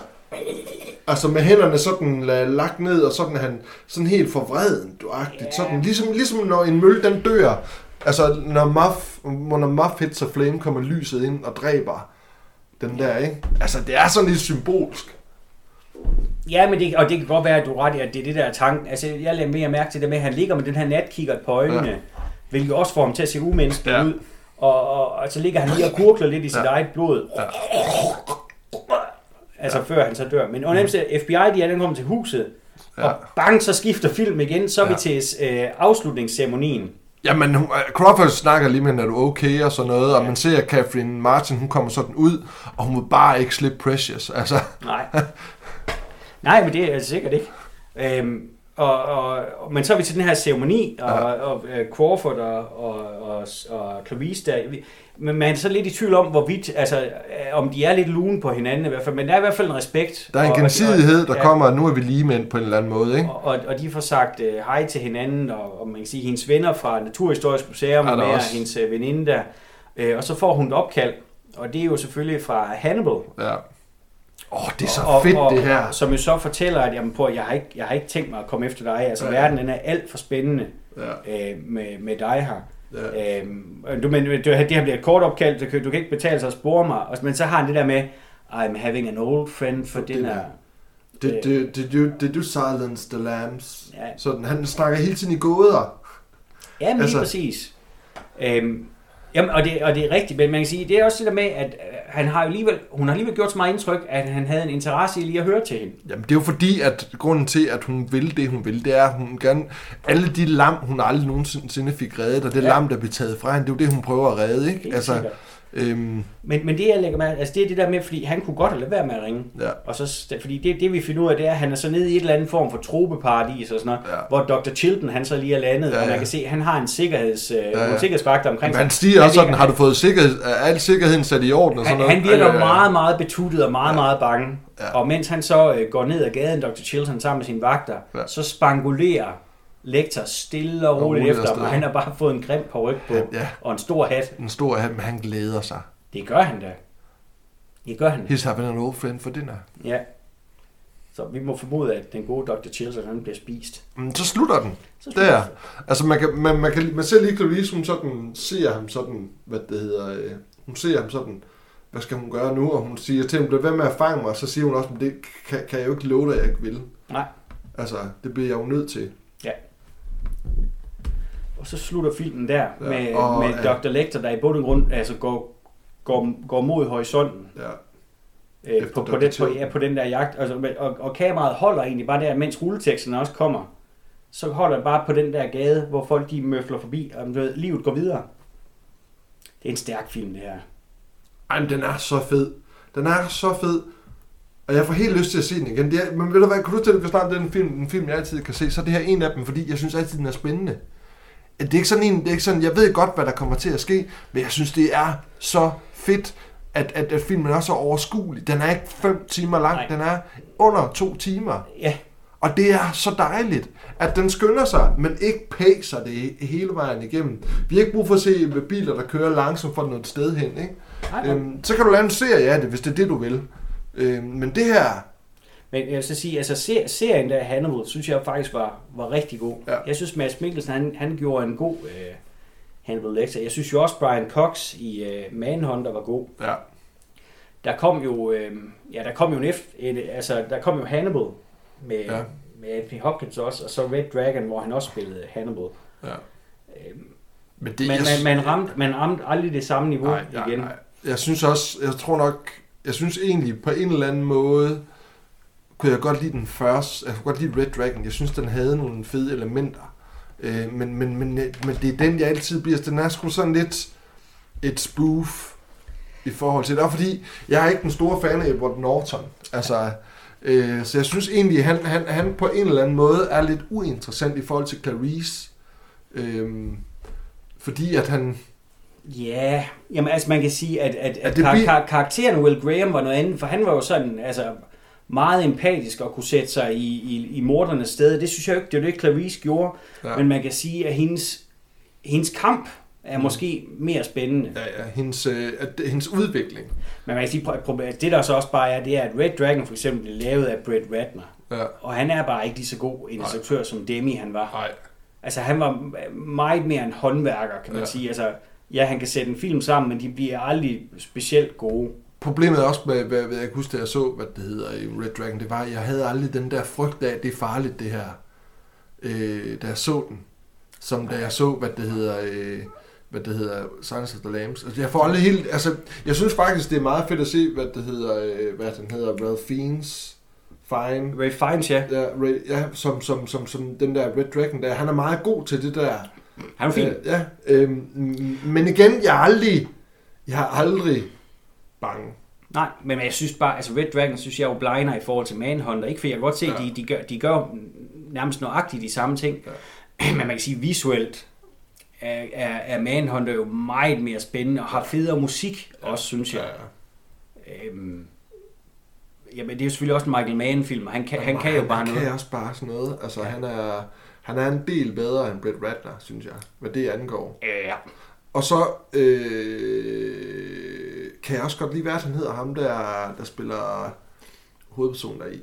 Speaker 2: altså med hænderne sådan la- lagt ned, og sådan han sådan helt forvreden, du agtigt,
Speaker 1: Ja.
Speaker 2: sådan, ligesom, ligesom når en mølle den dør, altså når Muff, når Muff hits a flame, kommer lyset ind og dræber den der, ikke? Altså det er sådan lidt symbolsk.
Speaker 1: Ja, men det, og det kan godt være, at du er ret i, at det er det der er tanken. Altså, jeg lader mere mærke til det med, at han ligger med den her natkigger på øjnene,
Speaker 2: Ja.
Speaker 1: hvilket også får ham til at se umenneskelig
Speaker 2: Ja.
Speaker 1: ud. Og, og, og, så ligger han lige og kurkler lidt i sit
Speaker 2: ja.
Speaker 1: eget blod.
Speaker 2: Ja.
Speaker 1: Altså, ja. før han så dør. Men og nemlig, FBI, de er den kommer til huset,
Speaker 2: Ja.
Speaker 1: og bang, så skifter film igen. Så er
Speaker 2: Ja.
Speaker 1: vi til øh, afslutningsceremonien.
Speaker 2: Jamen, hun, Crawford snakker lige med, hende, er du okay og sådan noget, og
Speaker 1: Ja.
Speaker 2: man ser, at Catherine Martin, hun kommer sådan ud, og hun vil bare ikke slippe Precious, altså.
Speaker 1: Nej. Nej, men det er jeg sikkert ikke. Øhm, og, og, men så er vi til den her ceremoni, og,
Speaker 2: Ja.
Speaker 1: og, og uh, Crawford og, og, og, og Clarice der, men man er så lidt i tvivl om, hvorvidt, altså, øh, om de er lidt lune på hinanden i hvert fald, men der er i hvert fald en respekt.
Speaker 2: Der er en gensidighed, der
Speaker 1: ja,
Speaker 2: kommer, og nu er vi lige mænd på en eller anden måde, ikke?
Speaker 1: Og, og, og de får sagt uh, hej til hinanden, og, og man kan sige, hendes venner fra Naturhistorisk Museum,
Speaker 2: Er
Speaker 1: med, og hendes veninde der, uh, og så får hun et opkald, og det er jo selvfølgelig fra Hannibal,
Speaker 2: Ja. Åh, oh, det er så
Speaker 1: og,
Speaker 2: fedt,
Speaker 1: og,
Speaker 2: det her.
Speaker 1: Som jo så fortæller, at jamen, på, jeg, har ikke, jeg har ikke tænkt mig at komme efter dig. Altså,
Speaker 2: Ja.
Speaker 1: verden den er alt for spændende
Speaker 2: Ja,
Speaker 1: øh, med, med dig her.
Speaker 2: ja.
Speaker 1: Øhm, du, men det, det her bliver et kort opkald, du, kan- du kan ikke betale sig at spore mig. Og, men så har han det der med, I'm having an old friend for
Speaker 2: For
Speaker 1: dinner.
Speaker 2: dinner. Did, did, did, you, did you silence the lambs?
Speaker 1: Ja.
Speaker 2: Sådan, han snakker hele tiden i gåder.
Speaker 1: Ja, men
Speaker 2: Altså-
Speaker 1: lige præcis. Øhm, jamen, og, det, og det er rigtigt, men man kan sige, det er også det der med, at øh, han har jo alligevel, hun har alligevel gjort så meget indtryk, at han havde en interesse i lige at høre til hende.
Speaker 2: Jamen, det er jo fordi, at grunden til, at hun vil det, hun vil, det er, at hun gerne... Alle de lam, hun aldrig nogensinde fik reddet, og det. Ja. lam, der blev taget fra hende, det er jo det, hun prøver at redde, ikke?
Speaker 1: Helt
Speaker 2: altså,
Speaker 1: sikkert.
Speaker 2: Øhm,
Speaker 1: Men, men det, jeg lægger mærke, altså det er det der med, fordi han kunne godt have lade være med at ringe.
Speaker 2: ja,
Speaker 1: Og så, fordi det, det vi finder ud af, det er, at han er så nede i et eller andet form for tropeparadis og sådan noget,
Speaker 2: Ja.
Speaker 1: hvor Dr. Chilton, han så lige er landet,
Speaker 2: Ja,
Speaker 1: ja, og man kan se, at han har en sikkerheds, ja,
Speaker 2: ja.
Speaker 1: ja. nogle sikkerhedsvagter omkring
Speaker 2: Men
Speaker 1: sig.
Speaker 2: han stiger også sådan, har du fået sikkerhed, er al sikkerheden sat i orden og sådan
Speaker 1: han,
Speaker 2: noget?
Speaker 1: han virker
Speaker 2: Ja, ja, ja.
Speaker 1: meget, meget betuttet og meget,
Speaker 2: Ja.
Speaker 1: meget bange.
Speaker 2: Ja.
Speaker 1: Og mens han så øh, går ned ad gaden, Dr. Chilton, sammen med sine vagter,
Speaker 2: ja.
Speaker 1: så spangulerer lektor stille og
Speaker 2: Og
Speaker 1: roligt
Speaker 2: roligt
Speaker 1: efter ham, han har bare fået en grim på,
Speaker 2: Han- ja.
Speaker 1: og en stor hat.
Speaker 2: En stor hat, men han glæder sig.
Speaker 1: Det gør han da. Det gør han.
Speaker 2: He's having an old friend for dinner.
Speaker 1: Ja. Så vi må formode, at den gode Dr. Chilton, han bliver spist.
Speaker 2: Mm, Så slutter den.
Speaker 1: Så
Speaker 2: Der. Altså, man, kan, man, man, kan, man ser lige Clarice, hun sådan, ser ham sådan, hvad det hedder, øh, hun ser ham sådan, hvad skal hun gøre nu? Og hun siger til ham, lad være med at fange mig, og så siger hun også, det kan, kan jeg jo ikke love dig, jeg ikke vil.
Speaker 1: Nej.
Speaker 2: Altså, det bliver jeg jo nødt til.
Speaker 1: Og så slutter filmen der
Speaker 2: Ja,
Speaker 1: med,
Speaker 2: og,
Speaker 1: med
Speaker 2: ja.
Speaker 1: Dr. Lecter, der i bund og grund altså går, går, går mod horisonten
Speaker 2: Ja.
Speaker 1: øh, på, på, den, på, ja, på den der jagt. Altså, og, og kameraet holder egentlig bare der, mens rulleteksterne også kommer. Så holder det bare på den der gade, hvor folk de møfler forbi, og du ved, livet går videre. Det er en stærk film, det her.
Speaker 2: Ej, men den er så fed. Den er så fed. Og jeg får helt lyst til at se den igen. Det er, men ved du hvad, kan du til, at snart den film, en film, jeg altid kan se, så er det her en af dem, fordi jeg synes altid, den er spændende. Det er ikke sådan en, det er ikke sådan, jeg ved godt, hvad der kommer til at ske, men jeg synes, det er så fedt, at, at, at filmen er så overskuelig. Den er ikke fem timer lang,
Speaker 1: Nej.
Speaker 2: den er under to timer.
Speaker 1: Ja,
Speaker 2: Og det er så dejligt, at den skynder sig, men ikke pacer det hele vejen igennem. Vi har ikke brug for at se med biler, der kører langsomt for noget sted hen. Ikke?
Speaker 1: Nej, nej.
Speaker 2: Øhm, så kan du lave en serie af det, hvis det er det, du vil. Øhm, men det her,
Speaker 1: Men jeg vil så sige, altså ser, serien der Hannibal, synes jeg faktisk var, var rigtig god.
Speaker 2: Ja.
Speaker 1: Jeg synes, Mads Mikkelsen, han, han gjorde en god øh, Hannibal Lecter. Jeg synes jo også, Brian Cox i øh, Manhunter var god.
Speaker 2: ja,
Speaker 1: Der kom jo, øh, ja, der kom jo en efter, et, altså, der kom jo Hannibal med,
Speaker 2: Ja.
Speaker 1: med Anthony Hopkins også, og så Red Dragon, hvor han også spillede Hannibal.
Speaker 2: ja.
Speaker 1: Øhm,
Speaker 2: Men det,
Speaker 1: men
Speaker 2: jeg,
Speaker 1: man, man, ramte, man ramte aldrig det samme niveau
Speaker 2: nej, nej,
Speaker 1: igen.
Speaker 2: nej. Jeg synes også, jeg tror nok, jeg synes egentlig på en eller anden måde, kunne jeg godt lide den første, jeg kunne godt lide Red Dragon. Jeg synes, den havde nogle fede elementer. Øh, men, men, men, men det er den, jeg altid bliver, den er sgu sådan lidt et spoof i forhold til det. Og fordi, jeg er ikke den store fan af Edward Norton. Altså, øh, så jeg synes egentlig, han, han, han på en eller anden måde er lidt uinteressant i forhold til Clarice. Øh, fordi at han,
Speaker 1: Ja, jamen altså man kan sige, at, at, at
Speaker 2: det
Speaker 1: kar- kar- karakteren Will Graham var noget andet, for han var jo sådan, altså meget empatisk og kunne sætte sig i, i, i mordernes sted. Det synes jeg ikke, det er jo det, Clarice gjorde.
Speaker 2: Ja.
Speaker 1: Men man kan sige, at hendes, hendes kamp er måske mere spændende. Ja.
Speaker 2: ja, hendes, øh, hendes udvikling.
Speaker 1: Men man kan sige, at det der så også bare er, det er, at Red Dragon for eksempel blev lavet af Brett Ratner.
Speaker 2: Ja.
Speaker 1: Og han er bare ikke lige så god en instruktør, som Demi han var.
Speaker 2: Nej.
Speaker 1: Altså han var meget mere en håndværker, kan man
Speaker 2: ja.
Speaker 1: sige. Altså, ja, han kan sætte en film sammen, men de bliver aldrig specielt gode.
Speaker 2: Problemet er også med, hvad, hvad jeg kan huske, da jeg så, hvad det hedder i Red Dragon, det var, at jeg havde aldrig den der frygt af, at det er farligt, det her, øh, da jeg så den. Som da jeg så, hvad det hedder, øh, hvad det hedder, Silence of the Lambs. Altså, jeg får aldrig helt, altså, jeg synes faktisk, det er meget fedt at se, hvad det hedder, øh, hvad den hedder, Ralph Fiennes, Fine,
Speaker 1: Ray Fiennes, ja.
Speaker 2: ja, Ray, ja som, som, som, som den der Red Dragon der, han er meget god til det der.
Speaker 1: Han var fin.
Speaker 2: Øh, ja, øh, men igen, jeg er aldrig, jeg har aldrig bange.
Speaker 1: Nej, men jeg synes bare, altså Red Dragon synes jeg er jo blinder i forhold til Manhunter. Ikke fordi jeg kan godt se,
Speaker 2: Ja.
Speaker 1: ja. de, de, gør, de gør nærmest nøjagtigt de samme ting. Ja. Men man kan sige, visuelt er, er, er Manhunter jo meget mere spændende og har federe musik ja. også, synes jeg.
Speaker 2: Ja.
Speaker 1: Øhm, jamen, det er jo selvfølgelig også en Michael Mann-film, og han kan, han kan jo bare
Speaker 2: han
Speaker 1: noget.
Speaker 2: kan også bare sådan noget. Altså, ja.
Speaker 1: Ja.
Speaker 2: han, er, han er en del bedre end Brett Ratner, synes jeg, hvad det angår.
Speaker 1: Ja.
Speaker 2: Og så øh, kan jeg også godt lide, hvad han hedder, ham der, der spiller hovedpersonen der i.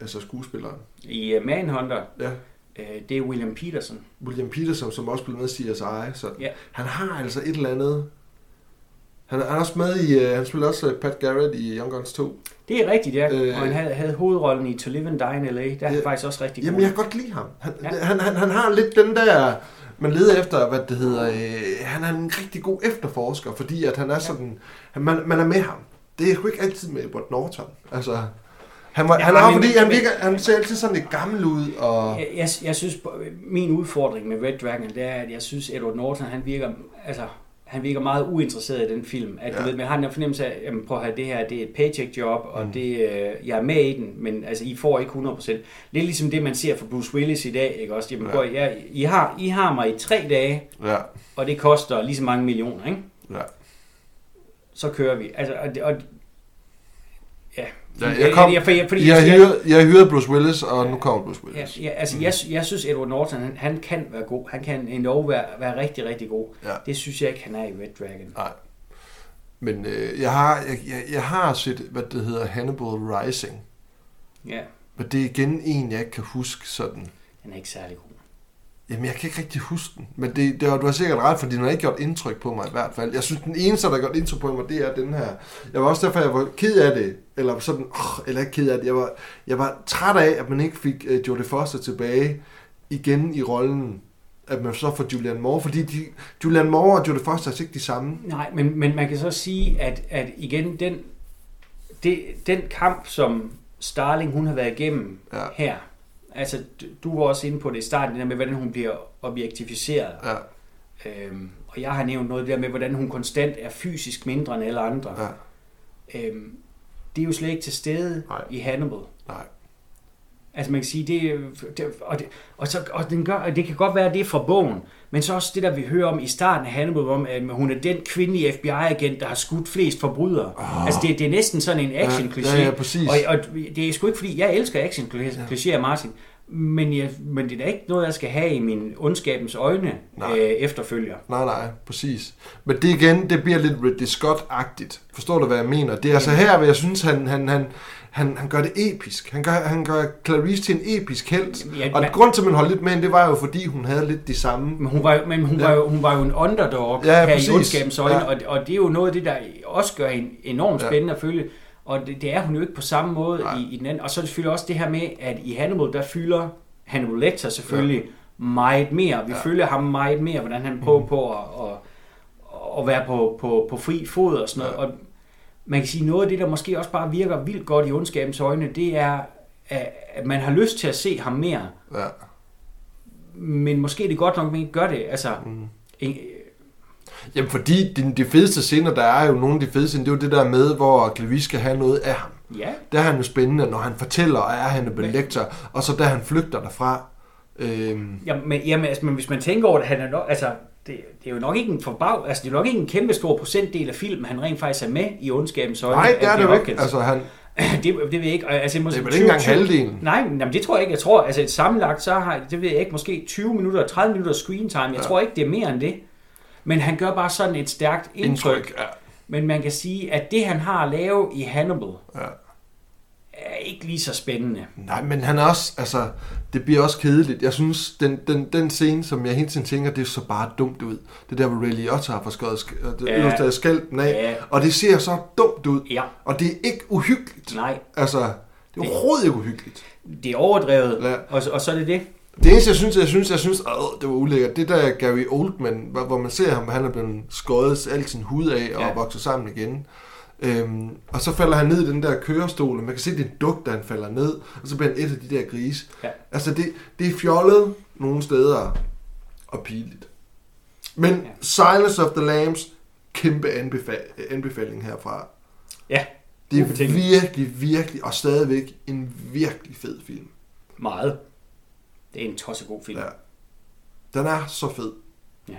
Speaker 2: Altså skuespilleren.
Speaker 1: I uh, Manhunter,
Speaker 2: Ja.
Speaker 1: øh, det er William Peterson.
Speaker 2: William Peterson, som også spiller med i CSI. Så
Speaker 1: Ja.
Speaker 2: han har altså et eller andet... Han er, han er også med i... Uh, han spiller også uh, Pat Garrett i Young Guns 2.
Speaker 1: Det er rigtigt, ja.
Speaker 2: Øh.
Speaker 1: Øh, og han havde, havde hovedrollen i To Live and Die in L.A. Der er
Speaker 2: Ja.
Speaker 1: han faktisk også rigtig god.
Speaker 2: Jamen, jeg kan godt lide ham. Han. Ja. han, han, han har lidt den der... Man leder efter, hvad det hedder... Øh, han er en rigtig god efterforsker, fordi at han er sådan... Han, man, man er med ham. Det er sgu ikke altid med Edward Norton. Altså... Han, var,
Speaker 1: Ja,
Speaker 2: han er
Speaker 1: men-
Speaker 2: fordi, han, virker, han ser altid sådan lidt gammel ud, og...
Speaker 1: Jeg, jeg, jeg synes, min udfordring med Red Dragon, det er, at jeg synes, Edward Norton, han virker, altså, han virker meget uinteresseret i den film. At,
Speaker 2: Ja.
Speaker 1: du ved, man har den fornemmelse af, jamen, prøv at have det her, det er et paycheck job, og
Speaker 2: Mm.
Speaker 1: det, øh, jeg er med i den, men altså, I får ikke 100%. Lidt ligesom det, man ser for Bruce Willis i dag, ikke også? Jamen,
Speaker 2: Ja.
Speaker 1: ja. jeg, I, har, I har mig i tre dage,
Speaker 2: Ja,
Speaker 1: og det koster lige så mange millioner, ikke?
Speaker 2: ja.
Speaker 1: Så kører vi. Altså, og, og, ja.
Speaker 2: Ja, jeg kom-
Speaker 1: jeg, jeg, fordi,
Speaker 2: Jeg
Speaker 1: jeg,
Speaker 2: hyret, jeg Bruce Willis, og nu kommer Bruce
Speaker 1: Ja,
Speaker 2: Willis.
Speaker 1: ja, altså jeg, jeg synes Edward Norton, han, han kan være god. Han kan endda være, være rigtig, rigtig god.
Speaker 2: Ja.
Speaker 1: Det synes jeg ikke, han er i Red Dragon.
Speaker 2: Nej. Men øh, jeg, har, jeg, jeg, jeg har set, hvad det hedder, Hannibal Rising.
Speaker 1: Ja,
Speaker 2: Men det er igen en, jeg ikke kan huske sådan.
Speaker 1: han er ikke særlig god.
Speaker 2: Jamen, jeg kan ikke rigtig huske den. Men det, det var, du har sikkert ret, fordi den har ikke gjort indtryk på mig i hvert fald. Jeg synes, den eneste, der har gjort indtryk på mig, det er den her. Jeg var også derfor, jeg var ked af det. Eller sådan, oh, eller ikke ked af det. Jeg var, jeg var træt af, at man ikke fik uh, Jodie Foster tilbage igen i rollen. At man så får Julianne Moore. Fordi de, Julianne Moore og Jodie Foster er ikke de samme.
Speaker 1: Nej, men, men man kan så sige, at, at igen, den, det, den kamp, som Starling hun har været igennem
Speaker 2: Ja.
Speaker 1: her, altså du- var også inde på det i starten, det der med, hvordan hun bliver objektificeret.
Speaker 2: Ja,
Speaker 1: Øhm, og jeg har nævnt noget der med, hvordan hun konstant er fysisk mindre end alle andre.
Speaker 2: ja,
Speaker 1: Øhm, det er jo slet ikke til stede
Speaker 2: Nej.
Speaker 1: i Hannibal.
Speaker 2: nej.
Speaker 1: Altså man kan sige, det, det og, det, og, så, og, den gør, og det kan godt være, at det er fra bogen, men så også det, der vi hører om i starten af Hannibal, om at hun er den kvindelige FBI-agent, der har skudt flest forbrydere. Oh. Altså det, det er næsten sådan en action-kliché.
Speaker 2: Ja, ja, ja, præcis.
Speaker 1: Og, og det er sgu ikke fordi, jeg elsker action-klichéer, ja. Martin, men, jeg, men det er da ikke noget, jeg skal have i min ondskabens øjne øh, efterfølger.
Speaker 2: Nej, nej, præcis. Men det igen, det bliver lidt Ridley Scott-agtigt. Forstår du, hvad jeg mener? Det er altså her, hvor jeg synes, han, han, han, han, han gør det episk. Han gør, han gør Clarice til en episk held. Ja, og man, grund til, at man holdt lidt med det var jo, fordi hun havde lidt de samme...
Speaker 1: Men hun var, men hun, ja. var, jo, hun var jo en underdog ja, her præcis. i ondskabens øjne, ja. og, og det er jo noget af det, der også gør hende enormt spændende ja. at følge. Og det, det er hun jo ikke på samme måde i, i den anden. Og så er det selvfølgelig også det her med, at i Hannibal, der fylder Hannibal Lecter selvfølgelig ja. meget mere. Vi ja. følger ham meget mere, hvordan han prøver mm. på at, at, at være på, på, på fri fod og sådan noget. Ja. Og man kan sige, noget af det, der måske også bare virker vildt godt i ondskabens øjne, det er, at man har lyst til at se ham mere. Ja. Men måske er det godt nok, at man ikke gør det. Altså, mm. en,
Speaker 2: Jamen fordi de, de fedeste scener, der er jo nogle af de fedeste scener, det er jo det der med, hvor Clevis skal have noget af ham. Ja. Der er han jo spændende, når han fortæller, at er han en lektor, og så da han flygter derfra.
Speaker 1: Øhm. Jamen, men, jamen, altså, men hvis man tænker over det, han er nok, altså, det, det er jo nok ikke en forbag, altså det er nok ikke en kæmpe stor procentdel af filmen, han rent faktisk er med i ondskabens øjne.
Speaker 2: Nej, det er det jo ikke. Altså, han,
Speaker 1: det, det ved jeg ikke. Altså,
Speaker 2: måske det er vel ikke engang halvdelen?
Speaker 1: Nej, jamen, det tror jeg ikke. Jeg tror, altså et sammenlagt, så har, det ved jeg ikke, måske 20 minutter, 30 minutter screen time. Jeg ja. tror ikke, det er mere end det. Men han gør bare sådan et stærkt indtryk. indtryk ja. Men man kan sige, at det han har at lave i Hannibal, ja. er ikke lige så spændende.
Speaker 2: Nej, men han er også, altså, det bliver også kedeligt. Jeg synes, den, den, den scene, som jeg hele tiden tænker, det så bare dumt ud. Det der, hvor Ray Liotta har forskåret det ja. øverste skalpen af. Ja. Og det ser så dumt ud. Ja. Og det er ikke uhyggeligt.
Speaker 1: Nej.
Speaker 2: Altså, det er overhovedet ikke uhyggeligt.
Speaker 1: Det er overdrevet, ja. og, og så er det det.
Speaker 2: Det eneste, jeg synes, jeg synes, jeg synes, åh, det var ulækkert, det der Gary Oldman, hvor man ser ham, han er blevet skåret al sin hud af og ja. vokset sammen igen. Øhm, og så falder han ned i den der kørestol, og man kan se, det er en duk, da han falder ned, og så bliver han et af de der grise. Ja. Altså, det, det er fjollet nogle steder og pinligt. Men ja. Silence of the Lambs, kæmpe anbefal- anbefaling herfra.
Speaker 1: Ja.
Speaker 2: Det er virkelig, virkelig, og stadigvæk en virkelig fed film.
Speaker 1: Meget. Det er en tossegod film. Ja.
Speaker 2: Den er så fed. Ja.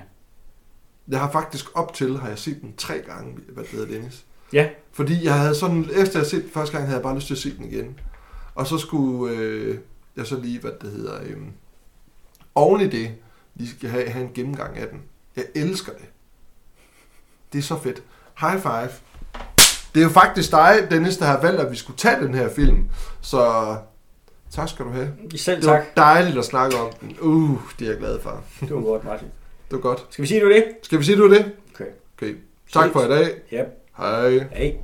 Speaker 2: Jeg har faktisk op til, har jeg set den tre gange, hvad det hedder, Dennis.
Speaker 1: Ja.
Speaker 2: Fordi jeg havde sådan, efter jeg set den første gang, havde jeg bare lyst til at se den igen. Og så skulle øh, jeg så lige, hvad det hedder, øh, oven i det, lige skal have, have en gennemgang af den. Jeg elsker det. Det er så fedt. High five. Det er jo faktisk dig, Dennis, der har valgt, at vi skulle tage den her film. Så Tak skal du have.
Speaker 1: Selv
Speaker 2: tak. Det var dejligt at snakke om den. Uh, det er jeg glad for.
Speaker 1: Det var godt, Martin.
Speaker 2: Det var godt.
Speaker 1: Skal vi sige du det?
Speaker 2: Skal vi sige du det?
Speaker 1: Okay.
Speaker 2: okay. Tak for i dag.
Speaker 1: Yep.
Speaker 2: Hej.
Speaker 1: Hej.